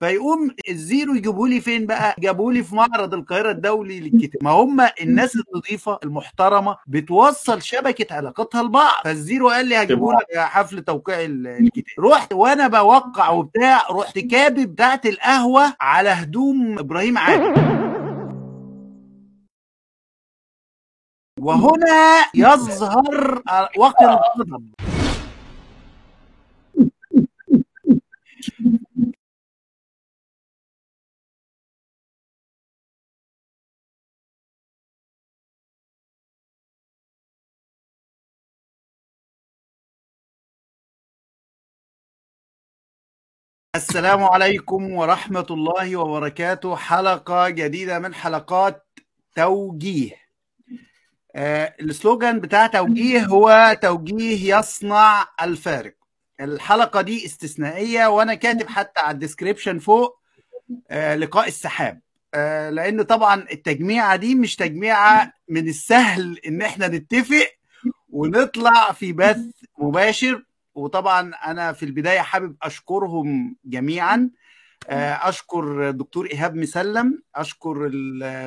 فيقوم الزيرو يجيبوا لي فين بقى؟ جابوا لي في معرض القاهرة الدولي للكتاب ما هم الناس النظيفة المحترمة بتوصل شبكة علاقاتها لبعض. فالزيرو قال لي هجيبوا لك حفل توقيع ال- الكتاب رحت وأنا بوقع وبتاع رحت كابب بتاعة القهوة على هدوم إبراهيم عادل. وهنا يظهر وقت الغضب. السلام عليكم ورحمة الله وبركاته. حلقة جديدة من حلقات توجيه. آه السلوجان بتاع توجيه هو توجيه يصنع الفارق. الحلقة دي استثنائية وأنا كاتب حتى على الديسكريبشن فوق آه لقاء السحاب. آه لأن طبعا التجميعة دي مش تجميعة من السهل إن إحنا نتفق ونطلع في بث مباشر. وطبعا أنا في البداية حابب أشكرهم جميعا. أشكر الدكتور إيهاب مسلم أشكر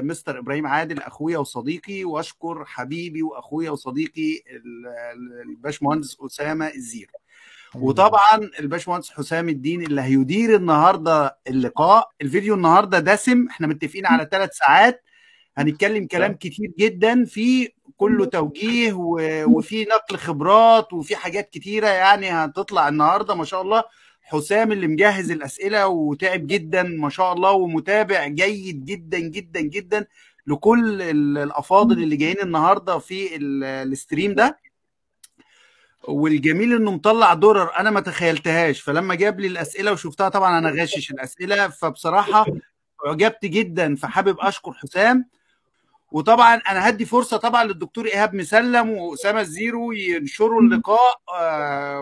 مستر إبراهيم عادل أخويا وصديقي وأشكر حبيبي وأخويا وصديقي الباشمهندس أسامة الزيرو وطبعا الباشمهندس حسام الدين اللي هيدير النهارده اللقاء. الفيديو النهارده دسم إحنا متفقين على ثلاث ساعات. هنتكلم كلام كتير جدا في كله توجيه. وفي نقل خبرات وفي حاجات كتيرة يعني هتطلع النهارده ما شاء الله. حسام اللي مجهز الأسئلة وتعب جدا ما شاء الله ومتابع جيد جدا جدا جدا لكل الأفاضل اللي جايين النهارده في الاستريم ده. والجميل إنه مطلع درر أنا ما تخيلتهاش فلما جاب لي الأسئلة وشفتها طبعا أنا غاشش الأسئلة فبصراحة عجبت جدا فحابب أشكر حسام. وطبعا أنا هدي فرصة طبعا للدكتور إيهاب مسلم وأسامة الزيرو ينشروا اللقاء آه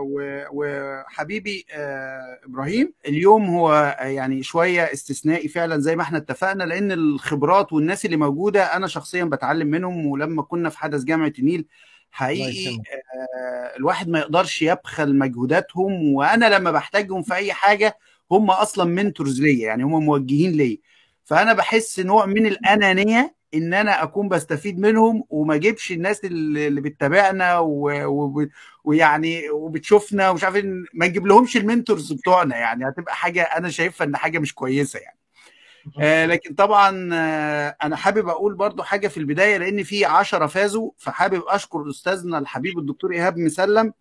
وحبيبي آه إبراهيم. اليوم هو يعني شوية استثنائي فعلا زي ما إحنا اتفقنا لأن الخبرات والناس اللي موجودة أنا شخصيا بتعلم منهم ولما كنا في حدث جامعة النيل حقيقي آه الواحد ما يقدرش يبخل مجهوداتهم وأنا لما بحتاجهم في أي حاجة هم أصلا mentors ليا يعني هم موجهين ليا. فأنا بحس نوع من الأنانية إن أنا أكون بستفيد منهم وما أجيبش الناس اللي بتتابعنا ويعني وبتشوفنا ومش عارف ما نجيب لهمش المنتورز بتوعنا يعني هتبقى حاجة أنا شايفها إن حاجة مش كويسة يعني. آه لكن طبعا آه أنا حابب أقول برضو حاجة في البداية لأن في عشرة فازوا فحابب أشكر أستاذنا الحبيب الدكتور إيهاب مسلم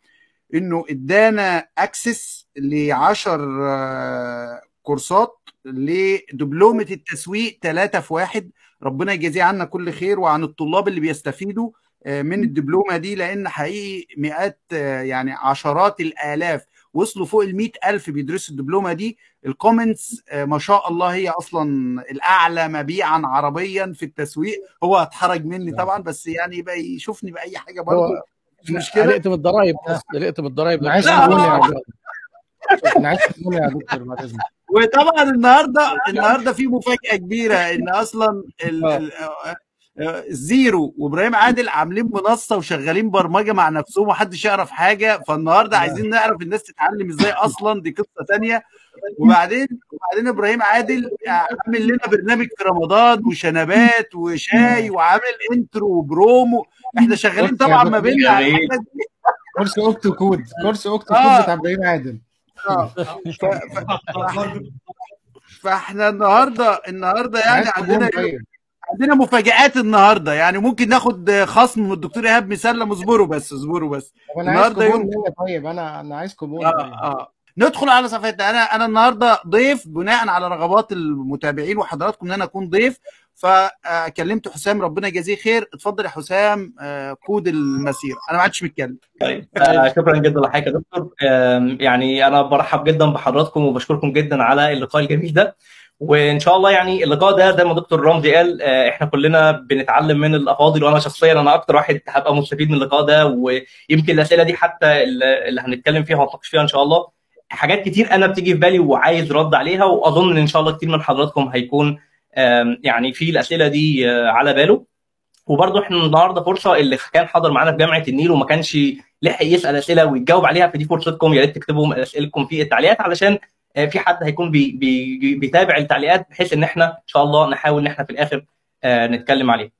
إنه إدانا أكسس ل 10 آه كورسات لدبلومة التسويق ثلاثة في واحد ربنا يجازيه عنا كل خير وعن الطلاب اللي بيستفيدوا من الدبلومة دي لأن حقيقي مئات يعني عشرات الآلاف وصلوا فوق ال ألف بيدرسوا الدبلومة دي. الكومنتس ما شاء الله هي أصلا الأعلى مبيعا عربيا في التسويق. هو اتحرج مني طبعا بس يعني يبقى يشوفني بأي حاجة برضه. مش مشكلة. قلقت من الضرايب قلقت من الضرايب. عايز تقول يا أنا عايز تقول يا دكتور بعد اذنك وطبعا النهارده النهارده في مفاجأة كبيرة إن أصلا الزيرو وإبراهيم عادل عاملين منصة وشغالين برمجة مع نفسهم ومحدش يعرف حاجة فالنهاردة عايزين نعرف الناس تتعلم إزاي أصلا دي قصة ثانية وبعدين وبعدين إبراهيم عادل عامل لنا برنامج في رمضان وشنبات وشاي وعامل intro و promo. إحنا شغالين طبعا ما بيننا الحاجات دي. كورس اوكتو كود كورس اوكتو كود بتاع إبراهيم عادل. ف... فاحنا النهارده النهارده يعني عندنا عندنا مفاجآت النهارده. يعني ممكن ناخد خصم من الدكتور إيهاب مسلم اصبروا بس اصبروا بس. أنا عايز يوم طيب أنا أنا عايز كوبون آه. آه. ندخل على صفحتنا. أنا أنا النهارده ضيف بناء على رغبات المتابعين وحضراتكم إن أنا أكون ضيف. فكلمت حسام ربنا يجازيه خير. اتفضل يا حسام كود المسيره أنا ما عادش متكلم. طيب شكرا جدا لحضرتك يا دكتور. يعني أنا برحب جدا بحضراتكم وبشكركم جدا على اللقاء الجميل ده. وإن شاء الله يعني اللقاء ده زي ما دكتور رمزي قال إحنا كلنا بنتعلم من الأفاضل وأنا شخصيا أنا أكتر واحد هبقى مستفيد من اللقاء ده ويمكن الأسئلة دي حتى اللي هنتكلم فيها ونتناقش فيها إن شاء الله. حاجات كتير أنا بتيجي في بالي وعايز رد عليها وأظن إن شاء الله كتير من حضراتكم هيكون يعني في الأسئلة دي على باله. وبرضه إحنا النهارده فرصة اللي كان حاضر معانا في جامعة النيل وما كانش لحق يسأل أسئلة ويجاوب عليها فدي فرصتكم يا ريت تكتبوا أسئلتكم في التعليقات علشان في حد هيكون بي بي بيتابع التعليقات بحيث إن إحنا إن شاء الله نحاول إن إحنا في الآخر نتكلم عليه.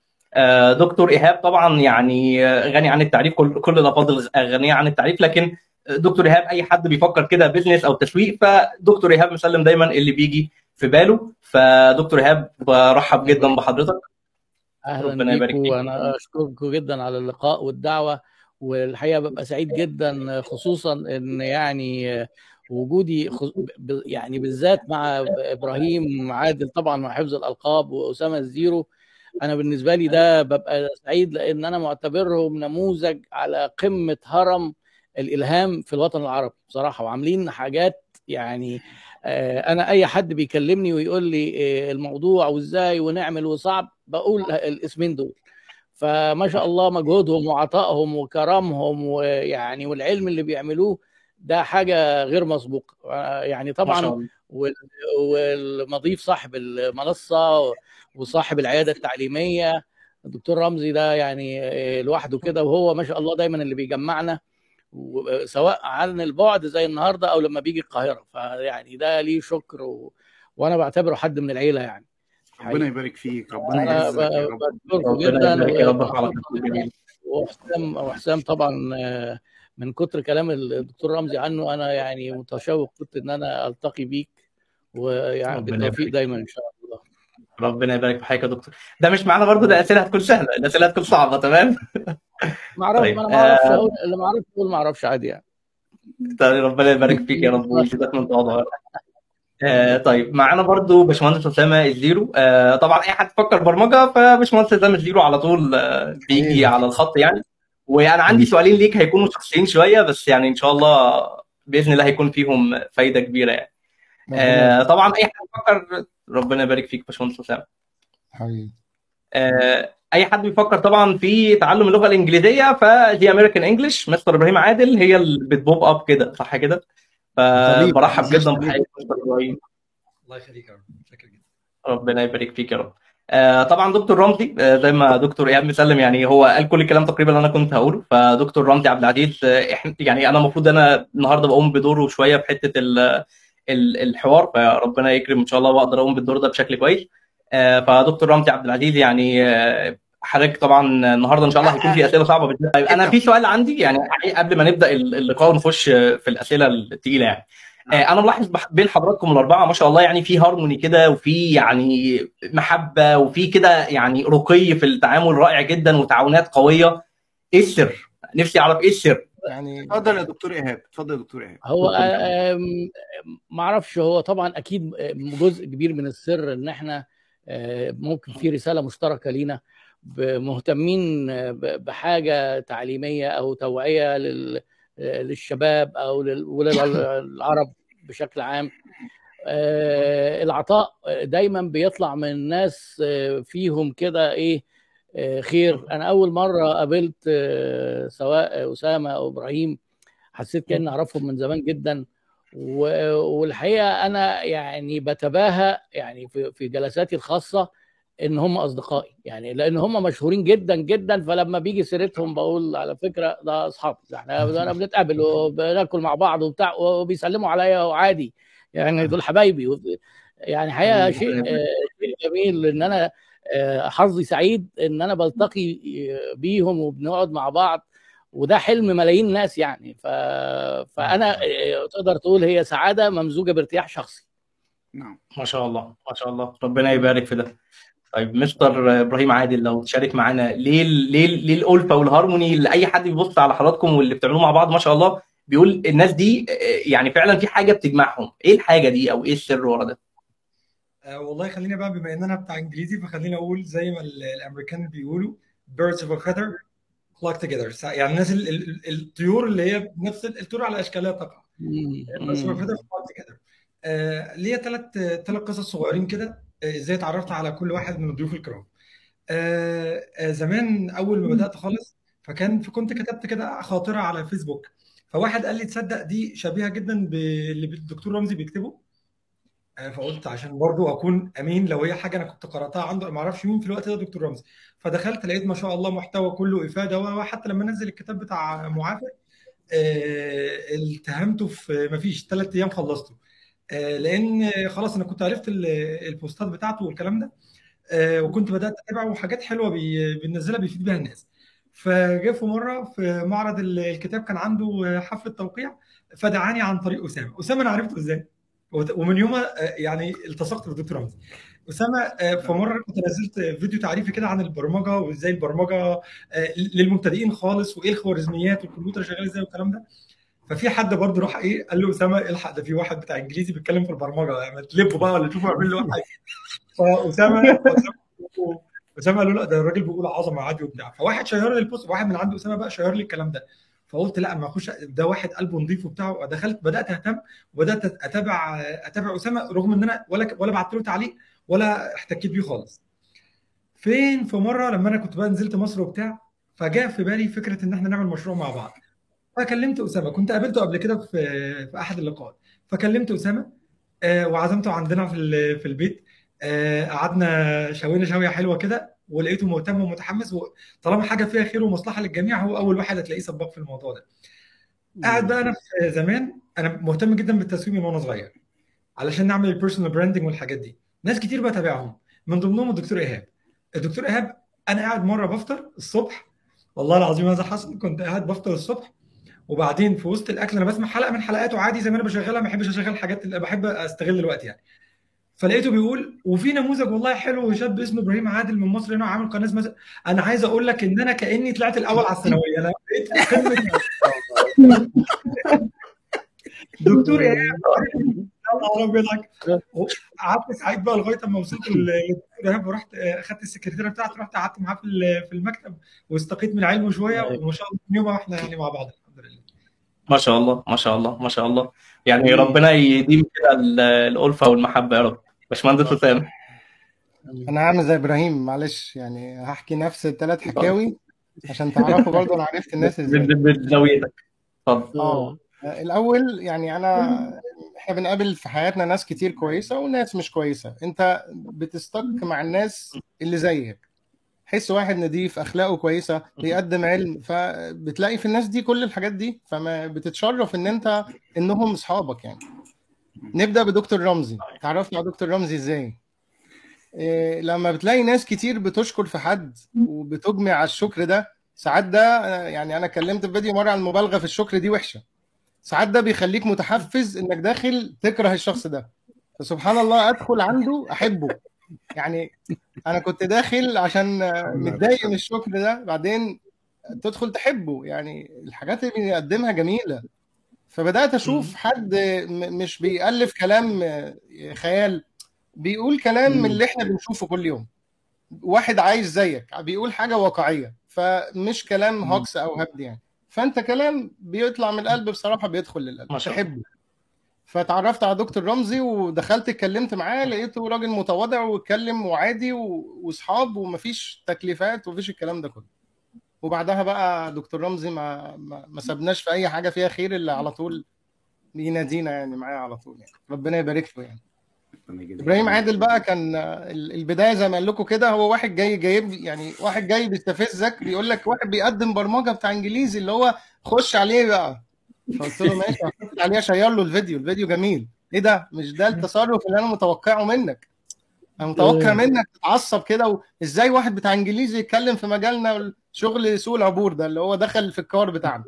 دكتور إيهاب طبعا يعني غني عن التعريف كل كل الافاضل غنيه عن التعريف لكن دكتور إيهاب أي حد بيفكر كده business أو تسويق فدكتور إيهاب مسلم دايما اللي بيجي في باله. فدكتور إيهاب برحب جدا بحضرتك. أهلا بيكم وأنا أشكركم جدا على اللقاء والدعوة والحقيقة ببقى سعيد جدا خصوصا إن يعني وجودي يعني بالذات مع إبراهيم عادل طبعا مع حفظ الألقاب وأسامة الزيرو. أنا بالنسبة لي ده ببقى سعيد لأن أنا معتبرهم نموذج على قمة هرم الإلهام في الوطن العربي. بصراحة وعاملين حاجات يعني أنا أي حد بيكلمني ويقول لي الموضوع وإزاي ونعمل وصعب بقول الاسمين دول. فما شاء الله مجهودهم وعطائهم وكرمهم ويعني والعلم اللي بيعملوه ده حاجة غير مسبوقة. يعني طبعا والمضيف صاحب المنصة وصاحب العيادة التعليمية الدكتور رمزي ده يعني لوحده كده وهو ما شاء الله دايما اللي بيجمعنا. سواء عن البعد زي النهارده أو لما بيجي القاهره. فيعني ده ليه شكر و... وأنا بعتبره حد من العيله يعني. ربنا يبارك فيك ربنا يعزك يا رب. بشكركم جدا وحسام وحسام طبعا من كتر كلام الدكتور رمزي عنه أنا يعني متشوق كنت إن أنا ألتقي بيك ويعني بالتوفيق دايما إن شاء الله. ربنا يبارك في حضرتك يا دكتور. ده مش معنى برضه ده اسئله هتكون سهلة الأسئلة هتكون صعبة تمام؟ ما أعرفش طيب. أنا ما أعرفش آه... اللي ما أعرفش أقول ما أعرفش عادي يعني. طيب ربنا يبارك فيك يا رب ويزيدك من تواضع آه طيب معانا برضو باشمهندس أسامة الزيرو. آه طبعا أي حد فكر برمجة فباشمهندس أسامة الزيرو على طول آه بيجي على الخط يعني. وأنا عندي سؤالين ليك هيكونوا شخصيين شوية بس يعني إن شاء الله بإذن الله هيكون فيهم فايدة كبيرة يعني. آه طبعا أي حد فكر ربنا يبارك فيك باشمهندس اسامه حبيبي. آه أي حد بيفكر طبعا في تعلم اللغة الإنجليزية فدي امريكان انجلش مستر إبراهيم عادل هي اللي بتبوب اب كده صح كده؟ فبرحب جدا بحضرتك مستر إبراهيم. الله يخليك يا رب شكرا جدا. ربنا يبارك فيك يا رب. آه طبعا دكتور رمزي آه زي ما دكتور ايهاب مسلم يعني هو قال كل الكلام تقريبا اللي أنا كنت هقوله. فدكتور رمزي عبد العزيز آه إحنا يعني أنا المفروض أنا النهارده بقوم بدوره شوية في حتة الحوار فربنا يكرم إن شاء الله واقدر أقوم بالدور ده بشكل كويس. آه فدكتور رمزي عبد العزيز يعني آه حضرتك طبعا النهارده إن شاء الله هيكون في أسئلة صعبة بالنسبة طيب أنا في سؤال عندي يعني قبل ما نبدأ اللقاء ونخش في الأسئلة الثقيله يعني. أنا ملاحظ بين حضراتكم الأربعة ما شاء الله يعني في هارموني كده وفي يعني محبة وفي كده يعني رقي في التعامل رائع جدا وتعاونات قوية. إيه السر؟ نفسي أعرف إيه السر؟ يعني اتفضل يا دكتور إيهاب اتفضل يا دكتور إيهاب. هو ما أعرفش هو طبعا أكيد جزء كبير من السر إن إحنا ممكن في رسالة مشتركة لينا مهتمين بحاجة تعليمية أو توعية للشباب أو للعرب بشكل عام. العطاء دايما بيطلع من ناس فيهم كده إيه خير. أنا أول مرة قابلت سواء أسامة أو إبراهيم حسيت كأني أعرفهم من زمان جدا. والحقيقة أنا يعني بتباهى يعني في جلساتي الخاصة إن هم أصدقائي. يعني لأن هم مشهورين جدا جدا. فلما بيجي سيرتهم بقول على فكرة ده أصحاب. إحنا بنتقابل وبناكل مع بعض وبتاع وبيسلموا عليا وعادي. يعني دول حبايبي. يعني حقيقة شيء شيء جميل إن أنا حظي سعيد إن أنا بلتقي بيهم وبنقعد مع بعض وده حلم ملايين الناس يعني. ف... فأنا تقدر تقول هي سعادة ممزوجة بارتياح شخصي. نعم. ما شاء الله ما شاء الله. ربنا يبارك في ده. طيب مستر إبراهيم عادل لو تشارك معانا ليه ليه ليه الألفة والهارموني اللي أي حد بيبص على حضراتكم واللي بتعملوه مع بعض ما شاء الله بيقول الناس دي يعني فعلا في حاجة بتجمعهم. إيه الحاجة دي أو إيه السر ورا ده؟ أه والله خلينا بقى بما إن أنا بتاع إنجليزي فخلينا أقول زي ما الأمريكان بيقولوا birds of a feather flock together. يعني الناس ال ال الطيور اللي هي نفس الطيور على أشكالها تقع. birds of a feather flock together. أه ليا ثلاث ثلاث قصص صغيرين كده إزاي اتعرفت على كل واحد من الضيوف الكرام. زمان أول ما بدأت خالص فكان فكنت كتبت كده خاطرة على فيسبوك فواحد قال لي تصدق دي شبيهة جدا باللي الدكتور رمزي بيكتبه. فقلت عشان برضو أكون أمين لو هي حاجة أنا كنت قرأتها عنده ما أعرفش مين في الوقت ده دكتور رمزي. فدخلت لقيت ما شاء الله محتوى كله إفادة وحتى لما نزل الكتاب بتاع معافر التهمته في ما فيش ثلاث أيام خلصته. آه، لأن خلاص أنا كنت عرفت ال- البوستات بتاعته والكلام ده آه، وكنت بدأت أتابعه وحاجات حلوة بي- بينزلها بيفيد بيها الناس. فجاء في مرة في معرض ال- الكتاب كان عنده حفلة توقيع فدعاني عن طريق أسامة. أسامة أنا عرفته إزاي؟ ومن يومها آه، يعني التصقت بالدكتور رمزي أسامة آه، في مره كنت نزلت فيديو تعريفي كده عن البرمجة وإزاي البرمجة آه، للمبتدئين خالص وإيه الخوارزميات والكمبيوتر شغال إزاي والكلام ده. ففي حد برضه راح إيه قال له أسامة الحق ده في واحد بتاع إنجليزي بيتكلم في البرمجة يعني ما بقى ولا تشوفوا اعمل له حاجة. فاسامه أسامة أسامة قالوا لا ده الراجل بيقول عظمة عادي وبتاع. فواحد share لي ال post واحد من عنده أسامة بقى share لي الكلام ده. فقلت لا ما أخش ده واحد قلبه نظيف وبتاع ودخلت بدأت أهتم وبدأت أتابع أتابع أسامة رغم إن أنا ولا ولا بعت له تعليق ولا احتكيت بيه خالص. فين؟ في مرة لما أنا كنت بقى نزلت مصر وبتاع فجاء في بالي فكرة إن إحنا نعمل مشروع مع بعض. فكلمت أسامة. كنت قابلته قبل كده في في أحد اللقاءات. فكلمت أسامة آه، وعزمته عندنا في في البيت. آه، قعدنا شوينا شوية حلوة كده. ولقيته مهتم ومتحمس وطالما حاجة فيها خير ومصلحة للجميع هو أول واحد هتلاقيه سباق في الموضوع ده. قاعد بقى أنا في زمان أنا مهتم جدا بالتسويق من وأنا صغير علشان نعمل ال personal branding والحاجات دي. ناس كتير بتابعهم من ضمنهم الدكتور إيهاب. الدكتور إيهاب أنا قاعد مرة بفطر الصبح والله العظيم هذا حصل كنت قاعد بفطر الصبح وبعدين في وسط الأكل أنا بسمع حلقة من حلقاته عادي زي ما أنا بشغلها ما بحبش أشغل حاجات اللي بحب استغل الوقت يعني. فلقيته بيقول وفي نموذج والله حلو شاب اسمه إبراهيم عادل من مصر هنا عامل قناة اسمها أنا عايز أقول لك إن أنا كأني طلعت الأول على الثانوية. أنا بقيت قمة دكتور أبيض قعدت سعيد بقى لغاية أما وصلت للدكتور ورحت أخدت السكرتيرة بتاعته رحت قعدت معاه في ال- في المكتب واستقيت من علمه شوية وما شاء الله من يومها وإحنا يعني مع بعض الحمد لله. ما شاء الله ما شاء الله ما شاء الله. يعني ربنا يديم كده ال- الألفة والمحبة يا رب. باشمهندس أسامة. أنا عامل زي إبراهيم معلش يعني هحكي نفس الثلاث حكاوي عشان تعرفوا برضه أنا عرفت الناس إزاي. بزاويتك اتفضل. آه. الأول يعني أنا إحنا بنقابل في حياتنا ناس كتير كويسة وناس مش كويسة. أنت بتستك مع الناس اللي زيك. حس واحد نضيف أخلاقه كويسة بيقدم علم فبتلاقي في الناس دي كل الحاجات دي فما بتتشرف إن أنت إنهم أصحابك يعني. نبدأ بدكتور رمزي. تعرفنا على دكتور رمزي إزاي؟ إيه لما بتلاقي ناس كتير بتشكر في حد وبتجمع على الشكر ده ساعات ده يعني أنا اتكلمت في فيديو مرة عن المبالغه في الشكر دي وحشة. ساعات ده بيخليك متحفز إنك داخل تكره الشخص ده. فسبحان الله أدخل عنده أحبه. يعني أنا كنت داخل عشان متضايق من الشكر ده بعدين تدخل تحبه. يعني الحاجات اللي بيقدمها جميلة. فبدأت أشوف حد مش بيألف كلام خيال بيقول كلام من اللي إحنا بنشوفه كل يوم. واحد عايش زيك بيقول حاجة واقعية فمش كلام هوكس أو هبد يعني. فأنت كلام بيطلع من القلب بصراحة بيدخل للقلب. تحبه فتعرفت على دكتور رمزي ودخلت اتكلمت معاه لقيته راجل متواضع واتكلم وعادي وأصحاب ومفيش تكليفات ومفيش الكلام ده كله. وبعدها بقى دكتور رمزي ما ما, سابناش في أي حاجة فيها خير إلا على طول بينادينا يعني معايا على طول يعني. ربنا يبارك له يعني. إبراهيم عادل بقى كان ال- البداية زي ما قال لكم كده هو واحد جاي جايب يعني واحد جاي بيستفزك بيقول لك واحد بيقدم برمجة بتاع إنجليزي اللي هو خش عليه بقى. فقلت له ماشي هخش عليه أشير له الفيديو الفيديو جميل. إيه ده؟ مش ده التصرف اللي أنا متوقعه منك. أنا متوقع منك تتعصب كده وازاي واحد بتاع إنجليزي يتكلم في مجالنا شغل سوق العبور ده اللي هو دخل في الكار بتاعنا.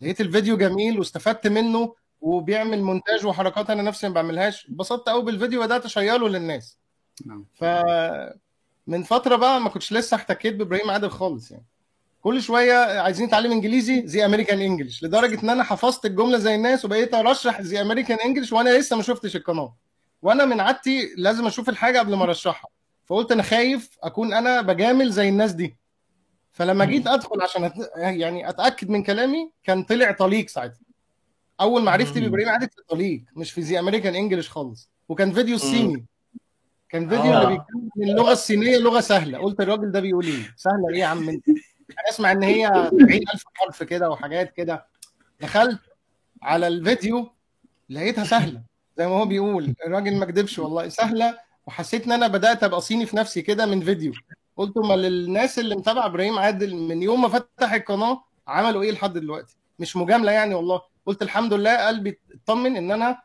لقيت الفيديو جميل واستفدت منه وبيعمل مونتاج وحركات أنا نفسي ما بعملهاش. اتبسطت قوي بالفيديو وبدات اشيره للناس. نعم. ف من فترة بقى ما كنتش لسه احتكيت بإبراهيم عادل خالص يعني. كل شوية عايزين نتعلم إنجليزي زي امريكان انجلش لدرجة إن أنا حفظت الجملة زي الناس وبقيت أرشح زي امريكان انجلش وأنا لسه ما شفتش القناة. وأنا من عادتي لازم أشوف الحاجة قبل ما أرشحها. فقلت أنا خايف أكون أنا بجامل زي الناس دي. فلما جيت ادخل عشان أت... يعني اتاكد من كلامي كان طلع طليق ساعتها. اول معرفتي مم. بابراهيم عادل في الطليق مش في زي امريكان انجلش خالص. وكان فيديو الصيني كان فيديو آه. اللي بيتكلم اللغة الصينيه لغة سهلة. قلت الراجل ده بيقول إيه؟ سهلة إيه يا عم أنت؟ أسمع إن هي 70000 حرف كده وحاجات كده. دخلت على الفيديو لقيتها سهلة. زي ما هو بيقول الراجل ما كدبش والله. سهلة وحسيت إن أنا بدأت أبقى صيني في نفسي كده من فيديو. قلت ما للناس اللي متابعة إبراهيم عادل من يوم ما فتح القناة عملوا إيه لحد دلوقتي؟ مش مجاملة يعني والله. قلت الحمد لله قلبي اطمن إن أنا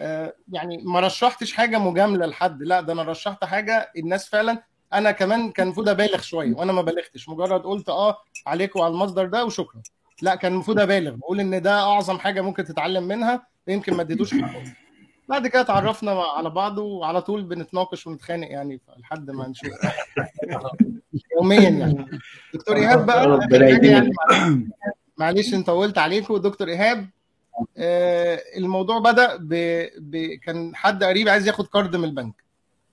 آه، يعني ما رشحتش حاجة مجاملة لحد. لا ده أنا رشحت حاجة الناس فعلا. أنا كمان كان المفروض أبالغ شوية وأنا ما بالغتش. مجرد قلت آه عليكم على المصدر ده وشكرا. لا كان المفروض أبالغ. بقول إن ده أعظم حاجة ممكن تتعلم منها يمكن ما اديتوش حقه بعد كده اتعرفنا على بعض وعلى طول بنتناقش ونتخانق يعني لحد ما نشوف. يوميا يعني. دكتور إيهاب بقى يعني معلش أنت طولت عليكم دكتور إيهاب آه الموضوع بدأ ب... ب... كان حد قريب عايز ياخد كارد من البنك.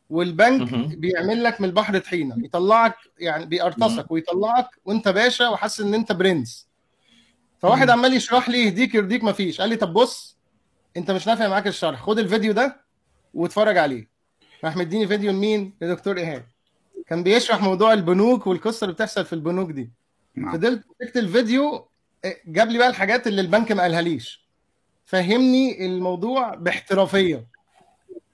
والبنك بيعمل لك من البحر طحينة. يطلعك يعني بيقرطسك ويطلعك وأنت باشا وحاسس إن أنت برنس. فواحد عمال يشرح لي يهديك يرضيك مفيش. قال لي طب بص انت مش نافع معاك الشرح. خد الفيديو ده واتفرج عليه. راح مديني فيديو لمين؟ لدكتور إيهاب. كان بيشرح موضوع البنوك والقصة اللي بتحصل في البنوك دي. فضلت مسكت الفيديو جاب لي بقى الحاجات اللي البنك ما قالها ليش فهمني الموضوع باحترافية.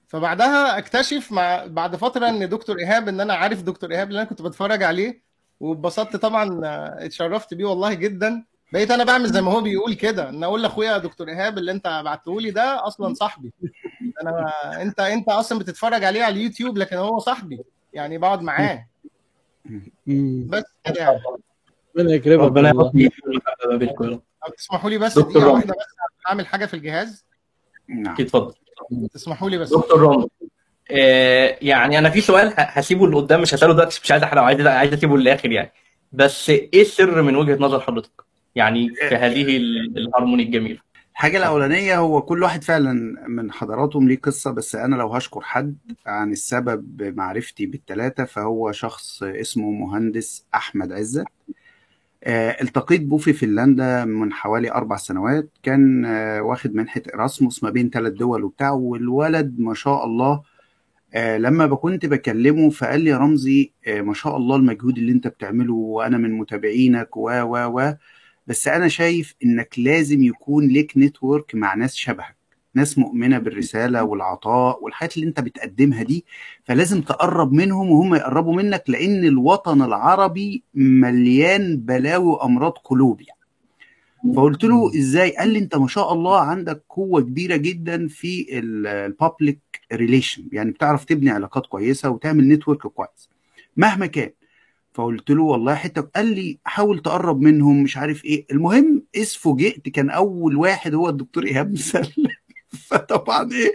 فبعدها اكتشف مع بعد فترة إن دكتور إيهاب إن أنا عارف دكتور إيهاب اللي أنا كنت بتفرج عليه واتبسطت طبعا اتشرفت بيه والله جدا. بقيت أنا بعمل زي ما هو بيقول كده. ان أقول لأخويا دكتور إيهاب اللي أنت بعته لي ده أصلا صاحبي. أنا أنت أنت أصلا بتتفرج عليه على اليوتيوب لكن هو صاحبي. يعني بقعد معاه. بس كده يعني. ربنا يكرمك. ربنا. يحفظك. تسمحوا لي بس دكتور دقيقة رامي. واحدة بس أعمل حاجة في الجهاز. نعم. أكيد اتفضل. تسمحوا لي بس. دكتور رامي آه، يعني أنا في سؤال هسيبه لقدام مش هسأله دلوقتي مش عايز أحرقه عايز عايز أسيبه للآخر يعني. بس إيه السر من وجهة نظر حضرتك؟ يعني في هذه ال- الهارموني الجميله الحاجة الأولانية هو كل واحد فعلا من حضراتهم ليه قصة بس أنا لو هشكر حد عن السبب معرفتي بالتلاتة فهو شخص اسمه مهندس أحمد عزت. آه، التقيت بيه في فنلندا من حوالي أربع سنوات. كان آه، واخد منحة إراسموس ما بين ثلاث دول وبتاع والولد ما شاء الله آه، لما كنت بكلمه فقال لي يا رمزي آه، ما شاء الله المجهود اللي أنت بتعمله وأنا من متابعينك و و و. بس أنا شايف إنك لازم يكون ليك نتورك مع ناس شبهك ناس مؤمنة بالرسالة والعطاء والحاجات اللي أنت بتقدمها دي فلازم تقرب منهم وهم يقربوا منك لأن الوطن العربي مليان بلاوي وأمراض قلوب يعني. فقلت له إزاي؟ قال لي أنت ما شاء الله عندك قوة كبيرة جدا في البابليك relation يعني بتعرف تبني علاقات كويسة وتعمل network كويس. مهما كان فقلت له والله حتة قال لي حاول تقرب منهم مش عارف إيه. المهم اذ فوجئت كان أول واحد هو الدكتور إيهاب مسلم. فطبعا إيه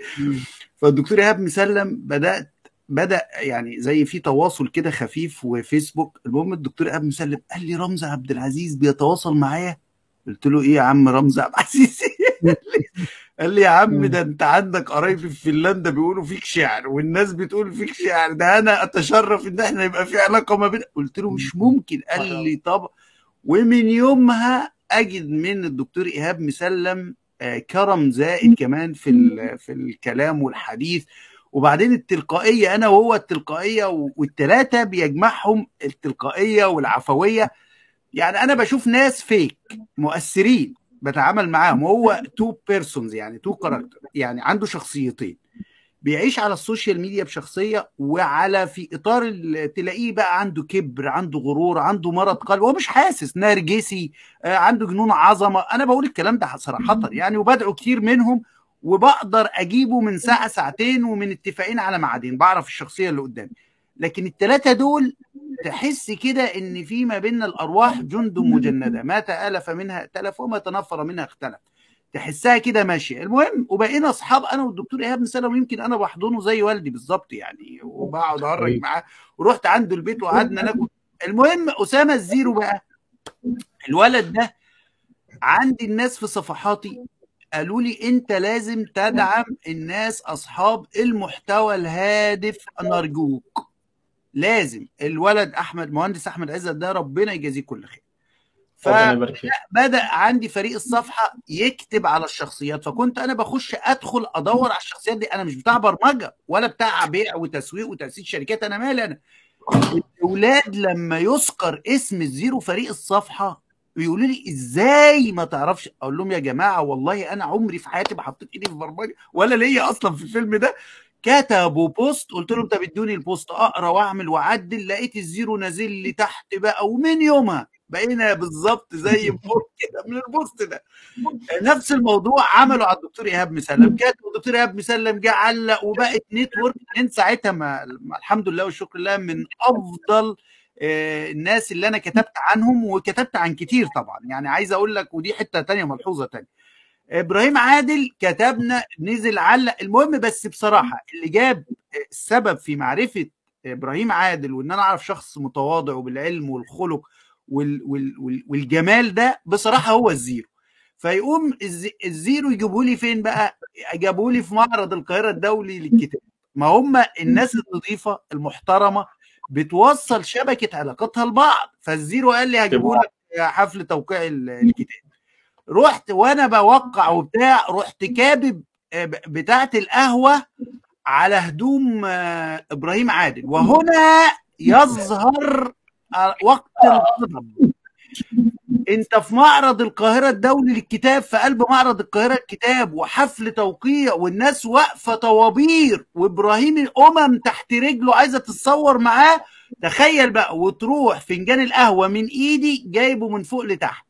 فالدكتور إيهاب مسلم بدأت بدأ يعني زي في تواصل كده خفيف وفيسبوك. المهم الدكتور إيهاب مسلم قال لي رمزي عبد العزيز بيتواصل معايا؟ قلت له إيه يا عم رمزي عبد العزيز؟ قال لي يا عم ده انت عندك قرايب في فنلندا بيقولوا فيك شعر والناس بتقول فيك شعر ده أنا اتشرف ان إحنا يبقى في علاقة ما بين قلت له مش ممكن. قال لي طب ومن يومها اجد من الدكتور ايهاب مسلم آه، كرم زائد كمان في في الكلام والحديث وبعدين التلقائية أنا وهو التلقائية والثلاثه بيجمعهم التلقائية والعفوية يعني أنا بشوف ناس فيك مؤثرين بتعامل معاهم. وهو two persons يعني two character يعني عنده شخصيتين. بيعيش على السوشيال ميديا بشخصية وعلى في إطار تلاقيه بقى عنده كبر عنده غرور عنده مرض قلب. هو مش حاسس نرجسي آه، عنده جنون عظمة. أنا بقول الكلام ده صراحة يعني وبدعو كتير منهم وبقدر أجيبه من ساعة ساعتين ومن اتفاقين على ميعادين. بعرف الشخصية اللي قدامي. لكن الثلاثه دول تحس كده إن في ما بيننا الأرواح جند مجندة. ما تآلف منها ائتلف وما تنفر منها اختلف. تحسها كده ماشية. المهم وبقينا أصحاب أنا والدكتور إيهاب مسلم ويمكن أنا بحضنه زي والدي بالظبط يعني وبقعد أهرج معاه. ورحت عنده البيت وقعدنا ناكل. المهم أسامة الزيرو بقى الولد ده عندي الناس في صفحاتي قالوا لي أنت لازم تدعم الناس أصحاب المحتوى الهادف نرجوك لازم الولد أحمد مهندس أحمد عزت ده ربنا يجازيه كل خير. فبدا عندي فريق الصفحة يكتب على الشخصيات فكنت أنا بخش أدخل أدور على الشخصيات دي. أنا مش بتاع برمجة ولا بتاع بيع وتسويق وتأسيس شركات أنا مالي أنا. الأولاد لما يذكر اسم الزيرو فريق الصفحة بيقولوا لي إزاي ما تعرفش؟ أقول لهم يا جماعة والله أنا عمري في حياتي ما حطيت إيدي في برمجة ولا ليا أصلا في الفيلم ده. كتبوا post قلت لهم طب ادوني ال post أقرأ وأعمل وأعدل لقيت الزيرو نازل لي تحت بقى ومن يومها بقينا بالظبط زي كده من ال post ده. نفس الموضوع عملوا على الدكتور إيهاب مسلم. كاتب الدكتور إيهاب مسلم جه علق وبقت network. من ساعتها ما الحمد لله والشكر لله من أفضل الناس اللي أنا كتبت عنهم وكتبت عن كتير طبعا. يعني عايز أقول لك ودي حتة تانية ملحوظة تانية. إبراهيم عادل كتبنا نزل علق. المهم بس بصراحة اللي جاب السبب في معرفة إبراهيم عادل وإن أنا أعرف شخص متواضع وبالعلم والخلق وال وال والجمال ده بصراحة هو الزيرو. فيقوم الزيرو يجيبوا لي فين بقى؟ جابوا لي في معرض القاهرة الدولي للكتاب ما هم الناس النظيفة المحترمة بتوصل شبكة علاقاتها لبعض. فالزيرو قال لي هجيبوا لك حفل توقيع الكتاب. رحت وأنا بوقع وبتاع رحت كابب بتاعه القهوة على هدوم إبراهيم عادل. وهنا يظهر وقت الغضب. انت في معرض القاهرة الدولي للكتاب في قلب معرض القاهرة الكتاب وحفل توقيع والناس واقفة طوابير وإبراهيم الأمم تحت رجله عايزة تتصور معاه. تخيل بقى وتروح فنجان القهوة من إيدي جايبه من فوق لتحت.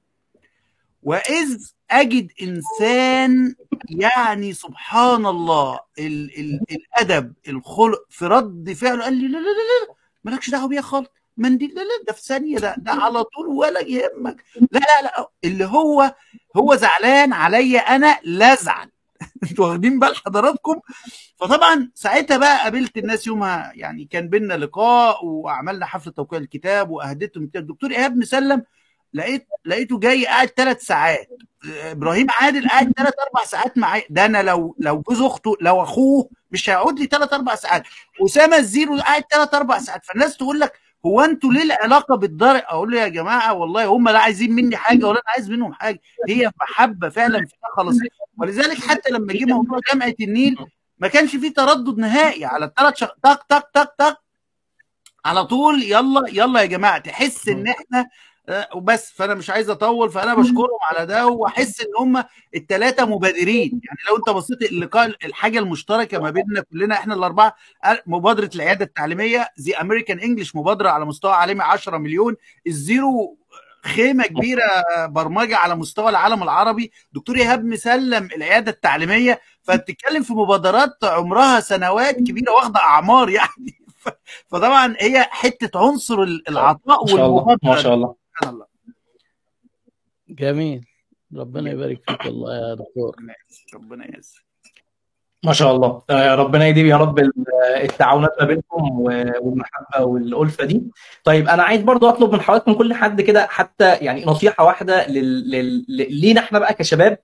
وإذ أجد إنسان يعني سبحان الله ال ال الأدب الخلق في رد فعله قال لي لا لا لا, لا مالكش دعوة بيها خالص. منديل لا لا ده في ثانية ده ده على طول ولا يهمك. لا لا لا اللي هو هو زعلان عليا أنا لا أزعل. أنتوا واخدين بال حضراتكم؟ فطبعا ساعتها بقى قابلت الناس يومها يعني كان بينا لقاء وعملنا حفله توقيع الكتاب وأهديتهم الدكتور إيهاب مسلم لقيت لقيته جاي قاعد ثلاث ساعات. إبراهيم عادل قاعد ثلاث أربع ساعات معايا. ده أنا لو لو جوز اخته لو أخوه مش هيقعد لي ثلاث أربع ساعات. أسامة الزيرو قاعد ثلاث أربع ساعات. فالناس تقول لك هو أنتوا ليه العلاقة بالضرع أقول له يا جماعة والله هم لا عايزين مني حاجة ولا أنا عايز منهم حاجة. هي محبه فعلا فيها خلاص. ولذلك حتى لما جه موضوع جامعة النيل ما كانش فيه تردد نهائي على الثلاث شق... تك تك تك تك على طول يلا يلا يا جماعة. تحس إن إحنا وبس. فأنا مش عايز أطول فأنا بشكرهم على ده وأحس إن هم الثلاثه مبادرين. يعني لو أنت بصيت اللقاء الحاجة المشتركة ما بيننا كلنا إحنا الأربعة مبادرة العيادة التعليمية زي American English مبادرة على مستوى عالمي 10 مليون الزيرو خيمة كبيرة برمجة على مستوى العالم العربي. دكتور إيهاب مسلم العيادة التعليمية. فبتتكلم في مبادرات عمرها سنوات كبيرة واخدة أعمار يعني. فطبعا هي حتة عنصر العطاء والمبادرة. ما شاء الله. سبحان الله. جميل. ربنا يبارك فيك والله يا دكتور. ربنا يعزك ما شاء الله. ربنا يديم يا رب التعاونات ما بينكم والمحبة والألفة دي. طيب أنا عايز برضو أطلب من حضراتكم كل حد كده حتى يعني نصيحة واحدة لل... لل... لينا إحنا بقى كشباب.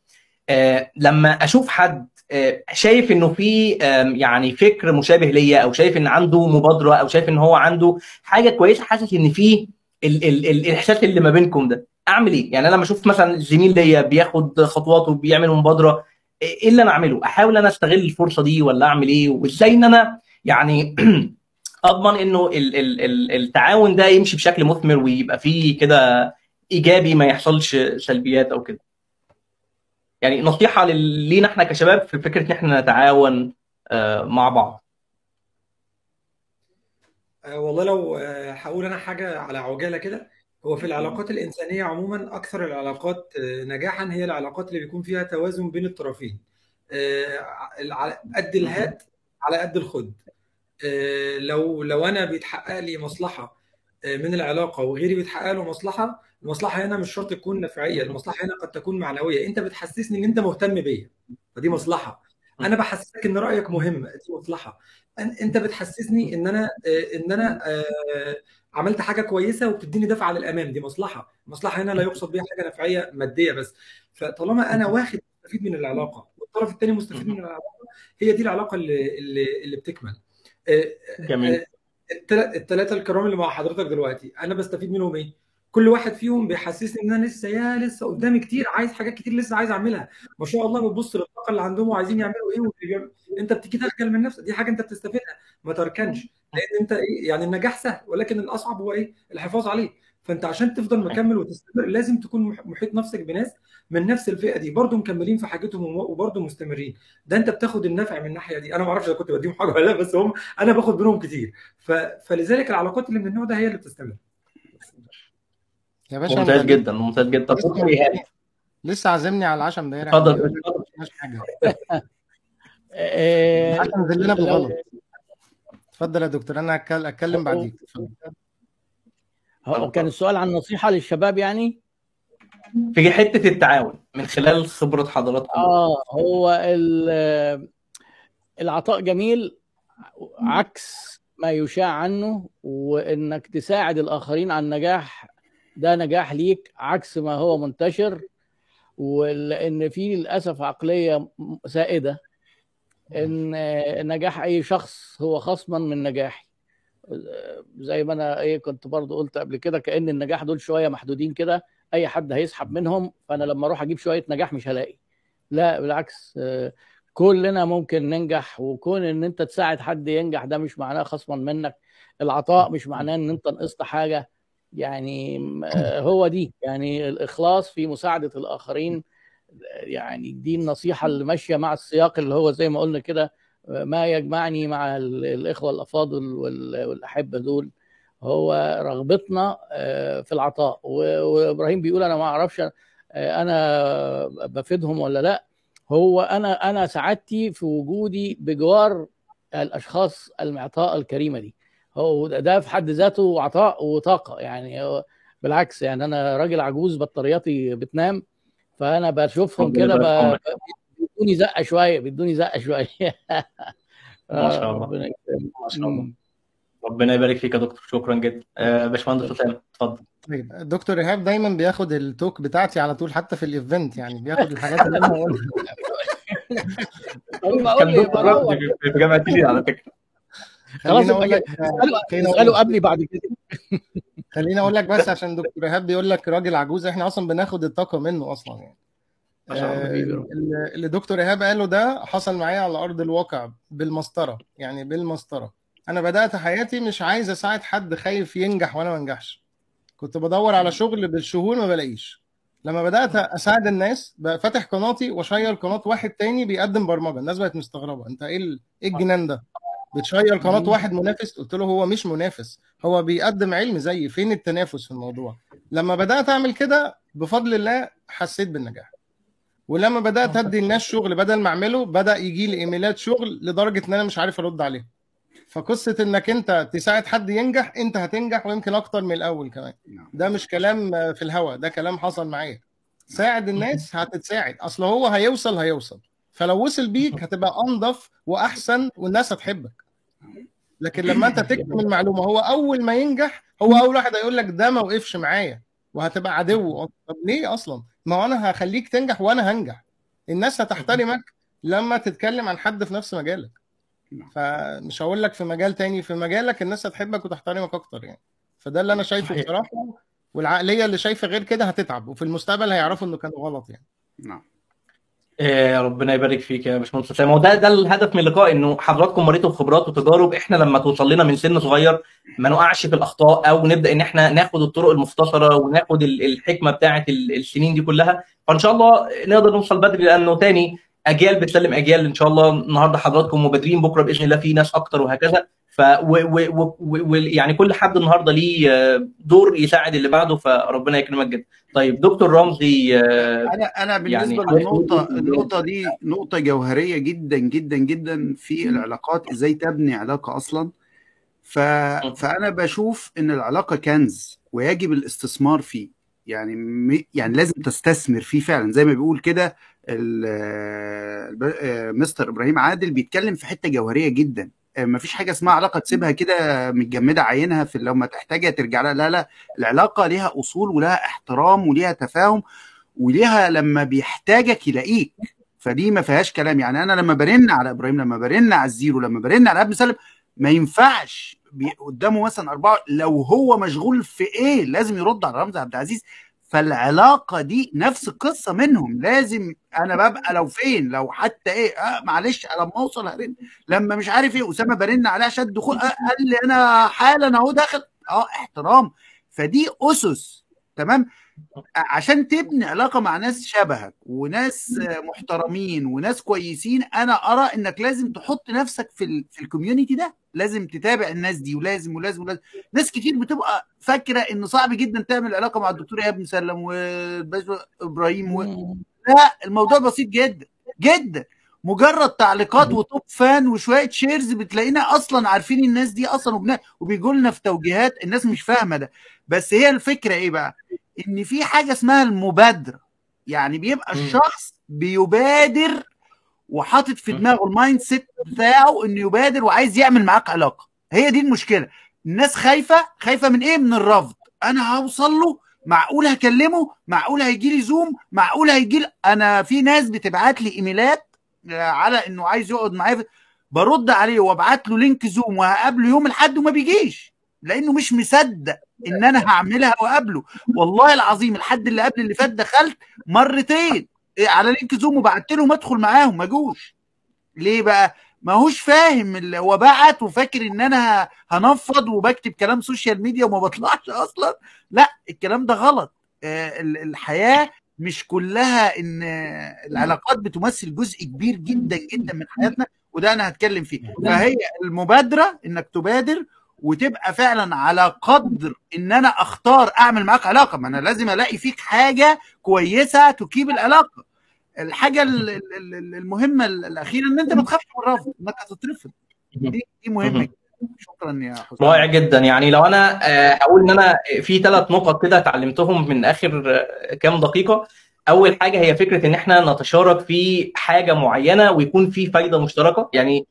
آه لما أشوف حد آه شايف إنه في آه يعني فكر مشابه ليا أو شايف إن عنده مبادرة أو شايف إن هو عنده حاجة كويسة حاسس إن في ال... ال... ال... الإحساس اللي ما بينكم ده أعمل إيه؟ يعني أنا لما أشوف مثلا زميل ليا بياخد خطوات وبيعمل مبادرة إيه اللي أنا أعمله؟ أحاول أنا أستغل الفرصة دي ولا أعمل إيه؟ وإزاي إن أنا يعني أضمن إنه ال ال ال التعاون ده يمشي بشكل مثمر ويبقى فيه كده إيجابي ما يحصلش سلبيات أو كده. يعني نصيحة لينا إحنا كشباب في فكرة إن إحنا نتعاون مع بعض. والله لو هقول أنا حاجة على عجالة كده. هو في العلاقات الإنسانية عموما أكثر العلاقات نجاحا هي العلاقات اللي بيكون فيها توازن بين الطرفين. قد الهات على قد الخد. لو لو أنا بيتحقق لي مصلحة من العلاقة وغيري بيتحقق له مصلحة المصلحة هنا مش شرط تكون نفعية المصلحة هنا قد تكون معنوية. أنت بتحسسني إن أنت مهتم بيا فدي مصلحة. أنا بحسسك إن رأيك مهم دي مصلحة. أنت بتحسسني إن أنا إن أنا عملت حاجة كويسة وبتديني دفعة للأمام دي مصلحة. المصلحه هنا لا يقصد بيها حاجة نفعية مادية بس. فطالما أنا واخد مستفيد من العلاقة والطرف الثاني مستفيد من العلاقة هي دي العلاقة اللي اللي, اللي بتكمل. جميل. الثلاثه الكرام اللي مع حضرتك دلوقتي أنا بستفيد منهم إيه؟ كل واحد فيهم بيحسسني إن أنا لسه يا لسه قدامي كتير عايز حاجات كتير لسه عايز أعملها. ما شاء الله بتبص للطاقة اللي عندهم وعايزين يعملوا إيه وبيعمل. أنت بتيجي تخجل من نفسك دي حاجة أنت بتستفيدها. ما تركنش. لأن أنت إيه يعني النجاح سهل ولكن الأصعب هو إيه؟ الحفاظ عليه. فأنت عشان تفضل مكمل وتستمر لازم تكون محيط نفسك بناس من نفس الفئة دي. برضه مكملين في حاجتهم وبرضه مستمرين. ده أنت بتاخد النفع من الناحية دي. أنا ما أعرفش إذا كنت بديهم حاجة ولا لأ بس هم أنا باخد منهم كتير. ف... فلذلك العلاقات اللي من النوع ده هي اللي بتستمر. يا باشا ممتاز جدا ممتاز جدا. لسه عازمني على العشاء امبارح. اتفضل. اتفضل. حاجة. آه، لنا بالغلط. اتفضل يا دكتور أنا أتكلم بعديك. هو كان السؤال عن نصيحة للشباب يعني؟ في حتة التعاون من خلال خبرة حضراتكم. آه هو ال- العطاء جميل عكس ما يشاع عنه وإنك تساعد الآخرين على النجاح ده نجاح ليك عكس ما هو منتشر ولأن في للأسف عقلية سائدة إن نجاح أي شخص هو خصما من نجاحي. زي ما أنا إيه كنت برضو قلت قبل كده كأن النجاح دول شوية محدودين كده أي حد هيسحب منهم فأنا لما أروح أجيب شوية نجاح مش هلاقي. لا بالعكس كلنا ممكن ننجح وكون إن أنت تساعد حد ينجح ده مش معناه خصما منك. العطاء مش معناه إن أنت نقصت حاجة. يعني هو دي. يعني الإخلاص في مساعدة الآخرين يعني دي النصيحة اللي ماشيه مع السياق اللي هو زي ما قلنا كده ما يجمعني مع ال- الإخوة الأفاضل وال- والأحبة دول. هو رغبتنا آه، في العطاء. وإبراهيم بيقول أنا ما أعرفش آه، أنا بفيدهم ولا لأ. هو أنا أنا سعادتي في وجودي بجوار الأشخاص المعطاء الكريمة دي. هو ده- في حد ذاته عطاء وطاقة يعني هو بالعكس يعني أنا راجل عجوز بطارياتي بتنام فأنا بشوفهم كده ب- بيدوني زقة شوية بيدوني زقة شوية. ما شاء الله. ربنا يكرمك. ما شاء الله. ربنا يبارك فيك يا دكتور. شكرا جدا. آه، باشمهندس اسامه اتفضل. دكتور إيهاب دايما بياخد ال talk بتاعتي على طول حتى في ال event يعني بياخد الحاجات اللي أنا ما كان دكتور في في جامعة النيل على فكرة. خلاص اساله قبلي بعد كده. خليني أقول لك بس عشان دكتور إيهاب بيقول لك راجل عجوز إحنا أصلا بناخد الطاقة منه أصلا يعني. آه، اللي دكتور إيهاب قاله ده حصل معايا على أرض الواقع بالمسطرة يعني بالمسطرة. أنا بدأت حياتي مش عايز أساعد حد خايف ينجح وأنا ما أنجحش. كنت بدور على شغل بالشهور ما بلاقيش. لما بدأت أساعد الناس بقى فاتح قناتي وأشير قناة واحد تاني بيقدم برمجة. الناس بقت مستغربة أنت إيه إيه الجنان ده؟ بتشير قناة واحد منافس قلت له هو مش منافس هو بيقدم علم زيي فين التنافس في الموضوع؟ لما بدأت أعمل كده بفضل الله حسيت بالنجاح. ولما بدأت أدي الناس شغل بدل ما أعمله بدأ يجي لي إيميلات شغل لدرجة إن أنا مش عارف أرد عليها فقصة إنك أنت تساعد حد ينجح أنت هتنجح ويمكن أكتر من الأول كمان. ده مش كلام في الهوا ده كلام حصل معايا. ساعد الناس هتتساعد. أصل هو هيوصل هيوصل. فلو وصل بيك هتبقى أنضف وأحسن والناس هتحبك. لكن لما انت تكتم المعلومة هو أول ما ينجح هو أول واحد هيقول لك ده ما وقفش معايا وهتبقى عدو. طب ليه أصلا؟ ما هو أنا هخليك تنجح وأنا هنجح. الناس هتحترمك لما تتكلم عن حد في نفس مجالك. فمش هقول لك في مجال تاني في مجالك الناس هتحبك وتحترمك أكتر يعني. فده اللي أنا شايفه. بصراحة والعقلية اللي شايفة غير كده هتتعب وفي المستقبل هيعرفوا إنه كان غلط يعني. نعم. آه، ربنا يبارك فيك يا باشمهندس اسامه وده ده الهدف من اللقاء إنه حضراتكم مريتوا بخبرات وتجارب إحنا لما توصل لنا من سن صغير ما نقعش في الأخطاء أو نبدأ إن إحنا ناخد الطرق المختصرة وناخد ال- الحكمة بتاعه ال- السنين دي كلها. فإن شاء الله نقدر نوصل بدري لأنه تاني أجيال بتسلم أجيال. إن شاء الله النهارده حضراتكم مبادرين بكرة بإذن الله في ناس أكتر وهكذا. ف و و و و يعني كل حد النهارده ليه آه، دور يساعد اللي بعده فربنا يكرمك جدا. طيب دكتور رمزي آه، أنا أنا بالنسبة يعني- للنقطة النقطة دي نقطة جوهرية جدا جدا جدا في العلاقات إزاي تبني علاقة أصلا. ف... فأنا بشوف إن العلاقة كنز ويجب الاستثمار فيه. يعني م... يعني لازم تستثمر فيه فعلا. زي ما بيقول كده ال... آه، مستر إبراهيم عادل بيتكلم في حتة جوهرية جدا. مفيش حاجة اسمها علاقة تسيبها كده متجمدة عينها في لما تحتاجها ترجع لها. لا لا العلاقة ليها أصول ولها احترام وليها تفاهم وليها لما بيحتاجك يلاقيك. فدي ما فيهاش كلام. يعني أنا لما برن على إبراهيم لما برن على الزيرو لما برن على إيهاب مسلم ما ينفعش قدامه مثلا أربعة. لو هو مشغول في إيه لازم يرد على رمزي عبد العزيز. فالعلاقة دي نفس القصة منهم. لازم أنا ببقى لو فين لو حتى إيه آه معلش لما أوصل هرن. لما مش عارف إيه أسامة برن عليه عشان الدخول آه قال لي أنا حالا أهو داخل. آه احترام. فدي أسس. تمام؟ عشان تبني علاقة مع ناس شبهك وناس محترمين وناس كويسين أنا أرى إنك لازم تحط نفسك في ال في الcommunity ده. لازم تتابع الناس دي ولازم ولازم ولازم. ناس كتير بتبقى فاكرة انه صعب جدا تعمل علاقة مع الدكتور إيهاب مسلم والباشا إبراهيم و... لا الموضوع بسيط جدا جدا. مجرد تعليقات و top fan وشوية shares بتلاقينا أصلا عارفين الناس دي أصلا. وبيجوا لنا في توجيهات الناس مش فاهمة ده. بس هي الفكرة إيه بقى؟ إن في حاجة اسمها المبادرة. يعني بيبقى الشخص بيبادر وحاطط في دماغه ال mindset بتاعه إنه يبادر وعايز يعمل معاك علاقة. هي دي المشكلة. الناس خايفة خايفة من إيه؟ من الرفض. أنا هوصل له معقول هكلمه معقول هيجي لي زوم معقول هيجي لي أنا في ناس بتبعت لي إيميلات على إنه عايز يقعد معايا برد عليه وأبعت له link زوم وهقابله يوم الأحد وما بيجيش. لأنه مش مصدق ان أنا هعملها واقابله والله العظيم الحد اللي قبل اللي فات دخلت مرتين. على link زوم وبعت لهم ادخل معاهم ما جوش. ليه بقى؟ ما هوش فاهم اللي هو بعت وفاكر ان أنا هنفض وبكتب كلام سوشيال ميديا وما بطلعش أصلا. لا الكلام ده غلط. الحياة مش كلها إن العلاقات بتمثل جزء كبير جدا جدا من حياتنا وده أنا هتكلم فيه. فهي المبادرة إنك تبادر وتبقى فعلا على قدر إن أنا أختار أعمل معاك علاقة. ما أنا لازم ألاقي فيك حاجة كويسة تكيب العلاقة. الحاجة المهمة الأخيرة إن أنت ما تخافش من الرفض انك هتترفض. دي دي مهمة شكرا يا حسام. رائع جدا. يعني لو أنا هقول إن أنا في ثلاث نقط كده اتعلمتهم من آخر كام دقيقة أول حاجة هي فكرة إن إحنا نتشارك في حاجة معينة ويكون في فايدة مشتركة. يعني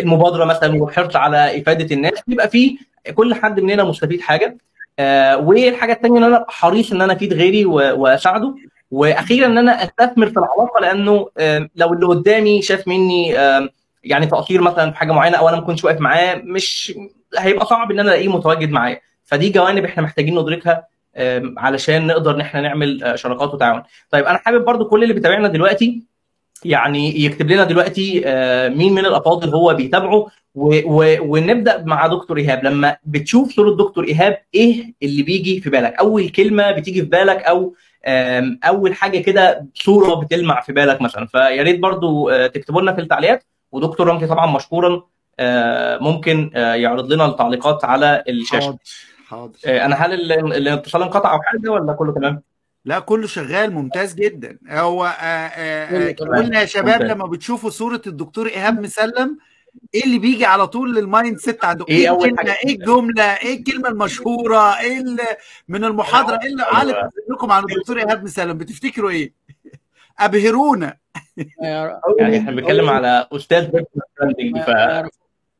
المبادرة مثلا والحرص على إفادة الناس يبقى في كل حد مننا مستفيد حاجة. آه والحاجة الثانية إن أنا حريص إن أنا أفيد غيري وأساعده. وأخيرا إن أنا أستثمر في العلاقة لأنه آه لو اللي قدامي شاف مني آه يعني تقصير مثلا في حاجة معينة أو أنا ما كنتش واقف معاه مش هيبقى صعب إن أنا ألاقيه متواجد معايا. فدي جوانب إحنا محتاجين ندركها. علشان نقدر إن إحنا نعمل شراكات وتعاون. طيب أنا حابب برضو كل اللي بيتابعنا دلوقتي يعني يكتب لنا دلوقتي مين من الأفاضل هو بيتابعه ونبدأ مع دكتور إيهاب. لما بتشوف صورة دكتور إيهاب إيه اللي بيجي في بالك؟ أول كلمة بتيجي في بالك أو أول حاجة كده صورة بتلمع في بالك مثلا. فيا ريت برضو تكتبوا لنا في التعليقات. ودكتور رمزي طبعا مشكورا ممكن يعرض لنا التعليقات على الشاشة. حاضر. حاضر أنا هل الاتصال انقطع أو حاجة ولا كله تمام؟ لا كله شغال ممتاز جدا. هو قلنا يا شباب لما بتشوفوا صورة الدكتور إيهاب مسلم إيه اللي بيجي على طول لل mindset عندكم إيه, إيه الكلمة؟ إيه الجملة؟ إيه الكلمة المشهورة؟ إيه من المحاضرة؟ إيه اللي علق لكم عن الدكتور إيهاب مسلم؟ بتفتكروا إيه؟ أبهرونا. يعني إحنا بنتكلم على أستاذ branding ف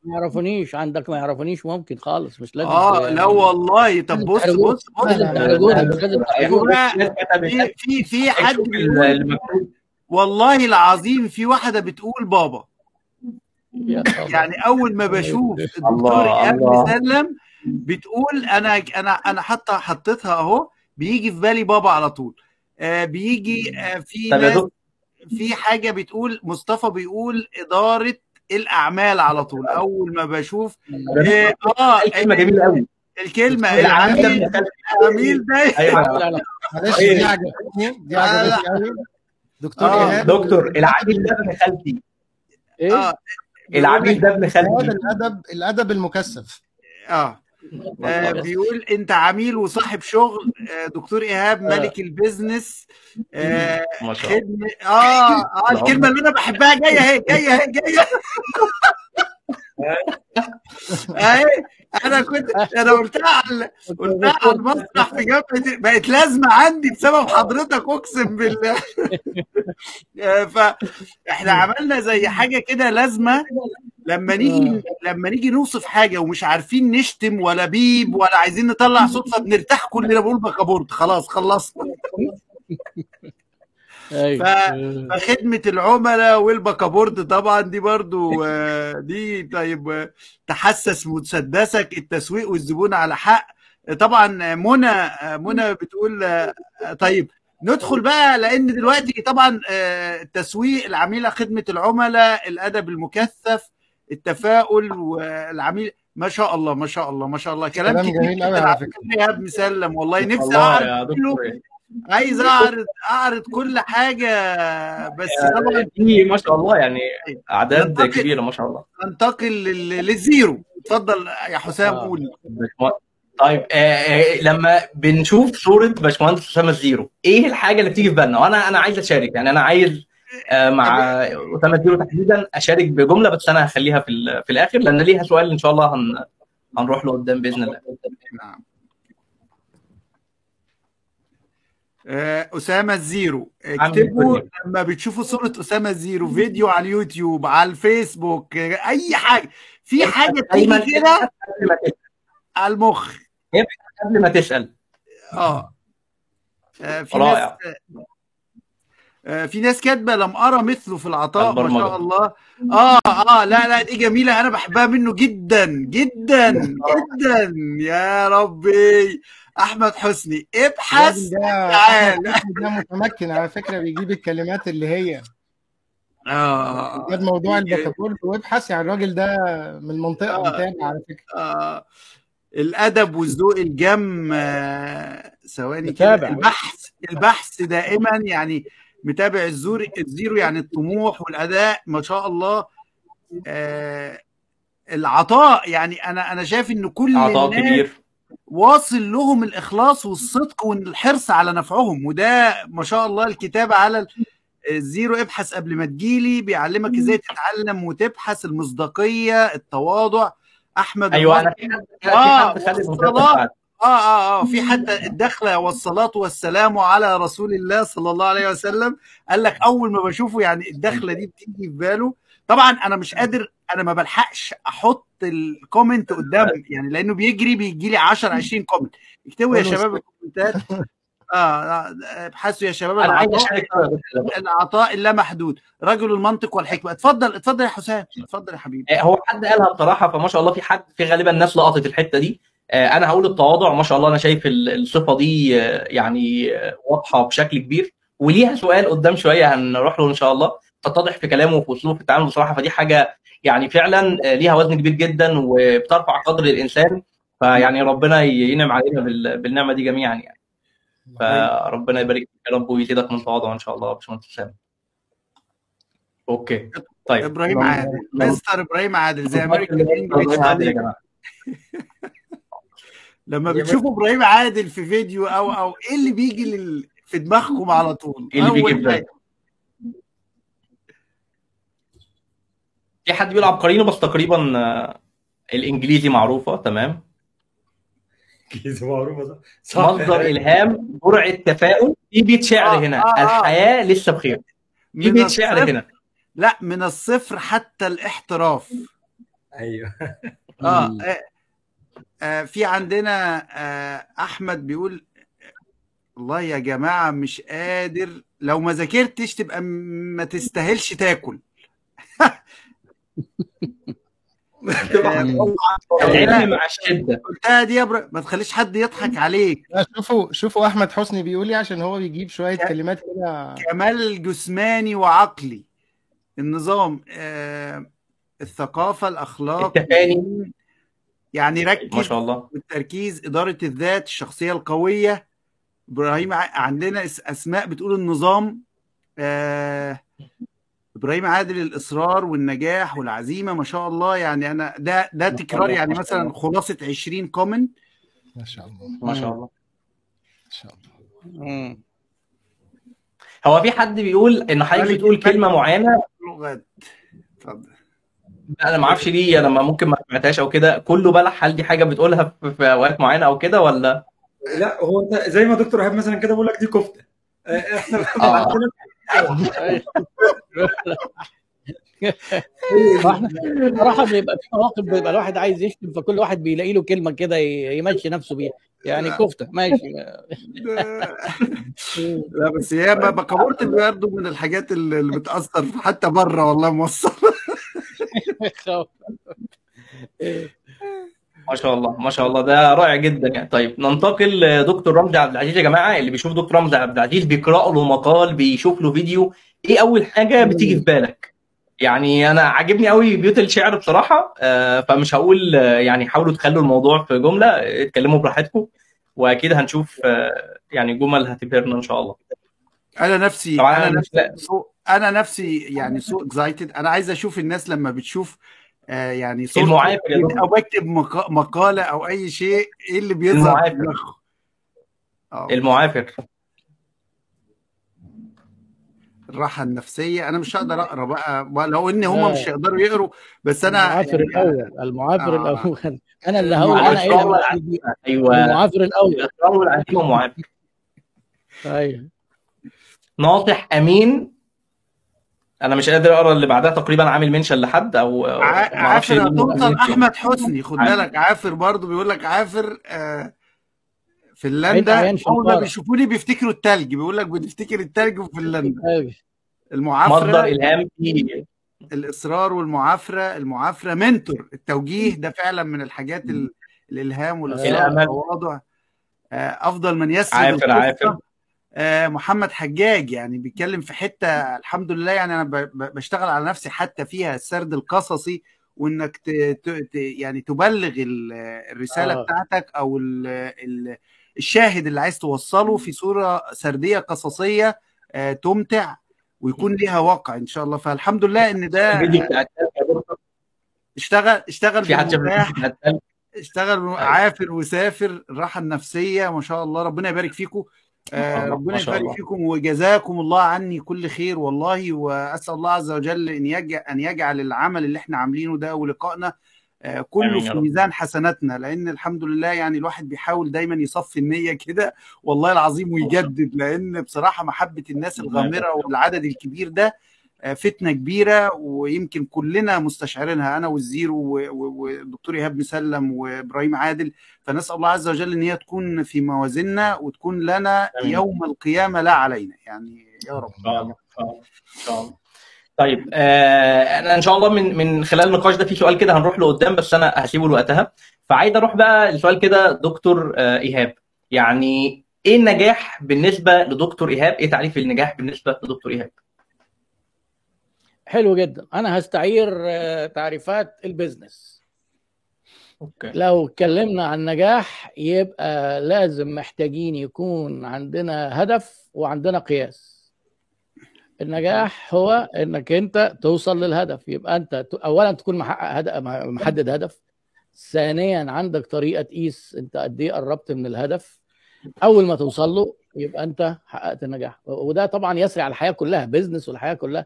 ما يعرفونيش. عندك ما يعرفونيش ممكن خالص مش لازم آه لا والله. طب بص بص بص. في في حد والله العظيم في واحدة بتقول بابا. يعني أول ما بشوف الدكتور إيهاب مسلم بتقول أنا أنا أنا حتى حطيتها أهو بيجي في بالي بابا على طول. آه بيجي آه في ناس في حاجة بتقول مصطفى بيقول إدارة الأعمال على طول. أول ما بشوف إيه آه الكلمة جميله قوي. الكلمة العميل العميل ده. أيوه. معلش دي عجبتني دي عجبتني قوي. دكتور إيهاب. دكتور العميل ده ابن خالتي. إيه؟ العميل ده ابن خالتي. الأدب الأدب المكثف. آه. آه بيقول انت عميل وصاحب شغل آه دكتور ايهاب ملك البيزنس آه ما شاء الله. آه آه الكلمة اللي أنا بحبها جاية أهي جاية أهي جاية أهي. أنا كنت أنا قلتها على قلتها على المسرح في جامعة بقت لازمة عندي بسبب حضرتك أقسم بالله. فاحنا عملنا زي حاجة كده لازمة. لما نيجي لما نيجي نوصف حاجة ومش عارفين نشتم ولا بيب ولا عايزين نطلع صوت فبنرتاح كلنا بقول بكابورت خلاص خلصنا. فخدمة العملاء والبكابورت طبعا دي برضو دي طيب تحسس مسدسك التسويق والزبون على حق. طبعا منى منى بتقول طيب ندخل بقى لأن دلوقتي طبعا التسويق العميلة خدمة العملاء الأدب المكثف. التفاؤل والعميل ما شاء الله ما شاء الله ما شاء الله. كلام كلام كتير جميل قوي جدا على فكره فكرة. يا ابن سلم والله نفسي والله اعرض يا كله. دكتور عايز أعرض أعرض كل حاجة بس طبعا في ما شاء الله يعني أعداد كبيرة ما شاء الله. ننتقل لل- للزيرو. اتفضل يا حسام آه. قول. طيب آه آه لما بنشوف صورة باشمهندس أسامة الزيرو إيه الحاجة اللي بتيجي في بالنا؟ وأنا أنا عايز أشارك يعني أنا عايز مع اسامه الزيرو تحديدا. أشارك بجملة بس أنا هخليها في في الآخر لأن ليها سؤال إن شاء الله هن هنروح له قدام بإذن الله. نعم. آه، أسامة الزيرو. عامل اكتبوا إيه؟ لما بتشوفوا صورة أسامة الزيرو فيديو على اليوتيوب على الفيسبوك آه، أي حاجة. في حاجة دايما بتيجي كده قبل ما تسأل. على المخ. قبل ما تسأل. آه. آه، في ناس رائع. آه، في ناس كاتبة لم أرى مثله في العطاء ما. شاء الله. آه آه لا لا دي جميلة أنا بحبها منه جدا جدا جدا. يا ربي. أحمد حسني ابحث. ده تعال. ده متمكن على فكرة بيجيب الكلمات اللي هي. آه جاب موضوع البكابورت وابحث يعني الراجل ده من المنطقة آه. متابع على فكرة. آه. الأدب والذوق الجم آه، ثواني كده. البحث البحث دائما يعني متابع الزور الزيرو يعني الطموح والأداء ما شاء الله. آه العطاء يعني أنا أنا شايف إن كل عطاء الناس كبير. واصل لهم الإخلاص والصدق والحرص على نفعهم. وده ما شاء الله الكتاب على ال- الزيرو ابحث قبل ما تجيلي بيعلمك إزاي تتعلم وتبحث المصداقية التواضع. أحمد أيوه. أنا في حد آه، آه آه آه في حتى الدخلة والصلاة والسلام على رسول الله صلى الله عليه وسلم. قال لك أول ما بشوفه يعني الدخلة دي بتيجي في باله. طبعا أنا مش قادر أنا ما بلحقش أحط ال comment قدام يعني لأنه بيجري بيجي لي 10 20 comment اكتبوا يا شباب الكومنتات. آه آه، ابحثوا يا شباب أنا عايز العطاء اللامحدود. رجل المنطق والحكمة. اتفضل اتفضل يا حسام. اتفضل يا حبيبي. هو حد قالها بصراحة فما شاء الله في حد في غالبا ناس لقطت الحتة دي. أنا هقول التواضع. ما شاء الله أنا شايف ال- الصفة دي آه، يعني آه، واضحة بشكل كبير. وليها سؤال قدام شوية هنروح له إن شاء الله. تتضح في كلامه وفي أسلوبه في التعامل بصراحة. فدي حاجة يعني فعلا آه، ليها وزن كبير جدا وبترفع قدر الإنسان. فيعني ربنا ينعم علينا بال- بالنعمة دي جميعا يعني. فربنا يبارك فيك يا رب ويزيدك من تواضع إن شاء الله يا باشمهندس اسامه okay. طيب. إبراهيم عادل. مستر إبراهيم عادل Z American English عادل يا جماعة لما بتشوفوا إبراهيم عادل في فيديو أو أو إيه اللي بيجي لل... في دماغكم على طول؟ إيه اللي بيجي في بالك؟ في حد بيقول عبقريين بس تقريبا آه، الإنجليزي معروفة تمام؟ إنجليزي معروفة صح. مصدر إلهام جرعة تفاؤل في بيت شعر آه، هنا. آه، آه. الحياة لسه بخير. في بيت شعر هنا. لا من الصفر حتى الاحتراف. أيوه. آه, في عندنا آه أحمد بيقول والله يا جماعة مش قادر لو ما ذاكرتش تبقى ما تستاهلش تاكل. آه، العلم مع الشدة. قلتها دي يا برا ما تخليش حد يضحك عليك. لا شوفوا شوفوا أحمد حسني بيقول لي عشان هو بيجيب شوية كلمات كده. كمال جسماني وعقلي. النظام آه الثقافة الأخلاق. التفاني. يعني ما ركز شاء الله. والتركيز إدارة الذات الشخصية القوية. إبراهيم ع- عندنا أس- أسماء بتقول النظام آه إبراهيم عادل الإصرار والنجاح والعزيمة ما شاء الله. يعني أنا ده ده تكرار يعني ما مثلا. خلاصة 20 كومنت ما شاء الله. ما شاء الله. ما شاء الله. هو في حد بيقول إن حضرتك بتقول كلمة معينة؟ لغات اتفضل أنا ما أعرفش ليه أنا ما ممكن ما سمعتهاش أو كده. كله بلح هل دي حاجة بتقولها في في أوقات معينة أو كده ولا؟ لا هو انت زي ما دكتور ايهاب مثلا كده بيقول لك دي كفتة. آه، إحنا آه. عندنا صراحة بيبقى في مواقف بيبقى الواحد عايز يشتم فكل واحد بيلاقي له كلمة كده يمشي نفسه بيها. يعني كفتة ماشي. لا بس هي ما بكابورت برضه من الحاجات اللي بتأثر حتى بره والله موصل ما شاء الله ما شاء الله. ده رائع جدا يعني. طيب ننتقل لدكتور رمزي عبد العزيز يا جماعة. اللي بيشوف دكتور رمزي عبد العزيز بيقرأ له مقال بيشوف له فيديو. إيه أول حاجة بتيجي في بالك؟ يعني أنا عاجبني قوي بيوت الشعر بصراحة. آه، فمش هقول آه، يعني حاولوا تخلوا الموضوع في جملة اتكلموا براحتكم وأكيد هنشوف آه، يعني جمل هتبهرنا إن شاء الله. أنا نفسي طبعا أنا نفسي لا. أنا نفسي يعني so excited أنا عايز أشوف الناس لما بتشوف آه يعني المعافر أو بكتب مقا- مقالة أو أي شيء إيه اللي بيظهر في المعافر المعافر الراحة النفسية. أنا مش هقدر أقرأ بقى لو إن هم مش هيقدروا يقروا بس أنا المعافر يعني الأول. المعافر آه. الأول. أنا اللي هقول أنا. قلبي أيوه. المعافر الأول. والعزيمه معافر أيوه ناصح أمين أنا مش قادر أقرأ اللي بعدها تقريبا عامل منشن لحد أو أو ع- ما أعرفش عافر هتوصل أحمد حسني خد عافر بالك عافر برضو بيقول لك عافر آه فنلندا اول ما شنكارة بيشوفوني بيفتكروا التلج بيقول لك بنفتكر التلج في فنلندا. أيوة. مصدر المعافره الهام الإصرار والمعافرة المعافرة منتور التوجيه ده فعلا من الحاجات ال... الإلهام والإصرار الامل والتواضع. آه، أفضل من يسرد عافر عافر. آه، محمد حجاج يعني بيتكلم في حتة الحمد لله يعني أنا بشتغل على نفسي حتى فيها السرد القصصي وإنك ت... ت... ت... يعني تبلغ ال- الرسالة آه. بتاعتك أو ال... ال... الشاهد اللي عايز توصله في صورة سردية قصصية آه، تمتع ويكون ليها واقع إن شاء الله. فالحمد لله إن ده اشتغل اشتغل في حد اشتغل أيوه. عافر وسافر الراحه النفسيه ما شاء الله. ربنا يبارك فيكم آه، ربنا يبارك فيكم وجزاكم الله عني كل خير والله وأسأل الله عز وجل إن يجعل أن يجعل العمل اللي إحنا عاملينه ده ولقائنا آه، كله في ميزان حسناتنا لأن الحمد لله يعني الواحد بيحاول دايما يصفي النية كده والله العظيم ويجدد لأن بصراحة محبة الناس الغامرة والعدد الكبير ده فتنة كبيرة ويمكن كلنا مستشعرينها أنا والزيرو والدكتور إيهاب مسلم وإبراهيم عادل. فنسأل الله عز وجل إن هي تكون في موازيننا وتكون لنا يوم القيامة لا علينا. يعني يا رب. إن شاء الله طيب آه أنا إن شاء الله من من خلال النقاش ده في سؤال كده هنروح لقدام بس أنا هسيبه لوقتها. فعايز أروح بقى لسؤال كده دكتور آه إيهاب. يعني إيه النجاح بالنسبة لدكتور إيهاب؟ إيه تعريف النجاح بالنسبة لدكتور إيهاب؟ حلو جدا. أنا هستعير آه، تعريفات ال business. okay. لو اتكلمنا عن نجاح يبقى لازم محتاجين يكون عندنا هدف وعندنا قياس. النجاح هو إنك أنت توصل للهدف. يبقى أنت اولا تكون محقق هدف محدد هدف. ثانيا عندك طريقة تقيس أنت قد إيه قربت من الهدف. أول ما توصل له يبقى أنت حققت النجاح. وده طبعا يسري على الحياة كلها بيزنس والحياة كلها.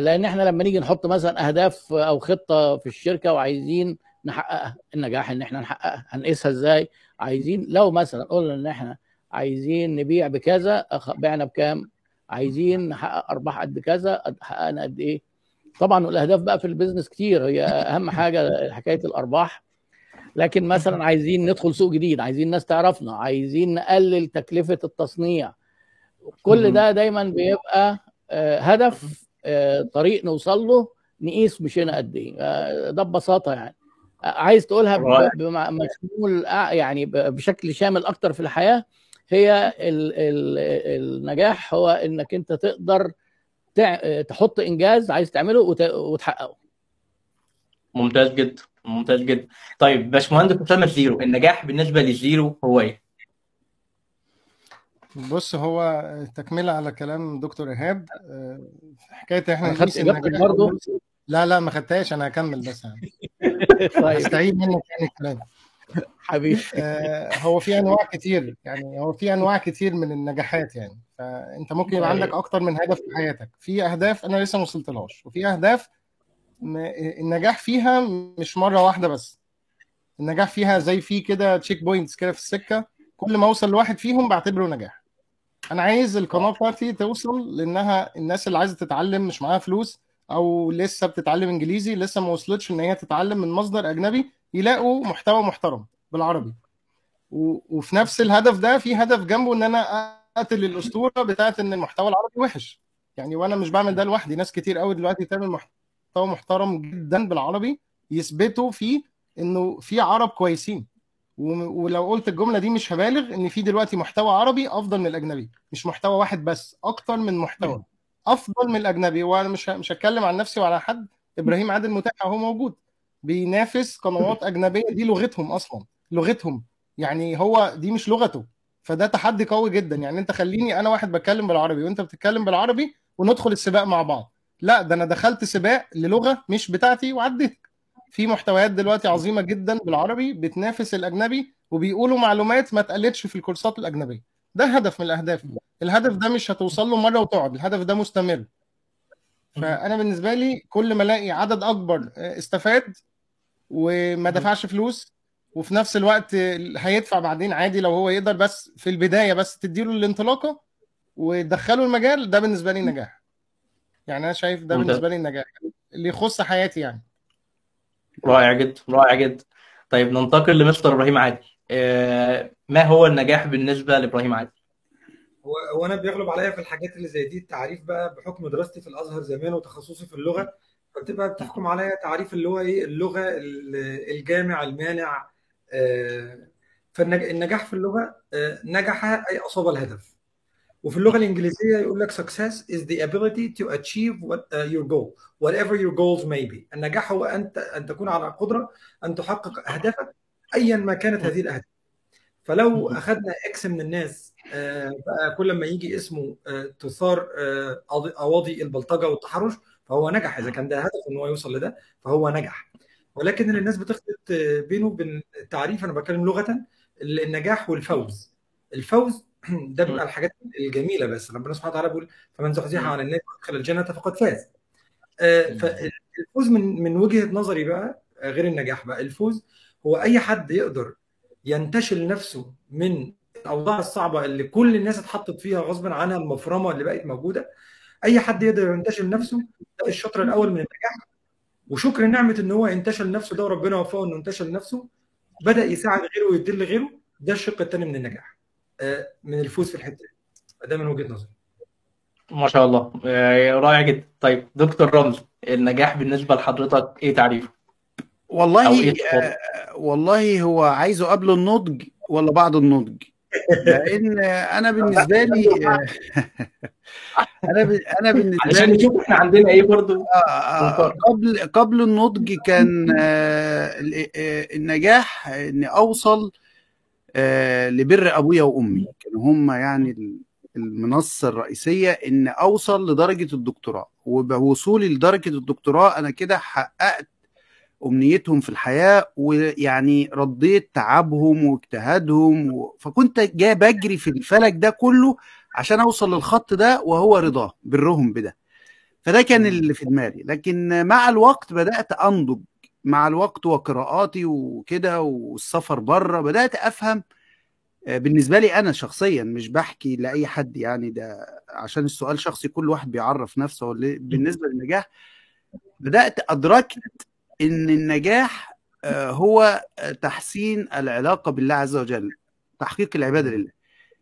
لأن إحنا لما نيجي نحط مثلا اهداف أو خطة في الشركة وعايزين نحققها النجاح ان إحنا نحققها هنقيسها إزاي؟ عايزين لو مثلا قلنا ان إحنا عايزين نبيع بكذا بعنا بكام؟ عايزين نحقق أرباح قد كذا حققنا قد إيه؟ طبعا الأهداف بقى في البيزنس كتير هي أهم حاجة حكاية الأرباح. لكن مثلا عايزين ندخل سوق جديد عايزين ناس تعرفنا عايزين نقلل تكلفة التصنيع. كل. ده دايما بيبقى آه، هدف آه، طريق نوصل له نقيس مشينا قد إيه. آه، ده ببساطة يعني. آه، عايز تقولها بمشمول آه، يعني بشكل شامل أكتر في الحياة هي ال ال النجاح هو إنك أنت تقدر آه، تحط إنجاز عايز تعمله وت- وتحققه. ممتاز جدا ممتاز جدا. طيب باشمهندس أسامة الزيرو النجاح بالنسبة للزيرو هو إيه؟ بص هو تكملة على كلام دكتور إيهاب. آه، حكاية إحنا أنا خدت النجاح برضه. لا لا ما خدتهاش أنا هكمل بس. يعني طيب. هستعيد منك يعني الكلام. حبيبي. آه، هو في أنواع كتير يعني هو في أنواع كتير من النجاحات يعني. فأنت ممكن يبقى عندك أكتر من هدف في حياتك. في أهداف أنا لسه ما وصلتلهاش وفي أهداف م- النجاح فيها مش مرة واحدة بس. النجاح فيها زي في كده checkpoints كده في السكة. كل ما أوصل لواحد فيهم بعتبره نجاح. أنا عايز القناة بتاعتي توصل لإنها الناس اللي عايزة تتعلم مش معاها فلوس أو لسه بتتعلم إنجليزي لسه ما وصلتش إن هي تتعلم من مصدر أجنبي يلاقوا محتوى محترم بالعربي. و- وفي نفس الهدف ده في هدف جنبه إن أنا أقتل الأسطورة بتاعت إن المحتوى العربي وحش. يعني وأنا مش بعمل ده لوحدي. ناس كتير قوي دلوقتي بتعمل محتوى محترم جدا بالعربي يثبتوا فيه إنه في عرب كويسين. ولو قلت الجملة دي مش هبالغ إن في دلوقتي محتوى عربي أفضل من الأجنبي. مش محتوى واحد بس أكتر من محتوى. أفضل من الأجنبي. وأنا مش مش هتكلم عن نفسي وعلى حد. إبراهيم عادل متاح أهو موجود. بينافس قنوات أجنبية. دي لغتهم أصلا. لغتهم. يعني هو دي مش لغته. فده تحدي قوي جدا. يعني أنت خليني أنا واحد بتكلم بالعربي وأنت بتتكلم بالعربي وندخل السباق مع بعض. لا ده أنا دخلت سباق للغة مش بتاعتي وعديت في محتويات دلوقتي عظيمة جدا بالعربي بتنافس الأجنبي وبيقولوا معلومات ما اتقالتش في الكورسات الأجنبية. ده هدف من الأهداف. الهدف ده مش هتوصل له مرة وتقعد الهدف ده مستمر. فأنا بالنسبة لي كل ما ألاقي عدد أكبر استفاد وما دفعش فلوس وفي نفس الوقت هيدفع بعدين عادي لو هو يقدر بس في البداية بس تديله الانطلاقة وتدخله المجال ده بالنسبة لي نجاح. يعني أنا شايف ده بالنسبة لي النجاح اللي يخص حياتي يعني. رائع جدا رائع جدا. طيب ننتقل لمستر إبراهيم عادل. ما هو النجاح بالنسبة لإبراهيم عادل؟ هو هو أنا بيغلب عليا في الحاجات اللي زي دي التعريف بقى بحكم دراستي في الأزهر زمان وتخصصي في اللغة. فبتبقى بتحكم عليا تعريف اللي هو إيه اللغة الجامع المانع. فالنجاح في اللغة نجح أي أصاب الهدف. وفي اللغة الإنجليزية يقول لك success is the ability to achieve what, uh, your goal. Whatever your goals may be. النجاح هو انت أن تكون على قدرة أن تحقق أهدافك ايا ما كانت هذه الأهداف. فلو أخذنا إكس من الناس بقى كل ما يجي اسمه تثار اواضي البلطجة والتحرش فهو نجح. إذا كان ده هدف إن هو يوصل لده فهو نجح. ولكن اللي الناس بتخلط بينه وبين التعريف أنا بتكلم لغة النجاح والفوز. الفوز ده بيبقى الحاجات الجميلة بس ربنا سبحانه وتعالى بيقول فمن زحزح عن النار وادخل الجنة فقد فاز. فالفوز من من وجهة نظري بقى غير النجاح بقى الفوز هو أي حد يقدر ينتشل نفسه من الأوضاع الصعبة اللي كل الناس اتحطت فيها غصبا عنها المفرمة اللي بقت موجودة أي حد يقدر ينتشل نفسه ده الشطر الأول من النجاح. وشكر نعمة إن هو ينتشل نفسه ده وربنا وفقه إنه ينتشل نفسه بدأ يساعد غيره ويدل غيره ده الشق الثاني من النجاح. من الفوز في الحتة دي. ده من وجهة نظري. ما شاء الله. رائع جدا. طيب دكتور رمزي النجاح بالنسبة لحضرتك إيه تعريفه؟ والله إيه آه والله هو عايزه قبل النضج ولا بعد النضج؟ لأن أنا بالنسبة لي أنا ب... أنا بالنسبة عشان نشوف إحنا عندنا إيه برضو قبل قبل النضج كان النجاح إني أوصل لبر أبويا وأمي. كانوا هم يعني المنصة الرئيسية إن أوصل لدرجة الدكتوراه. وبوصولي لدرجة الدكتوراه أنا كده حققت أمنيتهم في الحياة ويعني رديت تعبهم واجتهادهم و... فكنت جاي بجري في الفلك ده كله عشان أوصل للخط ده وهو رضاه برهم بده. فده كان اللي في دماغي. لكن مع الوقت بدأت أنضج مع الوقت وقراءاتي وكده والسفر بره بدأت أفهم بالنسبة لي أنا شخصيا مش بحكي لأي حد يعني ده عشان السؤال شخصي كل واحد بيعرف نفسه بالنسبة للنجاح بدأت أدركت إن النجاح هو تحسين العلاقة بالله عز وجل تحقيق العبادة لله.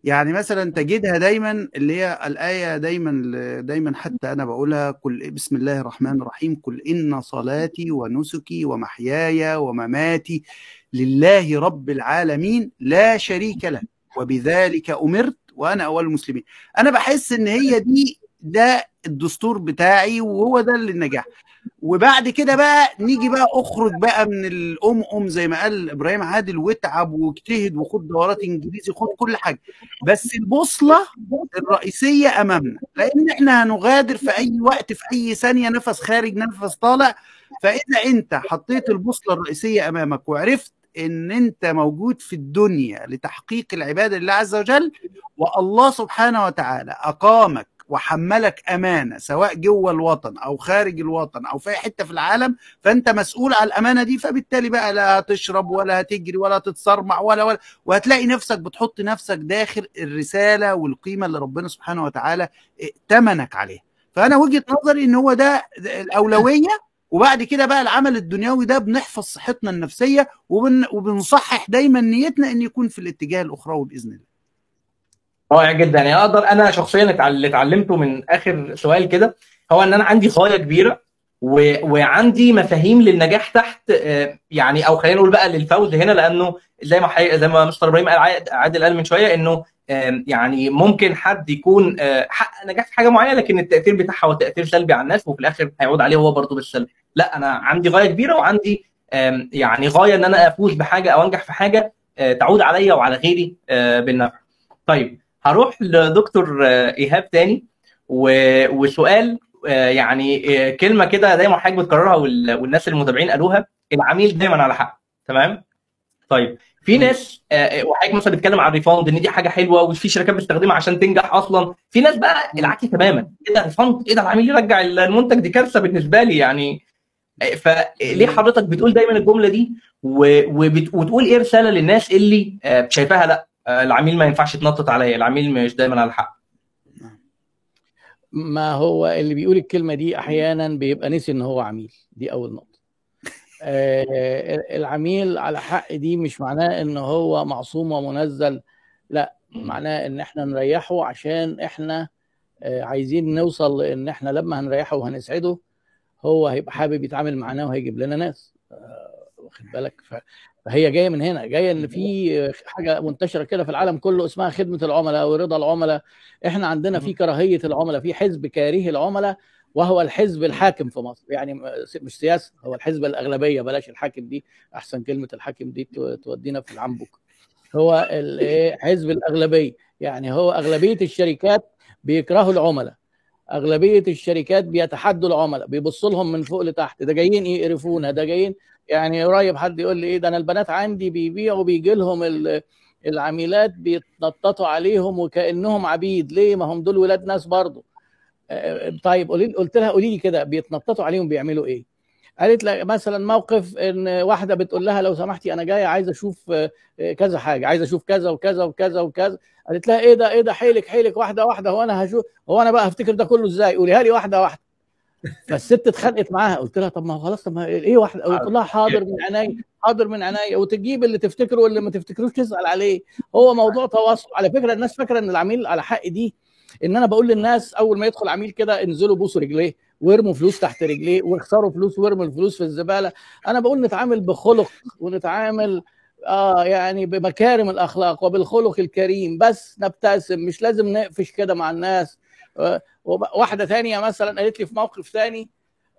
يعني مثلا تجدها دايما اللي هي الآية دايما دايما حتى أنا بقولها كل بسم الله الرحمن الرحيم قل إن صلاتي ونسكي ومحياي ومماتي لله رب العالمين لا شريك له وبذلك أمرت وأنا أول المسلمين. أنا بحس إن هي دي ده الدستور بتاعي وهو ده اللي النجاح وبعد كده بقى نيجي بقى أخرج بقى من الأم أم زي ما قال إبراهيم عادل واتعب واجتهد وخد دورات إنجليزي خد كل حاجة. بس البوصلة الرئيسية أمامنا لأن إحنا هنغادر في أي وقت في أي ثانية نفس خارج نفس طالع. فإذا أنت حطيت البوصلة الرئيسية أمامك وعرفت إن أنت موجود في الدنيا لتحقيق العبادة لله عز وجل والله سبحانه وتعالى أقامك وحملك أمانة سواء جوه الوطن أو خارج الوطن أو في حتة في العالم فأنت مسؤول على الأمانة دي فبالتالي بقى لا هتشرب ولا هتجري ولا هتتصرمع ولا ولا وهتلاقي نفسك بتحط نفسك داخل الرسالة والقيمة اللي ربنا سبحانه وتعالى ائتمنك عليها. فأنا وجهة نظري إن هو ده الأولوية وبعد كده بقى العمل الدنيوي ده بنحفظ صحتنا النفسية وبن وبنصحح دايما نيتنا إن يكون في الاتجاه الاخروي باذن الله. رائع جدا. يعني أقدر أنا شخصيا اللي اتعلمته من آخر سؤال كده هو إن أنا عندي غايه كبيرة و... وعندي مفاهيم للنجاح تحت يعني أو خلينا نقول بقى للفوز هنا لأنه زي ما حي... زي ما مستر إبراهيم قال عادل قال من شوية إنه يعني ممكن حد يكون حقق نجاح في حاجة معينة لكن التأثير بتاعها هو تاثير سلبي على الناس وفي الآخر هيعود عليه هو برضه بالسلب. لا أنا عندي غاية كبيرة وعندي يعني غاية إن أنا أفوز بحاجة أو أنجح في حاجة تعود عليا وعلى غيري بالنفع. طيب هروح لدكتور إيهاب تاني. وسؤال يعني كلمة كده دايما حضرتك بتكررها والناس المتابعين قالوها العميل دايما على حق تمام؟ طيب في ناس وحضرتك مثلا بتتكلم عن ال refund إن دي حاجة حلوة وفي شركات بتستخدمها عشان تنجح أصلا. في ناس بقى العكس تماما إيه ده refund إيه ده العميل يرجع المنتج؟ دي كارثة بالنسبة لي يعني. فليه حضرتك بتقول دايما الجملة دي؟ وتقول إيه رسالة للناس اللي شايفاها لأ؟ العميل ما ينفعش يتنطط عليا العميل مش دايما على الحق. ما هو اللي بيقول الكلمة دي أحيانا بيبقى نسي إن هو عميل. دي أول نقطة. آه العميل على حق دي مش معناه إن هو معصوم ومنزل. لا معناه إن إحنا نريحه عشان إحنا آه عايزين نوصل لأن إحنا لما هنريحه وهنسعده هو هيبقى حابب يتعامل معانا وهيجيب لنا ناس. آه واخد بالك؟ فهي جاية من هنا جاية إن في حاجة منتشرة كده في العالم كله اسمها خدمة العملاء ورضا العملاء. إحنا عندنا في كراهية العملاء في حزب كاره العملاء وهو الحزب الحاكم في مصر. يعني مش سياسة هو الحزب الأغلبية بلاش الحاكم دي أحسن كلمة الحاكم دي تودينا في العنبك هو حزب الأغلبية. يعني هو أغلبية الشركات بيكرهوا العملاء. أغلبية الشركات بيتحدوا العملاء بيبصوا لهم من فوق لتحت. ده جايين يقرفونا ده جايين يعني قريب حد يقول لي إيه ده أنا البنات عندي بيبيعوا بيجي لهم العميلات بيتنططوا عليهم وكأنهم عبيد. ليه؟ ما هم دول ولاد ناس برضه. طيب قلت لها قولي لي كده بيتنططوا عليهم بيعملوا إيه؟ قالت لك مثلا موقف إن واحدة بتقول لها لو سمحتي أنا جاية عايزه أشوف كذا حاجة عايزه أشوف كذا وكذا وكذا وكذا. قالت لها إيه ده إيه ده؟ حيلك حيلك واحدة واحدة هو أنا هشوف هو أنا بقى هفتكر ده كله إزاي؟ قوليها لي واحدة واحدة. فالست اتخانقت معاها قلت لها طب ما خلاص طب ما إيه واحدة قلت لها حاضر من عينيا حاضر من عينيا وتجيب اللي تفتكره واللي ما تفتكروش تسأل عليه. هو موضوع تواصل. على فكرة الناس فاكرة إن العميل على حق دي إن أنا بقول للناس أول ما يدخل عميل كده انزلوا بوسوا رجليه وارموا فلوس تحت رجليه واخسروا فلوس وارموا الفلوس في الزبالة. أنا بقول نتعامل بخلق ونتعامل آه يعني بمكارم الأخلاق وبالخلق الكريم. بس نبتسم مش لازم نقفش كده مع الناس. واحدة ثانية مثلا قالت لي في موقف ثاني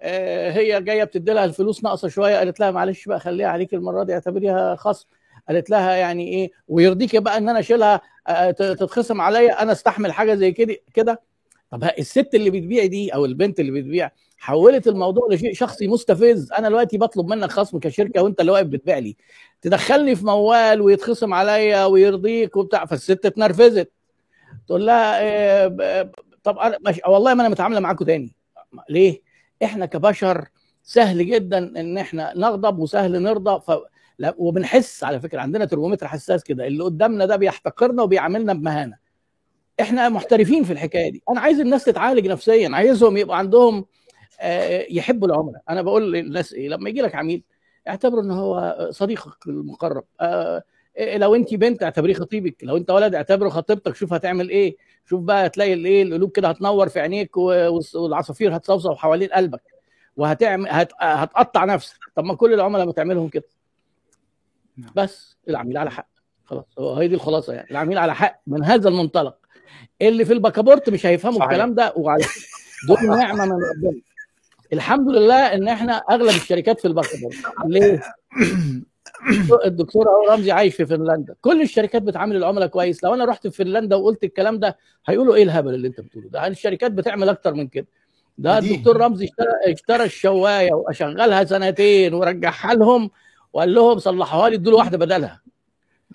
آه هي جاية بتدي لها الفلوس ناقصة شوية قالت لها معلش بقى خليها عليك المرة دي اعتبريها خصم. قالت لها يعني إيه ويرضيك بقى إن أنا أشيلها تتخصم عليا أنا أستحمل حاجة زي كده كده. طب الست اللي بتبيع دي أو البنت اللي بتبيع حولت الموضوع لشيء شخصي مستفز. أنا دلوقتي بطلب منك خصم كشركة وأنت اللي واقف بتبيع لي. تدخلني في موال ويتخصم عليا ويرضيك وبتاع فالست اتنرفزت. تقول لها إيه طب أنا مش والله ما أنا متعامله معاكم تاني. ليه؟ إحنا كبشر سهل جدا إن إحنا نغضب وسهل نرضى. ف... لا وبنحس على فكرة عندنا ترمومتر حساس كده. اللي قدامنا ده بيحتقرنا وبيعاملنا بمهانة. إحنا محترفين في الحكاية دي. أنا عايز الناس تتعالج نفسيا. عايزهم يبقى عندهم آه يحبوا العملاء أنا بقول للناس إيه؟ لما يجي لك عميل اعتبره إن هو صديقك المقرب. آه لو انت بنت اعتبريه خطيبك لو انت ولد اعتبره خطيبتك شوف هتعمل إيه. شوف بقى تلاقي الايه القلوب كده هتنور في عينيك والعصافير هتصوصو حوالين قلبك. وهتعمل هت... هتقطع نفسك. طب ما كل العملاء ما تعملهم كده. بس العميل على حق. خلاص هي دي الخلاصة يعني. العميل على حق من هذا المنطلق. اللي في الباكابورت مش هيفهموا الكلام ده وعلى دول نعمة من ربنا. الحمد لله إن إحنا أغلب الشركات في الباكابورت. ليه؟ الدكتور اهو رمزي عايش في فنلندا. كل الشركات بتعامل العملاء كويس. لو أنا رحت في فنلندا وقلت الكلام ده هيقولوا إيه الهبل اللي أنت بتقوله ده؟ الشركات بتعمل أكتر من كده. ده الدكتور رمزي اشترى اشترى الشواية وأشغلها سنتين ورجعها لهم وقال لهم صلحوها لي ادوا له واحدة بدلها.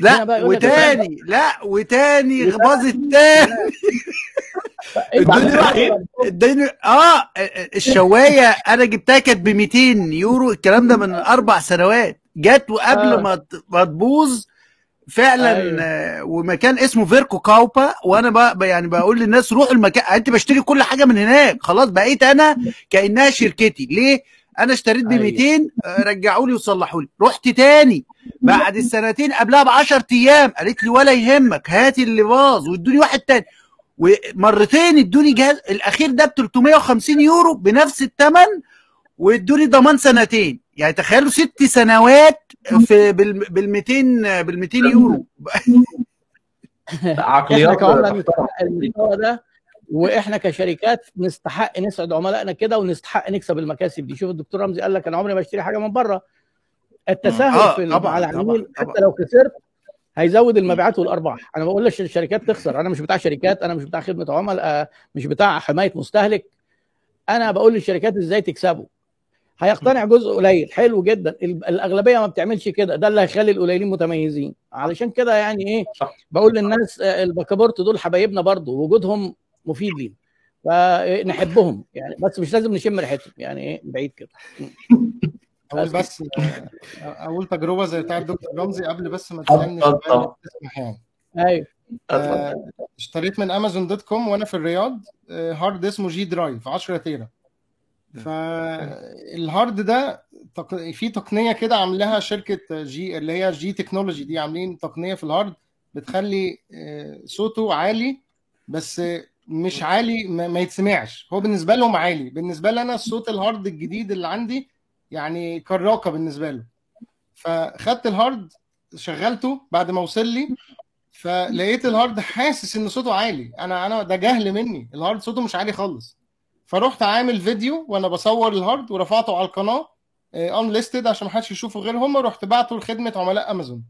لا وتاني لا وتاني باظت تاني ادوني واحد. ادوني آه الشواية أنا جبتها كانت ب 200 يورو الكلام ده من أربع سنوات. جت وقبل آه. ما ما تبوظ فعلا أيوة. ومكان اسمه فيركو كاوبا وأنا بقى يعني بقول للناس روحوا المكان أنت بشتري كل حاجة من هناك خلاص بقيت أنا كأنها شركتي ليه أنا اشتريت ب 200 أيوة. رجعوا لي وصلحوا لي رحت تاني بعد السنتين قبلها ب 10 أيام قالت لي ولا يهمك هات اللي باظ وادوني واحد تاني ومرتين ادوني جهاز الأخير ده ب 350 يورو بنفس الثمن وادوني ضمان سنتين يعني تخيلوا ست سنوات في بال 200 بال 200 يورو. عقليات المستوى ده وإحنا كشركات نستحق نسعد عملائنا كده ونستحق نكسب المكاسب دي. شوف الدكتور رمزي قال لك أنا عمري ما اشتري حاجة من بره. التساهل آه في مع العميل حتى لو خسرت هيزود المبيعات والأرباح. أنا بقول لك الشركات تخسر. أنا مش بتاع شركات أنا مش بتاع خدمة عملاء مش بتاع حماية مستهلك. أنا بقول للشركات إزاي تكسبوا. هيقتنع جزء قليل. حلو جدا. الأغلبية ما بتعملش كده. ده اللي هيخلي القليلين متميزين. علشان كده يعني إيه بقول للناس البكابورت دول حبايبنا برضو وجودهم مفيد لينا فنحبهم يعني بس مش لازم نشم ريحتهم. يعني إيه بعيد كده. أقول بس أقول تجربة زي بتاعت دكتور رمزي قبل بس ما تسألني تسمح يعني. أيوه. آه اشتريت من امازون dot com وأنا في الرياض آه هارد اسمه G-Drive 10 tera. فالهارد ده في تقنية كده عاملاها شركة G اللي هي G-Technology دي عاملين تقنية في الهارد بتخلي صوته عالي بس مش عالي ما يتسمعش. هو بالنسبة لهم عالي. بالنسبة لي أنا الصوت الهارد الجديد اللي عندي يعني كراكه بالنسبة له فخدت الهارد شغلته بعد ما وصل لي فلقيت الهارد حاسس إن صوته عالي. أنا أنا ده جهل مني. الهارد صوته مش عالي خالص. فرحت عامل فيديو وأنا بصور الهارد ورفعته على القناة unlisted عشان ما حدش يشوفه غير هم رحت بعته لخدمة عملاء امازون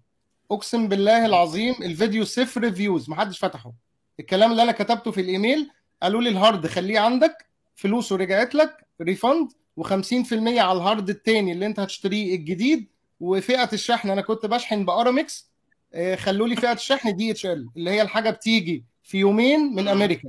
أقسم بالله العظيم الفيديو صفر views ما حدش فتحه. الكلام اللي أنا كتبته في الإيميل قالوا لي الهارد خليه عندك فلوسه رجعت لك refund و50% على الهارد التاني اللي أنت هتشتريه الجديد وفئة الشحن أنا كنت بشحن بأرامكس خلوا لي فئة الشحن DHL اللي هي الحاجة بتيجي في يومين من أمريكا.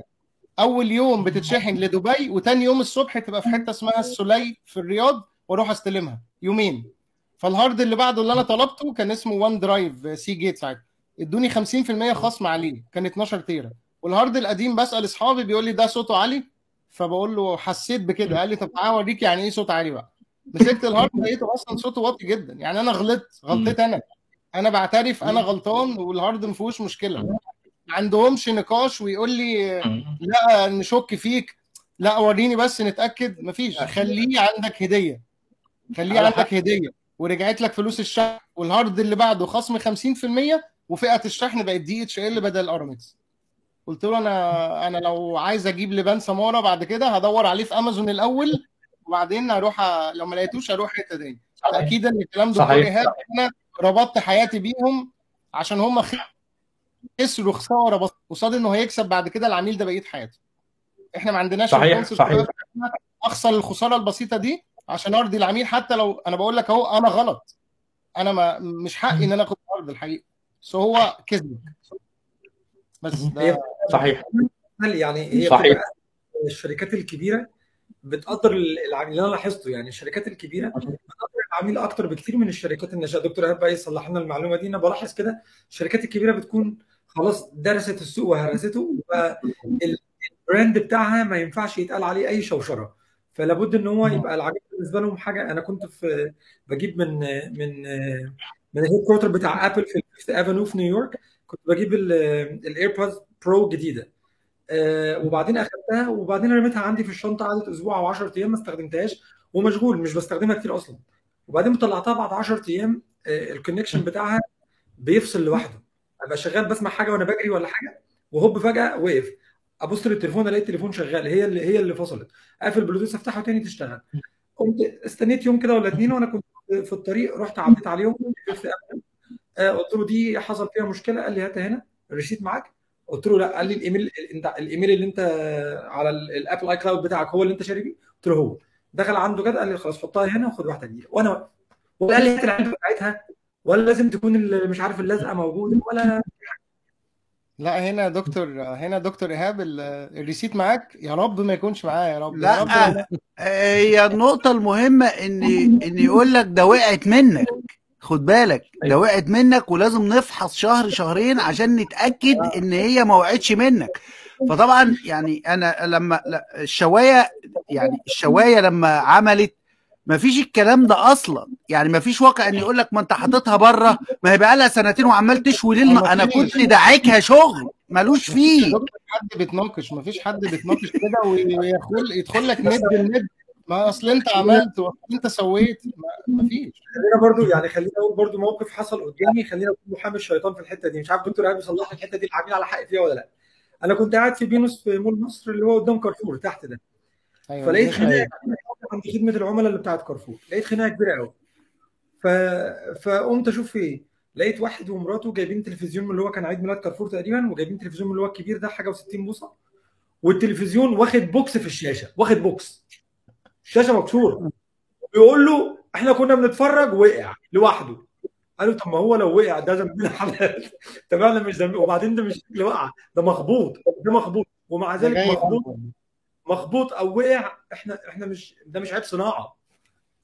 أول يوم بتتشحن لدبي وتاني يوم الصبح تبقى في حتة اسمها السلي في الرياض وأروح أستلمها. يومين. فال hard اللي بعده اللي أنا طلبته كان اسمه One Drive C جيت ساعتها. ادوني 50% خصم عليه. كان 12 تيرا. وال hard القديم بسأل أصحابي بيقول لي ده صوته عالي؟ فبقول له حسيت بكده. قال لي طب تعالى أوريك يعني إيه صوت عالي بقى. مسكت الهارد لقيته أصلا صوته واطي جدا. يعني أنا غلطت. غلطت أنا. أنا بعترف أنا غلطان وال hard ما فيهوش مشكله ما عندهمش نقاش ويقول لي لا نشك فيك. لا وريني بس نتأكد. مفيش. خليه عندك هدية. خليه عندك هدية. ورجعت لك فلوس الشحن وال hard اللي بعده خصم 50% وفئة الشحن بقت DHL بدل ارامكس قلت له أنا أنا لو عايز أجيب لبان سماره بعد كده هدور عليه في امازون الأول وبعدين هروح أ... لو ما لقيتوش هروح حتة تاني. تاكيدا إن الكلام ده أنا ربطت حياتي بيهم عشان هم خسروا خساره قصاد إنه هيكسب بعد كده العميل ده بقية حياته. إحنا ما عندناش صحيح صحيح. أخسر الخسارة البسيطة دي عشان أرضي العميل. حتى لو أنا بقول لك أهو أنا غلط. أنا ما مش حقي إن أنا آخد ارض الحقيقة. بس هو كذب. بس ده صحيح يعني هي صحيح. الشركات الكبيرة بتقدر العميل اللي أنا لاحظته. يعني الشركات الكبيرة بتقدر العميل أكتر بكتير من الشركات الناشئه دكتور ايهاب بقى يصلح لنا المعلومة دي. أنا بلاحظ كده الشركات الكبيرة بتكون خلاص درست السوق وهرسته فال brand بتاعها ما ينفعش يتقال عليه أي شوشرة. فلا بد إن هو يبقى العميل بالنسبة لهم حاجة. أنا كنت في بجيب من من من ال headquarter بتاع Apple في Avenue في نيويورك كنت بجيب ال AirPods Pro جديدة. أه وبعدين أخدتها وبعدين رميتها عندي في الشنطة قعدت أسبوع أو 10 أيام ما استخدمتهاش. ومشغول مش بستخدمها كتير أصلا. وبعدين طلعتها بعد 10 أيام أه ال connection بتاعها بيفصل لوحده. أبقى شغال بسمع حاجة وأنا بجري ولا حاجة وهوب فجأة وقف. أبص للتليفون ألاقي التليفون شغال. هي اللي هي اللي فصلت. أقفل البلوتوث أفتحه تاني تشتغل. قمت استنيت يوم كده ولا اتنين وأنا كنت في الطريق رحت عديت عليهم قلت له دي حصل فيها مشكلة. قال لي هاتها هنا ال receipt معاك. قلت له لا قال لي ال email ال email اللي أنت على ال Apple iCloud بتاعك هو اللي أنت شاري بيه؟ قلت له هو. دخل عنده كده قال لي خلاص حطها هنا وخد واحدة جديده وأنا ولا قال لي هات العلبه بتاعتها. ولا لازم تكون مش عارف اللزقة موجودة ولا لا هنا دكتور هنا دكتور إيهاب الريسيت معاك؟ يا رب ما يكونش معايا يا رب لا يا رب هي النقطة المهمة ان إن يقول لك ده وقعت منك. خد بالك ده وقعت منك ولازم نفحص شهر شهرين عشان نتأكد إن هي ما وقعتش منك. فطبعا يعني أنا لما الشواية يعني الشواية لما عملت ما فيش الكلام ده أصلا. يعني ما فيش واقع إن يقول لك ما أنت حاططها بره ما هي بقى لها سنتين وعمال تشوي ليل أنا كنت داعكها شغل ملوش فيه. حد بيتناقش ما فيش حد بيتناقش كده ويدخل يدخل لك ند الند ما أصل أنت عملت وأصل أنت سويت. ما فيش. خلينا برضو يعني خلينا أقول برضو موقف حصل قدامي خلينا أقول محامي الشيطان في الحتة دي. مش عارف دكتور ايهاب يصلح الحتة دي العميل على حق فيها ولا لأ. أنا كنت قاعد في Beano's في مول مصر اللي هو قدام كارفور تحت ده. أيوة فلقيت خناقة عند خدمة العملاء اللي بتاعت كارفور. لقيت خناقة كبيرة قوي ف... فقمت أشوف في إيه؟ لقيت واحد ومراته جايبين تلفزيون من اللي هو كان عيد ميلاد كارفور تقريبا وجايبين تلفزيون من اللي هو الكبير ده حاجة و60 بوصة. والتلفزيون واخد بوكس في الشاشة واخد بوكس. الشاشة مكسورة. بيقول له إحنا كنا بنتفرج وقع لوحده. قالوا طب ما هو لو وقع ده ذنبنا حلال طب إحنا مش ذنب وبعدين ده مش اللي وقع ده مخبوط ده مخبوط. ومع ذلك مخبوط. مخبوط أو وقع إحنا إحنا مش ده مش عيب صناعة.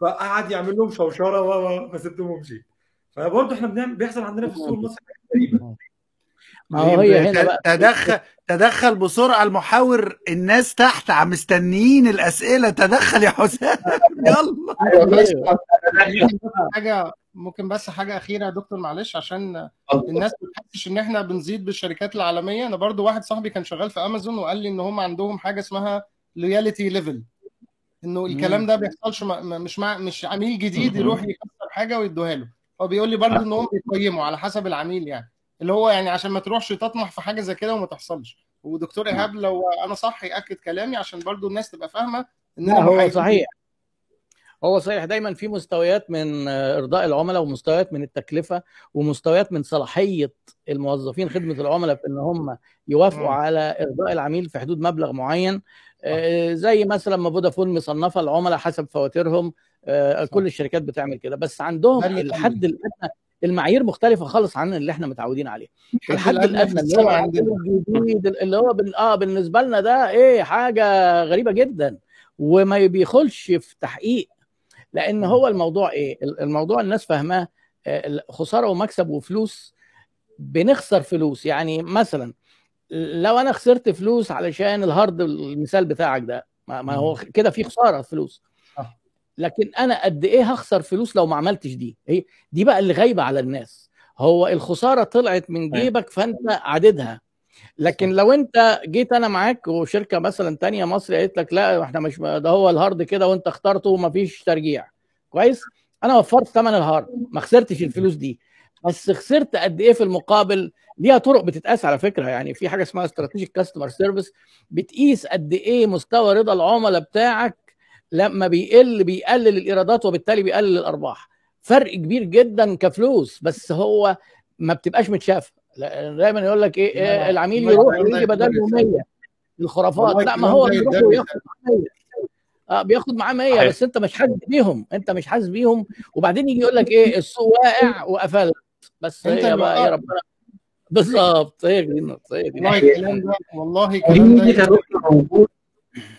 فقعد يعمل لهم شوشرة و فسبتهم ومشيت فبرضه إحنا بنعمل بيحصل عندنا في السوق المصري غريبة. ما هو هي هنا بقى. تدخل تدخل بسرعة المحاور الناس تحت عم مستنيين الأسئلة. تدخل يا حسام. يلا. حاجة ممكن بس حاجة أخيرة يا دكتور معلش عشان الناس ما تحسش إن إحنا بنزيد بالشركات العالمية. أنا برضو واحد صاحبي كان شغال في أمازون وقال لي إن هم عندهم حاجة اسمها loyalty level إنه الكلام ده بيحصلش مش مع مش عميل جديد يروح يكسر حاجة ويدوها له. هو بيقول لي برضو ان هم بيقيموا على حسب العميل يعني. اللي هو يعني عشان ما تروحش تطمح في حاجة زي كده وما تحصلش. ودكتور إيهاب لو أنا صح يأكد كلامي عشان برضو الناس تبقى فاهمة إن هو صحيح. هو صحيح دايما في مستويات من إرضاء العملاء ومستويات من التكلفة ومستويات من صلاحية الموظفين خدمة العملاء في إن هم يوافقوا. على إرضاء العميل في حدود مبلغ معين. زي مثلا ما فودافون مصنفة العملاء حسب فواتيرهم كل الشركات بتعمل كده. بس عندهم الحد الأدنى المعايير مختلفة خالص عن اللي إحنا متعودين عليه. الحد الأدنى اللي هو الجديد اللي هو بن... آه بالنسبة لنا ده إيه حاجة غريبة جدا. وما بيدخلش في تحقيق لأن هو الموضوع إيه؟ الموضوع الناس فاهماه خسارة ومكسب وفلوس بنخسر فلوس. يعني مثلا لو أنا خسرت فلوس علشان الهارد المثال بتاعك ده ما هو كده في خسارة فلوس. لكن أنا قد إيه هخسر فلوس لو ما عملتش دي؟ هي دي بقى اللي غايبه على الناس. هو الخسارة طلعت من جيبك فأنت عددها. لكن لو انت جيت أنا معاك وشركة مثلا تانية مصري قالت لك لا إحنا مش ده هو ال hard كده وانت اخترته ومفيش ترجيع. كويس؟ أنا وفرت ثمن ال hard ما خسرتش الفلوس دي. بس خسرت قد إيه في المقابل؟ ليها طرق بتتقاس على فكرة يعني في حاجة اسمها strategic customer service بتقيس قد إيه مستوى رضا العملاء بتاعك لما بيقل بيقلل الإيرادات وبالتالي بيقلل الأرباح. فرق كبير جدا كفلوس بس هو ما بتبقاش متشافة. دايما يقول لك إيه, إيه العميل يروح ويجي بدل 100 الخرافات. لا ما هو بيروح وياخد 100 آه بياخد معاه 100 بس أنت مش حاسس بيهم. أنت مش حاسس بيهم. وبعدين يجي يقول لك إيه السوق واقع وقفلت. بس هي بقى يا ربنا. بالظبط. هي دي النقطة هي دي. والله الكلام ده والله الكلام ده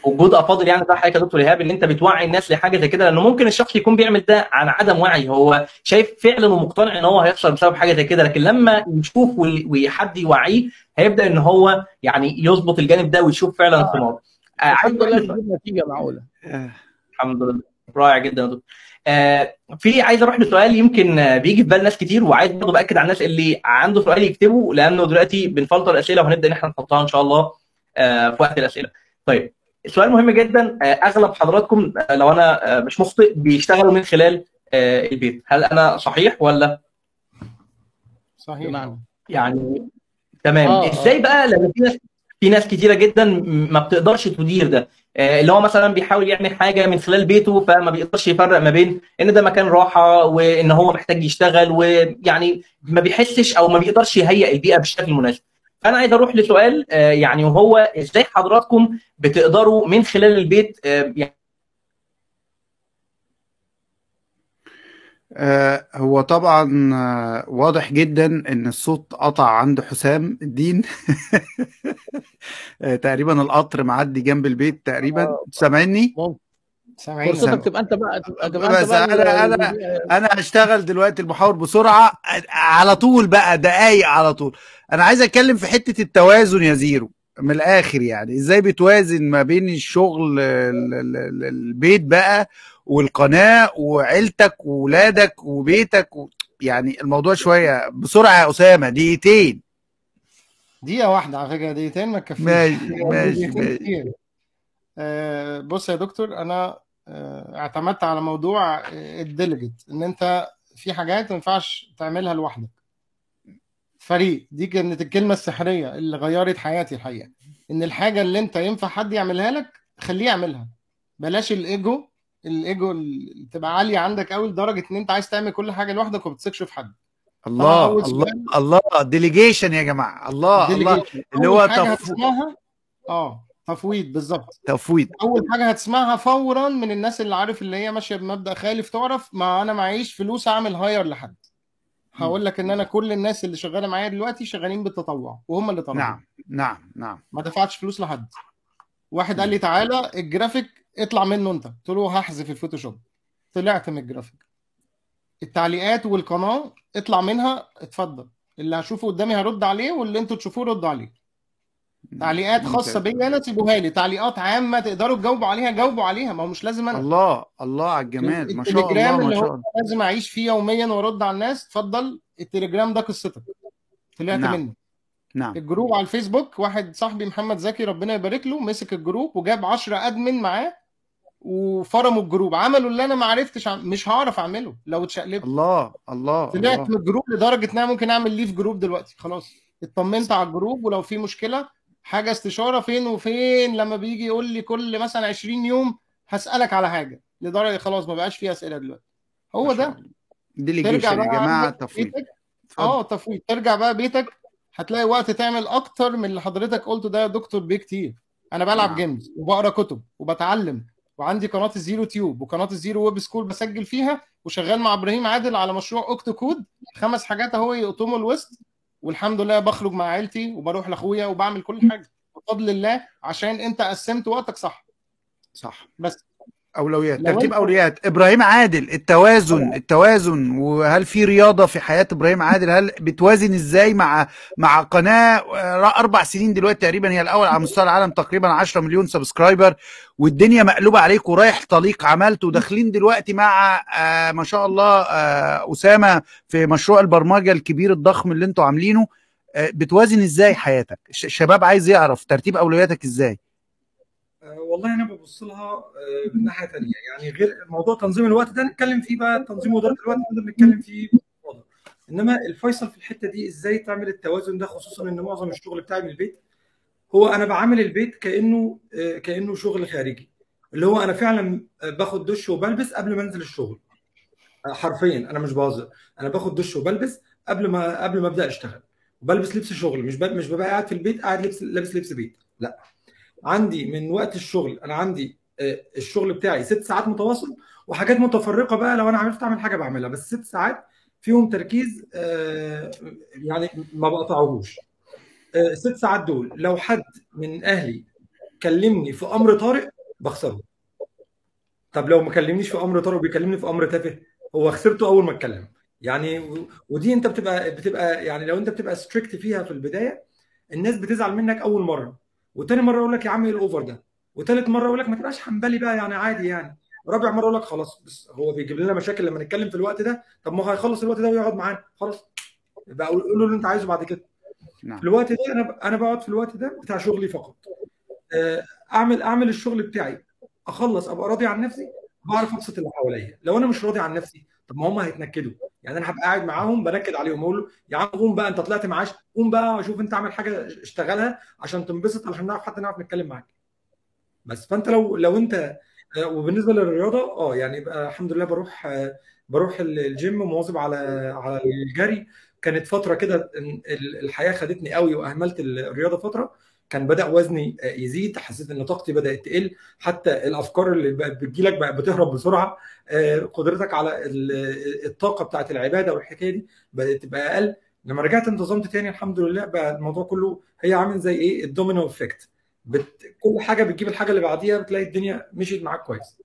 وجود أفاضل يعني ده حضرتك يا دكتور إيهاب إن أنت بتوعي الناس لحاجة زي كده لأنه ممكن الشخص يكون بيعمل ده عن عدم وعي هو شايف فعلا ومقتنع إن هو هيخسر بسبب حاجة زي كده لكن لما يشوف وحد يوعيه هيبدأ إن هو يعني يظبط الجانب ده ويشوف فعلا ثمار آه الحمد لله تجيب نتيجة معقولة. الحمد لله. رائع جدا يا دكتور. آه في عايز أروح لسؤال يمكن آه بيجي في بال ناس كتير وعايز برضه بأكد على الناس اللي عنده سؤال يكتبه لأنه دلوقتي بنفلتر الاسئله وهنبدأ إن إحنا نحطها إن شاء الله آه في وقت الأسئلة. طيب سؤال مهم جدا أغلب حضراتكم لو أنا مش مخطئ بيشتغلوا من خلال البيت. هل أنا صحيح ولا؟ صحيح. بمعنى. يعني تمام. آه إزاي بقى؟ لما في ناس في ناس كتيرة جدا ما بتقدرش تدير ده. اللي هو مثلا بيحاول يعمل حاجة من خلال بيته فما بيقدرش يفرق ما بين إن ده مكان راحة وإن هو محتاج يشتغل ويعني ما بيحسش أو ما بيقدرش يهيئ البيئة بالشكل المناسب. فانا عايز أروح لسؤال يعني وهو إزاي حضراتكم بتقدروا من خلال البيت يعني هو طبعا واضح جدا إن الصوت قطع عند حسام الدين. تقريبا القطر معدي جنب البيت تقريبا. سامعني؟ سامعين. فرصتك تبقى أنت بقى تبقى بس بقى أنا أنا أنا هشتغل دلوقتي المحاور بسرعة على طول بقى دقايق على طول. أنا عايز أتكلم في حتة التوازن يا زيرو من الآخر يعني. إزاي بتوازن ما بين الشغل البيت بقى والقناة وعيلتك وولادك وبيتك و... يعني الموضوع شوية بسرعة يا أسامة دقيقتين. دقيقة واحدة على فكرة دقيقتين ما تكفيش. ماشي ماشي ماشي. آه بص يا دكتور أنا اعتمدت على موضوع الديليجيت ان انت في حاجات ما ينفعش تعملها لوحدك. فريق دي كانت الكلمة السحرية اللي غيرت حياتي الحقيقة. إن الحاجة اللي أنت ينفع حد يعملها لك خليه يعملها. بلاش الإيجو الإيجو اللي تبقى عالية عندك قوي لدرجة إن أنت عايز تعمل كل حاجة لوحدك وما بتثقش في حد. الله الله الله. Delegation يا جماعة. الله الله. اللي هو تفويض آه. تفويض بالظبط. تفويض. أول حاجة هتسمعها فورا من الناس اللي عارف اللي هي ماشية بمبدأ خالف تعرف ما أنا معيش فلوس أعمل hire لحد. هقول لك إن أنا كل الناس اللي شغالة معايا دلوقتي شغالين بالتطوع وهم اللي طلعوا. نعم نعم نعم. ما دفعتش فلوس لحد. واحد قال لي تعالى الجرافيك اطلع منه أنت. قلت له هحذف ال Photoshop. طلعت من الجرافيك. التعليقات والقناة اطلع منها اتفضل. اللي هشوفه قدامي هرد عليه واللي أنتوا تشوفوه رد عليه. تعليقات خاصة بيا أنا سيبوها لي. تعليقات عامة تقدروا تجاوبوا عليها جاوبوا عليها. ما هو مش لازم أنا. الله الله على الجمال. ما شاء الله ما شاء الله. لازم أعيش فيه يوميا وأرد على الناس. اتفضل. التليجرام ده قصتك. طلعت نعم. منه نعم. ال group على الفيسبوك واحد صاحبي محمد زكي ربنا يبارك له مسك ال group وجاب 10 admin معاه وفرموا ال group. عملوا اللي أنا ما عرفتش عم... مش هعرف أعمله لو اتشقلبت. الله الله طلعت. من ال group لدرجة إن أنا ممكن أعمل leave group دلوقتي. خلاص. اطمنت على ال group ولو في مشكلة حاجة استشارة فين وفين لما بيجي يقول لي كل مثلا 20 يوم هسألك على حاجة. لدرجة خلاص ما بقاش في أسئلة دلوقتي. هو ده. Delegation يا جماعة تفويض. آه تفويض. ترجع بقى بيتك. هتلاقي وقت تعمل أكتر من اللي حضرتك قلته ده يا دكتور بيه كتير. أنا بلعب نعم. games وبقرأ كتب وبتعلم وعندي قناة Elzero Tube وقناة Elzero Web School بسجل فيها وشغال مع إبراهيم عادل على مشروع Octo Code. خمس حاجات أهو يقطموا الوسط والحمد لله بخرج مع عيلتي وبروح لاخويا وبعمل كل حاجة. بفضل الله عشان انت قسمت وقتك صح. صح. بس. أولويات لو ترتيب أولويات. إبراهيم عادل التوازن التوازن وهل في رياضة في حياة إبراهيم عادل؟ هل بتوازن إزاي مع مع قناة آه، أربع سنين دلوقتي تقريبا هي الأول على مستوى العالم تقريبا 10 مليون سبسكرايبر والدنيا مقلوبة عليك ورايح طليق عملت وداخلين دلوقتي مع آه ما شاء الله آه أسامة في مشروع البرمجة الكبير الضخم اللي أنتوا عاملينه. آه بتوازن إزاي حياتك؟ الش- الشباب عايز يعرف ترتيب أولوياتك إزاي؟ والله أنا ببص لها آه، من ناحية ثانية يعني غير موضوع تنظيم الوقت ده نتكلم فيه بقى تنظيم اداره الوقت نقدر نتكلم فيه باستفاضه إنما الفيصل في الحتة دي إزاي تعمل التوازن ده خصوصا إن معظم الشغل بتاعي من البيت هو أنا بعامل البيت كأنه آه، كأنه شغل خارجي. اللي هو أنا فعلا آه، باخد دش وبلبس قبل ما أنزل الشغل. آه، حرفيا أنا مش بهزر. أنا باخد دش وبلبس قبل ما قبل ما أبدأ أشتغل. وبلبس لبس شغل مش مش ببقى قاعد في البيت قاعد لبس لابس لبس بيت. لا. عندي من وقت الشغل أنا عندي آه، الشغل بتاعي ست ساعات متواصل وحاجات متفرقة بقى لو أنا عرفت أعمل حاجة بعملها بس ست ساعات فيهم تركيز آه، يعني ما بقطعهوش. آه، ست ساعات دول لو حد من أهلي كلمني في أمر طارئ بخسره. طب لو ما كلمنيش في أمر طارئ وبيكلمني في أمر تافه هو خسرته أول ما اتكلم. يعني ودي أنت بتبقى بتبقى يعني لو أنت بتبقى strict فيها في البداية الناس بتزعل منك أول مرة. وتاني مرة يقول لك يا عم إيه الأوفر ده؟ وتالت مرة يقول لك ما تبقاش حنبلي بقى يعني عادي يعني. رابع مرة يقول لك خلاص بس هو بيجيب لنا مشاكل لما نتكلم في الوقت ده. طب ما هو هيخلص الوقت ده ويقعد معانا. خلاص. يبقى قول له اللي انت عايزه بعد كده. نعم. في الوقت ده أنا أنا بقعد في الوقت ده بتاع شغلي فقط. آه، اعمل أعمل الشغل بتاعي. أخلص أبقى راضي عن نفسي بعرف أبسط اللي حواليا. لو أنا مش راضي عن نفسي طب ما هم هيتنكدوا. يعني أنا هبقى قاعد معاهم بنكد عليهم أقول له يا عم قوم بقى أنت طلعت معاش قوم بقى شوف أنت اعمل حاجة اشتغلها عشان تنبسط عشان نعرف حتى نعرف نتكلم معاك. بس فأنت لو لو أنت آه، وبالنسبة للرياضة آه يعني يبقى الحمد لله بروح آه، بروح ال- الجيم مواظب على على الجري. كانت فترة كده الحياة خدتني قوي وأهملت الرياضة فترة. كان بدأ وزني آه، يزيد حسيت إن طاقتي بدأت تقل. حتى الأفكار اللي بقت بتجيلك بقت بتهرب بسرعة آه، قدرتك على ال- الطاقة بتاعت العبادة والحكاية دي بدأت تبقى أقل. لما رجعت انتظمت تاني الحمد لله بقى الموضوع كله هي عامل زي إيه؟ ال domino effect. بت... كل حاجة بتجيب الحاجة اللي بعديها بتلاقي الدنيا مشيت معاك كويس.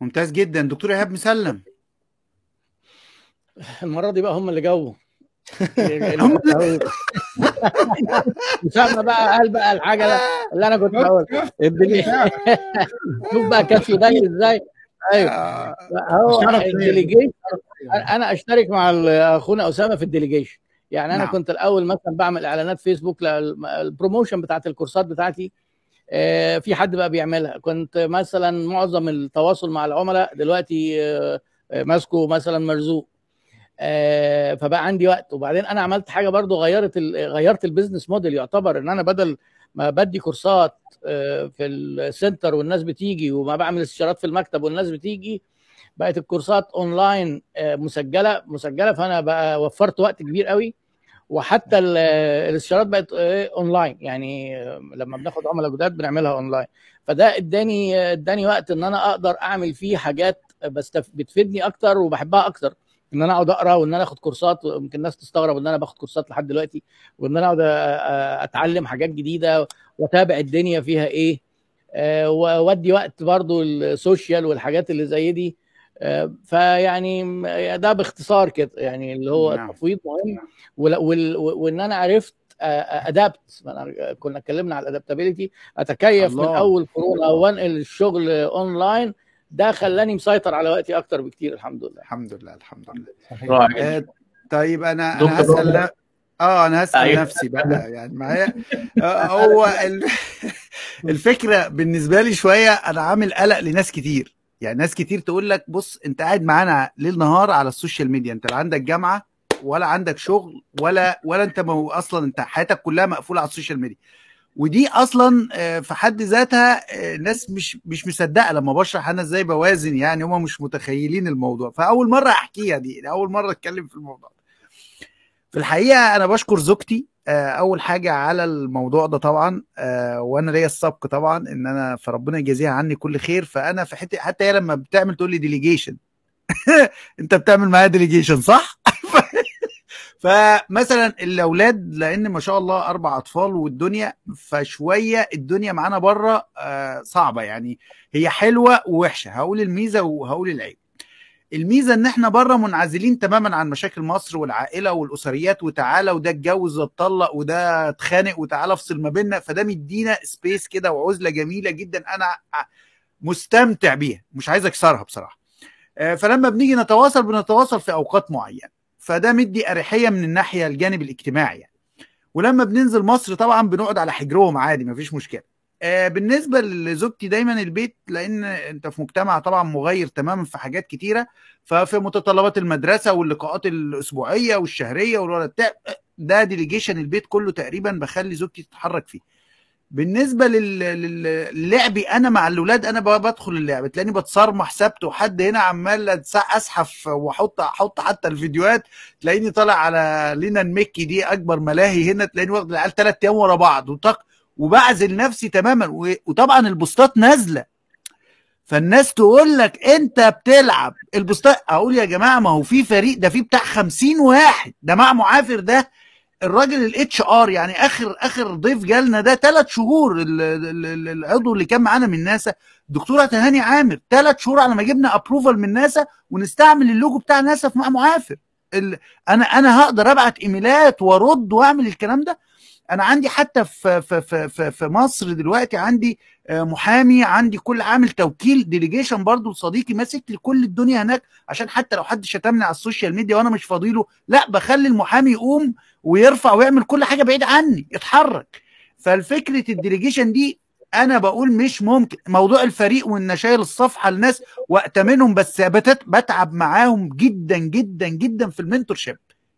ممتاز جدا. دكتور إيهاب مسلم. المرة دي بقى هم اللي جاوبوا. هم اسامه بقى قال بقى الحاجة اللي أنا كنت بقول الدنيا شوف بقى كشف ده إزاي. أيوه. آه، هو ليا. ال delegation أنا أشترك مع أخونا أسامة في ال delegation يعني أنا نعم. كنت الأول مثلا بعمل إعلانات فيسبوك لل promotion بتاعت الكورسات بتاعتي. في حد بقى بيعملها. كنت مثلا معظم التواصل مع العملاء دلوقتي ماسكه مثلا مرزوق. فبقى عندي وقت. وبعدين أنا عملت حاجة برضو غيرت غيرت ال business model يعتبر إن أنا بدل ما بدي كورسات في ال center والناس بتيجي وما بعمل استشارات في المكتب والناس بتيجي بقت الكورسات اونلاين مسجلة مسجلة فأنا بقى وفرت وقت كبير قوي. وحتى الاستشارات بقت اونلاين يعني لما بناخد عملاء جداد بنعملها اونلاين فده اداني اداني وقت إن أنا أقدر أعمل فيه حاجات. بتفيدني أكتر وبحبها أكتر. ان أنا اقعد اقرا وان أنا اخد كورسات ويمكن الناس تستغرب ان أنا باخد كورسات لحد دلوقتي وان أنا اقعد اتعلم حاجات جديدة واتابع الدنيا فيها إيه. وادي وقت برضو ال social والحاجات اللي زي دي. فيعني ده باختصار كده يعني اللي هو التفويض مهم. وان أنا عرفت adapt كنا اتكلمنا على ال adaptability اتكيف الله. من اول كورونا وانقل الشغل اونلاين ده خلاني مسيطر على وقتي أكتر بكتير الحمد لله. الحمد لله الحمد لله. آه طيب أنا أنا هسأل آه أنا هسأل أيوه. نفسي بقى يعني معايا هو الفكرة بالنسبة لي شوية أنا عامل قلق لناس كتير. يعني ناس كتير تقول لك بص أنت قاعد معانا ليل نهار على ال social media أنت لا عندك جامعة ولا عندك شغل ولا ولا أنت أصلا أنت حياتك كلها مقفولة على ال social media. ودي أصلا في حد ذاتها ناس مش مش مصدقة لما بشرح أنا إزاي بوازن يعني هم مش متخيلين الموضوع. فأول مرة أحكيها دي أول مرة أتكلم في الموضوع في الحقيقة أنا بشكر زوجتي أول حاجة على الموضوع ده طبعا وأنا ليا السبق طبعا إن أنا فربنا يجازيها عني كل خير. فأنا في حتة حتى هي لما بتعمل تقول لي delegation أنت بتعمل معايا delegation صح؟ فمثلا الأولاد لأن ما شاء الله أربع أطفال والدنيا فشوية الدنيا معانا بره صعبة يعني. هي حلوة ووحشة. هقول الميزة وهقول العيب. الميزة إن إحنا بره منعزلين تماما عن مشاكل مصر والعائلة والأسريات وتعالى وده اتجوز واتطلق وده اتخانق وتعالى افصل ما بيننا فده مدينا سبيس كده وعزلة جميلة جدا أنا مستمتع بيها. مش عايز أكسرها بصراحة. فلما بنيجي نتواصل بنتواصل في أوقات معينة. فده مدي أريحية من الناحية الجانب الاجتماعي يعني. ولما بننزل مصر طبعا بنقعد على حجرهم عادي مفيش مشكلة. آه بالنسبة لزوجتي دايما البيت لأن أنت في مجتمع طبعا مغير تماما في حاجات كتيرة. ففي متطلبات المدرسة واللقاءات الأسبوعية والشهرية والولد ده ديليجيشن البيت كله تقريبا بخلي زوجتي تتحرك فيه. بالنسبة للعبي أنا مع الاولاد أنا بدخل اللعب تلاقيني بتصرمح سبت وحد هنا عمال اسحف واحط أحط حتى الفيديوهات تلاقيني طالع على لينا المكي دي أكبر ملاهي هنا تلاقيني واخد العيال ثلاث أيام ورا بعض وطق وبعزل نفسي تماما وطبعا البوستات نازلة. فالناس تقول لك أنت بتلعب البوستات أقول يا جماعة ما هو في فريق ده في بتاع 50 واحد ده مع معافر ده الراجل ال HR يعني آخر آخر ضيف جالنا ده ثلاث شهور العضو اللي كان معانا من ناسا. الدكتوره تهاني عامر ثلاث شهور على ما جبنا approval من ناسا ونستعمل اللوجو بتاع ناسا في مع معافر. أنا أنا هقدر أبعت إيميلات وأرد وأعمل الكلام ده؟ أنا عندي حتى في في في في مصر دلوقتي عندي محامي عندي كل عامل توكيل delegation برضو صديقي ماسك لي كل الدنيا هناك عشان حتى لو حد شتمني على ال social media وأنا مش فاضيله لا بخلي المحامي يقوم ويرفع ويعمل كل حاجة بعيد عني يتحرك. فالفكرة ال delegation دي أنا بقول مش ممكن. موضوع الفريق وإن شايل الصفحة لناس واتمنهم بس بتعب معاهم جدا جدا جدا في ال mentorship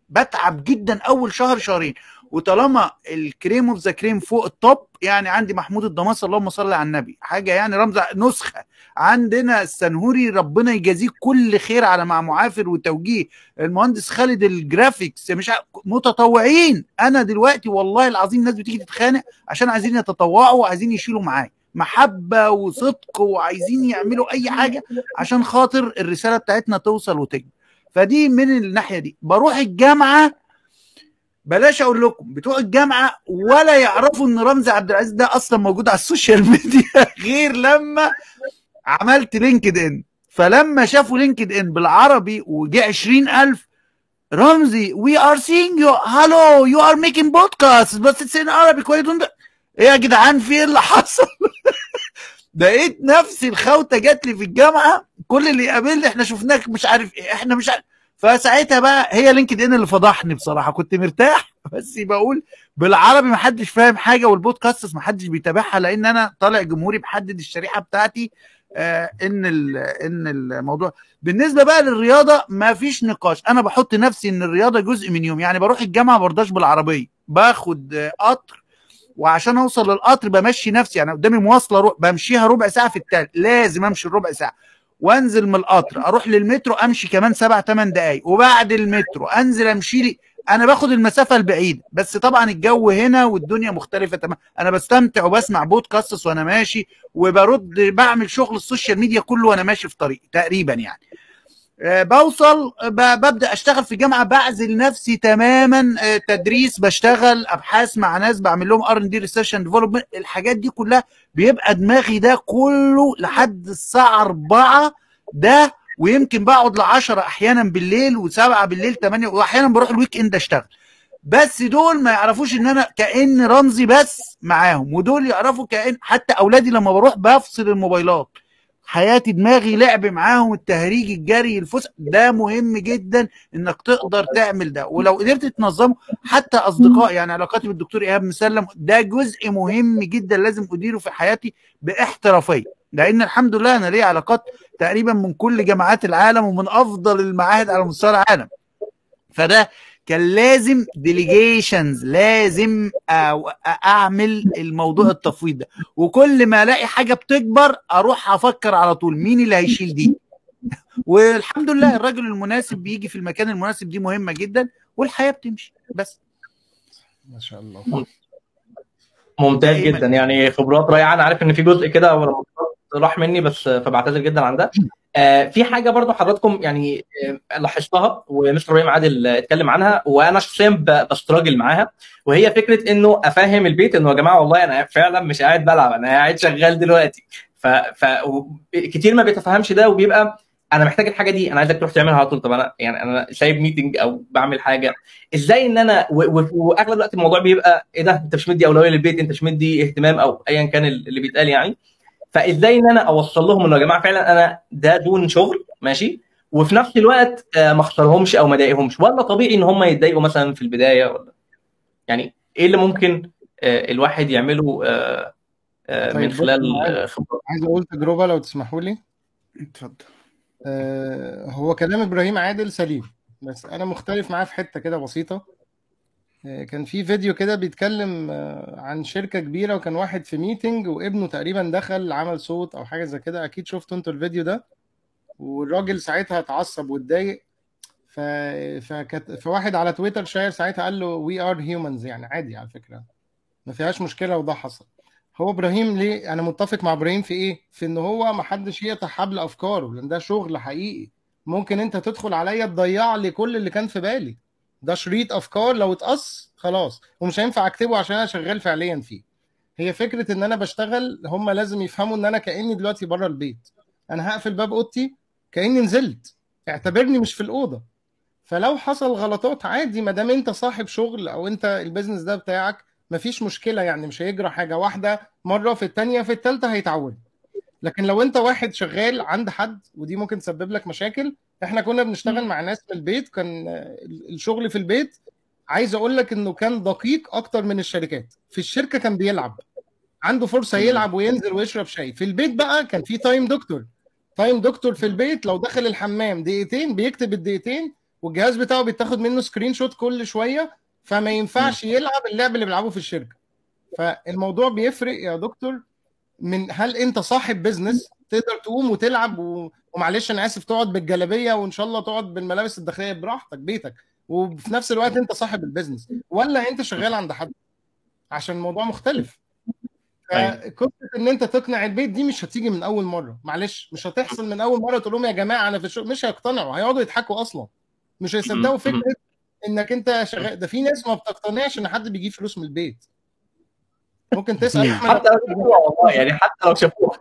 بتعب جدا أول شهر شهرين. وطالما ال cream of the cream فوق ال top يعني عندي محمود الضماس اللهم صل على النبي. حاجة يعني رمز نسخة. عندنا السنهوري ربنا يجازيه كل خير على مع معافر وتوجيه. المهندس خالد ال graphics مش متطوعين. أنا دلوقتي والله العظيم ناس بتيجي تتخانق عشان عايزين يتطوعوا وعايزين يشيلوا معايا. محبة وصدق وعايزين يعملوا أي حاجة عشان خاطر الرسالة بتاعتنا توصل وتكبر فدي من الناحية دي. بروح الجامعة بلاش أقول لكم بتوع الجامعة ولا يعرفوا إن رمزي عبد العزيز ده أصلا موجود على ال social media غير لما عملت LinkedIn فلما شافوا LinkedIn بالعربي وجه 20000 رمزي we are seeing you hello you are making podcast بس it's in عربي كويس إيه يا جدعان في إيه اللي حصل؟ لقيت نفسي الخوتة جات لي في الجامعة كل اللي يقابلني إحنا شفناك مش عارف إيه إحنا مش عارف فساعتها بقى هي لينكد إن اللي فضحني بصراحة. كنت مرتاح بس بقول بالعربي ما حدش فاهم حاجة والبودكاست ما حدش بيتابعها لأن أنا طالع جمهوري بحدد الشريحة بتاعتي آه إن إن الموضوع. بالنسبة بقى للرياضة ما فيش نقاش. أنا بحط نفسي إن الرياضة جزء من يوم يعني بروح الجامعة برضاش بالعربية. باخد قطر وعشان أوصل للقطر بمشي نفسي. يعني قدامي مواصلة. بمشيها ربع ساعة في التالت. لازم أمشي الربع ساعة. وانزل من القطر أروح للمترو امشي كمان سبع ثمان دقايق وبعد المترو انزل امشي لي. أنا باخد المسافة البعيدة بس طبعا الجو هنا والدنيا مختلفة تمام. أنا بستمتع وبسمع بودكاست وأنا ماشي وبرد بعمل شغل ال social media كله وأنا ماشي في طريقي تقريبا يعني. بوصل ببدأ أشتغل في الجامعة بعزل نفسي تماما أه تدريس بشتغل أبحاث مع ناس بعمل لهم R and D research and development الحاجات دي كلها بيبقى دماغي ده كله لحد الساعة 4 ده ويمكن بقعد ل 10 أحيانا بالليل و7 بالليل 8 واحيانا بروح ال weekend أشتغل. بس دول ما يعرفوش إن أنا كأن رمزي بس معاهم ودول يعرفوا كأن حتى أولادي لما بروح بفصل الموبايلات. حياتي دماغي لعب معاهم التهريج الجري الفسح ده مهم جدا إنك تقدر تعمل ده. ولو قدرت تنظمه حتى أصدقاء يعني علاقاتي بالدكتور إيهاب مسلم ده جزء مهم جدا لازم أديره في حياتي باحترافية. لأن الحمد لله أنا ليا علاقات تقريبا من كل جامعات العالم ومن أفضل المعاهد على مستوى العالم. فده كان لازم ديليجيشنز لازم أعمل الموضوع التفويض ده. وكل ما ألاقي حاجة بتكبر أروح أفكر على طول مين اللي هيشيل دي. والحمد لله الراجل المناسب بيجي في المكان المناسب دي مهمة جدا والحياة بتمشي. بس. ما شاء الله. ممتاز جدا. يعني خبرات رائعة. أنا عارف إن في جزء كده راح مني بس فبعتذر جدا عن ده. في حاجة برضو حضراتكم يعني آه لاحظتها ومستر إبراهيم عادل اتكلم عنها وأنا شخصيا بستراجل معاها وهي فكرة إنه أفهم البيت إنه يا جماعة والله أنا فعلا مش قاعد بلعب أنا قاعد شغال دلوقتي. ف, ف... كتير ما بيتفهمش ده وبيبقى أنا محتاج الحاجة دي أنا عايزك تروح تعملها على طول. طب أنا يعني أنا سايب ميتنج أو بعمل حاجة. إزاي إن أنا وأغلب الوقت الموضوع بيبقى إيه ده؟ أنت مش مدي أولوية للبيت أنت مش مدي اهتمام أو ايا كان اللي بيتقال يعني. فإزاي إن أنا أوصل لهم إنه يا جماعة فعلا أنا ده دون شغل ماشي؟ وفي نفس الوقت ما أخسرهمش أو ما أضايقهمش. ولا طبيعي إن هم يتضايقوا مثلا في البداية ولا؟ يعني إيه اللي ممكن الواحد يعمله طيب من خلال خبرات؟ عايز أقول تجربة لو تسمحوا لي. اتفضل. آه هو كلام إبراهيم عادل سليم بس أنا مختلف معاه في حتة كده بسيطة. كان في فيديو كده بيتكلم عن شركة كبيرة وكان واحد في meeting وابنه تقريبا دخل عمل صوت أو حاجة زي كده. أكيد شفتوا أنتوا الفيديو ده. والراجل ساعتها اتعصب واتضايق. ف... فكت... فواحد على تويتر شاير ساعتها قال له we are humans يعني عادي على فكرة. ما فيهاش مشكلة وده حصل. هو إبراهيم ليه؟ أنا متفق مع إبراهيم في إيه؟ في إن هو ما حدش يقطع حبل افكاره لأن ده شغل حقيقي. ممكن أنت تدخل عليا تضيع لي كل اللي كان في بالي. ده شريط أفكار لو اتقص خلاص. ومش هينفع أكتبه عشان أنا شغال فعليا فيه. هي فكرة إن أنا بشتغل هم لازم يفهموا إن أنا كأني دلوقتي بره البيت. أنا هقفل باب أوضتي كأني نزلت. اعتبرني مش في الأوضة. فلو حصل غلطات عادي ما دام أنت صاحب شغل أو أنت ال business ده بتاعك مفيش مشكلة يعني مش هيجرى حاجة واحدة مرة في الثانية في الثالثه هيتعود. لكن لو أنت واحد شغال عند حد ودي ممكن تسبب لك مشاكل إحنا كنا بنشتغل مع ناس في البيت كان الشغل في البيت عايز أقول لك انه كان دقيق أكتر من الشركات. في الشركة كان بيلعب عنده فرصة يلعب وينزل ويشرب شاي. في البيت بقى كان في Time Doctor. Time Doctor في البيت لو دخل الحمام دقيقتين بيكتب الدقيقتين والجهاز بتاعه بيتاخد منه screenshot كل شوية فما ينفعش يلعب اللعب اللي بيلعبه في الشركة. فالموضوع بيفرق يا دكتور من هل انت صاحب business تقدر تقوم وتلعب و... ومعلش أنا آسف تقعد بالجلابية وإن شاء الله تقعد بالملابس الداخلية براحتك بيتك. وفي نفس الوقت أنت صاحب ال business ولا أنت شغال عند حد. عشان الموضوع مختلف. قصه إن أنت تقنع البيت دي مش هتيجي من أول مرة. معلش مش هتحصل من أول مرة تقول لهم يا جماعة أنا في الشغل مش هيقتنعوا. هيقعدوا يضحكوا أصلا. مش هيصدقوا فكرة إنك أنت شغال. ده في ناس ما بتقتنعش إن حد بيجيب فلوس من البيت. ممكن تسأل حتى لو شافوها والله يعني حتى لو شافوها.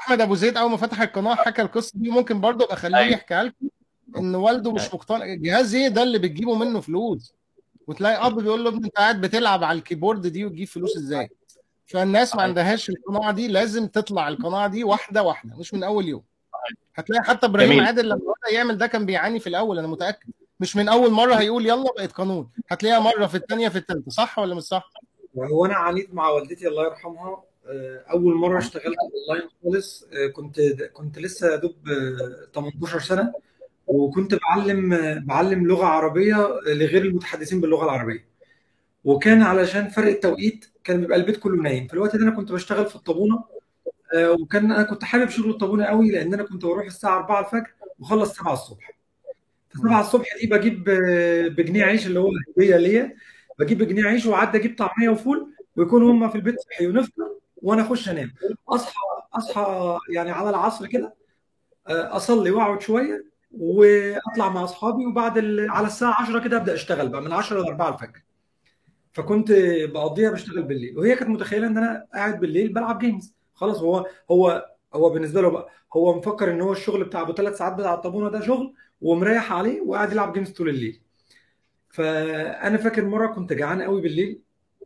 أحمد أبو زيد أول ما فتح القناة حكى القصة دي ممكن برضه أبقى اخليه يحكيها لكم إن والده مش مقتنع جهاز إيه ده اللي بتجيبه منه فلوس وتلاقي أب بيقول له أنت قاعد بتلعب على الكيبورد دي وتجيب فلوس إزاي؟ فالناس ما عندهاش القناعة دي لازم تطلع القناعة دي واحدة واحدة مش من أول يوم. هتلاقي حتى إبراهيم عادل لما بدأ يعمل ده كان بيعاني في الأول أنا متأكد. مش من أول مرة هيقول يلا بقت قانون. هتلاقيها مرة في الثانية في الثالثه صح ولا مش صح؟ هو أنا عانيت مع والدتي الله يرحمها أول مرة اشتغلت اونلاين خالص آه، كنت كنت لسه دوب آه، 18 سنة وكنت بعلم آه، بعلم لغة عربية لغير المتحدثين باللغة العربية. وكان علشان فرق التوقيت كان بيبقى البيت كله نايم. في الوقت ده أنا كنت بشتغل في الطابونة آه، وكان أنا كنت حابب شغل الطابونة قوي لأن أنا كنت بروح الساعة 4 الفجر وأخلص 7 الصبح. ف 7 الصبح دي بجيب آه، بجنيه عيش اللي هو هدية ليا. بجيب بجنيه عيش وعدي أجيب طعمية وفول ويكونوا هم في البيت صحي ونفطر. وأنا أخش انام أصحى أصحى يعني على العصر كده آه، أصلي وأقعد شوية وأطلع مع أصحابي وبعد. على الساعة 10 كده أبدأ أشتغل بقى من 10 ل 4 الفجر. فكنت بقضيها بشتغل بالليل. وهي كانت متخيلة إن أنا قاعد بالليل بلعب games خلاص هو هو هو بالنسبة له بقى هو مفكر إن هو الشغل بتاع أبو ثلاث ساعات بتاع الطابونه ده شغل ومريح عليه وقاعد يلعب games طول الليل. فأنا فاكر مرة كنت جعان قوي بالليل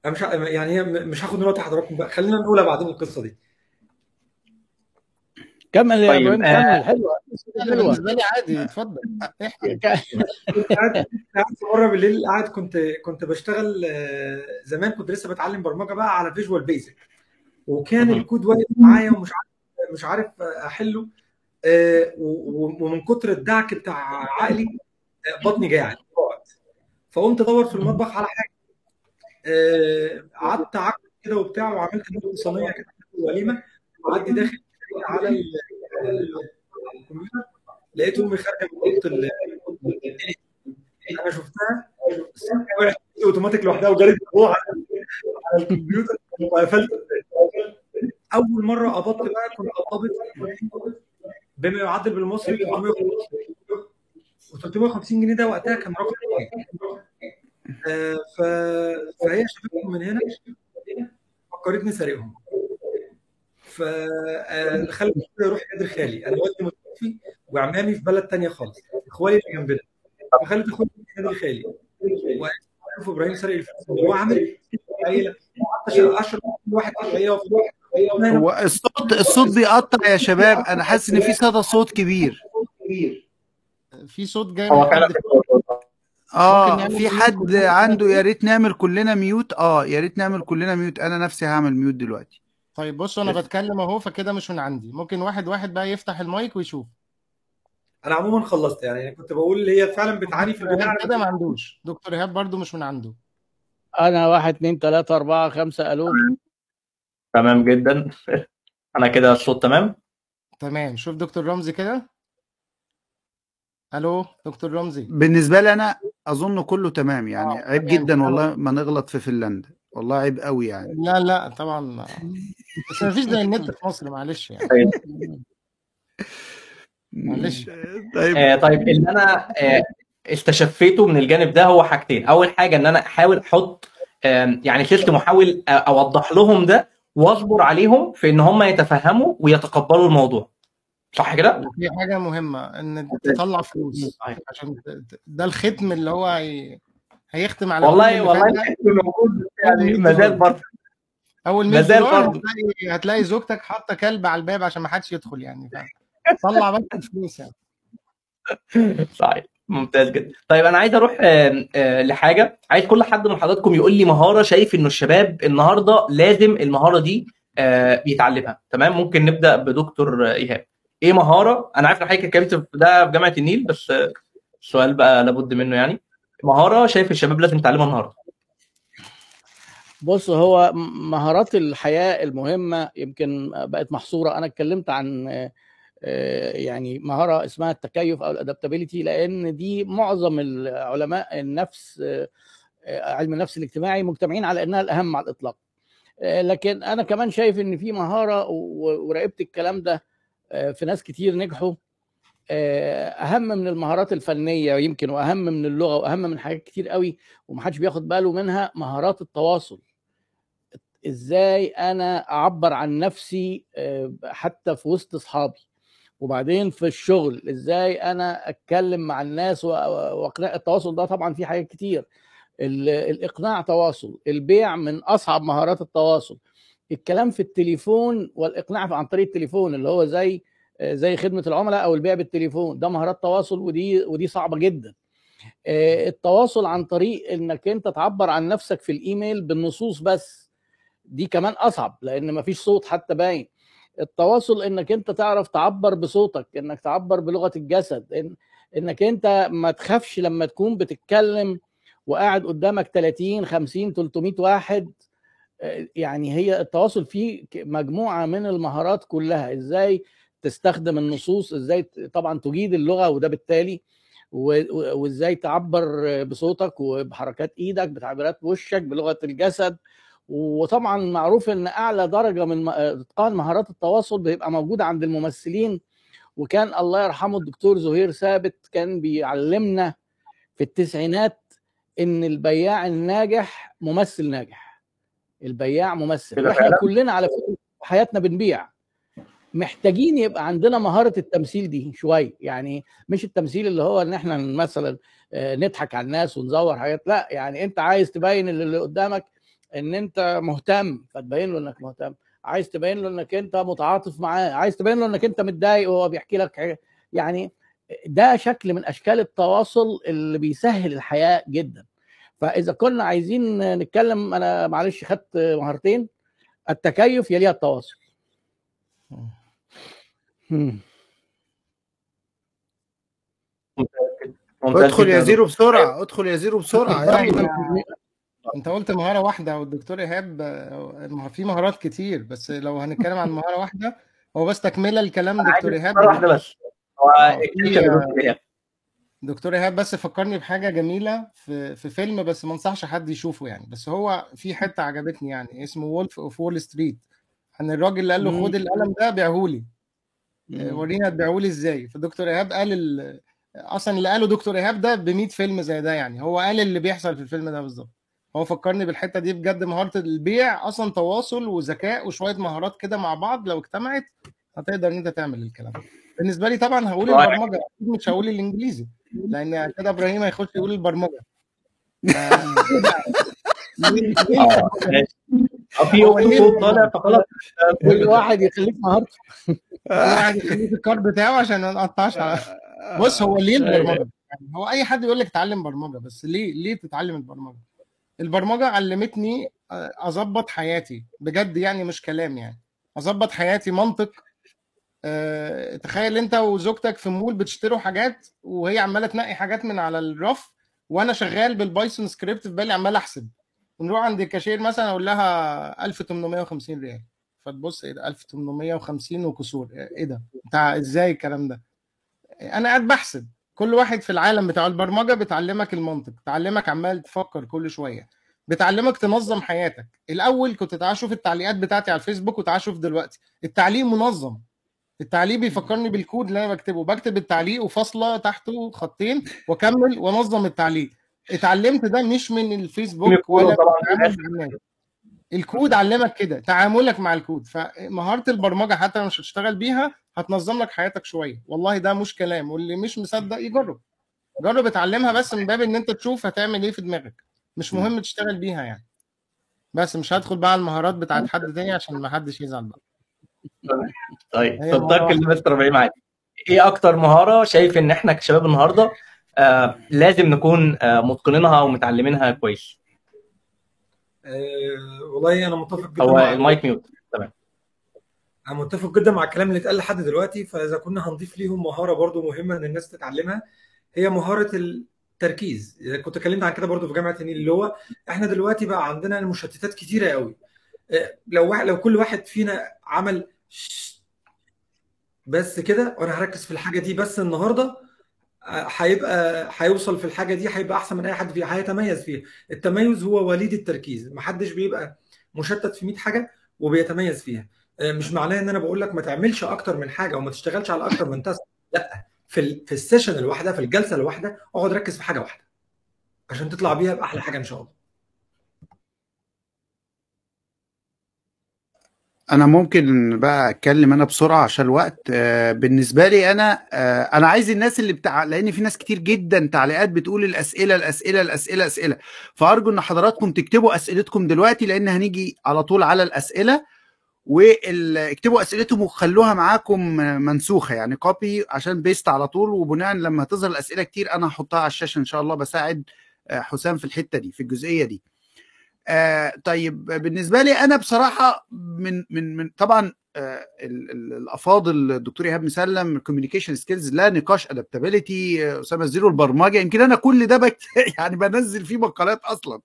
أنا مش يعني هي مش هاخد من وقت حضراتكم بقى. خلينا نقولها بعدين القصة دي. كمل يا طيب، إبراهيم آه، كمل. حلوة حلوة. بالنسبة لي عادي اتفضل. احكي. كنت قاعد كنت قاعد في مرة بالليل قاعد كنت كنت بشتغل آه، زمان كنت لسه بتعلم برمجة بقى على فيجوال بيزك وكان الكود واقف معايا ومش عارف مش عارف أحله آه، ومن كتر الدعك بتاع عقلي آه، بطني جاعت فقمت أدور في المطبخ على حاجة. قعدت عك كده وبتاع وعملت نص صينية كده وليمة. وقعدت داخل على ال- ال- الكمبيوتر. لقيت امي خارجه من أوضة أنا شفتها. وقعت أوتوماتيك لوحدها وجريت جوه على الكمبيوتر وقفلت. أول مرة قبضت بقى كنت قبضت بما يعادل بالمصري 350 و 350 جنيه ده وقتها كان رقم آه، ف... فهي شافتهم من هنا فكرتني سارقهم فخلت يروح قدر خالي. أنا والدي متوفي وعمامي في بلد تانية خالص. إخوالي اللي جنبنا. فخلت اخويا قدر خالي. وقالت شوف إبراهيم سرق الفلوس هو عامل عيلة. اشرب واحد واحد هو الصوت الصوت بيقطع يا شباب. أنا حاسس إن في صدى صوت كبير. في صوت جاي هو حد آه ممكن نعمل في ميوت حد كلنا؟ عنده يا ريت نعمل كلنا ميوت. آه يا ريت نعمل كلنا ميوت. أنا نفسي هعمل ميوت دلوقتي. طيب بصوا أنا بتكلم أهو فكده مش من عندي. ممكن واحد واحد بقى يفتح المايك ويشوف. أنا عموما خلصت. يعني كنت بقول هي فعلا بتعاني في البدايه دكتور كده ما عندوش. دكتور إيهاب برضو مش من عنده. أنا واحد اتنين تلاتة أربعة خمسة ألو. تمام جدا. أنا كده الصوت تمام؟ تمام. شوف دكتور رمزي كده. ألو دكتور رمزي. بالنسبة لي أنا أظن كله تمام يعني آه، عيب تمام. جدا والله ما نغلط في فنلندا والله عيب قوي يعني. لا لا طبعا بس ما فيش زي النت في مصر معلش يعني. معلش. طيب. آه طيب اللي أنا آه استشفيته من الجانب ده هو حاجتين. أول حاجة إن أنا أحاول أحط آم، يعني واحاول آه، أوضح لهم ده وأصبر عليهم في إن هم يتفهموا ويتقبلوا الموضوع. صح كده؟ في حاجة مهمة إن تطلع فلوس عشان ت- ت- ده الختم اللي هو هي... هيختم على والله والله. الحته موجود يعني ما زال برضه. أول 100 مازال دولار برضه. هتلاقي هتلاقي زوجتك حاطة كلب على الباب عشان ما حدش يدخل يعني طلع بس الفلوس يعني. صحيح. ممتاز جدا. طيب أنا عايز أروح آه، لحاجة. عايز كل حد من حضراتكم يقول لي مهارة شايف إنه الشباب النهارده لازم المهارة دي آه، يتعلمها. تمام؟ ممكن نبدأ بدكتور إيهاب. إيه مهارة؟ أنا عارف ان حضرتك اتكلمت في ده في جامعة النيل بس السؤال بقى لابد منه يعني. مهارة شايف الشباب لازم يتعلمها النهارده. بص هو مهارات الحياة المهمة يمكن بقت محصورة. أنا اتكلمت عن آه، يعني مهارة اسمها التكيف أو الادابتابيليتي لأن دي معظم العلماء النفس آه، علم النفس الاجتماعي مجتمعين على أنها الأهم على الإطلاق. آه، لكن أنا كمان شايف إن في مهارة و- وراقبت الكلام ده في ناس كتير نجحوا. آه، أهم من المهارات الفنية يمكن وأهم من اللغة وأهم من حاجات كتير قوي ومحدش بياخد باله منها مهارات التواصل. إزاي أنا أعبر عن نفسي آه، حتى في وسط أصحابي؟ وبعدين في الشغل إزاي أنا أتكلم مع الناس واقناع التواصل ده؟ طبعا فيه حاجات كتير. ال- الإقناع تواصل البيع من أصعب مهارات التواصل. الكلام في التليفون والإقناع عن طريق التليفون اللي هو زي زي خدمة العملاء أو البيع بالتليفون. ده مهارات تواصل ودي ودي صعبة جدا. التواصل عن طريق إنك أنت تعبر عن نفسك في الإيميل بالنصوص بس. دي كمان أصعب لأن مفيش صوت حتى باين. التواصل إنك أنت تعرف تعبر بصوتك إنك تعبر بلغة الجسد إن إنك أنت ما تخافش لما تكون بتتكلم وقاعد قدامك 30 50 300 واحد يعني هي التواصل فيه مجموعة من المهارات كلها. إزاي تستخدم النصوص إزاي طبعا تجيد اللغة وده بالتالي وإزاي تعبر بصوتك وبحركات إيدك بتعبيرات وشك بلغة الجسد. وطبعا معروف إن أعلى درجة من إتقان مهارات التواصل بيبقى موجوده عند الممثلين. وكان الله يرحمه الدكتور زهير ثابت كان بيعلمنا في التسعينات إن البياع الناجح ممثل ناجح. البياع ممثل. وإحنا كلنا على فكرة حياتنا بنبيع. محتاجين يبقى عندنا مهارة التمثيل دي شوية. يعني مش التمثيل اللي هو إن إحنا مثلا نضحك على الناس ونزور حاجات. لا يعني أنت عايز تبين اللي قدامك إن أنت مهتم فتبين له إنك مهتم. عايز تبين له إنك أنت متعاطف معاه. عايز تبين له إنك أنت متضايق وهو بيحكي لك حاجة. يعني ده شكل من أشكال التواصل اللي بيسهل الحياة جدا. فإذا كنا عايزين نتكلم أنا معلش خدت مهارتين التكيف يليها التواصل ادخل يا زيرو بسرعة ادخل يا زيرو بسرعة. يعني انت قلت مهارة واحدة والدكتور إيهاب في مهارات كتير بس لو هنتكلم عن مهارة واحدة هو بس تكملة الكلام دكتور إيهاب. واحدة بس. دكتور إيهاب بس فكرني بحاجة جميلة في في فيلم بس ما انصحش حد يشوفه يعني. بس هو في حتة عجبتني يعني اسمه Wolf of Wall Street عن الراجل اللي قال له خد القلم ده بيعه لي ورينا تبيعه لي إزاي. فدكتور إيهاب قال ال... أصلا اللي قاله دكتور إيهاب ده ب 100 فيلم زي ده يعني. هو قال اللي بيحصل في الفيلم ده بالظبط. هو فكرني بالحتة دي بجد مهارة البيع أصلا تواصل وذكاء وشوية مهارات كده مع بعض. لو اجتمعت هتقدر إن أنت تعمل الكلام بالنسبة لي طبعا هقول البرمجة أكيد مش هقول الإنجليزي. لأن كده إبراهيم هيخش يقول البرمجة. في صوت طالع فخلاص. كل واحد يخليه في مهارته كل واحد يخليه في الكار بتاعه عشان ما نقطعش بص هو ليه البرمجة؟ يعني هو أي حد يقول لك اتعلم برمجة بس ليه ليه تتعلم البرمجة؟ البرمجة علمتني أظبط حياتي. بجد يعني مش كلام يعني. أظبط حياتي منطق أه تخيل انت وزوجتك في مول بتشتروا حاجات وهي عماله تنقي حاجات من على الرف وأنا شغال بال Python script في بالي عمال احسب. ونروح عند الكاشير مثلا أقول لها 1850 ريال. فتبص إيه ده؟ 1850 وكسور. إيه ده؟ بتاع إزاي الكلام ده؟ أنا قاعد بحسب. كل واحد في العالم بتاع البرمجة بتعلمك المنطق تعلمك عمال تفكر كل شوية. بتعلمك تنظم حياتك. الأول كنت تعال شوف التعليقات بتاعتي على الفيسبوك وتعال شوف دلوقتي. التعليق منظم. التعليق بيفكرني بالكود اللي أنا بكتبه. بكتب التعليق وفاصلة تحته خطين وأكمل وأنظم التعليق. اتعلمت ده مش من الفيسبوك ولا من الكود علمك كده تعاملك مع الكود. فمهارة البرمجة حتى لو مش هتشتغل بيها هتنظم لك حياتك شوية. والله ده مش كلام. واللي مش مصدق يجرب. جرب اتعلمها بس من باب إن أنت تشوف هتعمل إيه في دماغك. مش مهم تشتغل بيها يعني. بس مش هدخل بقى على المهارات بتاعت حد تاني عشان ما حدش يزعل بقى. طيب صدقك المستر إبراهيم عادي إيه أكتر مهارة شايف إن إحنا كشباب النهارده آه لازم نكون آه متقنينها ومتعلمينها كويس؟ أه والله أنا متفق جدا هو المايك ميوت. تمام. أنا متفق جدا مع الكلام اللي اتقال لحد دلوقتي فإذا كنا هنضيف ليهم مهارة برضو مهمة إن الناس تتعلمها هي مهارة التركيز. كنت اتكلمت عن كده برضو في جامعة النيل اللي هو إحنا دلوقتي بقى عندنا مشتتات كتيرة قوي. لو واحد لو كل واحد فينا عمل بس كده وأنا هركز في الحاجة دي بس النهارده. هيبقى هيوصل في الحاجة دي هيبقى أحسن من أي حد فيها هيتميز فيها. التميز هو وليد التركيز. محدش بيبقى مشتت في 100 حاجة وبيتميز فيها. مش معناه إن أنا بقول لك ما تعملش أكتر من حاجة وما تشتغلش على أكتر من task. لأ في في ال session الواحدة في الجلسة الواحدة أقعد ركز في حاجة واحدة عشان تطلع بيها بأحلى حاجة إن شاء الله. أنا ممكن بقى أتكلم أنا بسرعة عشان الوقت آه بالنسبة لي أنا آه أنا عايز الناس اللي بتاع لأن في ناس كتير جدا تعليقات بتقول الأسئلة الأسئلة الأسئلة أسئلة. فأرجو إن حضراتكم تكتبوا أسئلتكم دلوقتي لأن هنيجي على طول على الأسئلة. واكتبوا اسئلتهم وخلوها معاكم منسوخة يعني copy عشان paste على طول. وبناء لما تظهر الأسئلة كتير أنا هحطها على الشاشة إن شاء الله. بساعد حسام في الحتة دي في الجزئية دي. آه طيب بالنسبة لي أنا بصراحة من من من طبعا آه الأفاضل الدكتور إيهاب مسلم ال communication skills لا نقاش adaptability أسامة الزيرو البرمجة يمكن أنا كل ده بك يعني بنزل فيه مقالات أصلا.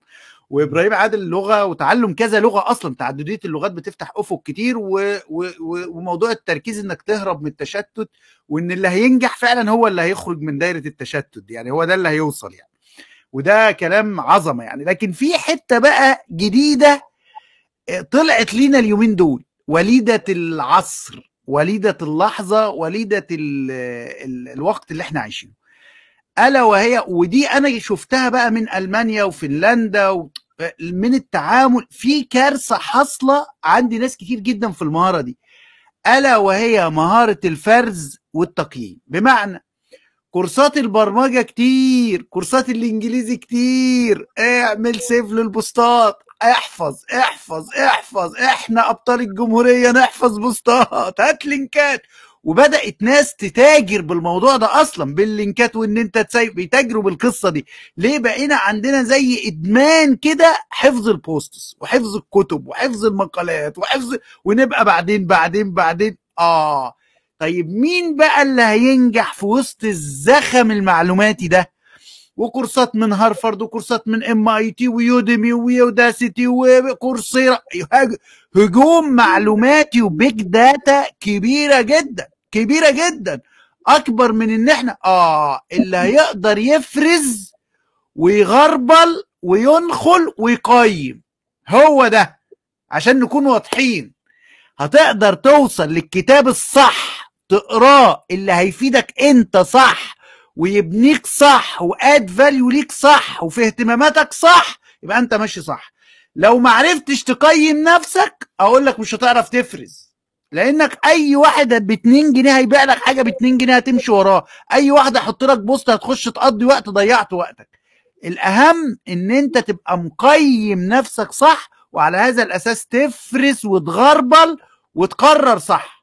وإبراهيم عادل اللغة وتعلم كذا لغة أصلا تعددية اللغات بتفتح أفق كتير و... و... وموضوع التركيز إنك تهرب من التشتت وإن اللي هينجح فعلا هو اللي هيخرج من دايرة التشتت يعني هو ده اللي هيوصل يعني. وده كلام عظمة يعني. لكن في حتة بقى جديدة طلعت لينا اليومين دول. وليدة العصر وليدة اللحظة وليدة ال ال الوقت اللي إحنا عايشينه. ألا وهي ودي أنا شفتها بقى من ألمانيا وفنلندا و من التعامل. في كارثة حاصلة عندي ناس كتير جدا في المهارة دي. ألا وهي مهارة الفرز والتقييم. بمعنى كورسات البرمجة كتير كورسات الإنجليزي كتير. اعمل save للبوستات. احفظ احفظ احفظ. إحنا أبطال الجمهورية نحفظ بوستات. هات لينكات. وبدأت ناس تتاجر بالموضوع ده أصلا باللينكات وإن أنت تسيب بيتاجروا بالقصة دي. ليه؟ بقينا عندنا زي إدمان كده حفظ ال posts وحفظ الكتب وحفظ المقالات وحفظ ونبقى بعدين بعدين بعدين. آه. طيب مين بقى اللي هينجح في وسط الزخم المعلوماتي ده؟ وكورسات من هارفارد وكورسات من MIT و Udemy و Udacity و Coursera. هجوم معلوماتي و big data كبيرة جدا كبيرة جدا. أكبر من إن إحنا آه اللي هيقدر يفرز ويغربل وينخل ويقيم. هو ده عشان نكون واضحين. هتقدر توصل للكتاب الصح. تقراه اللي هيفيدك انت صح ويبنيك صح و add value ليك صح وفي اهتماماتك صح يبقى انت ماشي صح. لو ما عرفتش تقيم نفسك أقول لك مش هتعرف تفرز. لأنك أي واحد ب 2 جنيه هيبيع لك حاجة ب 2 جنيه هتمشي وراه. أي واحد هيحط لك بوست هتخش تقضي وقت ضيعت وقتك. الأهم إن أنت تبقى مقيم نفسك صح وعلى هذا الأساس تفرز وتغربل وتقرر صح.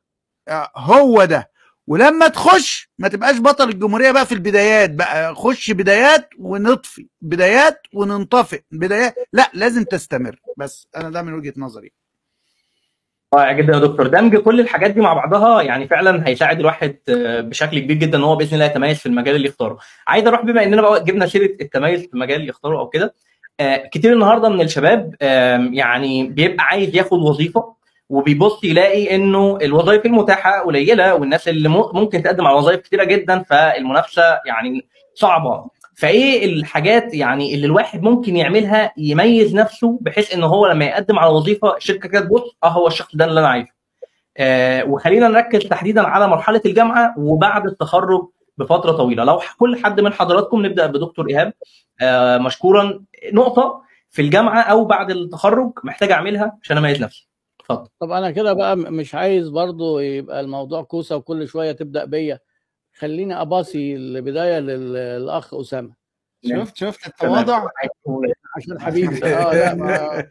هو ده. ولما تخش ما تبقاش بطل الجمهورية بقى في البدايات بقى. خش بدايات ونطفي بدايات وننطفئ بدايات. لا لازم تستمر. بس أنا ده من وجهة نظري. رائع جدا يا دكتور. دمج كل الحاجات دي مع بعضها يعني فعلا هيساعد الواحد بشكل كبير جدا إن هو بإذن الله يتميز في المجال اللي يختاره. عايز أروح بما إننا بقى جبنا سيره التميز في المجال اللي يختاره أو كده كتير النهارده من الشباب يعني بيبقى عايز ياخد وظيفة وبيبص يلاقي إنه الوظائف المتاحة قليلة والناس اللي ممكن تقدم على وظائف كتيرة جدا فالمنافسة يعني صعبة. فإيه الحاجات يعني اللي الواحد ممكن يعملها يميز نفسه بحيث إن هو لما يقدم على وظيفة الشركة كده تبص آه هو الشخص ده اللي أنا عايزه. آه وخلينا نركز تحديدا على مرحلة الجامعة وبعد التخرج بفترة طويلة. لو كل حد من حضراتكم نبدأ بدكتور إيهاب. آه مشكورا نقطة في الجامعة أو بعد التخرج محتاج أعملها عشان أميز نفسي. اتفضل. طب أنا كده بقى مش عايز برضو يبقى الموضوع كوسة وكل شوية تبدأ بيا. خليني أباصي البدايه للأخ أسامة. شفت شفت التواضع؟ عشان حبيبي. آه لا ما...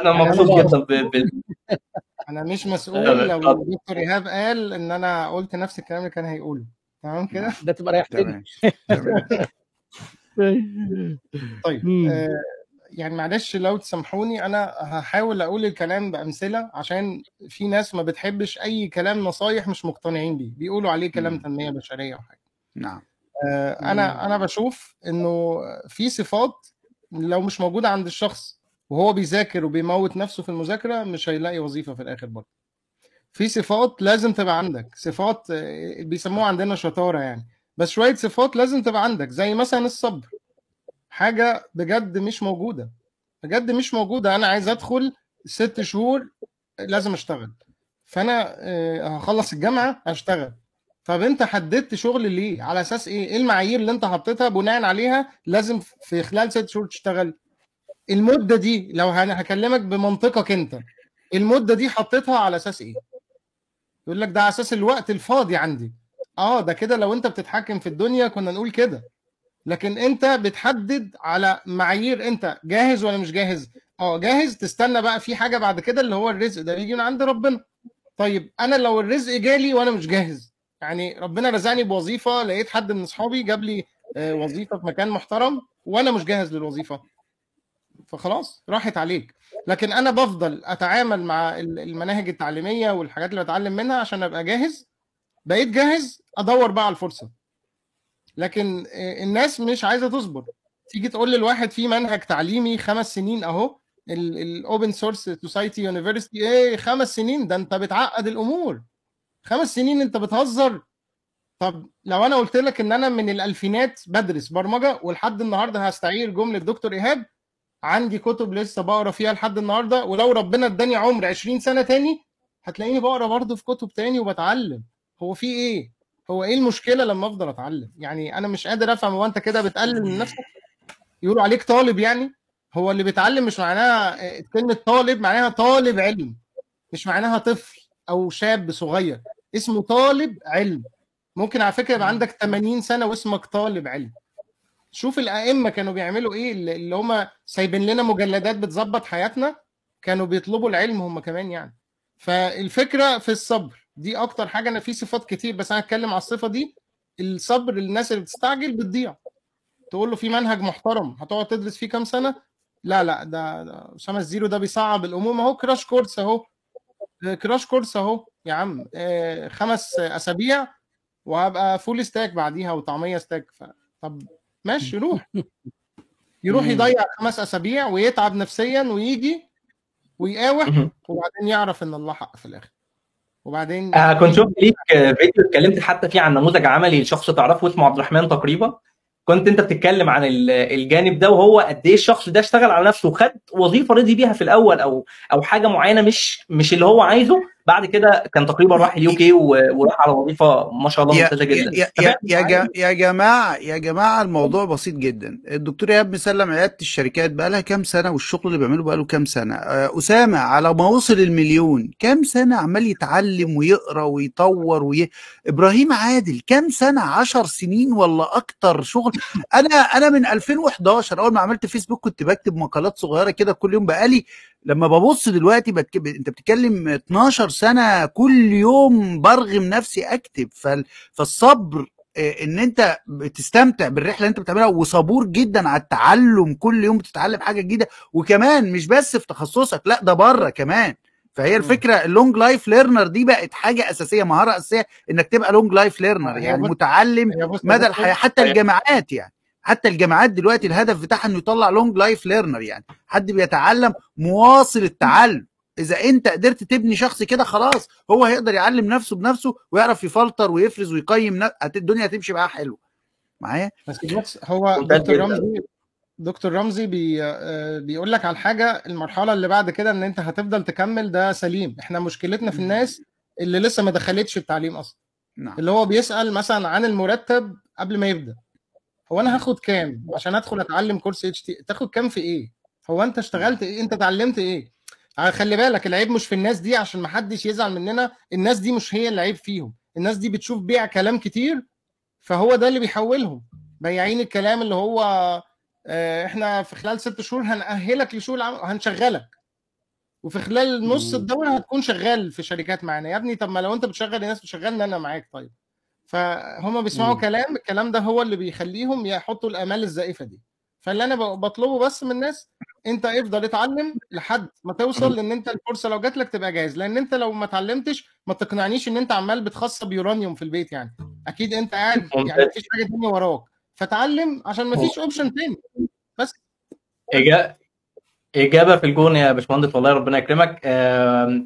أنا مبسوط جدا ب... أنا مش مسؤول لو الدكتور إيهاب قال إن أنا قلت نفس الكلام اللي كان هيقوله. تمام كده؟ ده تبقى ريحتني. طيب آه يعني معلش لو تسامحوني أنا هحاول أقول الكلام بأمثلة عشان في ناس ما بتحبش أي كلام نصايح مش مقتنعين بيه. بيقولوا عليه كلام تنميه بشرية أو حاجة. نعم. آه أنا أنا بشوف إنه في صفات لو مش موجودة عند الشخص وهو بيذاكر وبيموت نفسه في المذاكرة مش هيلاقي وظيفة في الآخر برضه. في صفات لازم تبقى عندك. صفات بيسموها عندنا شطارة يعني. بس شوية صفات لازم تبقى عندك زي مثلا الصبر. حاجة بجد مش موجودة. بجد مش موجودة. أنا عايز أدخل ست شهور لازم أشتغل. فأنا هخلص الجامعة هشتغل. طب أنت حددت شغل ليه؟ على أساس إيه؟ إيه المعايير اللي أنت حطيتها بناء عليها لازم في خلال ست شهور تشتغل؟ المدة دي لو هكلمك بمنطقك أنت. المدة دي حطيتها على أساس إيه؟ يقول لك ده على أساس الوقت الفاضي عندي. آه ده كده لو أنت بتتحكم في الدنيا كنا نقول كده. لكن انت بتحدد على معايير انت جاهز ولا مش جاهز؟ آه جاهز. تستنى بقى في حاجة بعد كده اللي هو الرزق ده بيجي من عند ربنا. طيب أنا لو الرزق جالي وأنا مش جاهز يعني ربنا رزقني بوظيفة لقيت حد من اصحابي جاب لي آه، وظيفة في مكان محترم وأنا مش جاهز للوظيفة فخلاص راحت عليك. لكن أنا بفضل اتعامل مع ال- المناهج التعليمية والحاجات اللي بتعلم منها عشان ابقى جاهز. بقيت جاهز ادور بقى على الفرصة. لكن آه، الناس مش عايزة تصبر. تيجي تقول للواحد في منهج تعليمي خمس سنين أهو ال Open Source Society University إيه خمس سنين؟ ده أنت بتعقد الأمور. خمس سنين أنت بتهزر. طب لو أنا قلت لك إن أنا من الألفينات بدرس برمجة ولحد النهارده هستعير جملة دكتور إيهاب عندي كتب لسه بقرأ فيها لحد النهارده ولو ربنا إداني عمر 20 سنة تاني هتلاقيني بقرأ برضه في كتب تاني وبتعلم. هو في إيه؟ هو إيه المشكلة لما أفضل أتعلم؟ يعني أنا مش قادر أفهم هو أنت كده بتقلل من نفسك؟ يقولوا عليك طالب يعني؟ هو اللي بيتعلم مش معناها كلمة طالب معناها طالب علم مش معناها طفل أو شاب صغير. اسمه طالب علم. ممكن على فكرة يبقى عندك 80 سنة واسمك طالب علم. شوف الأئمة كانوا بيعملوا إيه؟ اللي اللي هم سايبين لنا مجلدات بتظبط حياتنا كانوا بيطلبوا العلم هم كمان يعني. فالفكرة في الصبر. دي أكتر حاجة أنا في صفات كتير بس أنا هتكلم على الصفة دي. الصبر الناس اللي بتستعجل بتضيع. تقول له في منهج محترم هتقعد تدرس فيه كام سنة؟ لا لا ده أسامة الزيرو ده بيصعب الأمور. اهو crash course أهو. crash course أهو يا عم. آه، خمس أسابيع وهبقى full stack بعديها وطعمية stack ف... طب ماشي روح. يروح. يضيع خمس أسابيع ويتعب نفسيا ويجي ويقاوح. وبعدين يعرف إن الله حق في الآخر. وبعدين آه كنت شفت ليك فيديو اتكلمت حتى فيه عن نموذج عملي لشخص تعرفه اسمه عبد الرحمن تقريبا. كنت انت بتتكلم عن ال- الجانب ده وهو قد إيه الشخص ده اشتغل على نفسه وخد وظيفة رضي بيها في الأول أو أو حاجة معينة مش مش اللي هو عايزه بعد كده كان تقريبا راح ال UK وراح على وظيفة ما شاء الله ممتازه جدا. يا يا يا, يا جماعة يا جماعة الموضوع بسيط جدا. الدكتور إيهاب مسلم عيادة الشركات بقى لها كام سنة والشغل اللي بيعمله بقى له كام سنة؟ آه، أسامة على ما وصل المليون. كام سنة عمال يتعلم ويقرأ ويطور وي... إبراهيم عادل كام سنة؟ عشر سنين ولا أكتر شغل؟ أنا أنا من 2011 أول ما عملت فيسبوك كنت بكتب مقالات صغيرة كده كل يوم. بقالي لما ببص دلوقتي بتكب... أنت بتتكلم 12 سنة كل يوم برغم نفسي أكتب فال... فالصبر آه، إن أنت بتستمتع بالرحلة اللي أنت بتعملها وصبور جدا على التعلم كل يوم بتتعلم حاجة جديدة وكمان مش بس في تخصصك لا ده بره كمان. فهي الفكرة ال long life learner دي بقت حاجة أساسية مهارة أساسية إنك تبقى long life learner يعني متعلم مدى الحياة حتى الجامعات يعني. حتى الجامعات دلوقتي الهدف بتاعها إنه يطلع long life learner يعني. حد بيتعلم مواصل التعلم. إذا أنت قدرت تبني شخص كده خلاص هو هيقدر يعلم نفسه بنفسه ويعرف يفلتر ويفرز ويقيم الدنيا هتمشي معاه حلو. معايا؟ بس بص هو دكتور. رمزي دكتور رمزي بي آه، بيقول لك على الحاجة المرحلة اللي بعد كده إن أنت هتفضل تكمل ده سليم. إحنا مشكلتنا في الناس اللي لسه ما دخلتش التعليم أصلا. نعم. اللي هو بيسأل مثلا عن المرتب قبل ما يبدأ. هو أنا هاخد كام عشان أدخل أتعلم كورس HT تاخد كام في إيه؟ هو أنت اشتغلت إيه؟ أنت اتعلمت إيه؟ خلي بالك العيب مش في الناس دي عشان ما حدش يزعل مننا. الناس دي مش هي العيب فيهم. الناس دي بتشوف بيع كلام كتير فهو ده اللي بيحولهم. بياعين الكلام اللي هو آه، إحنا في خلال ست شهور هنأهلك لسوق العمل وهنشغلك وفي خلال نص مم. الدورة هتكون شغال في شركات معانا. يا ابني طب ما لو أنت بتشغل الناس بتشغلني أنا معاك طيب. فهم بيسمعوا. كلام الكلام ده هو اللي بيخليهم يحطوا الأمال الزائفة دي. فاللي أنا بطلبه بس من الناس أنت افضل اتعلم لحد ما توصل لإن أنت الفرصة لو جات لك تبقى جاهز. لأن أنت لو ما اتعلمتش ما تقنعنيش إن أنت عمال بتخصب يورانيوم في البيت يعني. أكيد أنت قاعد يعني. مفيش حاجة تانية وراك. فتعلم عشان مفيش اوبشن تاني. بس. إجابة في الجون يا باشمهندس والله ربنا يكرمك.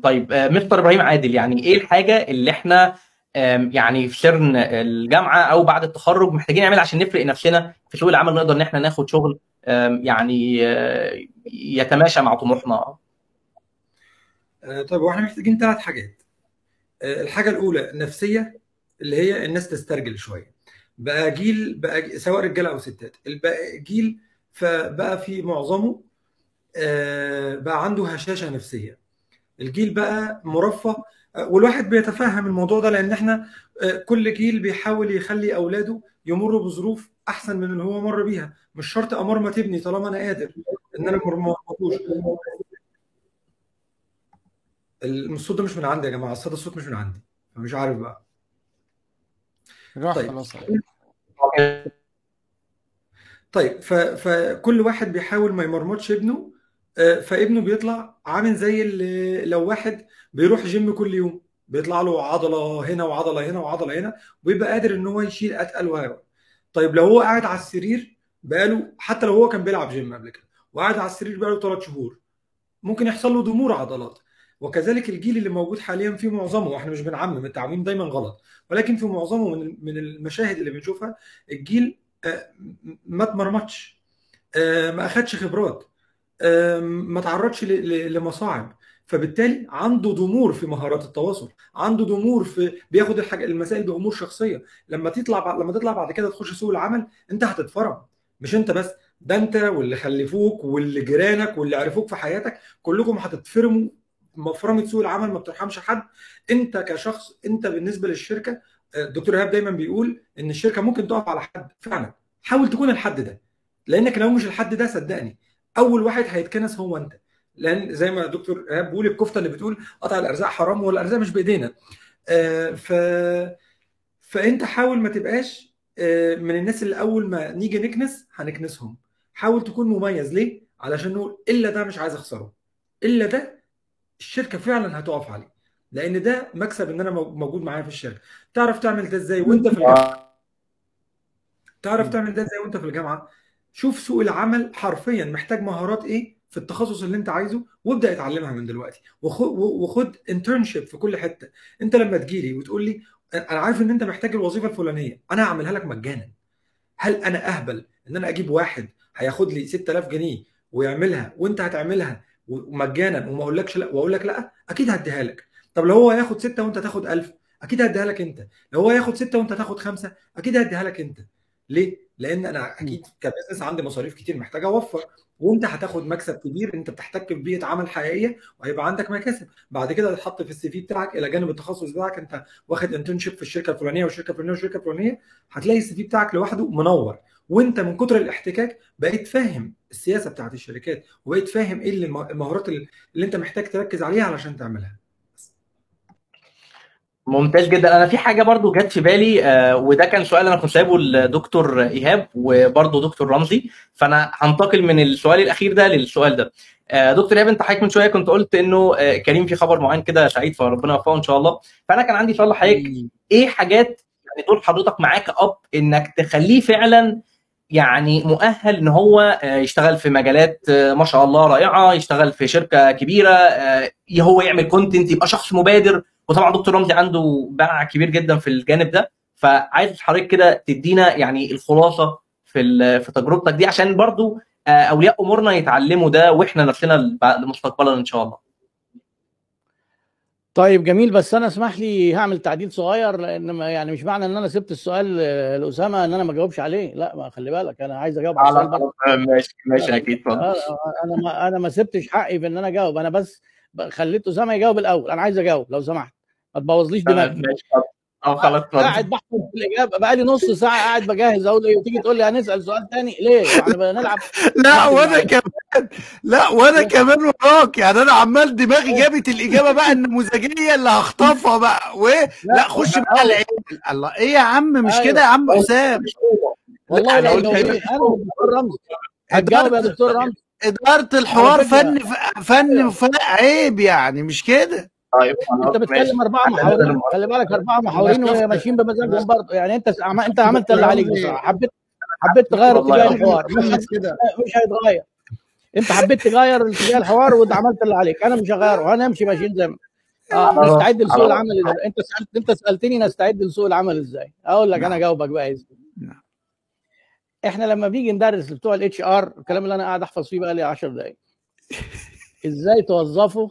طيب آه، مستر إبراهيم عادل يعني إيه الحاجة اللي إحنا آم، يعني في سرن الجامعة أو بعد التخرج محتاجين نعمل عشان نفرق نفسنا في سوق العمل نقدر إن إحنا ناخد شغل يعني آه، يتماشى مع طموحنا. آه، طيب وإحنا محتاجين ثلاث حاجات. آه، الحاجة الأولى نفسيه اللي هي الناس تسترجل شوية. بقى جيل بقى سواء رجالة أو ستات. بقى جيل فبقى في معظمه بقى عنده هشاشة نفسية. الجيل بقى مرفه والواحد بيتفهم الموضوع ده لأن إحنا آه، كل جيل بيحاول يخلي أولاده يمروا بظروف أحسن من اللي هو مر بيها. مش شرط أمر ما تبني طالما أنا قادر إن أنا ما الصوت ده مش من عندي يا جماعة الصوت الصوت مش من عندي فمش عارف بقى. راح طيب. خلاص. طيب ف... فكل واحد بيحاول ما يمرمطش ابنه آه، فابنه بيطلع عامل زي اللي لو واحد بيروح جيم كل يوم بيطلع له عضلة هنا وعضلة هنا وعضلة هنا ويبقى قادر إن هو يشيل أتقل وهو طيب لو هو قاعد على السرير بقاله حتى لو هو كان بيلعب جيم قبل كده وقاعد على السرير بقاله ثلاث شهور ممكن يحصل له ضمور عضلات. وكذلك الجيل اللي موجود حاليا في معظمه وإحنا مش بنعمم التعميم دايما غلط ولكن في معظمه من من المشاهد اللي بنشوفها الجيل آه، ما اتمرمطش آه، ما أخدش خبرات آه، ما تعرضش لمصاعب. فبالتالي عنده ضمور في مهارات التواصل عنده ضمور في بياخد الحاجة المسائل بأمور شخصية. لما تطلع لما تطلع بعد كده تخش سوق العمل انت هتتفرم. مش انت بس ده انت واللي خلفوك واللي جيرانك واللي عرفوك في حياتك كلكم هتتفرموا. مفرمة سوق العمل ما بترحمش حد. انت كشخص انت بالنسبة للشركة آه، الدكتور إيهاب دايما بيقول إن الشركة ممكن تقف على حد. فعلا. حاول تكون الحد ده. لأنك لو مش الحد ده صدقني أول واحد هيتكنس هو أنت. لأن زي ما دكتور ايهاب بيقول الكفته اللي بتقول قطع الأرزاق حرام والأرزاق مش بإيدينا. آه، ف فأنت حاول ما تبقاش آه، من الناس اللي أول ما نيجي نكنس هنكنسهم. حاول تكون مميز. ليه؟ علشان نقول إلا ده مش عايز أخسره. إلا ده الشركة فعلا هتقف عليه. لأن ده مكسب إن أنا مو- موجود معايا في الشركة. تعرف تعمل ده إزاي وأنت في الجامعة؟ تعرف تعمل ده إزاي وأنت في الجامعة؟ شوف سوق العمل حرفيا محتاج مهارات إيه؟ في التخصص اللي انت عايزه وابدأ اتعلمها من دلوقتي. وخد انترنشيب في كل حتة. انت لما تجيلي وتقول لي أنا عارف إن انت محتاج الوظيفة الفلانية أنا هعملها لك مجانا. هل أنا أهبل إن أنا أجيب واحد هياخد لي 6000 جنيه ويعملها وأنت هتعملها ومجانا وما أقولكش لأ واقول لك لأ؟ أكيد هديها لك. طب لو هو هياخد 6 وأنت تاخد 1000 أكيد هديها لك أنت. لو هو هياخد 6 وأنت تاخد 5 أكيد هديها لك أنت. ليه؟ لأن أنا أكيد ك business عندي مصاريف كتير محتاج أوفر. وانت هتاخد مكسب كبير انت بتحتك ببيئه عمل حقيقية وهيبقى عندك مكاسب. بعد كده تتحط في ال CV بتاعك إلى جانب التخصص بتاعك انت واخد internship في الشركة الفلانية والشركة الفلانية والشركة الفلانية هتلاقي السي في بتاعك لوحده منور. وانت من كتر الاحتكاك بقيت فاهم السياسة بتاعت الشركات وبقيت فاهم إيه المهارات اللي انت محتاج تركز عليها علشان تعملها. ممتاز جدا. أنا في حاجة برضو جت في بالي آه وده كان سؤال أنا كنت سايبه لدكتور إيهاب وبرضو دكتور رمزي. فأنا هنتقل من السؤال الأخير ده للسؤال ده. آه دكتور إيهاب أنت حضرتك من شوية كنت قلت إنه آه كريم في خبر معين كده سعيد فربنا يوفقه إن شاء الله. فأنا كان عندي سؤال لحضرتك. إيه حاجات يعني دور حضرتك معاه كاب إنك تخليه فعلا يعني مؤهل إن هو يشتغل في مجالات ما شاء الله رائعة يشتغل في شركة كبيرة هو يعمل كونتنت يبقى شخص مبادر وطبعا دكتور رمزي عنده باع كبير جدا في الجانب ده. فعايز حضرتك كده تدينا يعني الخلاصة في في تجربتك دي عشان برضو أولياء أمورنا يتعلموا ده وإحنا نفسنا مستقبلا إن شاء الله. طيب جميل. بس أنا اسمح لي هعمل تعديل صغير لأن يعني مش معنى إن أنا سبت السؤال لأسامة إن أنا ما جاوبش عليه. لا ما خلي بالك أنا عايز أجاوب على السؤال برضه ماشي ماشي أكيد أنا ما أنا ما سبتش حقي في إن أنا أجاوب. أنا بس خليت أسامة يجاوب الأول. أنا عايز أجاوب لو سمحت. ما تبوظليش دماغي ماشي آه خلاص قاعد بحث في الإجابة. بقى لي نص ساعة قاعد بجهز. أقول إيه وتيجي تقول لي هنسأل سؤال تاني؟ ليه؟ يعني بنلعب لا وأنا كمان لا وأنا كمان وراك. يعني أنا عمال دماغي جابت الإجابة بقى النموذجية اللي هخطفها بقى. وايه لا خش بقى العيال. الله إيه يا عم مش كده يا عم حسام؟ والله لو أنا دكتور رمزي. هتجاوب يا دكتور رمزي. إدارة الحوار فن فن عيب يعني مش كده؟ طيب أنت بتكلم أربعة محاورين خلي بالك أربعة محاورين وماشيين بمزاجهم برضه يعني أنت أنت عملت اللي عليك بصراحة. حبيت حبيت تغير اتجاه الحوار مش هيتغير. أنت حبيت تغير اتجاه الحوار وأنت عملت اللي عليك. أنا مش هغيره. هنمشي ماشيين زي ما آه نستعد لسوق العمل إزاي؟ أنت سالت أنت سألتني نستعد لسوق العمل إزاي؟ أقول لك أنا اجاوبك بقى إزاي إحنا لما بيجي ندرس بتوع ال HR الكلام اللي أنا قاعد أحفظ فيه بقى لي 10 دقائق إزاي توظفوا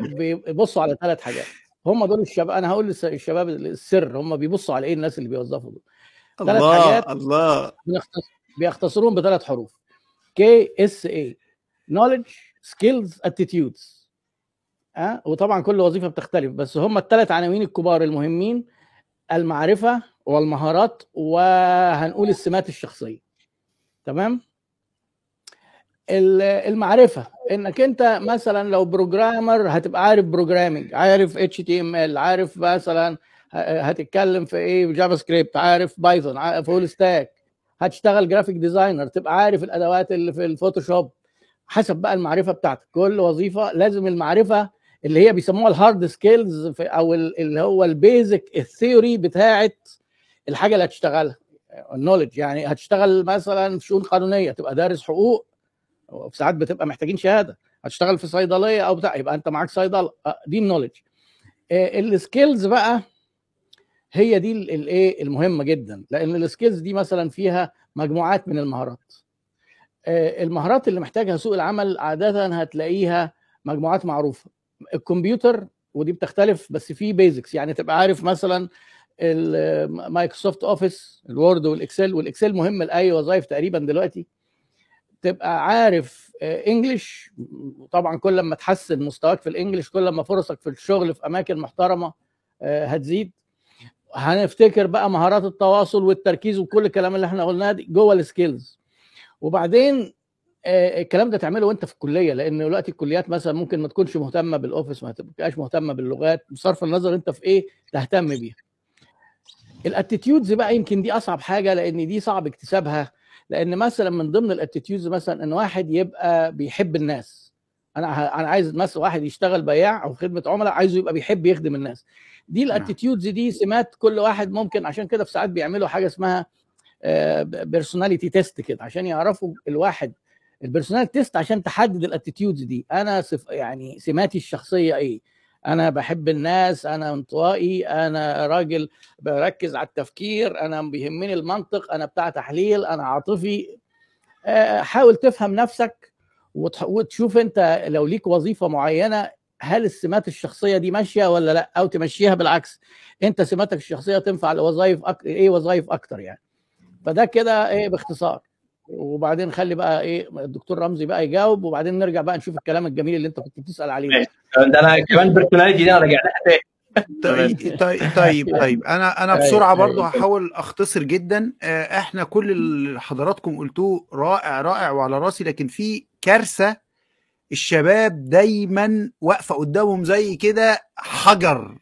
بيبصوا على ثلاث حاجات. هم دول الشباب أنا هقول للشباب السر هم بيبصوا على إيه الناس اللي بيوظفوا دول. ثلاث حاجات الله. بيختصروهم بثلاث حروف. KSA knowledge skills attitudes ها وطبعا كل وظيفة بتختلف بس هم الثلاث عناوين الكبار المهمين المعرفة والمهارات وهنقول السمات الشخصية. تمام؟ المعرفة. إنك أنت مثلا لو programmer هتبقى عارف programming عارف HTML عارف مثلا هتتكلم في إيه JavaScript عارف Python full stack هتشتغل graphic designer تبقى عارف الأدوات اللي في ال Photoshop. حسب بقى المعرفة بتاعتك. كل وظيفة لازم المعرفة اللي هي بيسموها ال hard skills أو اللي هو ال basic ال theory بتاعت الحاجة اللي هتشتغلها. ال knowledge يعني هتشتغل مثلا في شؤون قانونية تبقى دارس حقوق وفي ساعات بتبقى محتاجين شهادة. هتشتغل في صيدلية أو بتاع يبقى أنت معاك صيدلة. دي ال knowledge ال skills بقى هي دي الايه المهمة جدا. لأن ال skills دي مثلا فيها مجموعات من المهارات. المهارات اللي محتاجها سوق العمل عاده هتلاقيها مجموعات معروفة. الكمبيوتر ودي بتختلف بس في basics يعني تبقى عارف مثلا المايكروسوفت أوفيس الوورد والإكسل. والإكسل مهم لأي وظائف تقريبا دلوقتي. تبقى عارف English طبعا كل ما تحسن مستواك في ال English كل ما فرصك في الشغل في أماكن محترمة هتزيد. هنفتكر بقى مهارات التواصل والتركيز وكل الكلام اللي إحنا قلناه دي جوه ال skills وبعدين الكلام ده تعمله وأنت في الكلية لأن دلوقتي الكليات مثلا ممكن ما تكونش مهتمة بال Office ما تبقاش مهتمة باللغات بصرف النظر أنت في إيه تهتم بيها. ال attitudes بقى يمكن دي أصعب حاجة لأن دي صعب اكتسابها. لأن مثلا من ضمن ال attitudes مثلا ان واحد يبقى بيحب الناس. أنا أنا عايز مثلا واحد يشتغل بياع أو خدمة عملاء عايزه يبقى بيحب يخدم الناس. دي ال attitudes دي سمات كل واحد ممكن عشان كده في ساعات بيعملوا حاجة اسمها personality test كده عشان يعرفوا الواحد ال personality test عشان تحدد ال attitudes دي. أنا أوصف يعني سماتي الشخصية إيه؟ أنا بحب الناس أنا انطوائي أنا راجل بركز على التفكير أنا بيهمني المنطق أنا بتاع تحليل أنا عاطفي. حاول تفهم نفسك وتشوف أنت لو ليك وظيفة معينة هل السمات الشخصية دي ماشية ولا لأ؟ أو تمشيها بالعكس أنت سماتك الشخصية تنفع لوظائف أك... إيه وظائف أكتر يعني؟ فده كده إيه باختصار. وبعدين خلي بقى إيه الدكتور رمزي بقى يجاوب وبعدين نرجع بقى نشوف الكلام الجميل اللي أنت كنت بتسأل عليه ده. أنا كمان بيرسوناليتي دي أنا رجع لها طيب طيب طيب طيب. أنا أنا بسرعة برضو هحاول أختصر جدا. إحنا كل اللي حضراتكم قلتوه رائع رائع وعلى راسي لكن في كارثة الشباب دايما واقفة قدامهم زي كده حجر.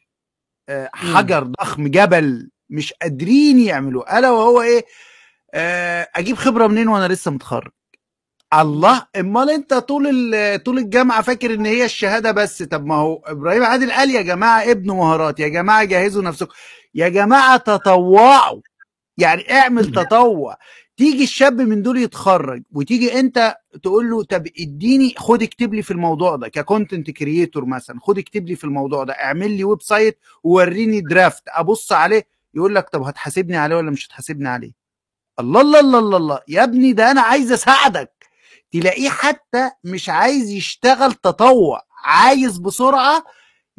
حجر ضخم جبل مش قادرين يعملوه. ألا وهو إيه؟ أجيب خبرة منين وأنا لسه متخرج؟ الله أمال أنت طول طول الجامعة فاكر إن هي الشهادة بس؟ طب ما هو إبراهيم عادل قال يا جماعة ابنوا مهارات يا جماعة جهزوا نفسكم يا جماعة تطوعوا يعني اعمل تطوع. تيجي الشاب من دول يتخرج وتيجي أنت تقول له طب اديني خد اكتب لي في الموضوع ده ك content creator مثلا خد اكتب لي في الموضوع ده اعمل لي website ووريني draft أبص عليه يقول لك طب هتحاسبني عليه ولا مش هتحاسبني عليه؟ الله الله الله الله, الله. يا ابني ده أنا عايز أساعدك تلاقيه حتى مش عايز يشتغل تطوع عايز بسرعة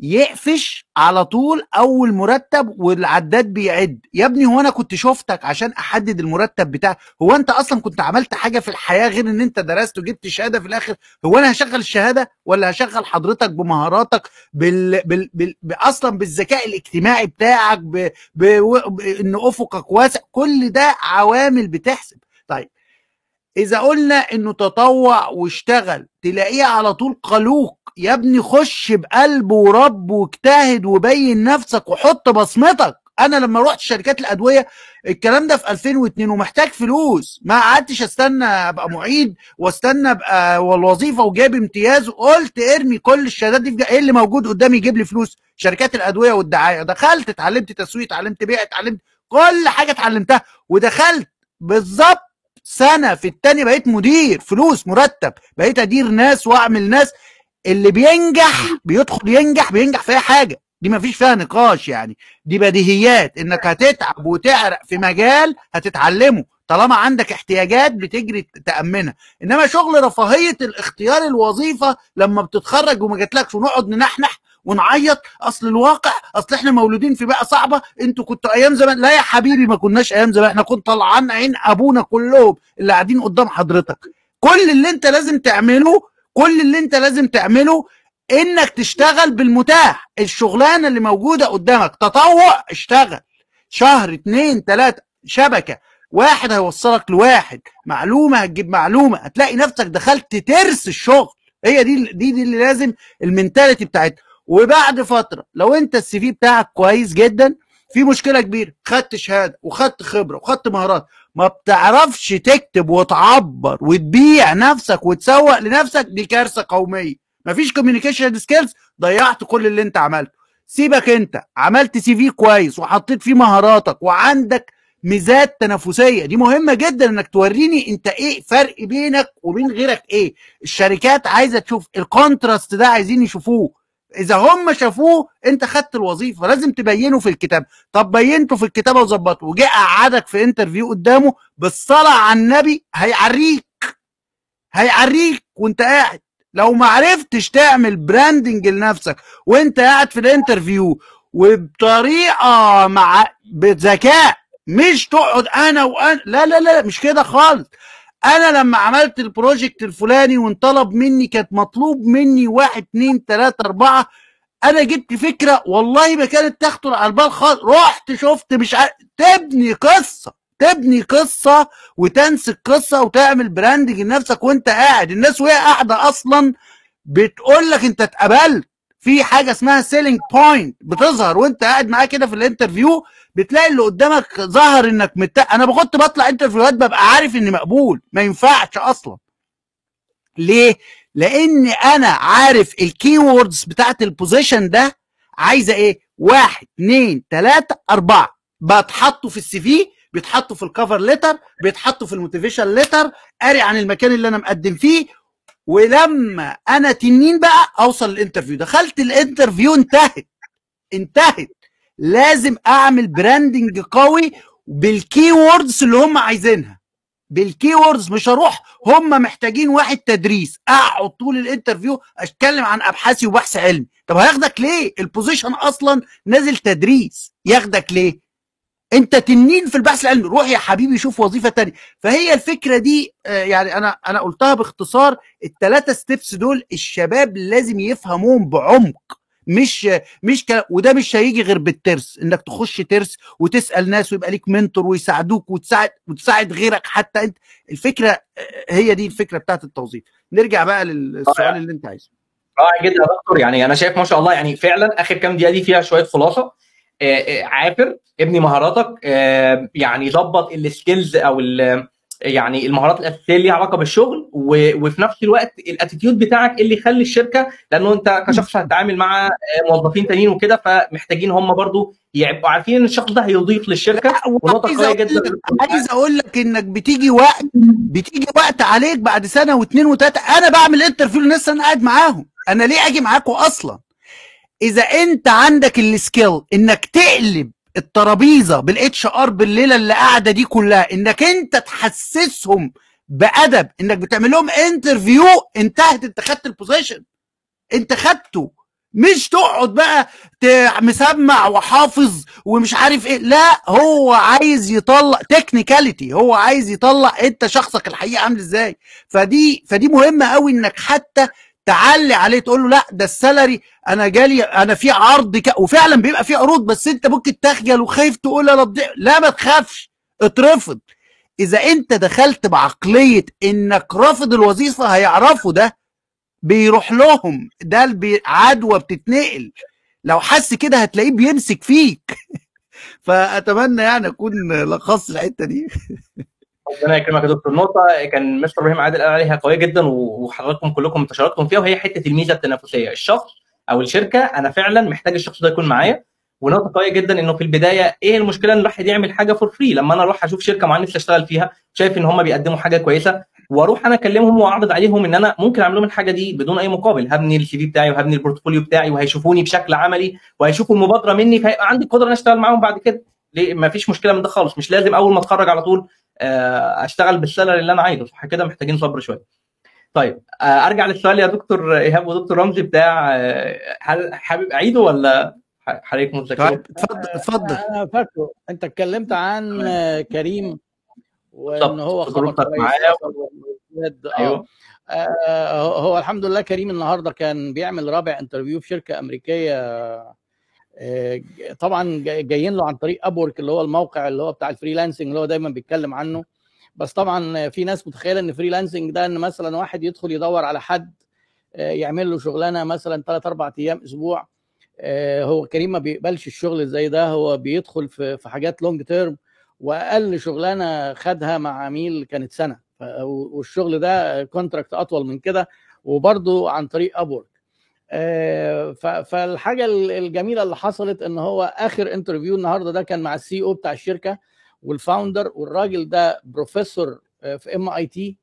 يقفش على طول أول مرتب والعداد بيعد. يا ابني هو أنا كنت شفتك عشان أحدد المرتب بتاعك هو أنت أصلا كنت عملت حاجة في الحياة غير إن أنت درست وجبت شهادة في الآخر؟ هو أنا هشغل الشهادة ولا هشغل حضرتك بمهاراتك بال... بال... بال... أصلا بالذكاء الاجتماعي بتاعك ب... ب... ب... إن أفقك واسع؟ كل ده عوامل بتحسب. طيب إذا قلنا إنه تطوع واشتغل تلاقيه على طول قلوق. يا ابني خش بقلب ورب واجتهد وبين نفسك وحط بصمتك. أنا لما رحت شركات الأدوية الكلام ده في 2002 ومحتاج فلوس. ما قعدتش استنى أبقى معيد واستنى أبقى والوظيفه وجايب امتياز. وقلت ارمي كل الشهادات دي إيه اللي موجود قدامي يجيب لي فلوس؟ شركات الأدوية والدعاية. دخلت اتعلمت تسويق اتعلمت بيع اتعلمت كل حاجة اتعلمتها. ودخلت بالظبط سنة في التاني بقيت مدير فلوس مرتب. بقيت أدير ناس وأعمل ناس. اللي بينجح بيدخل ينجح بينجح في أي حاجة. دي ما فيش فيها نقاش يعني. دي بديهيات. إنك هتتعب وتعرق في مجال هتتعلمه. طالما عندك احتياجات بتجري تأمنها. إنما شغل رفاهية الاختيار الوظيفة لما بتتخرج وما جاتلكش ونقعد ننحنح ونعيط أصل الواقع أصل إحنا مولودين في بيئة صعبة. أنتوا كنتوا أيام زمان لا يا حبيبي ما كناش أيام زمان. إحنا كنا طلعان عين أبونا كلهم اللي قاعدين قدام حضرتك. كل اللي أنت لازم تعمله كل اللي انت لازم تعمله انك تشتغل بالمتاح. الشغلانة اللي موجودة قدامك تطوع اشتغل. شهر اتنين تلاته شبكة. واحد هيوصلك لواحد. معلومة هتجيب معلومة. هتلاقي نفسك دخلت ترس الشغل. هي دي دي, دي اللي لازم ال mentality بتاعتها. وبعد فترة لو انت ال CV بتاعك كويس جدا في مشكلة كبيرة. خدت شهادة وخدت خبرة وخدت مهارات. ما بتعرفش تكتب وتعبر وتبيع نفسك وتسوق لنفسك دي كارثة قومية. مفيش communication skills ضيعت كل اللي انت عملته. سيبك انت عملت CV كويس وحطيت فيه مهاراتك وعندك ميزات تنافسية. دي مهمة جدا إنك توريني أنت إيه فرق بينك وبين غيرك إيه. الشركات عايزة تشوف ال contrast ده عايزين يشوفوه. إذا هم شافوه أنت خدت الوظيفة لازم تبينه في الكتابه. طب بينته في الكتابه وظبطه. وجه قعدك في interview قدامه بالصلاة على النبي هيعريك. هيعريك وأنت قاعد. لو ما عرفتش تعمل branding لنفسك وأنت قاعد في ال interview وبطريقة مع بذكاء مش تقعد أنا وأنا. لا لا لا مش كده خالص. أنا لما عملت ال project الفلاني وانطلب مني كانت مطلوب مني واحد اتنين تلاتة أربعة أنا جبت فكرة والله ما كانت تخطر على البال خالص. رحت شفت مش عارف تبني قصة تبني قصة وتمسك قصه وتعمل branding لنفسك وأنت قاعد. الناس وهي قاعدة أصلا بتقول لك أنت اتقبلت. في حاجة اسمها selling point بتظهر وانت قاعد معاه كده في ال interview بتلاقي اللي قدامك ظهر انك مت... أنا كنت بطلع interview هات ببقى عارف اني مقبول ما ينفعش أصلا. ليه؟ لأن أنا عارف ال keywords بتاعت ال position ده عايزة إيه؟ واحد اتنين تلاتة اربعة. بتحطوا في ال CV بيتحطوا في ال cover letter بيتحطوا في ال motivation letter قاري عن المكان اللي أنا مقدم فيه ولما أنا تنين بقى اوصل ال interview دخلت ال interview انتهت. انتهت. لازم اعمل branding قوي بال keywords اللي هم عايزينها. بال keywords مش هروح. هم محتاجين واحد تدريس. اقعد طول ال interview اتكلم عن ابحاثي وبحث علمي. طب هياخدك ليه؟ ال position أصلا نازل تدريس. ياخدك ليه؟ انت تنين في البحث العلمي روح يا حبيبي شوف وظيفة تانية. فهي الفكرة دي يعني أنا أنا قلتها باختصار الثلاثه steps دول الشباب لازم يفهموهم بعمق. مش مش ك... وده مش هيجي غير بالترس إنك تخش ترس وتسأل ناس ويبقى ليك mentor ويساعدوك وتساعد وتساعد غيرك حتى أنت. الفكرة هي دي الفكرة بتاعت التوظيف. نرجع بقى للسؤال اللي أنت عايزه. رائع جدا يا دكتور. يعني أنا شايف ما شاء الله يعني فعلا آخر كام دقيقة دي فيها شوية خلاصة. عافر ابني مهاراتك يعني ظبط ال skills أو يعني المهارات الأساسية اللي ليها علاقة بالشغل وفي نفس الوقت ال attitude بتاعك اللي يخلي الشركة لأنه أنت كشخص هتتعامل مع موظفين تانيين وكده فمحتاجين هم برضو يبقوا عارفين إن الشخص ده هيضيف للشركة. ونقطة قوية جدا عايز أقول لك إنك بتيجي وقت بتيجي وقت عليك بعد سنة واثنين وثلاثه أنا بعمل interview للناس أنا قاعد معاهم أنا ليه أجي معاكم أصلا؟ إذا أنت عندك ال skill إنك تقلب الترابيزة بال HR بالليلة اللي قاعدة دي كلها إنك أنت تحسسهم بأدب إنك بتعمل لهم interview انتهت أنت خدت ال position أنت خدته. مش تقعد بقى مسمع وحافظ ومش عارف إيه. لا هو عايز يطلع technicality هو عايز يطلع أنت شخصك الحقيقة عامل إزاي. فدي فدي مهمة قوي إنك حتى تعلي عليه تقول له لا ده ال salary أنا جالي أنا في عرض ك... وفعلا بيبقى في عروض بس أنت ممكن تخجل وخايف تقول لا لا ما تخافش اترفض. إذا أنت دخلت بعقلية إنك رافض الوظيفة هيعرفوا ده بيروح لهم. ده عدوى بتتنقل. لو حس كده هتلاقيه بيمسك فيك. فأتمنى يعني أكون لخصت الحتة دي. ربنا يكرمك يا دكتور نقطة. كان مستر إبراهيم عادل قال عليها قوية جدا وحضراتكم كلكم تشاركتم فيها وهي حتة الميزة التنافسية، الشخص أو الشركة أنا فعلا محتاج الشخص ده يكون معايا. ونقطة قوية جدا إنه في البداية إيه المشكلة إن الواحد يعمل حاجة for free لما أنا أروح أشوف شركة معينة نفسي أشتغل فيها شايف إن هم بيقدموا حاجة كويسة وأروح أنا أكلمهم وأعرض عليهم إن أنا ممكن أعمل لهم الحاجة دي بدون أي مقابل. هبني ال CV بتاعي وهبني ال portfolio بتاعي وهيشوفوني بشكل عملي وهيشوفوا المبادرة مني فهيبقى عندي قدرة إن أشتغل معاهم بعد كده. ليه؟ ما فيش مشكلة من ده خالص. مش لازم أول ما أتخرج على طول أشتغل بال salary اللي أنا عايزه صح كده؟ محتاجين صبر شوية. طيب أرجع للسؤال يا دكتور إيهاب ودكتور رمزي بتاع هل حابب أعيده ولا حضرتك متذكره؟ اتفضل اتفضل أنا فاكره أنت اتكلمت عن كريم وإن هو خبر كويس أيوه. آه هو الحمد لله كريم النهارده كان بيعمل رابع interview في شركة أمريكية طبعا جايين له عن طريق Upwork اللي هو الموقع اللي هو بتاع ال freelancing اللي هو دايما بيتكلم عنه. بس طبعا في ناس متخيلة إن freelancing ده إن مثلا واحد يدخل يدور على حد يعمل له شغلانة مثلا ثلاث أربع أيام أسبوع هو كريم ما بيقبلش الشغل زي ده هو بيدخل في في حاجات long term وأقل شغلانة خدها مع عميل كانت سنة. والشغل ده contract أطول من كده. وبرده عن طريق Upwork فالحاجة الجميلة اللي حصلت إن هو آخر interview النهارده ده كان مع ال CEO بتاع الشركة وال founder والراجل ده بروفيسور في MIT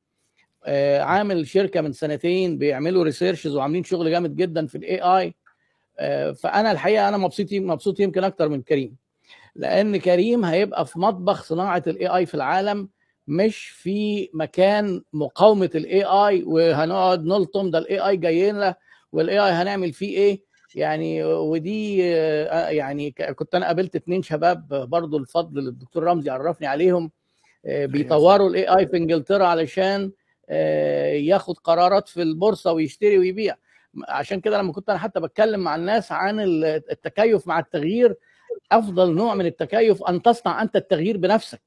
عامل شركة من سنتين بيعملوا researches وعاملين شغل جامد جدا في ال AI فأنا الحقيقة أنا مبسوط مبسوط يمكن أكتر من كريم. لأن كريم هيبقى في مطبخ صناعة ال AI في العالم مش في مكان مقاومة ال AI وهنقعد نلطم ده ال AI جاي لنا وال AI هنعمل فيه إيه؟ يعني ودي يعني كنت أنا قابلت اثنين شباب برضو الفضل الدكتور رمزي عرفني عليهم بيطوروا ال AI في إنجلترا علشان ياخد قرارات في البورصة ويشتري ويبيع. عشان كده لما كنت أنا حتى بتكلم مع الناس عن التكيف مع التغيير أفضل نوع من التكيف أن تصنع أنت التغيير بنفسك.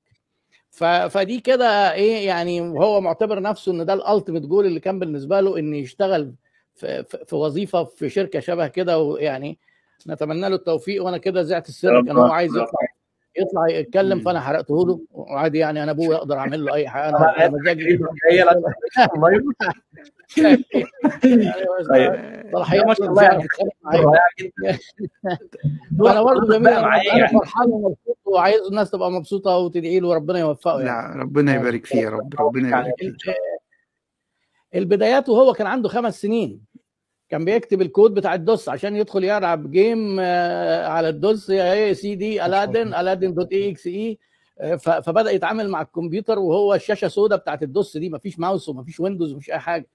فدي كده إيه يعني هو معتبر نفسه إن ده ال ultimate goal اللي كان بالنسبة له إن يشتغل في, في وظيفة في شركة شبه كده ويعني نتمنى له التوفيق. وأنا كده زعت السر كان هو عايز يطلع يطلع يتكلم فأنا حرقته له. وعادي يعني أنا أبويا أقدر أعمل له أي حاجة. أنا مزاجي صلاحية ما شاء الله يعني. أنا برضه جميل أنا فرحان ومبسوط وعايز الناس تبقى مبسوطة وتدعي له وربنا يوفقه يعني. لا ربنا يبارك فيه يا رب ربنا يبارك فيه البدايات وهو كان عنده خمس سنين. كان بيكتب الكود بتاع الدوس عشان يدخل يلعب جيم على ال DOS A CD Aladdin Aladdin dot EXE فبدأ يتعامل مع الكمبيوتر وهو الشاشة سوداء بتاعت ال DOS دي مفيش ماوس ومفيش Windows ومفيش أي حاجة.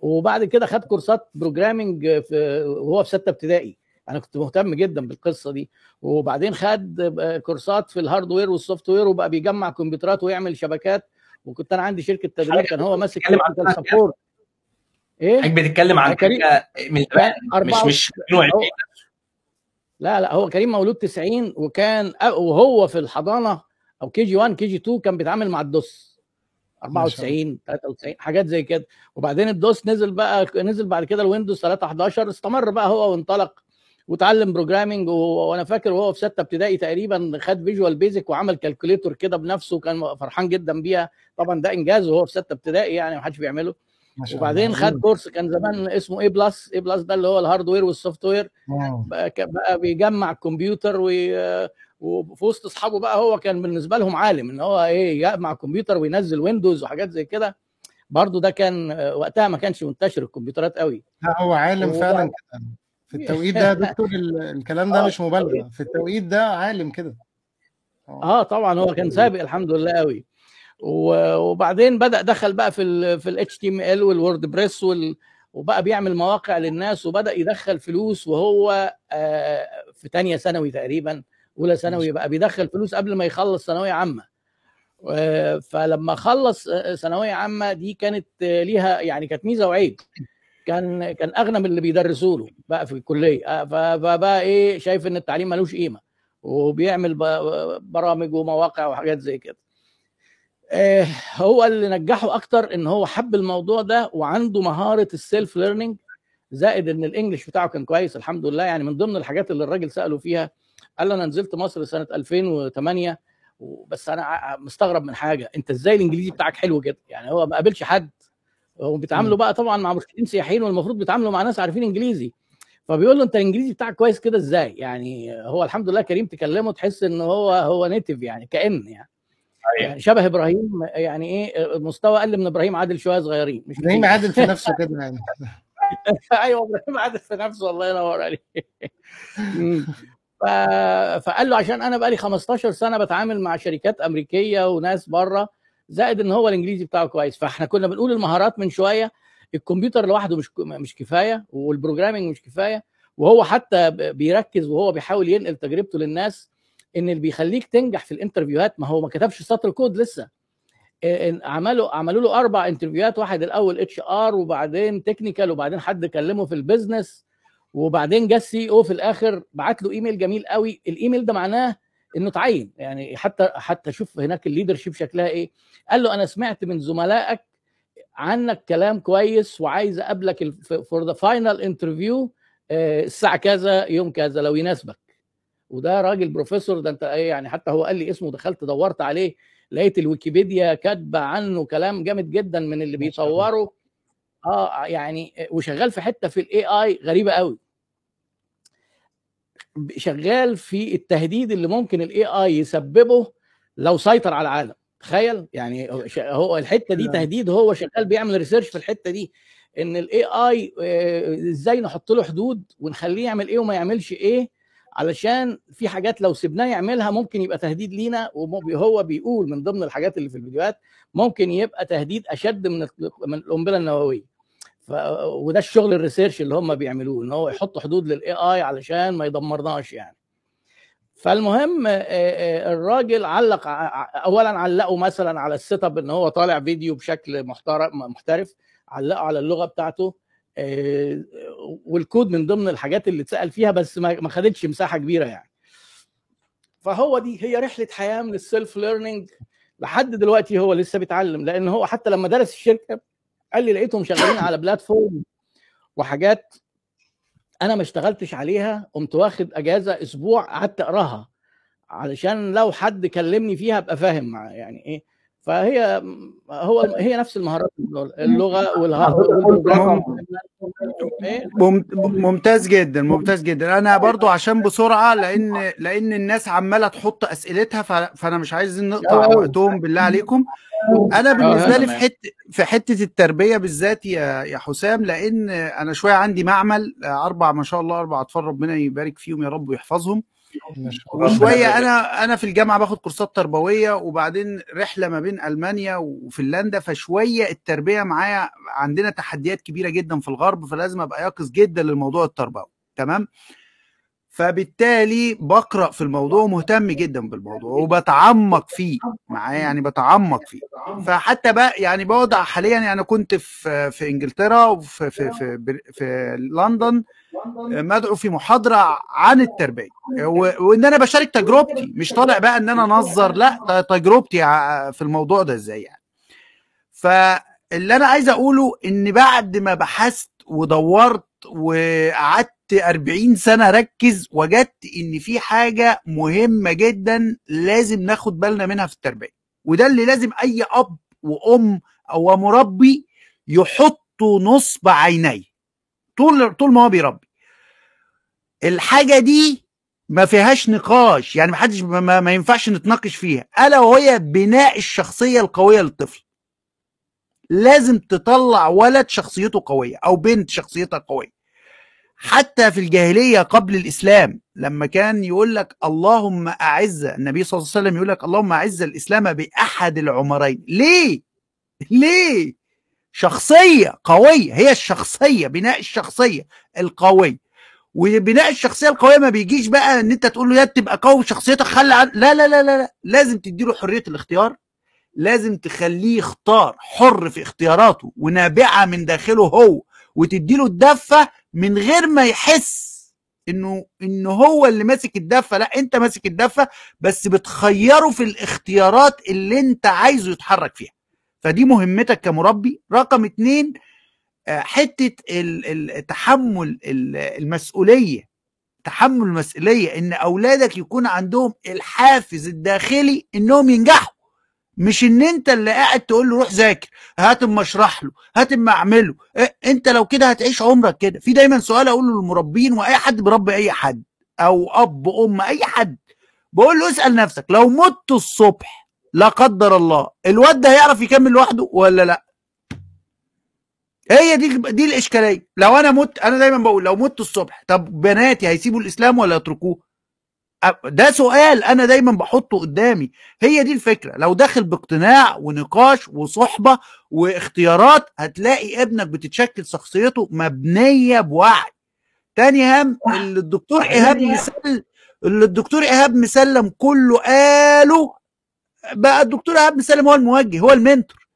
وبعد كده خد كورسات programming وهو في ستة ابتدائي. أنا كنت مهتم جدا بالقصة دي. وبعدين خد كورسات في ال hardware وال software وبقى بيجمع كمبيوترات ويعمل شبكات. وكنت أنا عندي شركة تدريب كان هو ماسك support إيه؟ حضرتك بتتكلم عن حاجة من زمان مش مش 22 لا لا هو كريم مولود 90 وكان وهو في الحضانة أو كي جي 1 كي جي 2 كان بيتعامل مع ال DOS. 94 93 حاجات زي كده. وبعدين ال DOS نزل بقى نزل بعد كده ال Windows 3 11 استمر بقى هو وانطلق وتعلم programming وأنا فاكر وهو في ستة ابتدائي تقريبا خد Visual Basic وعمل calculator كده بنفسه كان فرحان جدا بيها. طبعا ده إنجاز وهو في ستة ابتدائي يعني ما حدش بيعمله. وبعدين خد course كان زمان اسمه A plus A plus ده اللي هو ال hardware وال software بقى, بيجمع كمبيوتر وفي وسط أصحابه بقى هو كان بالنسبة لهم عالم إن هو إيه يجمع كمبيوتر وينزل Windows وحاجات زي كده. برضه ده كان وقتها ما كانش منتشر الكمبيوترات قوي. لا هو عالم فعلا كده. في التوقيت ده دكتور الكلام ده مش مبالغة. في التوقيت ده عالم كده. آه طبعا هو كان سابق الحمد لله قوي. وبعدين بدأ دخل بقى في ال في ال HTML وال WordPress وال وبقى بيعمل مواقع للناس وبدأ يدخل فلوس وهو في ثانية ثانوي تقريبا أولى ثانوي بقى بيدخل فلوس قبل ما يخلص ثانوية عامة. فلما خلص ثانوية عامة دي كانت ليها يعني كانت ميزة وعيب. كان كان أغنى من اللي بيدرسوا له بقى في الكلية. فبقى إيه شايف إن التعليم ملوش قيمة. وبيعمل برامج ومواقع وحاجات زي كده. هو اللي نجحه أكتر إن هو حب الموضوع ده وعنده مهارة ال self learning زائد إن ال English بتاعه كان كويس الحمد لله. يعني من ضمن الحاجات اللي الراجل سأله فيها قال له أنا نزلت مصر سنة 2008 بس أنا مستغرب من حاجة أنت إزاي الإنجليزي بتاعك حلو كده؟ يعني هو ما قابلش حد. هو بيتعاملوا بقى طبعا مع مرشدين سياحيين والمفروض بيتعاملوا مع ناس عارفين إنجليزي. فبيقول له أنت الانجليزي بتاعك كويس كده إزاي؟ يعني هو الحمد لله كريم تكلمه تحس إن هو هو نيتيف يعني كأن يعني. يعني شبه إبراهيم يعني إيه مستوى أقل من إبراهيم عادل شوية صغيرين مش إبراهيم عادل في نفسه كده يعني. أيوه إبراهيم عادل في نفسه الله ينور عليك. فقال له عشان أنا بقالي 15 سنة بتعامل مع شركات أمريكية وناس بره زائد إن هو الإنجليزي بتاعه كويس. فإحنا كنا بنقول المهارات من شوية الكمبيوتر لوحده مش مش كفاية وال programming مش كفاية وهو حتى بيركز وهو بيحاول ينقل تجربته للناس إن اللي بيخليك تنجح في ال interview هات ما هو ما كتبش سطر كود لسه. عملوا عملوا له أربع interview هات واحد الأول HR وبعدين technical وبعدين حد كلمه في ال business وبعدين جه ال CEO في الآخر بعت له ايميل جميل قوي. الايميل ده معناه إنه اتعين يعني حتى حتى شوف هناك ال leadership شكلها إيه. قال له أنا سمعت من زملائك عنك كلام كويس وعايز أقابلك for the final interview الساعة كذا يوم كذا لو يناسبك. وده راجل بروفيسور ده انت إيه يعني حتى هو قال لي اسمه دخلت دورت عليه لقيت الويكيبيديا كاتبة عنه كلام جامد جدا من اللي بيطوره. آه يعني وشغال في حتة في ال AI غريبة قوي. شغال في التهديد اللي ممكن ال AI يسببه لو سيطر على العالم. تخيل؟ يعني هو الحتة دي تهديد هو شغال بيعمل research في الحتة دي. إن ال AI إزاي نحط له حدود ونخليه يعمل إيه وما يعملش إيه؟ علشان في حاجات لو سيبناه يعملها ممكن يبقى تهديد لينا وهو بيقول من ضمن الحاجات اللي في الفيديوهات ممكن يبقى تهديد أشد من من القنبلة النووية. ف... وده الشغل ال research اللي هم بيعملوه إن هو يحط حدود لل AI علشان ما يدمرناش يعني. فالمهم الراجل علق اولا علقه مثلا على ال setup إن هو طالع فيديو بشكل محترف محترف علقه على اللغة بتاعته والكود من ضمن الحاجات اللي اتسأل فيها بس ما خدتش مساحة كبيرة يعني. فهو دي هي رحلة حياة من ال self learning لحد دلوقتي هو لسه بيتعلم. لأن هو حتى لما درس الشركة قال لي لقيتهم شغالين على platform وحاجات أنا ما اشتغلتش عليها قمت واخد أجازة أسبوع قعدت أقراها علشان لو حد كلمني فيها أبقى فاهم يعني إيه. فهي هو هي نفس المهارات اللغة والبروجرام ممتاز جدا ممتاز جدا. أنا برضو عشان بسرعة لأن لأن الناس عمالة تحط أسئلتها فأنا مش عايز نقطع وقتهم بالله عليكم. أنا بالنسبة لي في حتة في حتة التربية بالذات يا يا حسام لأن أنا شوية عندي معمل أربع ما شاء الله أربع أطفال ربنا يبارك فيهم يا رب ويحفظهم. وشوية أنا أنا في الجامعة باخد كورسات تربوية وبعدين رحلة ما بين ألمانيا وفنلندا فشوية التربية معايا عندنا تحديات كبيرة جدا في الغرب فلازم أبقى يقظ جدا للموضوع التربوي تمام؟ فبالتالي بقرأ في الموضوع ومهتم جدا بالموضوع وبتعمق فيه. معايا؟ يعني بتعمق فيه. فحتى بقى يعني بوضع حاليا يعني كنت في في إنجلترا وفي في في, في لندن مدعو في محاضرة عن التربية. وإن أنا بشارك تجربتي. مش طالع بقى إن أنا أنظر لأ تجربتي في الموضوع ده إزاي يعني. فاللي أنا عايز أقوله إن بعد ما بحثت ودورت وقعدت 40 سنة اركز وجدت إن في حاجة مهمة جدا لازم ناخد بالنا منها في التربية. وده اللي لازم أي أب وأم أو مربي يحطوا نصب عينيه طول طول ما هو بيربي. الحاجة دي ما فيهاش نقاش يعني ما حدش ما, ما ينفعش نتناقش فيها. ألا وهي بناء الشخصية القوية للطفل. لازم تطلع ولد شخصيته قوية أو بنت شخصيتها قوية. حتى في الجاهلية قبل الإسلام لما كان يقول لك اللهم أعز النبي صلى الله عليه وسلم يقول لك اللهم أعز الإسلام بأحد العمرين. ليه؟ ليه؟ شخصية قوية هي الشخصية بناء الشخصية القوية. وبناء الشخصية القوية ما بيجيش بقى إن أنت تقول له يا تبقى قوي شخصيتك خلي عن... لا لا لا لا. لازم تديله حرية الاختيار لازم تخليه يختار حر في اختياراته ونابعة من داخله هو وتديله الدفة من غير ما يحس إنه انه هو اللي ماسك الدفة لأ أنت ماسك الدفة بس بتخيره في الاختيارات اللي أنت عايزه يتحرك فيها. فدي مهمتك كمربي. رقم اتنين حتة تحمل المسؤولية. تحمل المسؤولية إن أولادك يكون عندهم الحافز الداخلي إنهم ينجحوا. مش إن أنت اللي قاعد تقول له روح ذاكر هات أما اشرح له هات أما اعمله أنت لو كده هتعيش عمرك كده. في دايما سؤال أقوله للمربين وأي حد بيربي أي حد أو أب أم أي حد. بقول له اسأل نفسك لو مت الصبح لا قدر الله الواد ده هيعرف يكمل لوحده ولا لأ؟ هي دي دي الإشكالية. لو أنا مت أنا دايما بقول لو مت الصبح طب بناتي هيسيبوا الإسلام ولا يتركوه؟ ده سؤال أنا دايما بحطه قدامي. هي دي الفكرة. لو داخل باقتناع ونقاش وصحبة واختيارات هتلاقي ابنك بتتشكل شخصيته مبنية بوعي. تاني هم اللي الدكتور إيهاب مسل اللي الدكتور إيهاب مسلم كله قاله بقى الدكتور إيهاب مسلم هو الموجه هو ال mentor.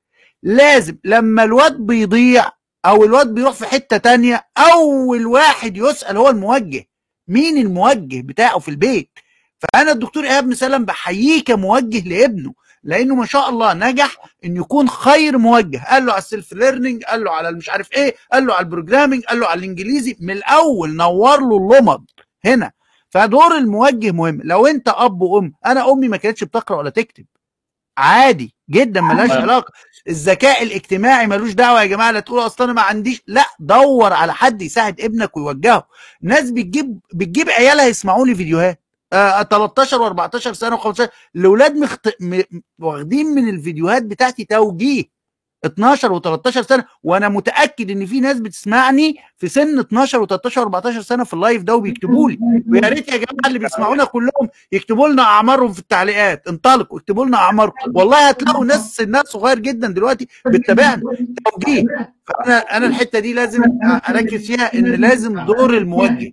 لازم لما الواد بيضيع أو الواد بيروح في حتة تانية أول واحد يسأل هو الموجه. مين الموجه بتاعه في البيت؟ فأنا الدكتور إيهاب مسلم بحييه كموجه لابنه لأنه ما شاء الله نجح إن يكون خير موجه. قال له على ال self learning قال له على مش عارف إيه قال له على ال programming قال له على الإنجليزي من الأول نور له اللمض هنا. فدور الموجه مهم. لو أنت أب وأم أنا أمي ما كانتش بتقرأ ولا تكتب. عادي جدا ملهاش علاقة. الذكاء الاجتماعي ملوش دعوة يا جماعة لا تقولوا أصل أنا ما عنديش. لا دور على حد يساعد ابنك ويوجهه. ناس بتجيب بتجيب عيالها يسمعوا لي فيديوهات. آه 13 و14 سنة و15 الأولاد مخت... م... واخدين من الفيديوهات بتاعتي توجيه. 12 و13 سنة وأنا متأكد إن في ناس بتسمعني في سن 12 و13 و14 سنة في ال live ده وبيكتبوا لي. ويا ريت يا جماعة اللي بيسمعونا كلهم يكتبوا لنا أعمارهم في التعليقات. انطلقوا اكتبوا لنا أعماركم. والله هتلاقوا ناس سنها صغير جدا دلوقتي بتتابعنا. توجيه. فأنا أنا الحتة دي لازم أركز فيها إن لازم دور الموجه.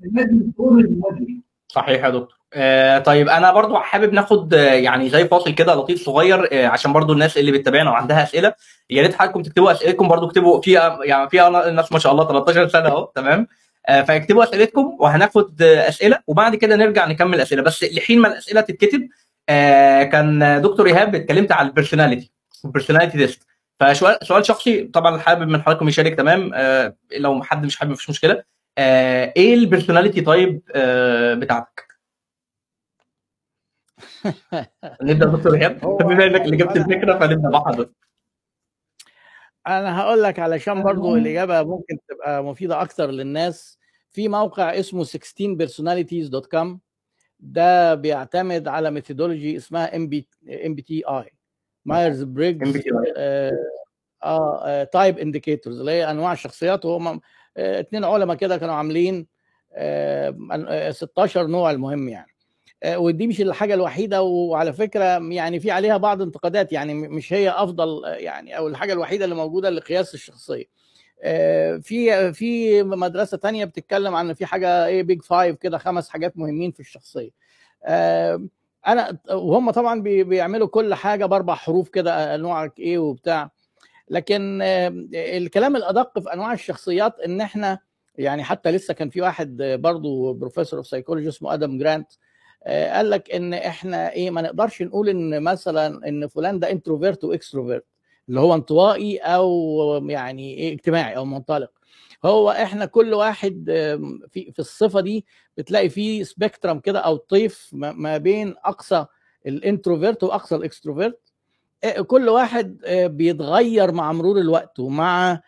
صحيح يا دكتور. آه طيب أنا برضو حابب ناخد آه يعني زي فاصل كده لطيف صغير آه عشان برضو الناس اللي بتتابعنا وعندها أسئلة يا ريت حضراتكم تكتبوا أسئلتكم برضو اكتبوا في يعني في ناس ما شاء الله 13 سنة أهو تمام؟ فاكتبوا أسئلتكم وهناخد أسئلة وبعد كده نرجع نكمل أسئلة. بس لحين ما الأسئلة تتكتب كان دكتور إيهاب اتكلمت على ال personality ال personality test فسؤال سؤال شخصي طبعا حابب من حضراتكم يشارك تمام؟ لو حد مش حابب مفيش مشكلة. إيه ال personality type بتاعتك؟ نبدأ دكتور إيهاب. بما إنك اللي جبت الفكرة فنبدأ مع حضرتك أنا هقول لك علشان برضو الإجابة ممكن تبقى مفيدة أكتر للناس. في موقع اسمه 16personalities.com ده بيعتمد على methodology اسمها ام بي ام بي تي اي مايرز بريجز آه type indicators اللي هي أنواع الشخصيات. وهم اثنين علماء كده كانوا عاملين آه 16 نوع المهم يعني. ودي مش الحاجة الوحيدة وعلى فكرة يعني في عليها بعض انتقادات يعني مش هي أفضل يعني أو الحاجة الوحيدة اللي موجودة لقياس الشخصية. في في مدرسة تانية بتتكلم عن في حاجة إيه Big Five كده خمس حاجات مهمين في الشخصية. أنا وهم طبعا بيعملوا كل حاجة بأربع حروف كده نوعك إيه وبتاع. لكن الكلام الأدق في أنواع الشخصيات إن إحنا يعني حتى لسه كان في واحد برضه professor of psychology اسمه آدم جرانت قال لك إن إحنا إيه ما نقدرش نقول إن مثلا إن فلان ده introvert و extrovert اللي هو انطوائي أو يعني إيه اجتماعي أو منطلق. هو إحنا كل واحد في في الصفة دي بتلاقي فيه spectrum كده أو طيف ما بين أقصى ال introvert واقصى ال extrovert كل واحد بيتغير مع مرور الوقت ومع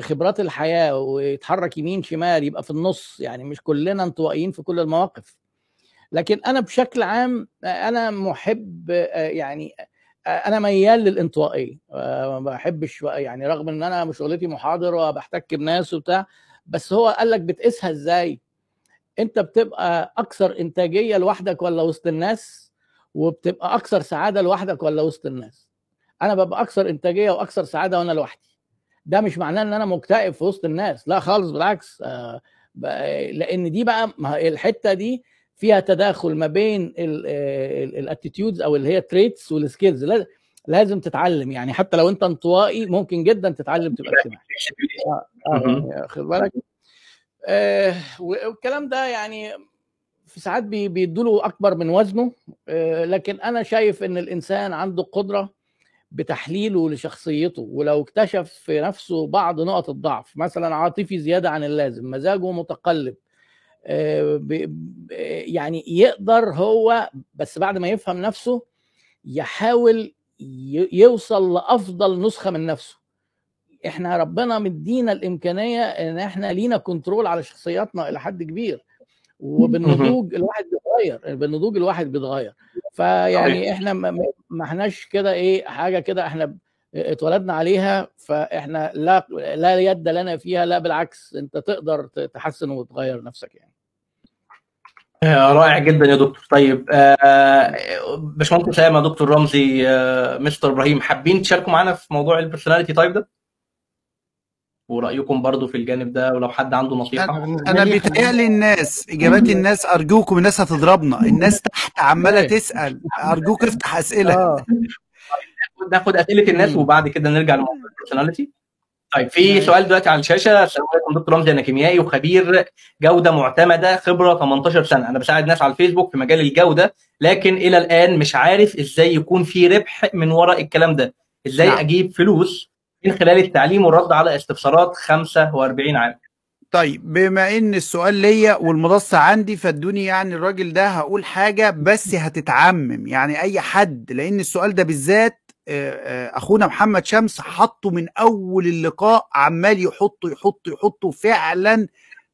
خبرات الحياة ويتحرك يمين شمال يبقى في النص يعني مش كلنا انطوائيين في كل المواقف. لكن أنا بشكل عام أنا محب يعني أنا ميال للانطوائية ما بحبش يعني رغم إن أنا شغلتي محاضر وبحتك بناس وبتاع بس هو قال لك بتقيسها إزاي؟ أنت بتبقى أكثر إنتاجية لوحدك ولا وسط الناس؟ وبتبقى أكثر سعادة لوحدك ولا وسط الناس؟ أنا ببقى أكثر إنتاجية وأكثر سعادة وأنا لوحدي. ده مش معناه إن أنا مكتئب في وسط الناس لا خالص بالعكس لأن دي بقى الحتة دي فيها تداخل ما بين ال attitudes أو اللي هي traits وال skills لازم تتعلم. يعني حتى لو أنت انطوائي ممكن جدا تتعلم تبقى اجتماعي. آه خد بالك آه والكلام ده يعني في ساعات بيدوا له أكبر من وزنه. آه لكن أنا شايف إن الإنسان عنده قدرة بتحليله لشخصيته. ولو اكتشف في نفسه بعض نقط الضعف مثلا عاطفي زيادة عن اللازم مزاجه متقلب يعني يقدر هو بس بعد ما يفهم نفسه يحاول يوصل لأفضل نسخة من نفسه. إحنا ربنا مدينا الإمكانية إن إحنا لينا كنترول على شخصياتنا إلى حد كبير وبالنضوج الواحد بيتغير بالنضوج الواحد بيتغير. فيعني إحنا ما إحناش كده إيه حاجة كده إحنا اتولدنا عليها فإحنا لا لا يد لنا فيها لا بالعكس أنت تقدر تحسن وتغير نفسك يعني. رائع جدا يا دكتور. طيب باشمهندس أسامة دكتور رمزي مستر إبراهيم حابين تشاركوا معانا في موضوع ال personality type ده؟ ورأيكم برضو في الجانب ده ولو حد عنده نصيحة. أنا بيتهيألي الناس إجابات الناس أرجوكم الناس هتضربنا. الناس تحت عمالة تسأل. أرجوك افتح أسئلة. ناخد أسئلة الناس وبعد كده نرجع لموضوع ال personality طيب في سؤال دلوقتي على الشاشة. السلام عليكم دكتور رمزي أنا كيميائي وخبير جودة معتمدة خبرة 18 سنة. أنا بساعد ناس على الفيسبوك في مجال الجودة لكن إلى الآن مش عارف إزاي يكون في ربح من وراء الكلام ده. إزاي نعم. أجيب فلوس من خلال التعليم والرد على استفسارات 45 عام؟ طيب بما إن السؤال ليا والمنصه عندي فادوني يعني الراجل ده هقول حاجة بس هتتعمم. يعني أي حد لأن السؤال ده بالذات أخونا محمد شمس حطه من أول اللقاء عمال يحطه يحطه يحطه. فعلا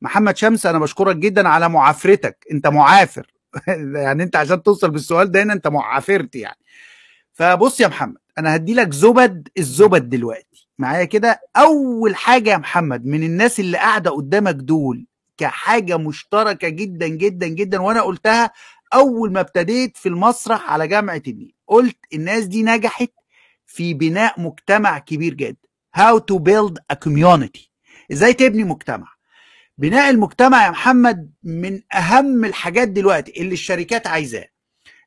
محمد شمس أنا بشكرك جدا على معافرتك. أنت معافر. يعني أنت عشان توصل بالسؤال ده هنا أنت معافرت يعني. فبص يا محمد أنا هدي لك زبد الزبد دلوقتي. معايا كده؟ أول حاجة يا محمد من الناس اللي قاعدة قدامك دول كحاجة مشتركة جدا جدا جدا وأنا قلتها أول ما ابتديت في المسرح على جامعة النيل. قلت الناس دي نجحت في بناء مجتمع كبير جدا. How to build a community. إزاي تبني مجتمع؟ بناء المجتمع يا محمد من أهم الحاجات دلوقتي اللي الشركات عايزاه.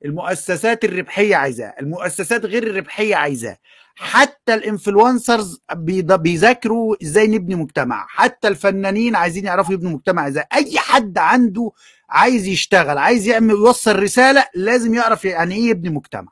المؤسسات الربحية عايزاه. المؤسسات غير الربحية عايزاه. حتى الإنفلونسرز بيذاكروا إزاي نبني مجتمع. حتى الفنانين عايزين يعرفوا يبنوا مجتمع إزاي. أي حد عنده عايز يشتغل عايز يعمل يوصل رسالة لازم يعرف يعني إيه يبني مجتمع.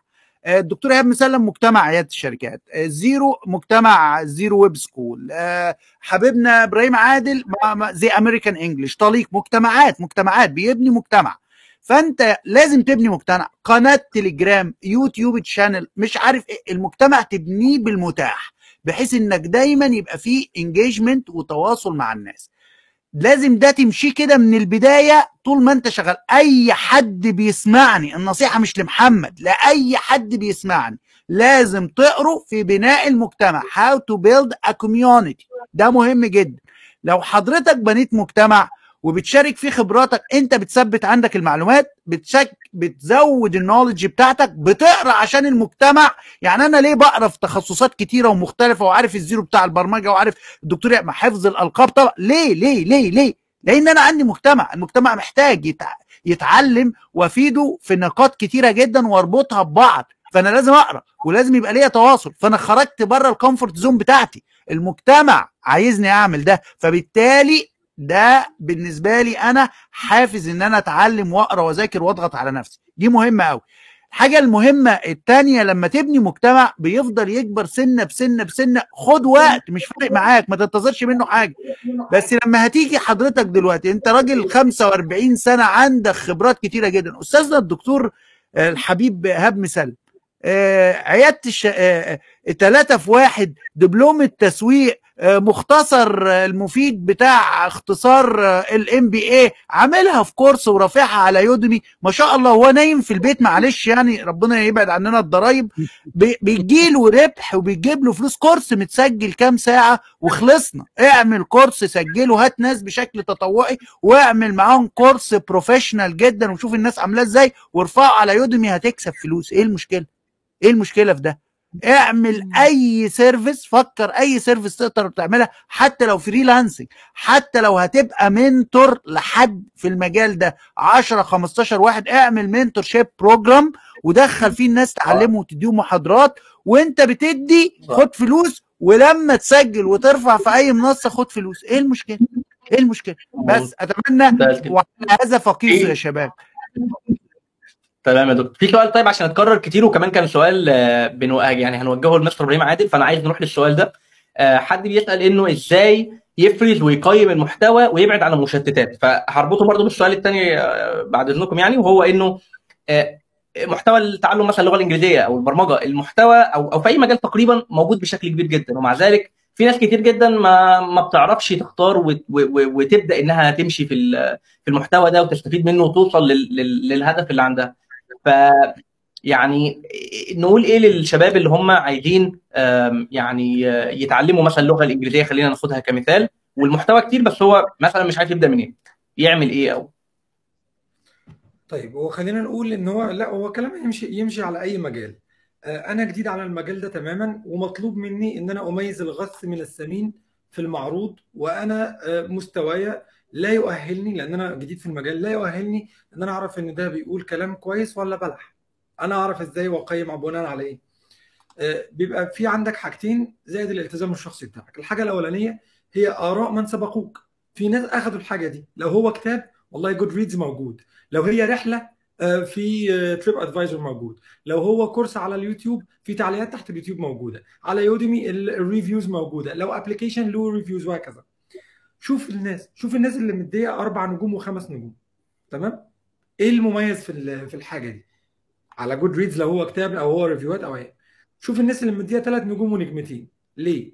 الدكتور إيهاب مسلم مجتمع عيادة الشركات. آه، زيرو مجتمع زيرو ويب سكول. آه، حبيبنا إبراهيم عادل زي American English طليق مجتمعات مجتمعات بيبني مجتمع. فأنت لازم تبني مجتمع. قناة تليجرام يوتيوب channel مش عارف إيه المجتمع تبنيه بالمتاح بحيث إنك دايما يبقى فيه engagement وتواصل مع الناس. لازم ده تمشي كده من البداية طول ما انت شغال. أي حد بيسمعني النصيحة مش لمحمد لاي حد بيسمعني لازم تقروا في بناء المجتمع how to build a community. ده مهم جدا. لو حضرتك بنيت مجتمع وبتشارك فيه خبراتك انت بتثبت عندك المعلومات بتشك بتزود النولج بتاعتك بتقرأ عشان المجتمع. يعني أنا ليه بقرأ في تخصصات كتيرة ومختلفة وعارف الزيرو بتاع البرمجة وعارف الدكتور حفظ الألقاب؟ طبعا ليه ليه ليه ليه؟ لأن أنا عندي مجتمع المجتمع محتاج يتع... يتعلم وأفيده في نقاط كتيرة جدا وأربطها ببعض. فأنا لازم أقرأ ولازم يبقى ليا تواصل. فأنا خرجت بره ال comfort zone بتاعتي. المجتمع عايزني أعمل ده. فبالتالي ده بالنسبة لي أنا حافز إن أنا أتعلم وأقرأ وأذاكر وأضغط على نفسي. دي مهمة قوي الحاجة المهمة التانية لما تبني مجتمع بيفضل يكبر سنة بسنة بسنة. خد وقت مش فارق معاك ما تنتظرش منه حاجة. بس لما هتيجي حضرتك دلوقتي أنت راجل 45 سنة عندك خبرات كتيرة جدا. أستاذنا الدكتور آه، الحبيب إيهاب مسلم آه، عيادة الش... آه، ثلاثة في واحد دبلوم التسويق آه، مختصر آه، المفيد بتاع اختصار ال MBA عاملها في كورس ورافعها على Udemy ما شاء الله هو نايم في البيت معلش يعني ربنا يبعد عننا الضرايب. بي- بيجيله ربح وبيجيب له فلوس. كورس متسجل كام ساعة؟ وخلصنا. اعمل كورس سجله هات ناس بشكل تطوعي واعمل معاهم كورس professional جدا وشوف الناس عاملاه إزاي وارفعه على Udemy هتكسب فلوس. إيه المشكلة؟ إيه المشكلة في ده؟ اعمل اي service فكر اي service تقدر تعملها حتى لو freelancing حتى لو هتبقى mentor لحد في المجال ده. 10 15 واحد اعمل mentorship program ودخل فيه الناس تعلمه وتديهم محاضرات وانت بتدي خد فلوس ولما تسجل وترفع في اي منصة خد فلوس. إيه المشكلة؟ إيه المشكلة؟ بس اتمنى ده كده. وعلى هذا فقيس إيه؟ يا شباب. تمام يا دكتور. في سؤال طيب عشان اتكرر كتير وكمان كان سؤال آه، بنو... يعني هنوجهه لمستر إبراهيم عادل فأنا عايز نروح للسؤال ده. آه، حد بيسأل إنه إزاي يفرز ويقيم المحتوى ويبعد عن المشتتات؟ فهربطه برضه بالسؤال الثاني بعد إذنكم يعني وهو إنه آه، محتوى التعلم مثلا اللغة الإنجليزية أو البرمجة المحتوى أو أو في أي مجال تقريبا موجود بشكل كبير جدا. ومع ذلك في ناس كتير جدا ما ما بتعرفش تختار وتبدأ إنها تمشي في في المحتوى ده وتستفيد منه وتوصل لل- لل- للهدف اللي عندها. ف يعني نقول إيه للشباب اللي هم عايزين يعني آه، يتعلموا مثلا اللغة الإنجليزية خلينا ناخدها كمثال. والمحتوى كتير بس هو مثلا مش عارف يبدأ منين. يعمل إيه أو؟ طيب هو خلينا نقول إن هو لا هو كلام يمشي يمشي على أي مجال. آه، أنا جديد على المجال ده تماما ومطلوب مني إن أنا أميز الغث من السمين في المعروض وأنا آه، مستوايا لا يؤهلني لأن أنا جديد في المجال لا يؤهلني إن أنا أعرف إن ده بيقول كلام كويس ولا بلح. أنا أعرف إزاي وأقيم بناء على إيه بيبقى في عندك حاجتين زائد الالتزام الشخصي بتاعك. الحاجة الأولانية هي آراء من سبقوك. في ناس اخذوا الحاجة دي. لو هو كتاب والله Goodreads موجود. لو هي رحلة في TripAdvisor موجود. لو هو كورس على اليوتيوب في تعليقات تحت اليوتيوب موجودة. على Udemy ال reviews موجودة. لو application له reviews وهكذا. شوف الناس شوف الناس اللي مدية أربع نجوم وخمس نجوم تمام؟ إيه المميز في في الحاجة دي؟ على Goodreads لو هو كتاب أو هو ريفيوهات أو إيه شوف الناس اللي مديها ثلاث نجوم ونجمتين. ليه؟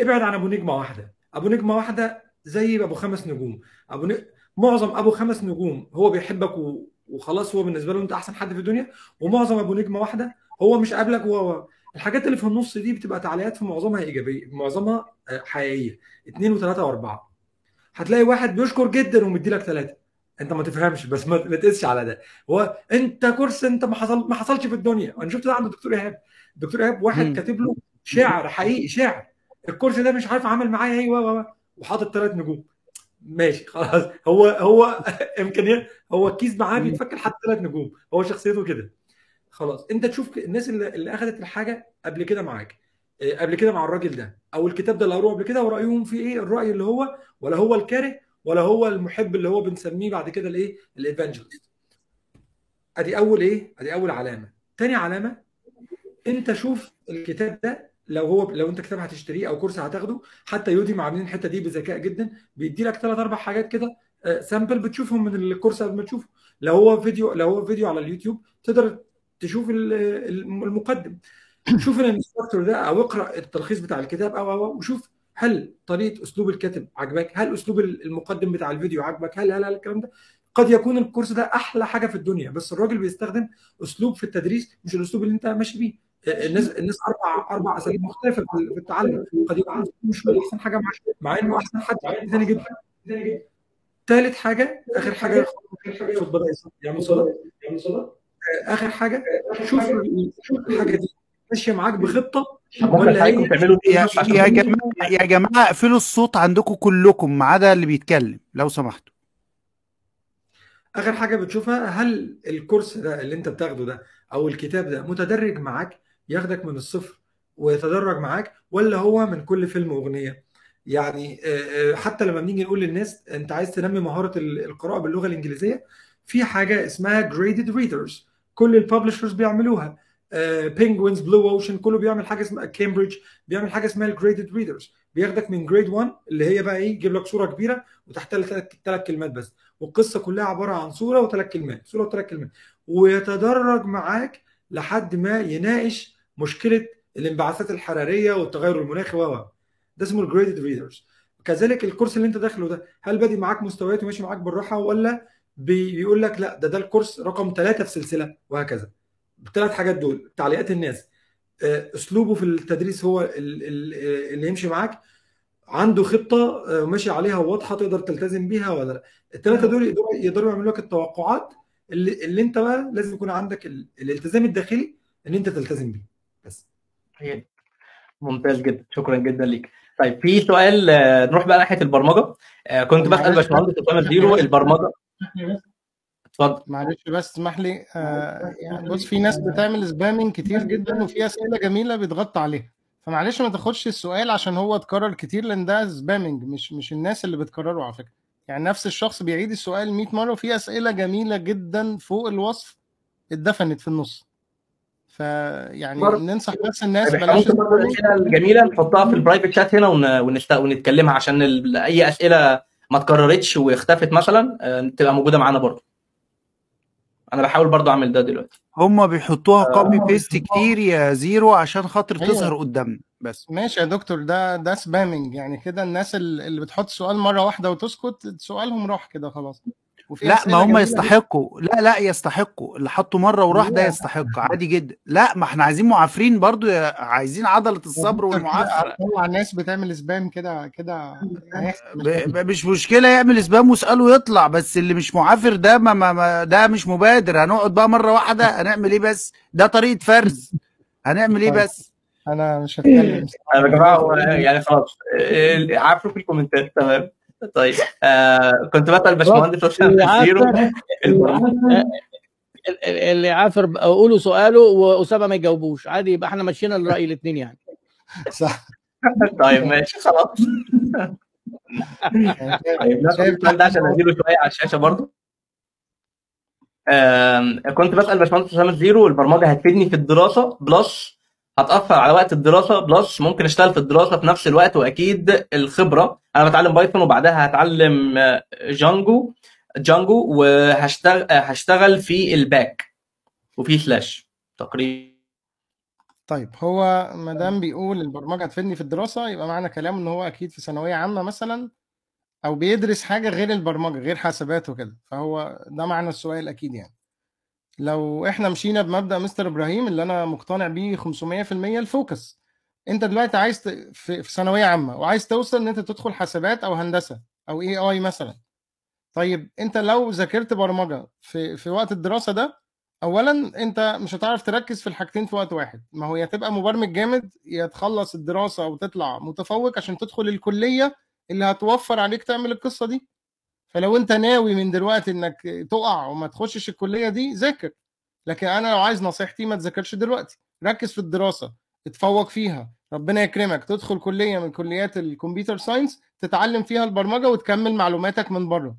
ابعد عن أبو نجمة واحدة. أبو نجمة واحدة زي أبو خمس نجوم. أبو ن... معظم أبو خمس نجوم هو بيحبك و... وخلاص هو بالنسبة له أنت أحسن حد في الدنيا ومعظم أبو نجمة واحدة هو مش قابلك وهو الحاجات اللي في النص دي بتبقى تعليقات في معظمها إيجابية معظمها حقيقية. اثنين وثلاثه وأربعة. هتلاقي واحد بيشكر جدا ومدي لك ثلاثة أنت ما تفهمش بس ما تقسش على ده. هو أنت كورس أنت ما حصل ما حصلش في الدنيا. أنا شفت ده عند الدكتور إيهاب. الدكتور إيهاب واحد كاتب له شعر حقيقي شعر. الكورس ده مش عارف عمل معايا إيه وحاطط ثلاث نجوم. ماشي خلاص. هو هو امكانيات هو الكيس معاه بيتفك لحد ثلاث نجوم. هو شخصيته كده. خلاص. انت تشوف الناس اللي, اللي اخذت الحاجة قبل كده معاك قبل كده مع الراجل ده أو الكتاب ده اللي قروه قبل كده ورأيهم في إيه؟ الرأي اللي هو ولا هو الكاره ولا هو المحب اللي هو بنسميه بعد كده الإيه؟ ال evangelist أدي أول إيه؟ أدي أول علامة. تاني علامة أنت شوف الكتاب ده لو هو لو أنت كتاب هتشتريه أو كورس هتاخده حتى Udemy عاملين الحتة دي؟ بذكاء جدا. بيدي لك ثلاث أربع حاجات كده sample بتشوفهم من الكورس قبل ما تشوفه. لو هو فيديو لو هو فيديو على اليوتيوب تقدر تشوف المقدم. شوف الانستراكتور ده أو اقرأ التلخيص بتاع الكتاب أو أو وشوف هل طريقة أسلوب الكاتب عجبك هل أسلوب المقدم بتاع الفيديو عجبك؟ هل هل, هل الكلام ده؟ قد يكون الكورس ده أحلى حاجة في الدنيا بس الراجل بيستخدم أسلوب في التدريس مش الأسلوب اللي أنت ماشي بيه. الناس الناس أربع أربع أساليب مختلفة في التعلم. قد يكون مش أحسن حاجة مع مع إنه أحسن حد ثاني جدا ثالث حاجة آخر حاجة بدا يعمل صدى يعمل صدى آخر حاجة شوف الحاجة دي. ماشية معاك بخطة. ولا هي يا, يا جماعة يا جماعة اقفلوا الصوت عندكم كلكم ما عدا اللي بيتكلم لو سمحتوا. آخر حاجة بتشوفها هل الكورس ده اللي أنت بتاخده ده أو الكتاب ده متدرج معاك ياخدك من الصفر ويتدرج معاك ولا هو من كل فيلم أغنية؟ يعني حتى لما بنيجي نقول للناس أنت عايز تنمي مهارة القراءة باللغة الإنجليزية؟ في حاجة اسمها graded readers. كل ال publishers بيعملوها. Penguins Blue Ocean كله بيعمل حاجة اسمها كامبريدج بيعمل حاجة اسمها ال graded readers بياخدك من grade 1 اللي هي بقى إيه يجيب لك صورة كبيرة وتحتها ثلاث كلمات بس. والقصة كلها عبارة عن صورة وثلاث كلمات صورة وثلاث كلمات. ويتدرج معاك لحد ما يناقش مشكلة الانبعاثات الحرارية والتغير المناخي و ده اسمه ال graded readers كذلك الكورس اللي أنت داخله ده هل بادي معاك مستويات وماشي معاك بالراحة ولا بيقول لك لا ده ده الكورس رقم ثلاثة في سلسلة وهكذا. الثلاث حاجات دول تعليقات الناس أسلوبه في التدريس هو اللي يمشي معاك عنده خطة ماشي عليها واضحه تقدر تلتزم بيها ولا لا. الثلاثه دول يقدروا يقدروا يعملوا لك التوقعات اللي, اللي انت بقى لازم يكون عندك الالتزام الداخلي ان انت تلتزم بيه. بس. ممتاز جدا. شكرا جدا ليك. طيب في سؤال نروح بقى ناحية البرمجة. كنت بسأل باشمهندس أسامة زيرو البرمجة اتفضل. معلش بس اسمح لي آه يعني بص في ناس بتعمل spamming كتير جدا وفي أسئلة جميلة بيتغطى عليها. فمعلش ما تاخدش السؤال عشان هو اتكرر كتير لأن ده spamming مش مش الناس اللي بتكرره على فكرة. يعني نفس الشخص بيعيد السؤال 100 مرة وفي أسئلة جميلة جدا فوق الوصف اتدفنت في النص. فيعني ننصح بس الناس بلاش الاسئله الجميله نحطها في ال private chat هنا. ونتكلمها عشان ال... اي أسئلة ما اتكررتش واختفت مثلا تبقى موجودة معانا برضه. أنا بحاول برضو أعمل ده دلوقتي. هم بيحطوها copy paste كتير يا زيرو عشان خاطر تظهر قدامنا. بس. ماشي يا دكتور ده ده spamming يعني كده الناس اللي بتحط سؤال مرة واحدة وتسكت سؤالهم راح كده خلاص. لا ما هم يستحقوا. لا لا يستحقوا. اللي حطوا مرة وراح ده يستحق عادي جدا. لا ما إحنا عايزين معافرين برضو عايزين عضلة الصبر والمعافرة. طلع ناس بتعمل سبام كده كده مش مشكلة يعمل سبام واسأله يطلع بس اللي مش معافر ده ما, ما, ما ده مش مبادر. هنقعد بقى مرة واحدة هنعمل إيه بس؟ ده طريقة فرز. هنعمل إيه بس؟ أنا مش هتكلم يا جماعة يعني خلاص. عارفوا في الكومنتات تمام. طيب آه كنت بسأل باشمهندس اسامه زيرو اللي عافر. قولوا سؤاله وأسامة ما يجاوبوش. عادي يبقى إحنا ماشيين الرأي الاثنين يعني. صح. طيب ماشي خلاص. طيب ناخد السؤال ده عشان اديله شوية على الشاشة برضه. كنت بسأل باشمهندس اسامه زيرو البرمجه هتفيدني في الدراسة؟ plus هتأثر على وقت الدراسة plus ممكن اشتغل في الدراسة في نفس الوقت وأكيد الخبرة. أنا بتعلم Python وبعدها هتعلم Django Django وهشتغل هشتغل في ال back وفي slash تقريبا. طيب هو ما دام بيقول البرمجة هتفيدني في الدراسة يبقى معنى كلامه إن هو أكيد في ثانوية عامة مثلا أو بيدرس حاجة غير البرمجة غير حاسبات وكده. فهو ده معنى السؤال أكيد يعني. لو إحنا مشينا بمبدأ مستر إبراهيم اللي أنا مقتنع بيه 500% ال focus. أنت دلوقتي عايز ت... في ثانوية عامة وعايز توصل إن أنت تدخل حاسبات أو هندسة أو اي اي مثلا. طيب أنت لو ذاكرت برمجة في في وقت الدراسة ده اولا أنت مش هتعرف تركز في الحاجتين في وقت واحد. ما هو يا تبقى مبرمج جامد يا تخلص الدراسة وتطلع متفوق عشان تدخل الكلية اللي هتوفر عليك تعمل القصة دي. فلو انت ناوي من دلوقتي انك تقع وما تخشش الكلية دي ذاكر. لكن أنا لو عايز نصيحتي ما تذاكرش دلوقتي. ركز في الدراسة اتفوق فيها. ربنا يكرمك. تدخل كلية من كليات ال computer science تتعلم فيها البرمجة وتكمل معلوماتك من بره.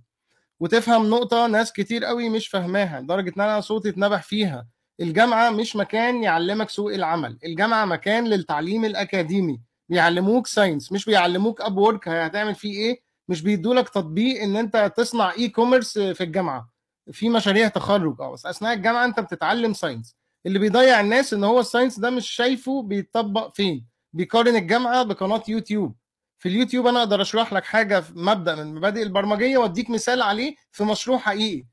وتفهم نقطة ناس كتير قوي مش فاهماها لدرجة إن أنا صوتي اتنبح فيها. الجامعة مش مكان يعلمك سوق العمل. الجامعة مكان للتعليم الأكاديمي. بيعلموك science مش بيعلموك how work هتعمل فيه إيه؟ مش بيدولك تطبيق إن أنت تصنع e-commerce في الجامعة. في مشاريع تخرج. آه بس أثناء الجامعة أنت بتتعلم science اللي بيضيع الناس إن هو ال science ده مش شايفه بيتطبق فين؟ بيقارن الجامعة بقناة يوتيوب. في اليوتيوب أنا أقدر أشرح لك حاجة في مبدأ من مبادئ البرمجية وأديك مثال عليه في مشروع حقيقي.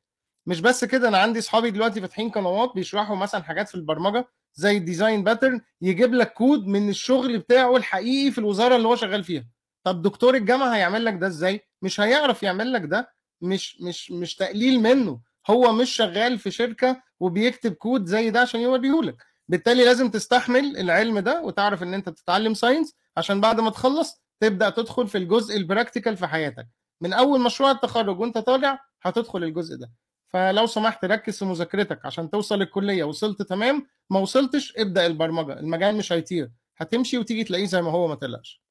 مش بس كده أنا عندي أصحابي دلوقتي فاتحين قنوات بيشرحوا مثلا حاجات في البرمجة زي ال design pattern يجيب لك كود من الشغل بتاعه الحقيقي في الوزارة اللي هو شغال فيها. طب دكتور الجامعة هيعمل لك ده إزاي؟ مش هيعرف يعمل لك ده مش مش مش تقليل منه. هو مش شغال في شركة وبيكتب كود زي ده عشان يوريهولك. بالتالي لازم تستحمل العلم ده وتعرف إن أنت بتتعلم science عشان بعد ما تخلص تبدأ تدخل في الجزء ال practical في حياتك. من أول مشروع التخرج وأنت طالع هتدخل الجزء ده. فلو سمحت ركز في مذاكرتك عشان توصل الكلية. وصلت تمام ما وصلتش ابدأ البرمجة. المجال مش هيطير. هتمشي وتيجي تلاقيه زي ما هو ما تقلقش.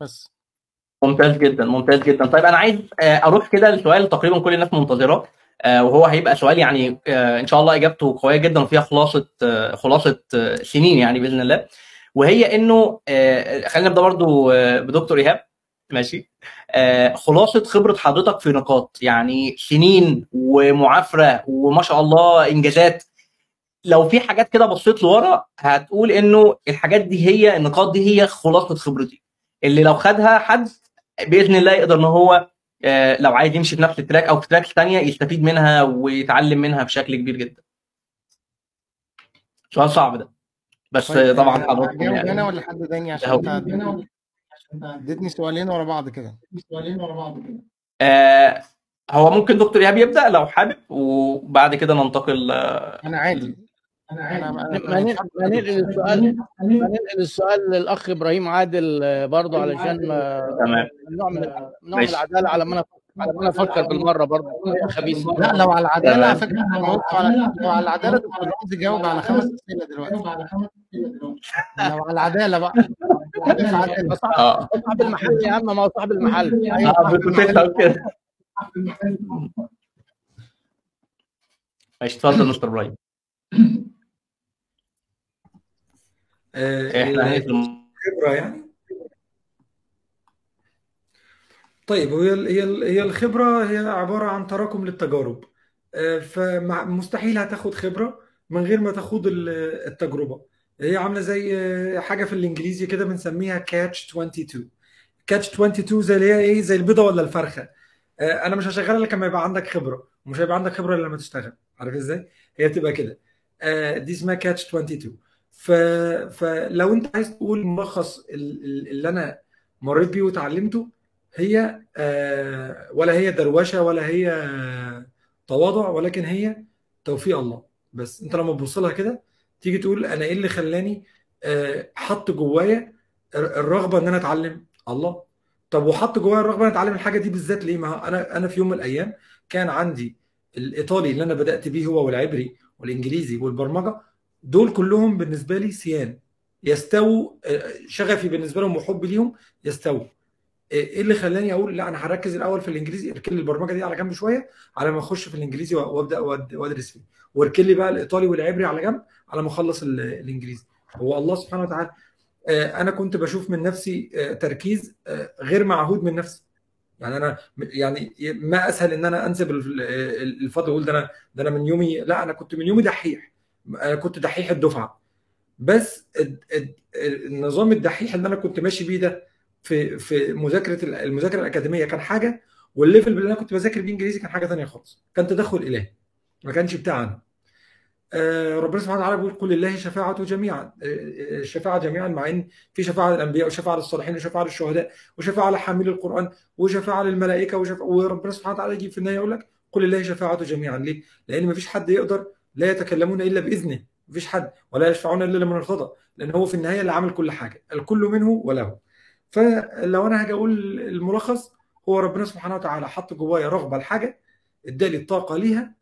بس. ممتاز جدا ممتاز جدا. طيب أنا عايز أروح كده لسؤال تقريبا كل الناس منتظراه وهو هيبقى سؤال يعني إن شاء الله إجابته قوية جدا وفيها خلاصة خلاصة سنين يعني بإذن الله. وهي إنه خلينا نبدأ برضو بدكتور إيهاب. ماشي. خلاصة خبرة حضرتك في نقاط يعني سنين ومعافرة وما شاء الله إنجازات. لو في حاجات كده بصيت لورا هتقول إنه الحاجات دي هي النقاط دي هي خلاصة خبرتي. اللي لو خدها حد بإذن الله يقدر إن هو لو عايز يمشي في نفس ال track أو في track ثانية يستفيد منها ويتعلم منها بشكل كبير جدا. سؤال صعب ده. بس طيب طبعا حضرتك يعني أنا ولا حد تاني عشان اديتني سؤالين ورا بعض كده سؤالين ورا بعض كده. آه هو ممكن دكتور إيهاب يبدأ؟ لو حابب وبعد كده ننتقل أنا عادي. أنا ما ننقل السؤال ما ننقل السؤال للأخ إبراهيم عادل برضه علشان تمام. نوع من نوع من العدالة على ما أنا على ما أنا أفكر بالمرة برضه. خبيث لا لو على العدالة على فكرة على لو على العدالة دكتور رمزي جاوب على خمس أسئلة دلوقتي. لو على العدالة بقى. صاحب المحل يا عم ما هو صاحب المحل. آه ماشي اتفضل مستر إبراهيم. إحنا خبره يعني؟ طيب هي هي هي الخبرة هي عبارة عن تراكم للتجارب. فمستحيل هتاخد خبرة من غير ما تاخد التجربة. هي عاملة زي حاجة في الإنجليزي كده بنسميها كاتش 22 كاتش 22 زي اللي هي إيه زي البيضة ولا الفرخة. أنا مش هشغلها لك لما يبقى عندك خبرة. ومش هيبقى عندك خبرة إلا لما تشتغل. عارف إزاي؟ هي بتبقى كده. دي اسمها كاتش 22 ف... فلو انت عايز تقول ملخص اللي أنا مريت بيه وتعلمته هي ولا هي دروشة ولا هي تواضع ولكن هي توفيق الله. بس انت لما تبص لها كده تيجي تقول أنا إيه اللي خلاني حط جوايا الرغبة إن أنا أتعلم الله؟ طب وحط جوايا الرغبة إن أتعلم الحاجة دي بالذات ليه؟ ما أنا أنا في يوم من الأيام كان عندي الإيطالي اللي أنا بدأت بيه هو والعبري والإنجليزي والبرمجة دول كلهم بالنسبة لي سيان. يستووا شغفي بالنسبة لهم وحبي ليهم يستووا. إيه اللي خلاني أقول لا أنا هركز الأول في الإنجليزي اركن البرمجة دي على جنب شوية على ما أخش في الإنجليزي وأبدأ وأدرس فيه. واركن لي بقى الإيطالي والعبري على جنب على ما أخلص الإنجليزي. هو الله سبحانه وتعالى أنا كنت بشوف من نفسي تركيز غير معهود من نفسي. يعني أنا يعني ما أسهل إن أنا أنسب الفضل وأقول ده أنا ده أنا من يومي لا أنا كنت من يومي دحيح. أنا كنت دحيح الدفعة. بس النظام الدحيح اللي أنا كنت ماشي بيه ده في في مذاكرة المذاكرة الأكاديمية كان حاجة والليفل اللي أنا كنت بذاكر بيه إنجليزي كان حاجة ثانية خالص. كان تدخل إلهي. ما كانش بتاعنا آه ربنا سبحانه وتعالى بيقول قل لله شفاعة جميعا. الشفاعة جميعا مع إن في شفاعة للأنبياء وشفاعة للصالحين وشفاعة للشهداء وشفاعة لحامل القرآن وشفاعة للملائكة وشفاعة وربنا سبحانه وتعالى يجي في النهاية يقول لك قل لله شفاعة جميعا. ليه؟ لأن ما فيش حد يقدر لا يتكلمون إلا بإذنه ما فيش حد ولا يشفعون إلا لمن ارتضى لأن هو في النهاية اللي عمل كل حاجة الكل منه وله فلو أنا هاجي أقول الملخص هو ربنا سبحانه وتعالى حط جوايا رغبة لحاجة ادالي الطاقة ليها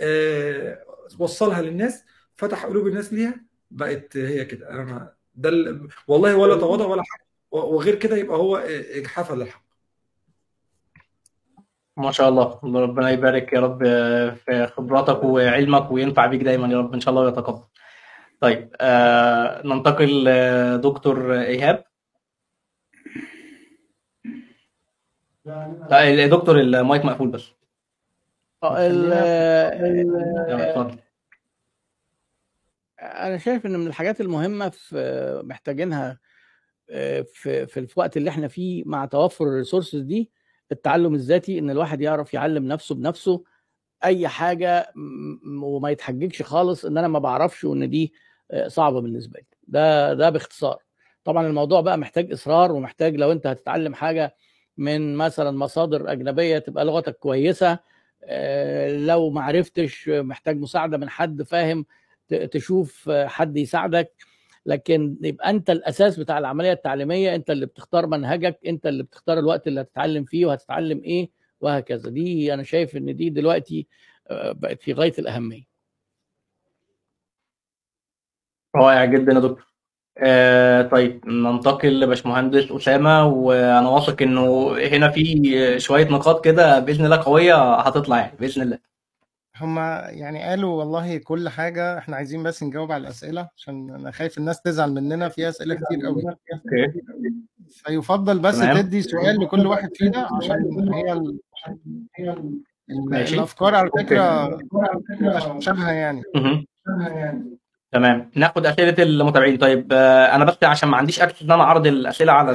أه وصلها للناس فتح قلوب الناس ليها بقت هي كده. أنا ده ال... والله ولا تواضع ولا حاجة وغير كده يبقى هو اجحافا للحق. ما شاء الله. ربنا يبارك يا رب في خبراتك وعلمك وينفع بيك دايما يا رب. إن شاء الله ويتقبل. طيب آه ننتقل لدكتور إيهاب. لا يا دكتور المايك مقفول بس. ال اتفضل. أنا شايف إن من الحاجات المهمة في محتاجينها في في الوقت اللي إحنا فيه مع توفر الريسورسز دي التعلم الذاتي إن الواحد يعرف يعلم نفسه بنفسه أي حاجة وما يتحججش خالص إن أنا ما بعرفش وإن دي صعبة بالنسبة لي. ده ده باختصار. طبعا الموضوع بقى محتاج إصرار ومحتاج لو أنت هتتعلم حاجة من مثلا مصادر أجنبية تبقى لغتك كويسة لو ما عرفتش محتاج مساعدة من حد فاهم تشوف حد يساعدك لكن يبقى انت الاساس بتاع العملية التعليمية انت اللي بتختار منهجك انت اللي بتختار الوقت اللي هتتعلم فيه وهتتعلم إيه وهكذا. دي أنا شايف ان دي دلوقتي بقت في غاية الأهمية. رائع جدا يا دكتور. آه طيب ننتقل لباشمهندس أسامة وأنا واثق إنه هنا في شوية نقاط كده بإذن الله قوية هتطلع يعني بإذن الله. هما يعني قالوا والله كل حاجة إحنا عايزين بس نجاوب على الأسئلة عشان أنا خايف الناس تزعل مننا في أسئلة كتير قوي أوكي فيفضل بس تمام. تدي سؤال لكل واحد فينا عشان هي ال... ال... ماشي. الأفكار على فكرة شبهة يعني. تمام ناخد أسئلة المتابعين طيب آه، أنا بس عشان ما عنديش access إن أنا أعرض الأسئلة على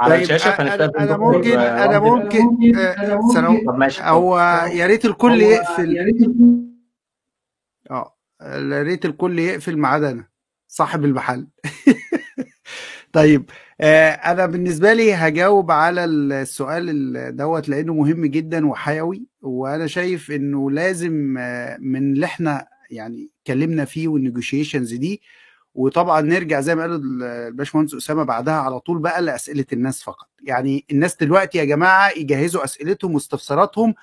على طيب الشاشة أنا فنستاذن أنا ممكن آه، أنا. ممكن آه، ثانوي طب ماشي. أو يا ريت الكل يقفل. آه يا ريت الكل يقفل ما عدا أنا صاحب المحل. طيب آه، أنا بالنسبة لي هجاوب على السؤال ال- دوت لأنه مهم جدا وحيوي وأنا شايف إنه لازم آه، من اللي إحنا يعني اتكلمنا فيه وال negotiations دي وطبعا نرجع زي ما قال ال- الباشمهندس أسامة بعدها على طول بقى لأسئلة الناس فقط. يعني الناس دلوقتي يا جماعة يجهزوا أسئلتهم واستفساراتهم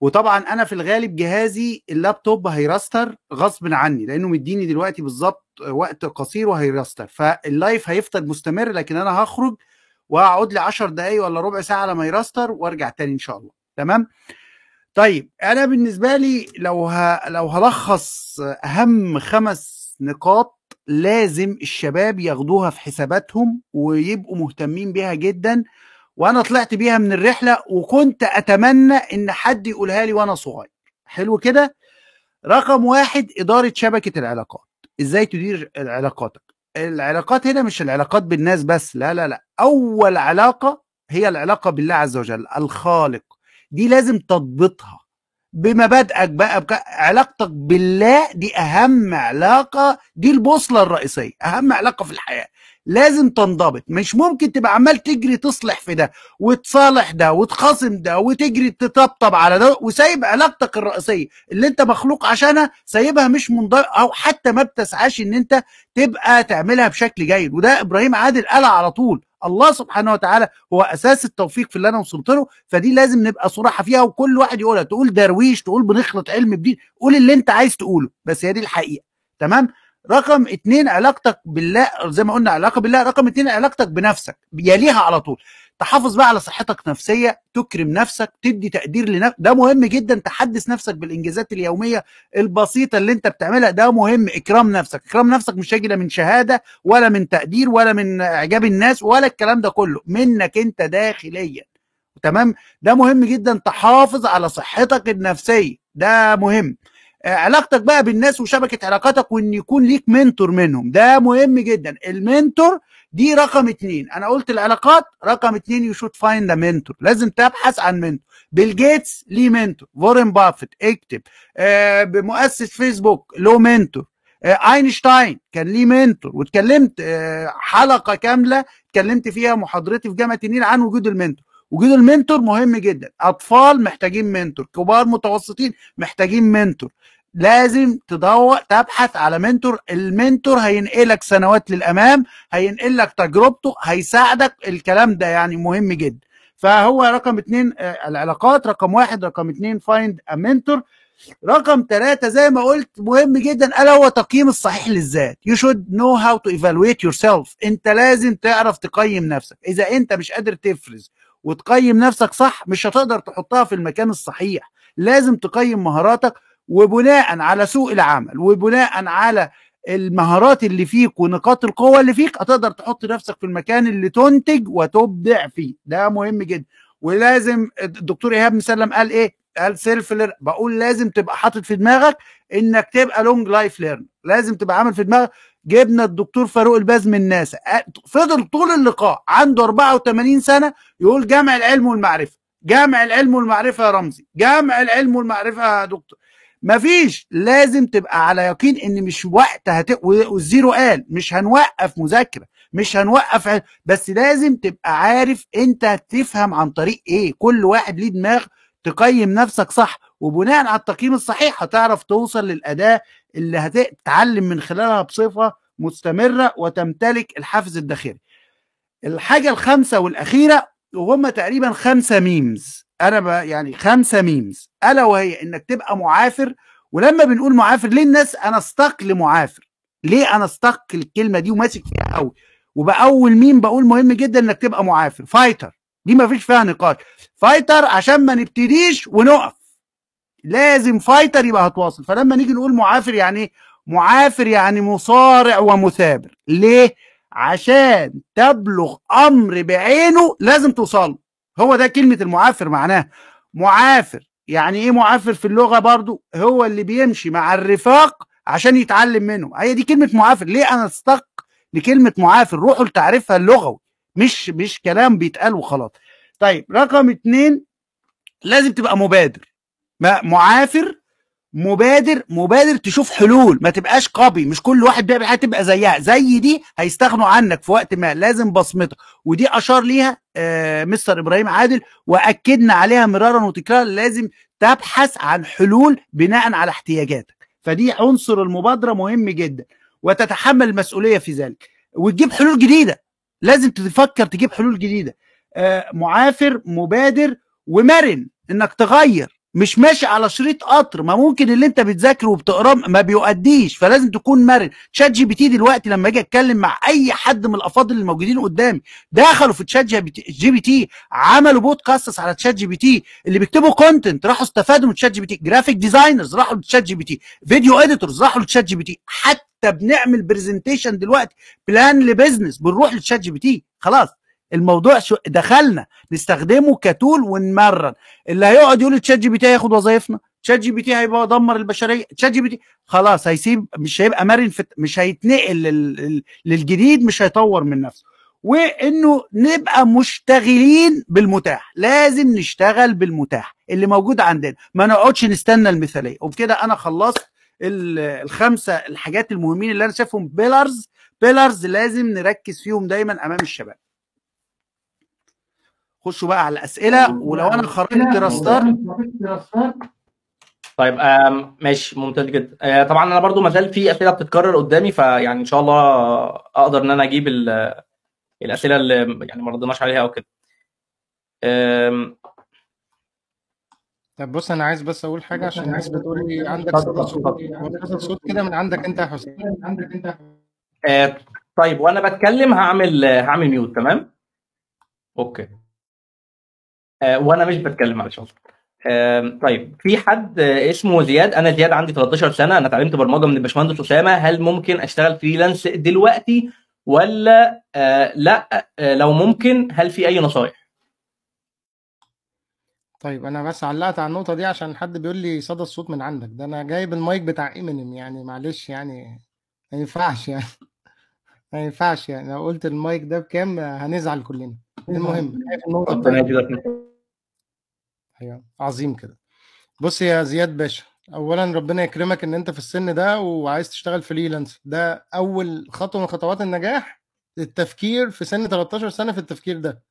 وطبعا أنا في الغالب جهازي اللابتوب هي restart غصب عني لأنه مديني دلوقتي بالظبط وقت قصير وهي restart. فال live هيفضل مستمر لكن أنا هخرج وهقعد لي 10 دقايق ولا ربع ساعة لما ي restart وأرجع تاني إن شاء الله. تمام؟ طيب أنا بالنسبة لي لو ه... لو هلخص أهم خمس نقاط لازم الشباب ياخدوها في حساباتهم ويبقوا مهتمين بيها جدا. وأنا طلعت بيها من الرحلة وكنت أتمنى إن حد يقولها لي وأنا صغير. حلو كده؟ رقم واحد إدارة شبكة العلاقات. إزاي تدير علاقاتك؟ العلاقات هنا مش العلاقات بالناس بس لا لا لا. أول علاقة هي العلاقة بالله عز وجل الخالق. دي لازم تضبطها. بمبادئك بقى بك... علاقتك بالله دي أهم علاقة دي البوصلة الرئيسية أهم علاقة في الحياة. لازم تنضبط مش ممكن تبقى عمال تجري تصلح في ده وتصالح ده وتخاصم ده وتجري تطبطب على ده وسايب علاقتك الرئيسية. اللي انت مخلوق عشانها سايبها مش منضبط أو حتى ما بتسعاش إن انت تبقى تعملها بشكل جيد. وده إبراهيم عادل قالها على طول. الله سبحانه وتعالى هو أساس التوفيق في اللي أنا وصلت له فدي لازم نبقى صراحة فيها وكل واحد يقولها تقول درويش تقول بنخلط علم بدين قول اللي انت عايز تقوله بس هي دي الحقيقة تمام؟ رقم اتنين علاقتك بالله زي ما قلنا علاقة بالله رقم اتنين علاقتك بنفسك يليها على طول. تحافظ بقى على صحتك النفسية تكرم نفسك تدي تقدير لنفسك ده مهم جدا تحدث نفسك بالإنجازات اليومية البسيطة اللي انت بتعملها ده مهم إكرام نفسك إكرام نفسك مش هيجي لا من شهادة ولا من تقدير ولا من إعجاب الناس ولا الكلام ده كله منك انت داخليا. تمام؟ ده مهم جدا تحافظ على صحتك النفسية ده مهم. علاقتك بقى بالناس وشبكة علاقاتك وإن يكون ليك mentor منهم. ده مهم جدا. ال mentor دي رقم اتنين. أنا قلت العلاقات رقم اتنين. You should find mentor لازم تبحث عن mentor. بيل جيتس ليه mentor. وارن بافيت اكتب. آه بمؤسس فيسبوك له mentor. آه اينشتاين كان ليه mentor. واتكلمت آه حلقة كاملة اتكلمت فيها محاضرتي في جامعة النيل عن وجود ال mentor. وجود ال mentor مهم جدا. أطفال محتاجين mentor. كبار متوسطين محتاجين mentor. لازم تدور تبحث على mentor. ال mentor هينقلك سنوات للأمام هينقل لك تجربته هيساعدك. الكلام ده يعني مهم جدا. فهو رقم اتنين العلاقات رقم واحد رقم اتنين find a mentor رقم ثلاثة زي ما قلت مهم جدا ألا هو تقييم الصحيح للذات؟ You should know how to evaluate yourself. أنت لازم تعرف تقيم نفسك. إذا أنت مش قادر تفرز وتقيم نفسك صح مش هتقدر تحطها في المكان الصحيح. لازم تقيم مهاراتك وبناء على سوق العمل وبناء على المهارات اللي فيك ونقاط القوة اللي فيك هتقدر تحط نفسك في المكان اللي تنتج وتبدع فيه. ده مهم جدا. ولازم الدكتور إيهاب مسلم قال إيه؟ قال self بقول لازم تبقى حاطط في دماغك إنك تبقى long life learn لازم تبقى عامل في دماغك جبنا الدكتور فاروق الباز من ناسا. فضل طول اللقاء عنده 84 سنة يقول جامع العلم والمعرفة. جامع العلم والمعرفة يا رمزي. جامع العلم والمعرفة يا دكتور. مفيش. لازم تبقى على يقين إن مش وقت هت... والزيرو قال مش هنوقف مذاكرة مش هنوقف. بس لازم تبقى عارف أنت هتفهم عن طريق إيه. كل واحد ليه دماغ تقيم نفسك صح. وبناء على التقييم الصحيح هتعرف توصل للأداة اللي هتتعلم من خلالها بصفة مستمرة وتمتلك الحافز الداخلي. الحاجة الخامسة والأخيرة وهم تقريبا خمسة ميمز أنا ب... يعني خمسة ميمز ألا وهي إنك تبقى معافر ولما بنقول معافر ليه الناس أنا stuck لمعافر؟ ليه أنا stuck الكلمة دي وماسك فيها قوي؟ وبأول ميم بقول مهم جدا إنك تبقى معافر. fighter دي ما فيش فيها نقاش. fighter عشان ما نبتديش ونقف. لازم فايتر يبقى هتواصل. فلما نيجي نقول معافر يعني إيه؟ معافر يعني مصارع ومثابر. ليه؟ عشان تبلغ أمر بعينه لازم توصل هو ده كلمة المعافر معناها. معافر يعني إيه معافر في اللغة برضو؟ هو اللي بيمشي مع الرفاق عشان يتعلم منهم. هي دي كلمة معافر. ليه أنا استق لكلمة معافر؟ روحوا لتعريفها اللغوي. مش مش كلام بيتقال وخلاص. طيب رقم اتنين لازم تبقى مبادر. معافر مبادر مبادر تشوف حلول ما تبقاش قبي مش كل واحد بيعمل حاجة تبقى زيها. زي دي هيستغنوا عنك في وقت ما. لازم بصمتك. ودي أشار ليها آه مستر إبراهيم عادل وأكدنا عليها مرارا وتكرارا. لازم تبحث عن حلول بناء على احتياجاتك. فدي عنصر المبادرة مهم جدا. وتتحمل المسؤولية في ذلك. وتجيب حلول جديدة. لازم تفكر تجيب حلول جديدة. آه معافر مبادر ومرن. إنك تغير. مش ماشي على شريط قطر ما ممكن اللي انت بتذاكره وبتقراه ما بيؤديش فلازم تكون مرن. تشات جي بي تي دلوقتي لما أجي اتكلم مع أي حد من الأفاضل الموجودين قدامي دخلوا في تشات جي بي تي عملوا بودكاست على تشات جي بي تي اللي بيكتبوا content راحوا استفادوا من تشات جي بي تي. graphic designers راحوا لتشات جي بي تي. video editors راحوا لتشات جي بي تي. حتى بنعمل presentation دلوقتي plan ل business بنروح ل ChatGPT. خلاص. الموضوع دخلنا نستخدمه ك tool ونمرن. اللي هيقعد يقول ChatGPT هياخد وظايفنا ChatGPT هيبقى دمر البشرية ChatGPT خلاص هيسيب مش هيبقى مرن في مش هيتنقل لل... للجديد مش هيطور من نفسه. وإنه نبقى مشتغلين بالمتاح لازم نشتغل بالمتاح اللي موجود عندنا. ما نقعدش نستنى المثالية. وبكده أنا خلصت الخمسة الحاجات المهمين اللي أنا شايفهم بيلرز بيلرز لازم نركز فيهم دايما أمام الشباب. خشوا بقى على الأسئلة ولو أنا خرجت راستار طيب ماشي ممتاز جدا. آه طبعا أنا برضو ما زال في أسئلة بتتكرر قدامي فيعني إن شاء الله أقدر إن أنا أجيب الأسئلة اللي يعني ما ردناش عليها أو كده. طب بص أنا عايز بس أقول حاجة عشان الناس بتقول لي عندك صوت صوت كده. من عندك أنت يا حسين. عندك انت طيب وأنا بتكلم هعمل هعمل mute تمام؟ okay. وأنا مش بتكلم على شغل طيب في حد آه، اسمه زياد؟ أنا زياد عندي 13 سنة أنا اتعلمت برمجة من الباشمهندس أسامة. هل ممكن أشتغل freelance دلوقتي ولا آه لأ؟ آه لو ممكن هل في أي نصايح؟ طيب أنا بس علقت على النقطة دي عشان حد بيقول لي صدى الصوت من عندك. ده أنا جايب المايك بتاع إمينيم يعني معلش يعني ما ينفعش يعني ما ينفعش يعني لو قلت المايك ده بكام هنزعل كلنا. المهم النقطة أيوه عظيم كده. بص يا زياد باشا اولا ربنا يكرمك إن أنت في السن ده وعايز تشتغل freelance ده أول خطوة من خطوات النجاح التفكير في سن 13 سنة في التفكير ده.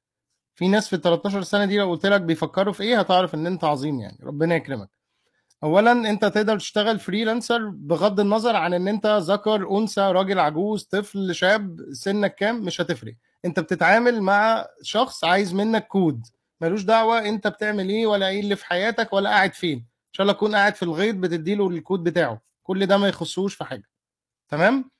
في ناس في ال 13 سنة دي لو قلت لك بيفكروا في إيه هتعرف إن أنت عظيم يعني. ربنا يكرمك. اولا أنت تقدر تشتغل freelancer بغض النظر عن إن أنت ذكر أنثى راجل عجوز طفل شاب سنك كام مش هتفرق. أنت بتتعامل مع شخص عايز منك كود ملوش دعوة انت بتعمل إيه ولا إيه اللي في حياتك ولا قاعد فين. إن شاء الله تكون قاعد في الغيط بتديله الكود بتاعه. كل ده ما يخصوش في حاجة. تمام؟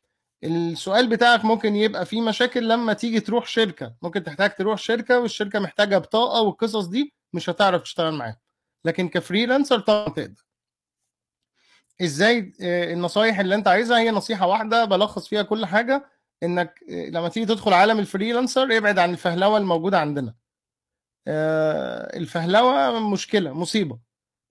السؤال بتاعك ممكن يبقى فيه مشاكل لما تيجي تروح شركة. ممكن تحتاج تروح شركة والشركة محتاجة بطاقة والقصص دي مش هتعرف تشتغل معاها. لكن ك freelancer طبعا تقدر. إزاي؟ آه، النصايح اللي انت عايزها هي نصيحة واحدة بلخص فيها كل حاجة. انك آه، لما تيجي تدخل عالم ال freelancer ابعد عن الفهلوة الموجودة عندنا. الفهلوة مشكلة مصيبة.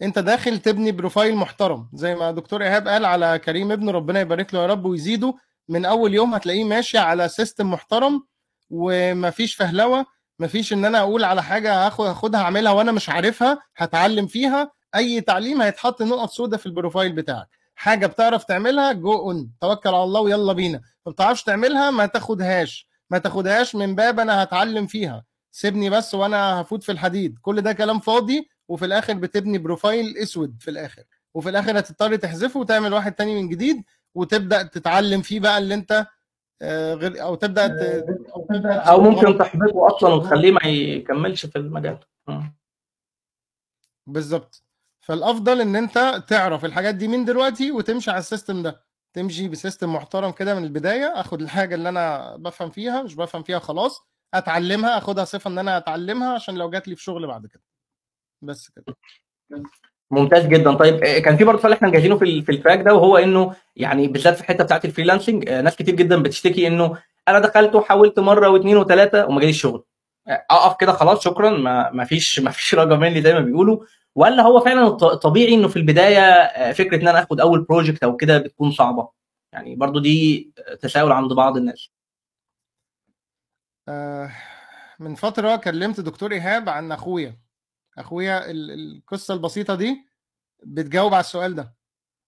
انت داخل تبني profile محترم زي ما دكتور إيهاب قال على كريم ابنه ربنا يبارك له يا رب ويزيده. من أول يوم هتلاقيه ماشي على system محترم ومفيش فهلوة مفيش إن أنا أقول على حاجة هاخد هاخدها أعملها وأنا مش عارفها هتعلم فيها. أي تعليم هيتحط نقط سوداء في ال profile بتاعك. حاجة بتعرف تعملها go on توكل على الله ويلا بينا. ما بتعرفش تعملها ما تاخدهاش. ما تاخدهاش من باب أنا هتعلم فيها. سيبني بس وأنا هفوت في الحديد. كل ده كلام فاضي وفي الآخر بتبني profile أسود في الآخر. وفي الآخر هتضطر تحذفه وتعمل واحد تاني من جديد وتبدأ تتعلم فيه بقى اللي أنت آه، غير أو تبدأ ت... أو تبدأ أو ممكن تحبطه أصلا وتخليه ما يكملش في المجال. بالظبط. فالأفضل إن أنت تعرف الحاجات دي من دلوقتي وتمشي على ال system ده. تمشي ب system محترم كده من البداية. أخد الحاجة اللي أنا بفهم فيها مش بفهم فيها خلاص. أتعلمها أخدها صفة إن أنا أتعلمها عشان لو جات لي في شغل بعد كده. بس كده. ممتاز جدا. طيب آه، كان في برضه سؤال إحنا مجهزينه في في ال track ده وهو إنه يعني بالذات في الحتة بتاعت ال freelancing آه، ناس كتير جدا بتشتكي إنه أنا دخلت وحاولت مرة واثنين وثلاثه وما جاليش شغل. آه، أقف كده خلاص شكرا. ما ما فيش ما فيش رجا مني زي ما بيقولوا. ولا هو فعلا طبيعي إنه في البداية فكرة إن أنا آخد أول بروجكت أو كده بتكون صعبة؟ يعني برضه دي تساؤل عند بعض الناس. آه، من فترة كلمت دكتور إيهاب عن أخويا. أخويا ال- القصة البسيطة دي بتجاوب على السؤال ده.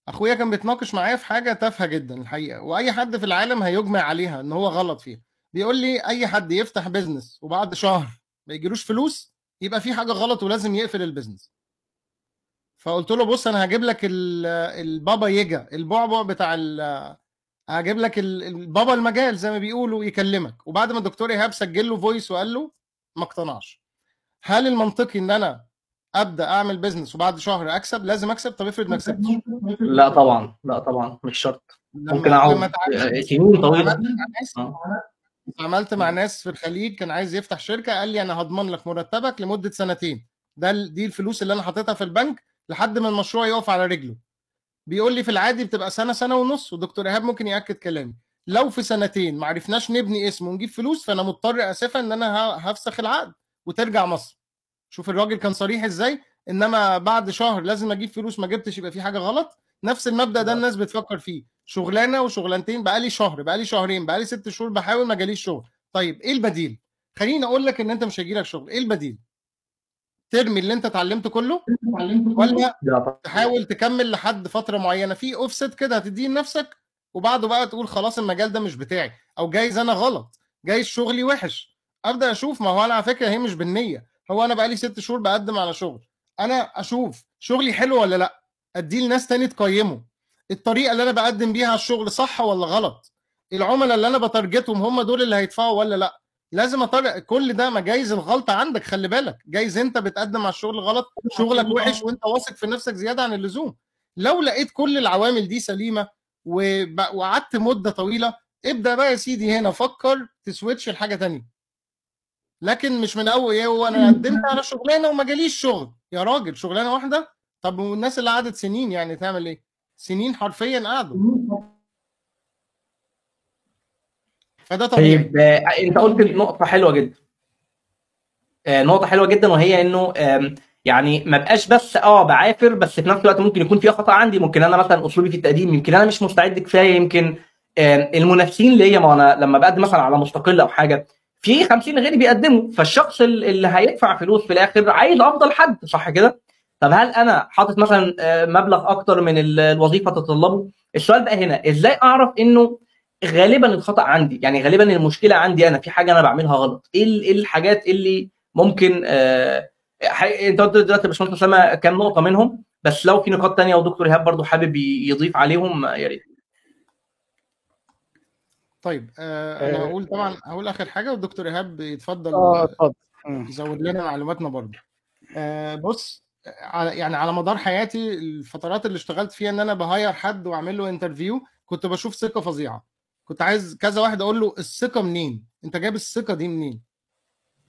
أخويا كان بيتناقش معايا في حاجة تافهة جدا الحقيقة وأي حد في العالم هيجمع عليها إن هو غلط فيها. بيقول لي أي حد يفتح business وبعد شهر ما يجيلوش فلوس يبقى في حاجة غلط ولازم يقفل ال business فقلت له بص أنا هجيب لك ال- البابا يجا البعبع بتاع هجيب لك ال- البابا المجال زي ما بيقولوا يكلمك. وبعد ما الدكتور إيهاب سجل له voice وقال له ما اقتنعش. هل المنطقي إن أنا أبدأ أعمل بيزنس وبعد شهر أكسب؟ لازم أكسب؟ طب افرض ما كسبتش. لا طبعا لا طبعا مش شرط. ممكن أقعد اتعاملت آه، سنين طويلة. عملت مع ناس آه. مع ناس في الخليج كان عايز يفتح شركة قال لي أنا هضمن لك مرتبك لمدة سنتين. ده دي الفلوس اللي أنا حاططها في البنك لحد ما المشروع يقف على رجله. بيقول لي في العادي بتبقى سنة سنة ونص ودكتور إيهاب ممكن يأكد كلامي. لو في سنتين ما عرفناش نبني اسم ونجيب فلوس فأنا مضطر اسفا إن أنا هفسخ العقد وترجع مصر. شوف الراجل كان صريح إزاي إنما بعد شهر لازم أجيب فلوس ما جبتش يبقى في حاجة غلط. نفس المبدأ ده الناس بتفكر فيه. شغلانة وشغلانتين بقالي شهر بقالي شهرين بقالي ست شهور بحاول ما جاليش شغل. طيب إيه البديل؟ خليني أقول لك إن أنت مش هيجيلك شغل. إيه البديل؟ ترمي اللي انت اتعلمته كله؟ ولا تحاول تكمل لحد فترة معينة؟ في اوفست كده هتديه لنفسك وبعده بقى تقول خلاص المجال ده مش بتاعي أو جايز أنا غلط جايز شغلي وحش. أبدأ أشوف ما هو أنا على فكرة هي مش بالنية. هو أنا بقالي ست شهور بقدم على شغل. أنا أشوف شغلي حلو ولا لأ؟ أديه لناس تاني تقيمه. الطريقة اللي أنا بقدم بيها على الشغل صح ولا غلط؟ العملاء اللي أنا بتارجتهم هم دول اللي هيدفعوا ولا لأ؟ لازم أطلع. كل ده ما جايز الغلطة عندك خلي بالك. جايز أنت بتقدم على الشغل غلط شغلك وحش وأنت واثق في نفسك زيادة عن اللزوم. لو لقيت كل العوامل دي سليمة وقعدت مدة طويلة ابدأ بقى يا سيدي هنا فكر تسويتش لحاجة تانية. لكن مش من أول إيه وأنا قدمت على شغلانة وما جاليش شغل. يا راجل شغلانة واحدة؟ طب والناس اللي قعدت سنين يعني تعمل إيه؟ سنين حرفيا قعدوا. فده طبيعي طيب آه انت قلت نقطة حلوة جدا آه نقطة حلوة جدا وهي إنه آه يعني ما بقاش بس آه بعافر بس في نفس الوقت ممكن يكون في خطأ عندي ممكن أنا مثلا أسلوبي في التقديم يمكن أنا مش مستعد كفاية يمكن المنافسين ليا ما أنا لما بقدم مثلا على مستقل أو حاجة في 50 غيري بيقدموا فالشخص اللي هيدفع فلوس في الآخر عايز أفضل حد صح كده؟ طب هل أنا حاطط مثلا مبلغ أكتر من الوظيفة تتطلبه؟ السؤال بقى هنا إزاي أعرف إنه غالبا الخطأ عندي. يعني غالبا المشكلة عندي أنا في حاجة أنا بعملها غلط. إيه الحاجات اللي ممكن آه أنت قلت دلوقتي يا باشمهندس أسامة كام نقطة منهم بس لو في نقاط ثانية ودكتور إيهاب برضو حابب يضيف عليهم يا ريت. طيب آه أنا هقول طبعا هقول آخر حاجة والدكتور إيهاب يتفضل آه اتفضل. يزود لنا معلوماتنا برضه آه بص على يعني على مدار حياتي الفترات اللي اشتغلت فيها إن أنا ب hire حد وأعمل له interview كنت بشوف ثقة فظيعة. كنت عايز كذا واحد أقول له الثقة منين؟ أنت جايب الثقة دي منين؟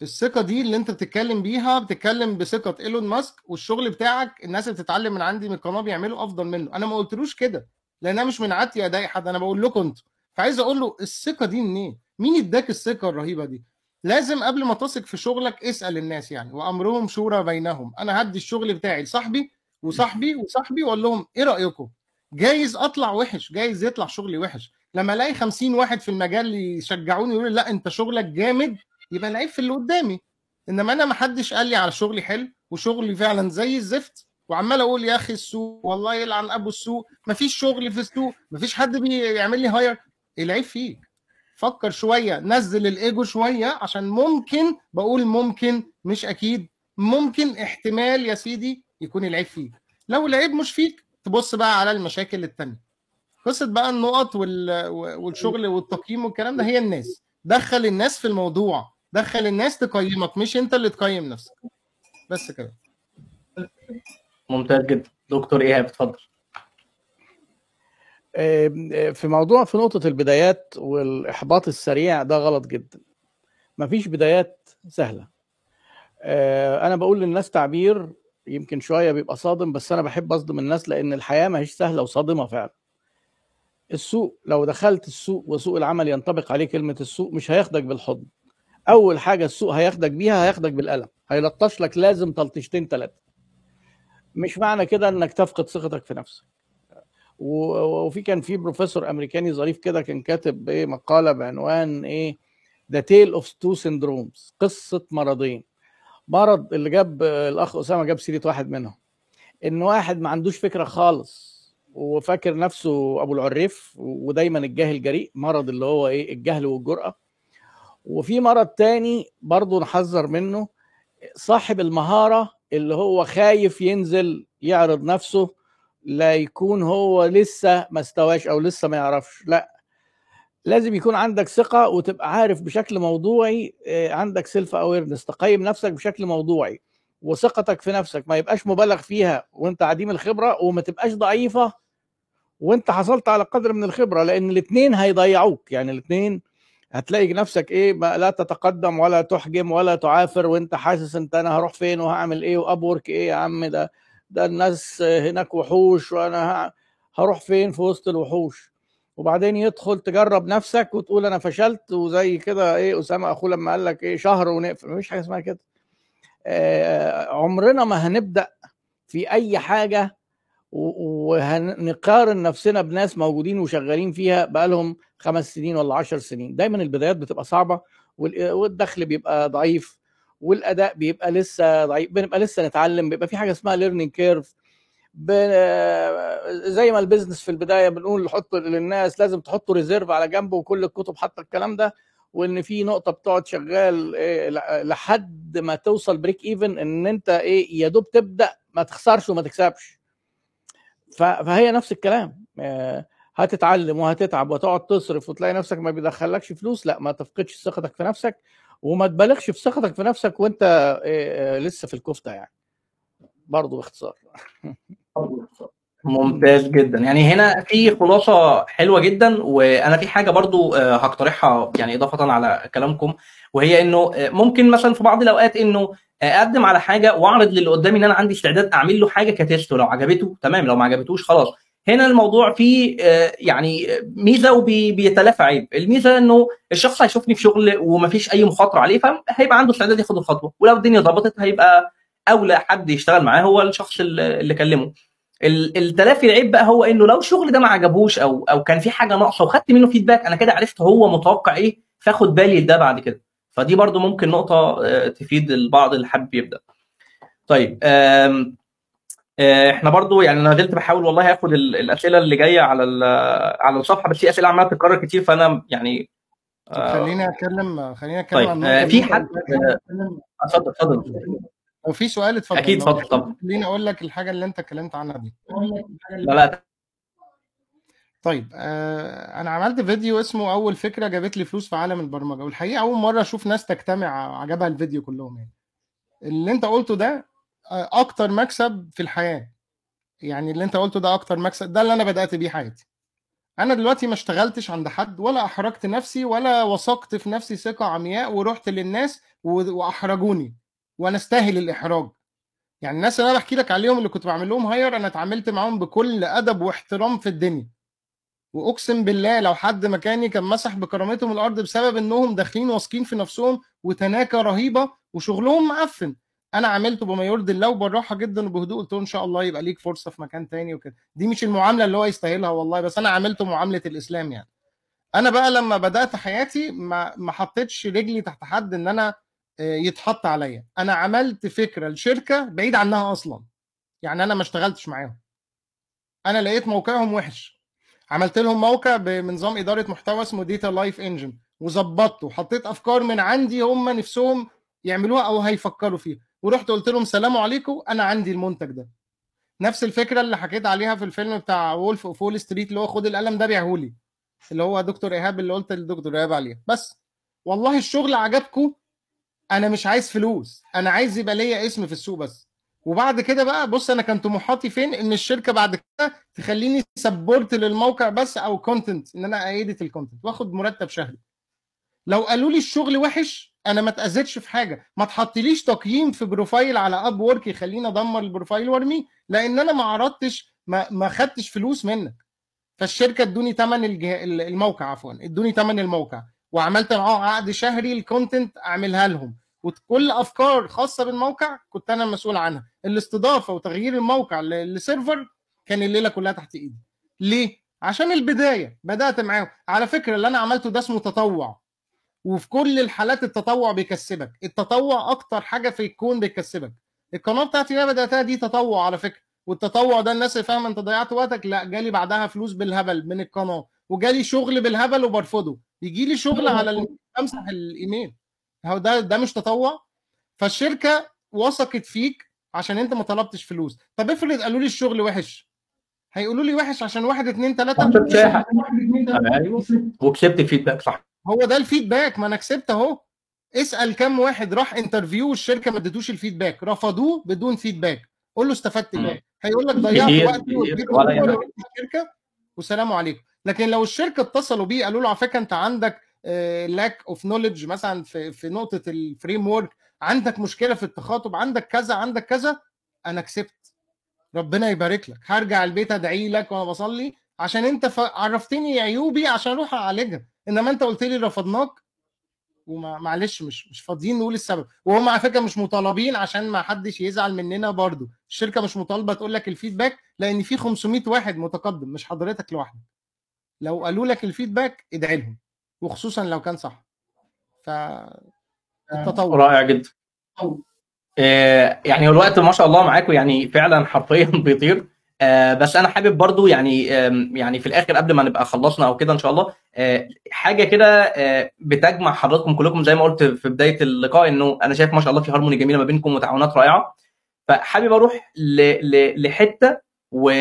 الثقة دي اللي أنت بتتكلم بيها بتتكلم بثقة إيلون ماسك والشغل بتاعك الناس اللي بتتعلم من عندي من القناة بيعملوا أفضل منه. أنا ما قلتلوش كده لأن أنا مش من عادتي اضايق حد أنا بقول لكم أنتوا. فعايز أقول له الثقة دي منين؟ مين اداك الثقة الرهيبة دي؟ لازم قبل ما تثق في شغلك اسأل الناس يعني وأمرهم شورى بينهم. أنا هدي الشغل بتاعي لصاحبي وصاحبي وصاحبي وأقول لهم إيه رأيكم؟ جايز أطلع وحش جايز يطلع شغلي وحش. لما الاقي 50 واحد في المجال يشجعوني يقولوا لا انت شغلك جامد. يبقى العيب في اللي قدامي. انما أنا ما حدش قال لي على شغلي حلو وشغلي فعلا زي الزفت وعمال أقول يا أخي السوق والله يلعن ابو السوق. مفيش شغل في السوق مفيش حد بيعمل لي هاير العيب فيك. فكر شوية نزل الإيجو شوية عشان ممكن بقول ممكن مش أكيد. ممكن احتمال يا سيدي يكون العيب فيك. لو العيب مش فيك تبص بقى على المشاكل التانية. قصة بقى النقط وال... والشغل والتقييم والكلام ده هي الناس. دخل الناس في الموضوع. دخل الناس تقيمك مش انت اللي تقيم نفسك. بس كده. ممتاز جدا. دكتور إيهاب اتفضل. في موضوع في نقطة البدايات والإحباط السريع ده غلط جدا. مفيش بدايات سهلة. أنا بقول للناس تعبير يمكن شوية بيبقى صادم بس أنا بحب أصدم الناس لأن الحياة ما هيش سهلة وصادمة فعلا. السوق لو دخلت السوق وسوق العمل ينطبق عليه كلمة السوق مش هياخدك بالحضن. أول حاجة السوق هياخدك بيها هياخدك بالقلم. هيلطش لك لازم تلطشتين ثلاثة مش معنى كده إنك تفقد ثقتك في نفسك. وفي كان في بروفيسور أمريكاني ظريف كده كان كاتب إيه مقالة بعنوان إيه the tale of two syndromes قصة مرضين. مرض اللي جاب الأخ أسامة جاب سيرة واحد منهم. إن واحد ما عندوش فكرة خالص. وفاكر نفسه أبو العريف ودايما الجاهل جريء مرض اللي هو إيه الجهل والجرأة. وفي مرض تاني برضه نحذر منه صاحب المهارة اللي هو خايف ينزل يعرض نفسه لا يكون هو لسه ما استواش أو لسه ما يعرفش لا. لازم يكون عندك ثقة وتبقى عارف بشكل موضوعي عندك self awareness تقيم نفسك بشكل موضوعي. وثقتك في نفسك ما يبقاش مبالغ فيها وأنت عديم الخبرة وما تبقاش ضعيفة وانت حصلت على قدر من الخبرة لأن الاثنين هيضيعوك. يعني الاثنين هتلاقي نفسك إيه لا تتقدم ولا تحجم ولا تعافر وانت حاسس انت أنا هروح فين وهعمل إيه وابورك إيه يا عم ده ده الناس هناك وحوش وأنا هروح فين في وسط الوحوش؟ وبعدين يدخل تجرب نفسك وتقول أنا فشلت وزي كده إيه أسامة أخوه لما قال لك إيه شهر ونقفل. مفيش حاجة اسمها كده. عمرنا ما هنبدأ في أي حاجة وهنقارن نفسنا بناس موجودين وشغالين فيها بقالهم خمس سنين ولا عشر سنين. دايما البدايات بتبقى صعبة والدخل بيبقى ضعيف والأداء بيبقى لسه ضعيف بنبقى لسه نتعلم بيبقى في حاجة اسمها learning curve زي ما ال business في البداية بنقول حط للناس لازم تحطوا reserve على جنبه وكل الكتب حاطة الكلام ده وإن في نقطة بتقعد شغال إيه لحد ما توصل break even إن أنت إيه يا دوب تبدأ ما تخسرش وما تكسبش. فهي نفس الكلام. هتتعلم وهتتعب وتقعد تصرف وتلاقي نفسك ما بيدخلكش فلوس لا ما تفقدش ثقتك في نفسك وما تبالغش في ثقتك في نفسك وانت لسه في الكفتة يعني. برضه باختصار. ممتاز جدا. يعني هنا في خلاصة حلوة جدا وأنا في حاجة برضو هقترحها يعني إضافة على كلامكم وهي إنه ممكن مثلا في بعض الأوقات إنه اقدم على حاجة واعرض للي قدامي إن أنا عندي استعداد أعمل له حاجة كتيست. ولو عجبته تمام. لو ما عجبتوش خلاص. هنا الموضوع فيه يعني ميزة وبيتلافى عيب. الميزة إنه الشخص هيشوفني في شغل ومفيش أي مخاطرة عليه فهيبقى عنده استعداد ياخد الخطوة. ولو الدنيا ظبطت هيبقى أولى حد يشتغل معاه هو الشخص اللي كلمه. التلافي العيب بقى هو إنه لو الشغل ده ما عجبوش أو أو كان في حاجة ناقصة وخدت منه فيدباك أنا كده عرفت هو متوقع إيه فآخد بالي ده بعد كده. فدي برضو ممكن نقطة تفيد البعض اللي حابب يبدأ. طيب إحنا برضو يعني أنا زلت بحاول والله آخد الأسئلة اللي جاية على على الصفحة بس في أسئلة عمالة تتكرر كتير فأنا يعني خليني أتكلم خليني أتكلم طيب عن في حد اتفضل اتفضل. لو في سؤال اتفضل. أكيد اتفضل طبعا. خليني أقول لك الحاجة اللي أنت اتكلمت عنها دي. لا لا طيب آه أنا عملت فيديو اسمه أول فكرة جابت لي فلوس في عالم البرمجة والحقيقة أول مرة أشوف ناس تجتمع عجبها الفيديو كلهم يعني. اللي أنت قلته ده أكتر مكسب في الحياة. يعني اللي أنت قلته ده أكتر مكسب ده اللي أنا بدأت بيه حياتي. أنا دلوقتي ما اشتغلتش عند حد ولا أحرجت نفسي ولا وثقت في نفسي ثقة عمياء ورحت للناس وأحرجوني. وأنا استاهل الإحراج. يعني الناس اللي أنا بحكي لك عليهم اللي كنت بعمل لهم هاير أنا اتعاملت معاهم بكل أدب واحترام في الدنيا. واقسم بالله لو حد مكاني كان مسح بكرامتهم الأرض بسبب انهم داخلين واثقين في نفسهم وتناكة رهيبة وشغلهم معفن. أنا عملته بما يرضي الله وبالراحه جدا وبهدوء قلت له إن شاء الله يبقى ليك فرصة في مكان تاني وكده. دي مش المعاملة اللي هو يستاهلها والله بس أنا عملته معاملة الإسلام يعني. أنا بقى لما بدأت حياتي ما ما حطيتش رجلي تحت حد إن أنا يتحط عليا. أنا عملت فكرة لشركة بعيد عنها أصلا. يعني أنا ما اشتغلتش معاهم. أنا لقيت موقعهم وحش. عملت لهم موقع بنظام إدارة محتوى اسمه DataLife Engine وظبطته وحطيت أفكار من عندي هم نفسهم يعملوها أو هيفكروا فيها. ورحت قلت لهم سلام عليكم أنا عندي المنتج ده. نفس الفكرة اللي حكيت عليها في الفيلم بتاع Wolf of Wall Street اللي هو خد القلم ده بيعهولي اللي هو دكتور إيهاب اللي قلت للدكتور إيهاب عليه. بس والله الشغل عجبكم أنا مش عايز فلوس أنا عايز يبقى ليا اسم في السوق بس. وبعد كده بقى بص أنا كان طموحاتي فين؟ إن الشركة بعد كده تخليني support للموقع بس أو content إن أنا edit ال content واخد مرتب شهري. لو قالوا لي الشغل وحش أنا ما اتأذيتش في حاجة. ما تحطليش تقييم في profile على Upwork يخليني أدمر ال profile وارميه لأن أنا ما عرضتش ما ما خدتش فلوس منك. فالشركة ادوني ثمن الجه... الموقع عفوا ادوني ثمن الموقع. وعملت معاهم عقد شهري ال content أعملها لهم. وكل أفكار خاصة بالموقع كنت أنا المسؤول عنها. الاستضافة وتغيير الموقع ل server كان الليلة كلها تحت إيدي. ليه؟ عشان البداية. بدأت معاهم. على فكرة اللي أنا عملته ده اسمه تطوع. وفي كل الحالات التطوع بيكسبك. التطوع أكتر حاجة في الكون بيكسبك. القناة بتاعتي اللي أنا بدأتها دي تطوع على فكرة. والتطوع ده الناس اللي فاهمة أنت ضيعت وقتك؟ لا جالي بعدها فلوس بالهبل من القناة. وجالي شغل بالهبل وبرفضه. يجي لي شغل على امسح الإيميل. ده ده مش تطوع. فالشركة وثقت فيك عشان انت ما طلبتش فلوس. طب افرض قالوا لي الشغل وحش. هيقولوا لي وحش عشان واحد اتنين تلاتة. وكسبت ال feedback صح. هو ده ال feedback. ما أنا كسبت اهو. اسأل كم واحد راح interview والشركة ما ادتوش ال feedback. رفضوه بدون feedback. قول له استفدت إيه هيقول لك ضيعت وقتي الشركة. والسلام عليكم. لكن لو الشركة اتصلوا بيه قالوا له على فكرة انت عندك lack of knowledge مثلا في في نقطة ال framework عندك مشكلة في التخاطب عندك كذا عندك كذا أنا كسبت. ربنا يبارك لك. هرجع البيت أدعي لك وأنا بصلي عشان أنت عرفتني عيوبي عشان أروح أعالجها. إنما أنت قلت لي رفضناك ومعلش مش مش فاضيين نقول السبب. وهم على فكرة مش مطالبين عشان ما حدش يزعل مننا برضو. الشركة مش مطالبة تقول لك الفيدباك لأن في 500 واحد متقدم مش حضرتك لوحدك. لو قالوا لك الفيدباك ادعي لهم. وخصوصا لو كان صح. ف التطور. رائع جدا. آه يعني الوقت ما شاء الله معاكم يعني فعلا حرفيا بيطير. آه بس أنا حابب برضو يعني آه يعني في الآخر قبل ما نبقى خلصنا أو كده إن شاء الله آه حاجة كده آه بتجمع حضراتكم كلكم زي ما قلت في بداية اللقاء إنه أنا شايف ما شاء الله في هارموني جميلة ما بينكم وتعاونات رائعة. فحابب أروح ل... ل... لحتة و...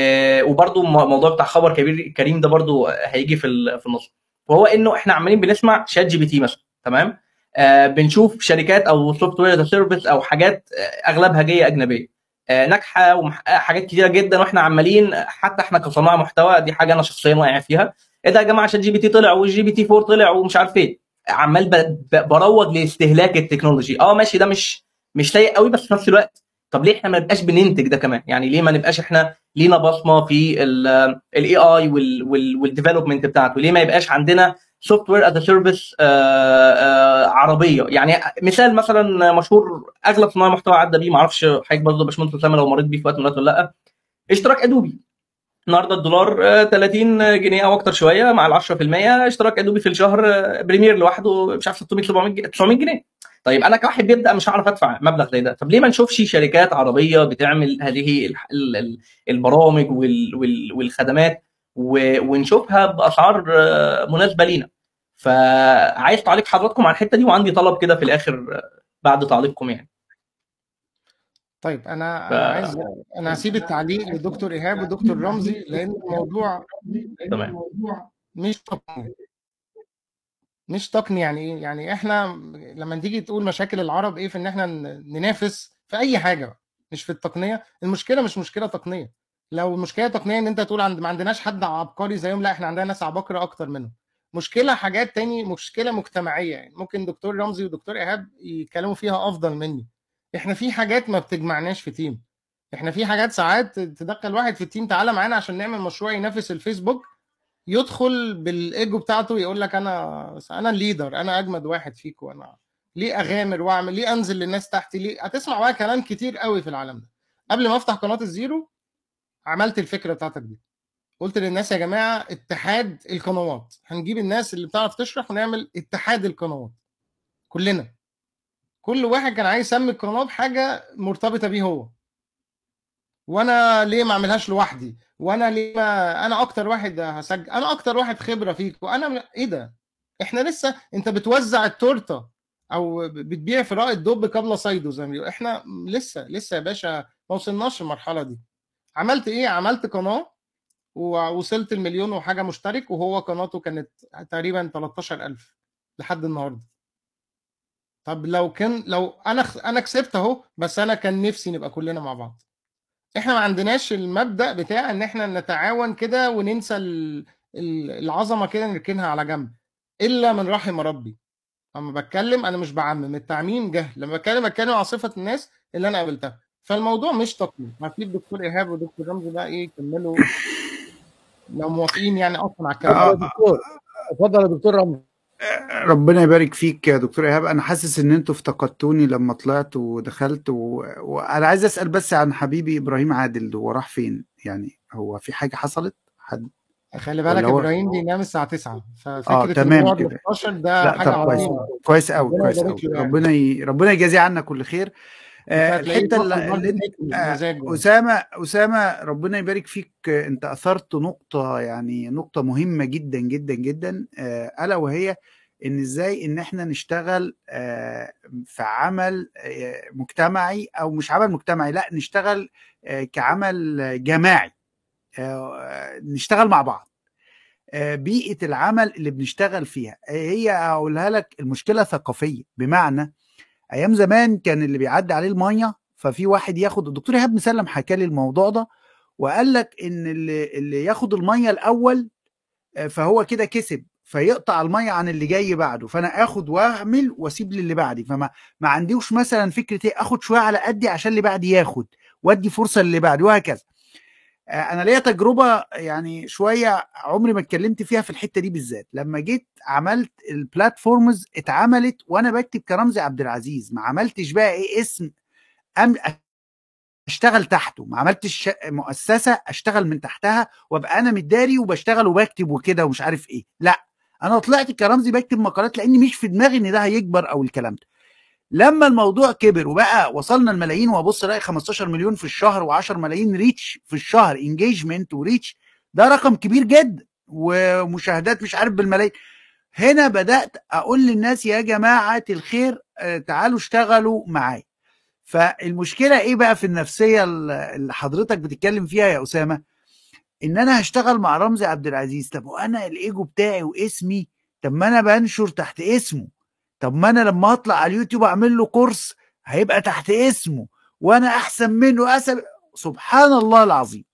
وبرضو الموضوع بتاع خبر كبير كريم ده برضو هيجي في ال... في النص. وهو إنه إحنا عمالين بنسمع ChatGPT مثلا تمام؟ آه بنشوف شركات أو software service أو حاجات آه أغلبها جاية أجنبية. آه ناجحة وحاجات كتيرة جدا وإحنا عمالين حتى إحنا كصناع محتوى دي حاجة أنا شخصيا واقع فيها. إيه ده يا جماعة عشان GPT طلع وال GPT 4 طلع ومش عارف إيه عمال بروج لاستهلاك التكنولوجي. آه ماشي ده مش مش سيء قوي بس في نفس الوقت طب ليه إحنا ما نبقاش بننتج ده كمان؟ يعني ليه ما نبقاش إحنا لينا بصمة في ال AI وال development بتاعته؟ ليه ما يبقاش عندنا software as service عربية؟ يعني مثال مثلا مشهور أغلب صناع محتوى عدى بيه ما أعرفش حضرتك برضه باشمهندس أسامة لو مريت بيه في وقت من ولا لأ. اشتراك أدوبي. النهارده الدولار 30 جنيه أو أكتر شوية مع ال 10% اشتراك أدوبي في الشهر بريمير لوحده مش عارف 600 700 900 جنيه. طيب أنا كواحد بيبدا مش هعرف أدفع مبلغ زي ده. طب ليه ما نشوفش شركات عربية بتعمل هذه البرامج والخدمات ونشوفها بأسعار مناسبة لينا. فعايز تعليق حضراتكم على الحتة دي وعندي طلب كده في الآخر بعد تعليقكم يعني. طيب أنا ف... عايز أنا هسيب التعليق للدكتور إيهاب والدكتور رمزي لأن الموضوع تمام. مش تقني مش تقني يعني إيه؟ يعني إحنا لما تيجي تقول مشاكل العرب إيه في إن إحنا ننافس في أي حاجة مش في التقنية. المشكلة مش مشكلة تقنية. لو المشكلة تقنية إن أنت تقول عند ما عندناش حد عبقري زيهم لأ إحنا عندنا ناس عباقرة أكتر منهم. مشكلة حاجات تاني مشكلة مجتمعية يعني. ممكن دكتور رمزي ودكتور إيهاب يتكلموا فيها أفضل مني. إحنا في حاجات ما بتجمعناش في team إحنا في حاجات ساعات تدخل واحد في ال team تعالى معانا عشان نعمل مشروع ينافس الفيسبوك يدخل بالإيجو بتاعته يقول لك أنا أنا ال leader أنا أجمد واحد فيكم أنا ليه أغامر وأعمل ليه أنزل للناس تحتي ليه؟ هتسمع بقى كلام كتير قوي في العالم ده. قبل ما أفتح قناة الزيرو عملت الفكرة بتاعتك دي. قلت للناس يا جماعة اتحاد القنوات. هنجيب الناس اللي بتعرف تشرح ونعمل اتحاد القنوات. كلنا. كل واحد كان عايز يسمي القناة بحاجة مرتبطة بيه هو. وأنا ليه ما أعملهاش لوحدي؟ وأنا ليه أنا أكتر واحد هسجل أنا أكتر واحد خبرة فيك وأنا إيه ده؟ إحنا لسه انت بتوزع التورتة أو بتبيع فراء الدب قبل صيده زي ما إحنا لسه لسه يا باشا ما وصلناش المرحلة دي. عملت إيه؟ عملت قناة ووصلت المليون وحاجة مشترك وهو قناته كانت تقريبا 13000 لحد النهارده. طب لو كان لو أنا أنا كسبت أهو بس أنا كان نفسي نبقى كلنا مع بعض. إحنا ما عندناش المبدأ بتاع ان إحنا نتعاون كده وننسى العظمة كده نركنها على جنب. إلا من رحم ربي. لما بتكلم أنا مش بعمم التعميم جهل. لما بتكلم بتكلم على صفة الناس اللي أنا قابلتها. فالموضوع مش تقني هسيب دكتور إيهاب ودكتور رمزي بقى إيه يكملوا. لو موافقين يعني أصلا على الكلام اتفضل يا دكتور رمزي. ربنا يبارك فيك يا دكتور إيهاب. أنا حاسس إن أنتوا افتقدتوني لما طلعت ودخلت و... وأنا عايز أسأل بس عن حبيبي إبراهيم عادل. هو راح فين؟ يعني هو في حاجة حصلت؟ حد؟ خلي بالك هو... إبراهيم بينام الساعة 9 ففكرة آه تمام كده. ده حاجة كويس. كويس قوي كويس قوي ربنا ي... ربنا يجازيه عنا كل خير. آه الحتة اللي أنت آه أسامة أسامة ربنا يبارك فيك. أنت أثرت نقطة يعني نقطة مهمة جدا جدا جدا. آه ألا وهي إن إزاي إن إحنا نشتغل آه في عمل آه مجتمعي أو مش عمل مجتمعي لأ نشتغل آه كعمل جماعي. نشتغل مع بعض. بيئة العمل اللي بنشتغل فيها. هي اقولها لك المشكلة ثقافية. بمعنى أيام زمان كان اللي بيعدي عليه المية ففي واحد ياخد الدكتور إيهاب مسلم حكى لي الموضوع ده وقال لك إن اللي, اللي ياخد المية الأول فهو كده كسب فيقطع المية عن اللي جاي بعده فأنا آخد وأعمل وأسيب للي بعدي فما ما عنديش مثلا فكرة إيه آخد شوية على قدي عشان اللي بعدي ياخد وأدي فرصة للي بعدي وهكذا. أنا ليا تجربة يعني شوية عمري ما اتكلمت فيها في الحتة دي بالذات. لما جيت عملت البلاتفورمز اتعملت وأنا بكتب كرمزي عبد العزيز ما عملتش بقى إيه اسم أم أشتغل تحته ما عملتش مؤسسة أشتغل من تحتها وأبقى أنا متداري وبشتغل وبكتب وكده ومش عارف إيه. لأ أنا طلعت كرمزي بكتب مقالات لأني مش في دماغي إن ده هيكبر أو الكلام ده. لما الموضوع كبر وبقى وصلنا الملايين وابص الاقي 15 مليون في الشهر و10 ملايين reach في الشهر engagement و reach ده رقم كبير جدا ومشاهدات مش عارف بالملايين. هنا بدأت أقول للناس يا جماعة الخير تعالوا اشتغلوا معايا. فالمشكلة إيه بقى في النفسية اللي حضرتك بتتكلم فيها يا أسامة؟ إن أنا هشتغل مع رمزي عبد العزيز. طب وأنا الإيجو بتاعي واسمي؟ طب ما أنا بنشر تحت اسمه. طب ما أنا لما أطلع على اليوتيوب أعمل له كورس هيبقى تحت اسمه وأنا أحسن منه أسب... سبحان الله العظيم.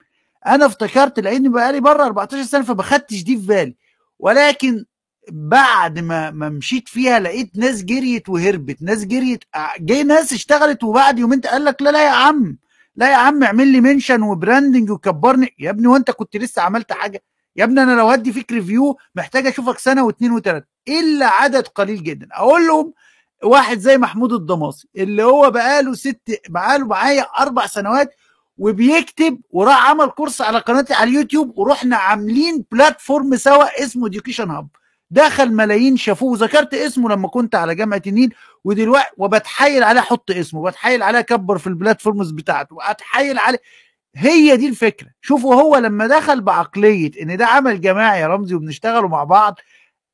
أنا افتكرت لأني بقالي بره 14 سنة فما خدتش دي في بالي. ولكن بعد ما ما مشيت فيها لقيت ناس جريت وهربت ناس جريت جاي ناس اشتغلت وبعد يومين قال لك لا لا يا عم لا يا عم اعمل لي mention و branding وكبرني. يا ابني وأنت كنت لسه عملت حاجة؟ يا ابني أنا لو هدي فيك review محتاج أشوفك سنة واثنين وثلاثه إلا عدد قليل جدا. أقول لهم واحد زي محمود الضماصي اللي هو بقاله ست بقاله معايا أربع سنوات وبيكتب وراح عمل course على قناتي على اليوتيوب ورحنا عاملين platform سوا اسمه Education Hub دخل ملايين شافوه ذكرت اسمه لما كنت على جامعة النيل ودلوقتي وبتحايل عليه أحط اسمه بتحايل عليه أكبر في ال platforms بتاعته وأتحايل عليه. هي دي الفكرة. شوفوا هو لما دخل بعقلية إن ده عمل جماعي يا رمزي وبنشتغلوا مع بعض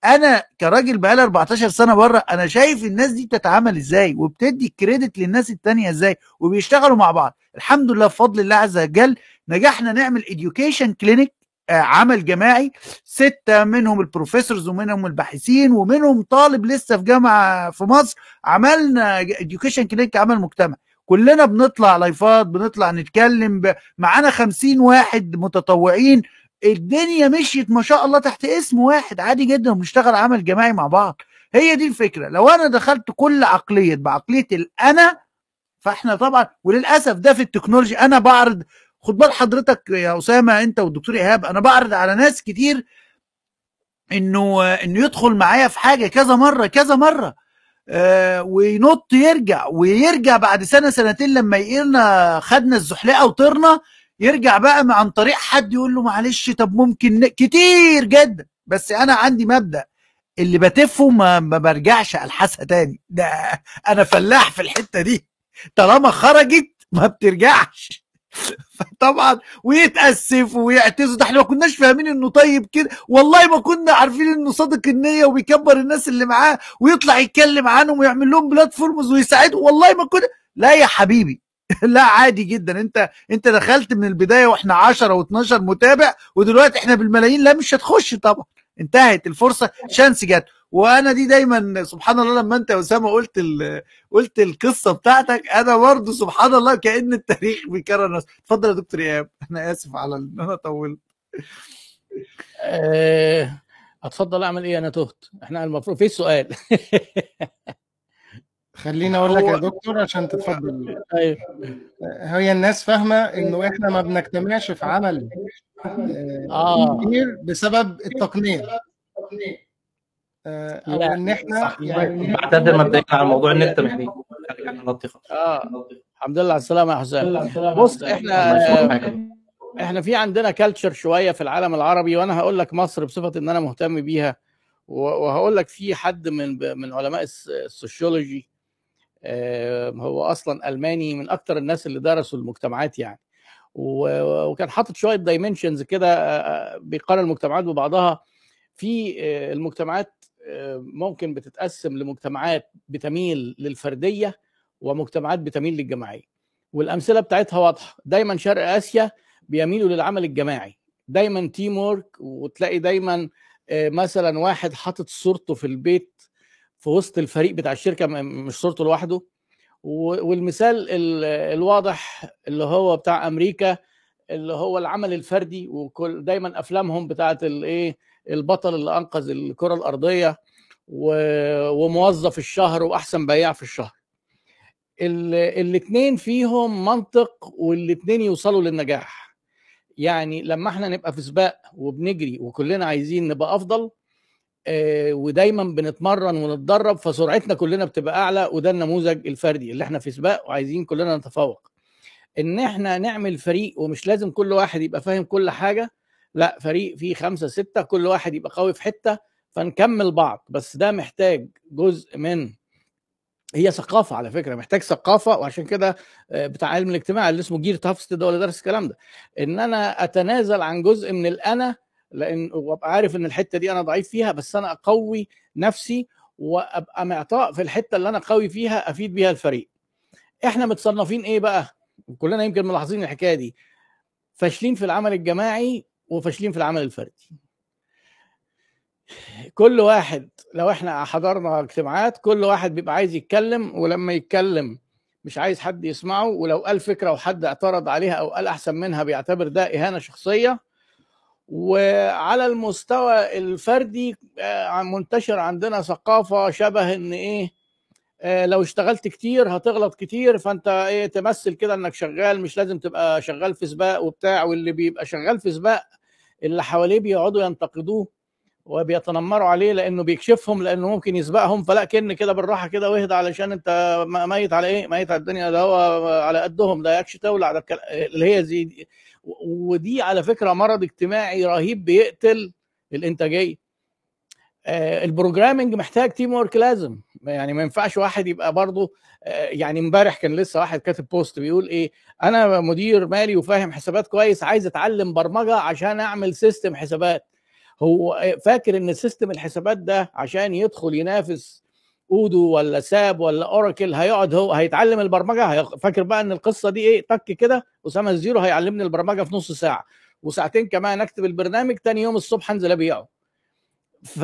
أنا كراجل بقالي 14 سنة بره أنا شايف الناس دي بتتعامل إزاي وبتدي ال credit للناس التانية إزاي وبيشتغلوا مع بعض. الحمد لله بفضل الله عز وجل نجحنا نعمل education clinic عمل جماعي. ستة منهم ال professors ومنهم الباحثين ومنهم طالب لسه في جامعة في مصر عملنا education clinic عمل مجتمع. كلنا بنطلع live ات بنطلع نتكلم. معانا خمسين واحد متطوعين. الدنيا مشيت ما شاء الله تحت اسم واحد عادي جدا وبنشتغل عمل جماعي مع بعض. هي دي الفكرة. لو أنا دخلت كل عقلية بعقلية الأنا فإحنا طبعا وللأسف ده في التكنولوجي أنا بعرض خد بال حضرتك يا أسامة أنت والدكتور إيهاب أنا بعرض على ناس كتير إنه إنه يدخل معايا في حاجة كذا مرة كذا مرة. آه وينط يرجع ويرجع بعد سنة سنتين لما يقلنا خدنا الزحلقة وطرنا يرجع بقى عن طريق حد يقول له معلش طب ممكن كتير جدا. بس أنا عندي مبدأ. اللي بتفه ما, ما برجعش ألحسها تاني. ده أنا فلاح في الحتة دي. طالما خرجت ما بترجعش. طبعا ويتاسف ويعتذر ده إحنا ما كناش فاهمين إنه طيب كده. والله ما كنا عارفين إنه صادق النية وبيكبر الناس اللي معاه ويطلع يتكلم عنهم ويعمل لهم بلاتفورمز ويساعدهم. والله ما كنا. لا يا حبيبي. لا عادي جدا. انت انت دخلت من البداية وإحنا 10 و12 متابع ودلوقتي إحنا بالملايين. لا مش هتخش طبعا. انتهت الفرصة شانس جت. وأنا دي دايما سبحان الله لما انت يا أسامة قلت قلت القصة بتاعتك أنا برضه سبحان الله كأن التاريخ بيكرر نفسه. اتفضل يا دكتور إيهاب. أنا آسف على إن أنا طولت. أه اتفضل أعمل إيه؟ أنا تهت. إحنا المفروض في سؤال. خليني أقول لك يا دكتور عشان تتفضل. أيوه. هي الناس فاهمة إنه إحنا ما بنجتمعش في عمل آه كتير بسبب التقنيه أو إن إحنا يعني بعتذر مبدئيا على موضوع النت مش دي آه. الحمد لله على السلامة يا حسام. بص إحنا إحنا في عندنا culture شوية في العالم العربي وأنا هقول لك مصر بصفة إن أنا مهتم بيها وهقول لك في حد من من علماء ال sociology هو أصلا ألماني من أكتر الناس اللي درسوا المجتمعات يعني. وكان حاطط شوية dimensions كده بيقارن المجتمعات ببعضها. في المجتمعات ممكن بتتقسم لمجتمعات بتميل للفردية ومجتمعات بتميل للجماعية. والأمثلة بتاعتها واضحة. دايما شرق آسيا بيميلوا للعمل الجماعي. دايما تيم وورك وتلاقي دايما مثلا واحد حاطط صورته في البيت في وسط الفريق بتاع الشركة مش صورته لوحده. والمثال الواضح اللي هو بتاع أمريكا اللي هو العمل الفردي وكل دايما أفلامهم بتاعت الايه البطل اللي أنقذ الكرة الأرضية وموظف الشهر وأحسن بياع في الشهر. الاثنين فيهم منطق والاثنين يوصلوا للنجاح. يعني لما إحنا نبقى في سباق وبنجري وكلنا عايزين نبقى أفضل ودايما بنتمرن ونتدرب فسرعتنا كلنا بتبقى أعلى وده النموذج الفردي اللي إحنا في سباق وعايزين كلنا نتفوق. إن إحنا نعمل فريق ومش لازم كل واحد يبقى فاهم كل حاجة لا فريق فيه خمسة ستة كل واحد يبقى قوي في حتة فنكمل بعض. بس ده محتاج جزء من هي ثقافة على فكرة محتاج ثقافة وعشان كده بتاع علم الاجتماع اللي اسمه جير تافست ده اللي درس الكلام ده. إن أنا أتنازل عن جزء من الأنا لأن وأبقى عارف إن الحتة دي أنا ضعيف فيها بس أنا أقوي نفسي وأبقى معطاء في الحتة اللي أنا قوي فيها أفيد بيها الفريق. إحنا متصنفين إيه بقى؟ كلنا يمكن ملاحظين الحكاية دي. فاشلين في العمل الجماعي وفاشلين في العمل الفردي. كل واحد لو إحنا حضرنا اجتماعات كل واحد بيبقى عايز يتكلم ولما يتكلم مش عايز حد يسمعه ولو قال فكرة وحد اعترض عليها أو قال أحسن منها بيعتبر ده إهانة شخصية وعلى المستوى الفردي آه، منتشر عندنا ثقافة شبه إن إيه آه، لو اشتغلت كتير هتغلط كتير فأنت إيه تمثل كده إنك شغال مش لازم تبقى شغال في سباق وبتاع واللي بيبقى شغال في سباق اللي حواليه بيقعدوا ينتقدوه وبيتنمروا عليه لأنه بيكشفهم لأنه ممكن يسبقهم فلا كن كده بالراحة كده واهدى علشان أنت ميت على إيه؟ ميت على الدنيا ده هو على قدهم ده يكش تولع ده اللي هي زي. ودي على فكرة مرض اجتماعي رهيب بيقتل الإنتاجية. آه، ال programming محتاج teamwork لازم يعني ما ينفعش واحد يبقى برضه آه، يعني امبارح كان لسه واحد كاتب بوست بيقول إيه أنا مدير مالي وفاهم حسابات كويس عايز أتعلم برمجة عشان أعمل system حسابات هو فاكر إن system الحسابات ده عشان يدخل ينافس أودو ولا ساب ولا أوراكل هيقعد هو هيتعلم البرمجة فاكر بقى إن القصة دي إيه؟ تك كده أسامة الزيرو هيعلمني البرمجة في نص ساعة وساعتين كمان أكتب البرنامج تاني يوم الصبح انزل أبيعه. ف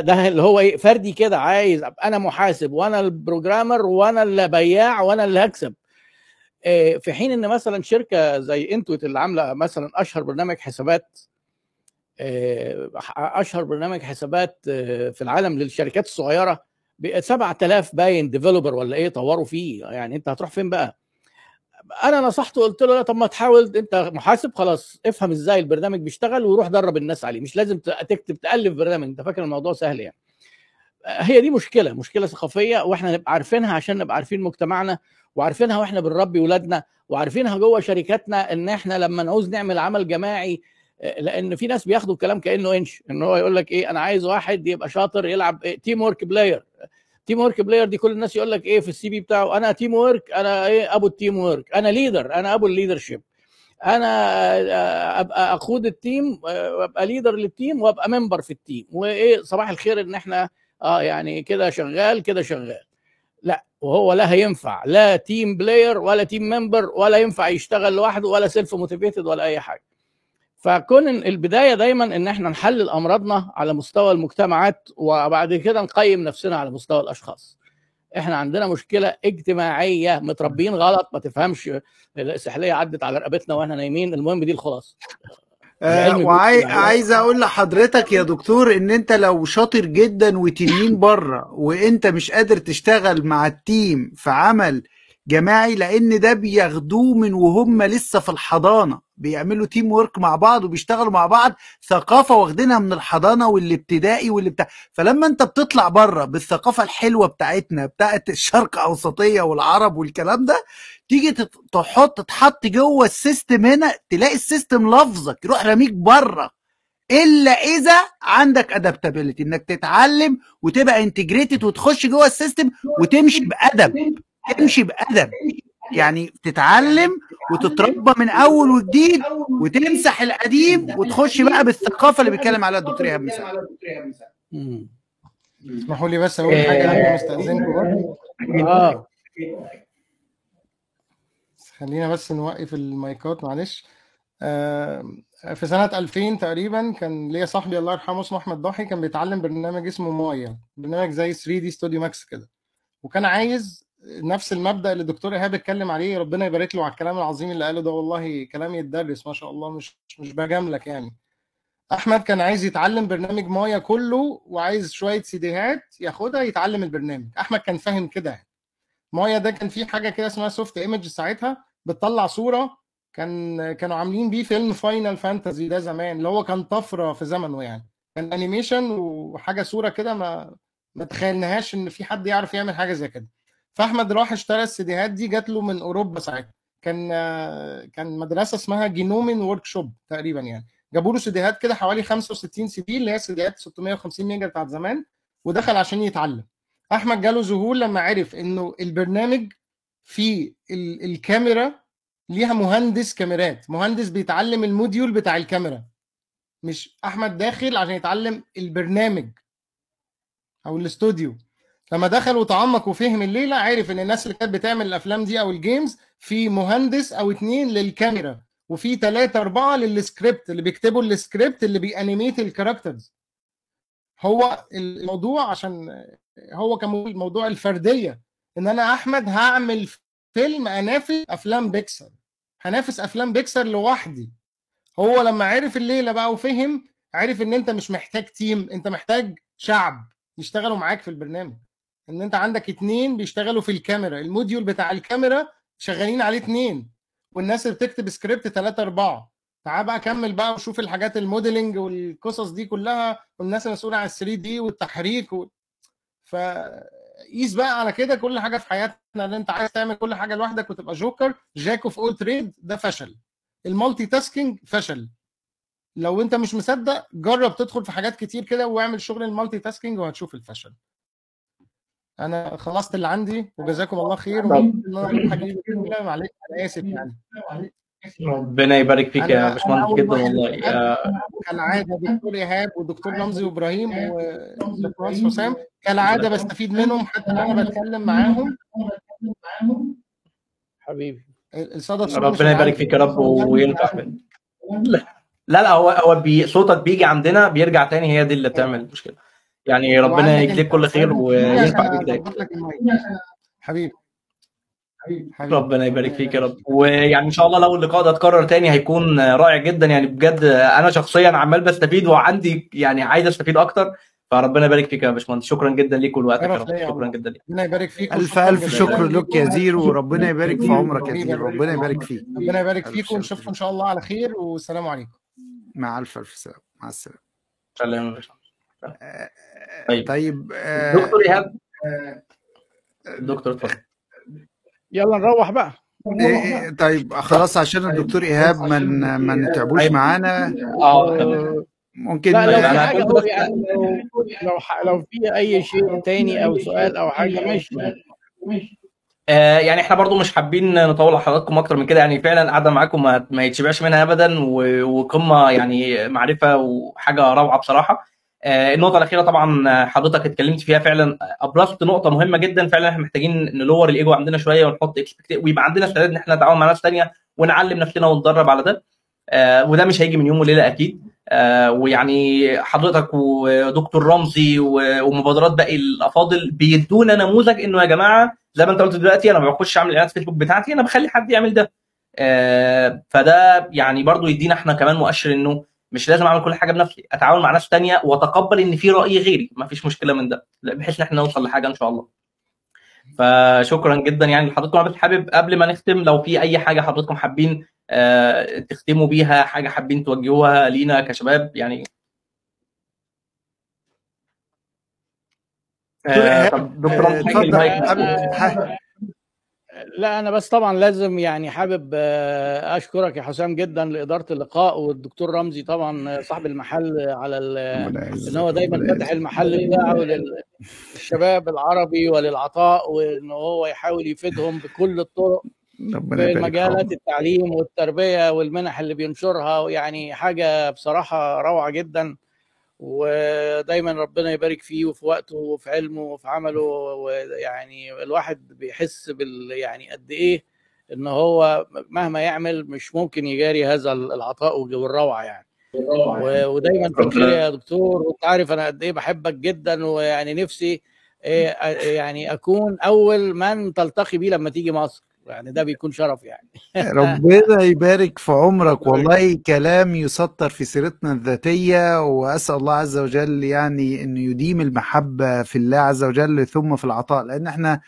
ده اللي هو إيه؟ فردي كده عايز أنا محاسب وأنا ال programmer وأنا اللي بياع وأنا اللي هكسب. في حين إن مثلا شركة زي إنتويت اللي عاملة مثلا أشهر برنامج حسابات آه، أشهر برنامج حسابات آه، في العالم للشركات الصغيرة 7000 باين ديفلوبر ولا إيه طوروا فيه. يعني أنت هتروح فين بقى؟ أنا نصحته قلت له لا طب ما تحاول أنت محاسب خلاص افهم إزاي البرنامج بيشتغل وروح درب الناس عليه. مش لازم تكتب تألف برنامج. أنت فاكر الموضوع سهل يعني. هي دي مشكلة مشكلة ثقافية وإحنا نبقى عارفينها عشان نبقى عارفين مجتمعنا وعارفينها وإحنا بنربي ولادنا وعارفينها جوه شركاتنا إن إحنا لما نعوز نعمل عمل جماعي لأن في ناس بياخدوا الكلام كأنه إنش إن هو يقول لك إيه أنا عايز واحد يبقى شاطر يلعب إيه teamwork player teamwork player دي كل الناس يقول لك إيه في ال CV بتاعه أنا teamwork أنا إيه أبو ال teamwork أنا leader أنا أبو ال leadership أنا آه، أبقى اقود ال team آه، وابقى leader لل team وأبقى member في ال team وإيه صباح الخير إن إحنا آه يعني كده شغال كده شغال. لا وهو لا هينفع لا team player ولا team member ولا ينفع يشتغل لوحده ولا self motivated ولا أي حاجة. فكون البداية دايما إن إحنا نحلل أمراضنا على مستوى المجتمعات وبعد كده نقيم نفسنا على مستوى الأشخاص. إحنا عندنا مشكلة اجتماعية متربيين غلط ما تفهمش السحلية عدت على رقبتنا وإحنا نايمين المهم دي الخلاصه آه وعايز أقول لحضرتك يا دكتور إن أنت لو شاطر جدا وتنين بره وأنت مش قادر تشتغل مع ال team في عمل جماعي لأن ده بياخدوه من وهم لسه في الحضانة. بيعملوا teamwork مع بعض وبيشتغلوا مع بعض ثقافة واخدينها من الحضانة والابتدائي واللي بتاع فلما انت بتطلع بره بالثقافة الحلوة بتاعتنا بتاعت الشرق أوسطية والعرب والكلام ده تيجي تحط تحط جوه ال system هنا تلاقي ال system لفظك يروح راميك بره إلا إذا عندك adaptability إنك تتعلم وتبقى integrated وتخش جوه ال system وتمشي بأدب تمشي بأدب. يعني تتعلم وتتربى من أول وجديد وتمسح القديم وتخش بقى بالثقافة اللي بيتكلم عليها الدكتور إيهاب مساء. اسمحوا لي بس أقول حاجة قبل ما استأذنكم برضه آه. خلينا بس نوقف المايكات معلش. آه في سنة 2000 تقريبا كان ليا صاحبي الله يرحمه اسمه أحمد ضاحي كان بيتعلم برنامج اسمه مايا برنامج زي 3D Studio Max كده. وكان عايز نفس المبدأ اللي الدكتور إيهاب اتكلم عليه ربنا يبارك له على الكلام العظيم اللي قاله ده. والله كلام يتدرس ما شاء الله مش مش بجاملك يعني. أحمد كان عايز يتعلم برنامج مايا كله وعايز شوية سيديهات ياخدها يتعلم البرنامج. أحمد كان فاهم كده يعني. مايا ده كان في حاجة كده اسمها Softimage ساعتها بتطلع صورة كان كانوا عاملين بيه فيلم Final Fantasy ده زمان اللي هو كان طفرة في زمنه يعني. كان animation وحاجة صورة كده ما ما تخيلناهاش إن في حد يعرف يعمل حاجة زي كده. فاحمد راح اشترى السيديهات دي جات له من أوروبا ساعتها. كان كان مدرسة اسمها Gnomon Workshop تقريبا يعني. جابوا له سيديهات كده حوالي 65 سي دي اللي هي سيديهات 650 ميجا بتاعت زمان ودخل عشان يتعلم. أحمد جاله ذهول لما عرف إنه البرنامج في الكاميرا ليها مهندس كاميرات. مهندس بيتعلم ال module بتاع الكاميرا. مش أحمد داخل عشان يتعلم البرنامج أو الاستوديو. لما دخل وتعمق وفهم الليلة عرف إن الناس اللي كانت بتعمل الأفلام دي أو ال games في مهندس أو اتنين للكاميرا وفي ثلاثة أربعة للسكريبت اللي بيكتبوا السكريبت اللي بي animate ال characters هو الموضوع عشان هو كان موضوع الفردية إن أنا أحمد هعمل فيلم أنافس أفلام بيكسر هنافس أفلام بيكسر لوحدي. هو لما عرف الليلة بقى وفهم عرف إن أنت مش محتاج team أنت محتاج شعب يشتغلوا معاك في البرنامج. إن أنت عندك اتنين بيشتغلوا في الكاميرا ال module بتاع الكاميرا شغالين عليه اتنين والناس اللي بتكتب سكريبت ثلاثة أربعة. تعال بقى كمل بقى وشوف الحاجات ال modeling والقصص دي كلها والناس المسؤولة عن 3D والتحريك و... ف قيس بقى على كده كل حاجة في حياتنا إن أنت عايز تعمل كل حاجة لوحدك وتبقى جوكر jack of all trades ده فشل. ال multitasking فشل. لو أنت مش مصدق جرب تدخل في حاجات كتير كده واعمل شغل ال multitasking وهتشوف الفشل. أنا خلصت اللي عندي وجزاكم الله خير. معلش أنا آسف يعني. ربنا يبارك فيك يا باشمهندس جدا والله. كالعادة دكتور إيهاب ودكتور رمزي وإبراهيم وباشمهندس حسام كالعادة بستفيد منهم حتى أنا بتكلم معاهم. حبيبي. الصدى ربنا يبارك فيك يا رب وينفع لا لا هو هو بي صوتك بيجي عندنا بيرجع تاني هي دي اللي بتعمل المشكلة. يعني ربنا يجزيك كل خير وينفع بيك دايما حبيبي. حبيب. ربنا يبارك فيك يا رب. ويعني إن شاء الله لو اللقاء ده اتكرر تاني هيكون رائع جدا. يعني بجد أنا شخصيا عمال بستفيد وعندي يعني عايز أستفيد أكتر. فربنا يبارك فيك يا باشمهندس. شكرا جدا ليك ولوقتك يا رب. شكرا جدا ليك. ربنا يبارك فيك ألف ألف شكر لك يا زيرو. وربنا يبارك في عمرك يا زيرو. ربنا يبارك فيك. ربنا يبارك فيك ونشوفكم إن شاء الله على خير. والسلام عليكم. مع ألف ألف سلام. مع السلامة. سلام طيب. طيب دكتور إيهاب؟ دكتور اتفضل. يلا نروح بقى. إيه طيب خلاص عشان الدكتور إيهاب ما ما نتعبوش معانا. آه ممكن لا لو في حاجة هو يعني لو لو في أي شيء تاني أو سؤال أو حاجة ماشي. آه يعني إحنا برضو مش حابين نطول على حضراتكم أكتر من كده. يعني فعلا قاعدة معاكم ما, ما يتشبعش منها ابدا وقمة يعني معرفة وحاجة روعة بصراحة. آه النقطة الأخيرة طبعا حضرتك اتكلمت فيها فعلا ابرزت نقطة مهمة جدا فعلا إحنا محتاجين نلور الايجو عندنا شوية ونحط ويبقى عندنا استعداد إن إحنا نتعاون مع ناس ثانية ونعلم نفسنا ونتدرب على ده. آه وده مش هيجي من يوم وليلة أكيد. آه ويعني حضرتك ودكتور رمزي ومبادرات باقي الأفاضل بيدونا نموذج إنه يا جماعة زي ما أنت قلت دلوقتي أنا ما بخش أعمل إعلانات فيسبوك بتاعتي أنا بخلي حد يعمل ده. آه فده يعني برضو يدينا إحنا كمان مؤشر إنه مش لازم أعمل كل حاجة بنفسي اتعاون مع ناس ثانية وأتقبل إن في رأي غيري ما فيش مشكلة من ده بحيث إن إحنا نوصل لحاجة إن شاء الله. فشكرا جدا يعني لحضراتكم أنا حابب قبل ما نختم لو في أي حاجة حضراتكم حابين آه تختموا بيها حاجة حابين توجهوها لينا كشباب يعني. آه طب دكتور اتفضل. لا أنا بس طبعا لازم يعني حابب أشكرك يا حسام جدا لإدارة اللقاء والدكتور رمزي طبعا صاحب المحل على إن هو دايما فاتح المحل بتاعه للشباب العربي وللعطاء وإن هو يحاول يفيدهم بكل الطرق في مجالات التعليم والتربية والمنح اللي بينشرها يعني حاجة بصراحة روعة جدا. ودايما ربنا يبارك فيه وفي وقته وفي علمه وفي عمله ويعني الواحد بيحس بال يعني قد إيه إن هو مهما يعمل مش ممكن يجاري هذا العطاء والروعة يعني. ودايما فاكر يا دكتور وانت عارف أنا قد إيه بحبك جدا ويعني نفسي يعني أكون أول من تلتقي بيه لما تيجي مصر. يعني ده بيكون شرف يعني. ربنا يبارك في عمرك. والله كلام يسطر في سيرتنا الذاتية وأسأل الله عز وجل يعني أنه يديم المحبة في الله عز وجل ثم في العطاء. لأن إحنا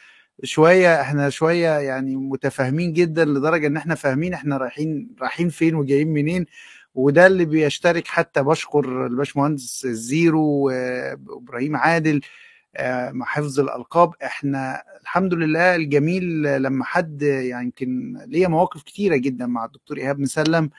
شوية إحنا شوية يعني متفاهمين جدا لدرجة إن إحنا فاهمين إحنا رايحين رايحين فين وجايين منين. وده اللي بيشترك حتى بشكر الباشمهندس الزيرو وإبراهيم عادل مع حفظ الألقاب. إحنا الحمد لله الجميل لما حد يعني يمكن ليا مواقف كتيرة جدا مع الدكتور إيهاب مسلم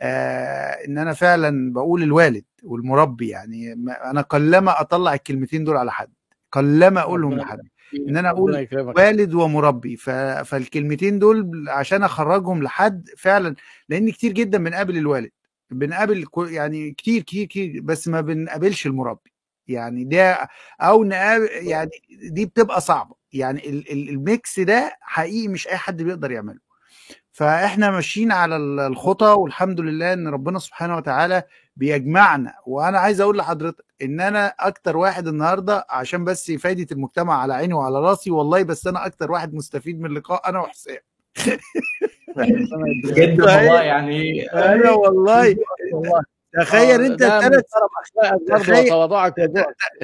آه إن أنا فعلا بقول الوالد والمربي يعني أنا قلما أطلع الكلمتين دول على حد قلما أقولهم لحد. إن أنا أقول والد ومربي فالكلمتين دول عشان أخرجهم لحد فعلا لأن كتير جدا بنقابل الوالد بنقابل يعني كتير كتير كتير بس ما بنقابلش المربي. يعني ده أو نقابل يعني دي بتبقى صعبة. يعني الميكس ده حقيقي مش أي حد بيقدر يعمله. فإحنا ماشيين على الخطى والحمد لله إن ربنا سبحانه وتعالى بيجمعنا. وأنا عايز أقول لحضرتك إن أنا أكتر واحد النهارده عشان بس فايدة المجتمع على عيني وعلى راسي والله بس أنا أكتر واحد مستفيد من اللقاء أنا وحسام. جدا والله يعني أنا والله. تخيل أنت الثلاث تخيل,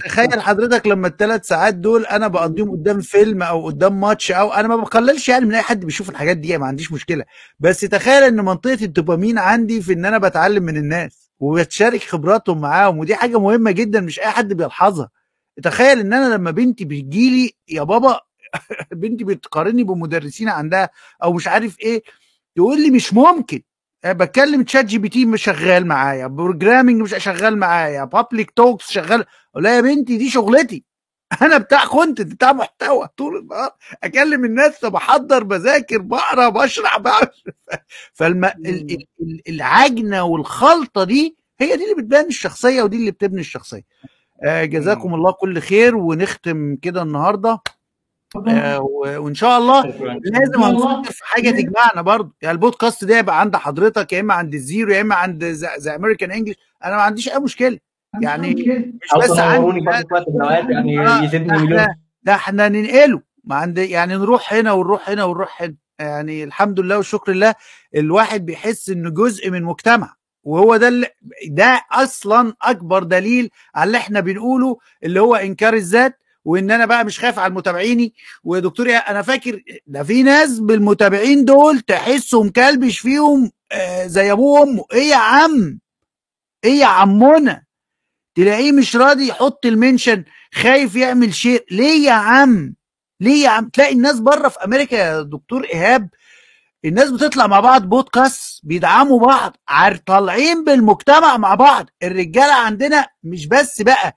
تخيل حضرتك لما الثلاث ساعات دول أنا بقضيهم قدام فيلم أو قدام ماتش أو أنا ما بقللش يعني من أي حد بيشوف الحاجات دي ما عنديش مشكلة. بس تخيل إن منطقة الدوبامين عندي في إن أنا بتعلم من الناس وبتشارك خبراتهم معاهم ودي حاجة مهمة جدا مش أي حد بيلحظها. تخيل إن أنا لما بنتي بتجيلي يا بابا بنتي بتقارني بمدرسين عندها أو مش عارف إيه تقول لي مش ممكن. بتكلم ChatGPT مش شغال معايا programming مش شغال معايا public talks شغال. أقول لها يا بنتي دي شغلتي. أنا بتاع content بتاع محتوى طول النهار. أكلم الناس بحضر بذاكر بقرأ بشرح فالعجنه والخلطة دي هي دي اللي بتبان الشخصية ودي اللي بتبني الشخصية. آه جزاكم الله كل خير ونختم كده النهارده. آه وإن شاء الله لازم هنفكر في حاجة تجمعنا برضه. يعني البودكاست ده يبقى عند حضرتك يا إما عند الزيرو يا إما عند The American English أنا ما عنديش أي مشكلة. يعني مش بس عندي يعني مليون. ده إحنا ننقله. ما عند يعني نروح هنا ونروح هنا ونروح هنا. يعني الحمد لله والشكر لله الواحد بيحس إنه جزء من مجتمع. وهو ده اللي ده أصلا أكبر دليل على اللي إحنا بنقوله اللي هو إنكار الذات. وإن أنا بقى مش خايف على متابعيني ودكتور أنا فاكر ده في ناس بالمتابعين دول تحسهم كلبش فيهم آه زي أبوه وأمه. إيه يا عم؟ إيه يا عمنا؟ تلاقيه مش راضي يحط المنشن خايف يعمل شيء. ليه يا عم؟ ليه يا عم؟ تلاقي الناس بره في أمريكا يا دكتور إيهاب الناس بتطلع مع بعض بودكاست بيدعموا بعض طالعين بالمجتمع مع بعض. الرجالة عندنا مش بس بقى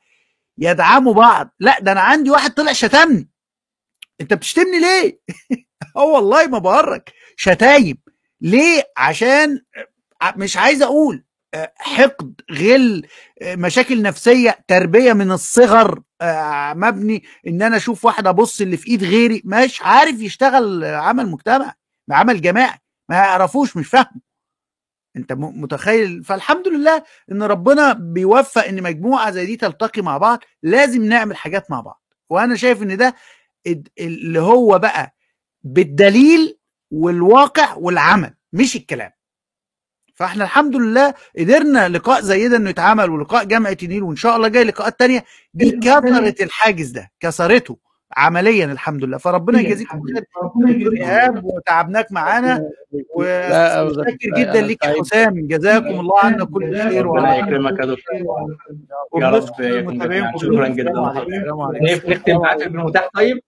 يدعموا بعض. لا ده أنا عندي واحد طلع شتمني. أنت بتشتمني ليه؟ أه والله ما بهرك شتايم. ليه؟ عشان مش عايز أقول حقد غل مشاكل نفسية تربية من الصغر مبني إن أنا أشوف واحد أبص اللي في إيد غيري. مش عارف يشتغل عمل مجتمع عمل جماعي. ما يعرفوش مش فاهمه. انت متخيل؟ فالحمد لله ان ربنا بيوفق ان مجموعة زي دي تلتقي مع بعض لازم نعمل حاجات مع بعض. وأنا شايف ان ده اللي هو بقى بالدليل والواقع والعمل مش الكلام. فاحنا الحمد لله قدرنا لقاء زي ده انه يتعمل ولقاء جامعة النيل وإن شاء الله جاي لقاءات تانية دي كسرت الحاجز ده كسرته عمليا الحمد لله. فربنا يجازيكم خير دكتور إيهاب وتعبناك معانا. وشاكر جدا ليك يا حسام. جزاكم الله عنا كل خير ربنا يكرمك يا دكتور. يا رب شكرا جدا. نختم بعافر بالمتاح طيب؟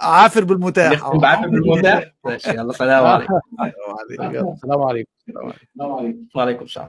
عافر بالمتاح. نختم بعافر بالمتاح؟ ماشي يلا سلام عليكم. السلام عليكم. وعليكم السلام.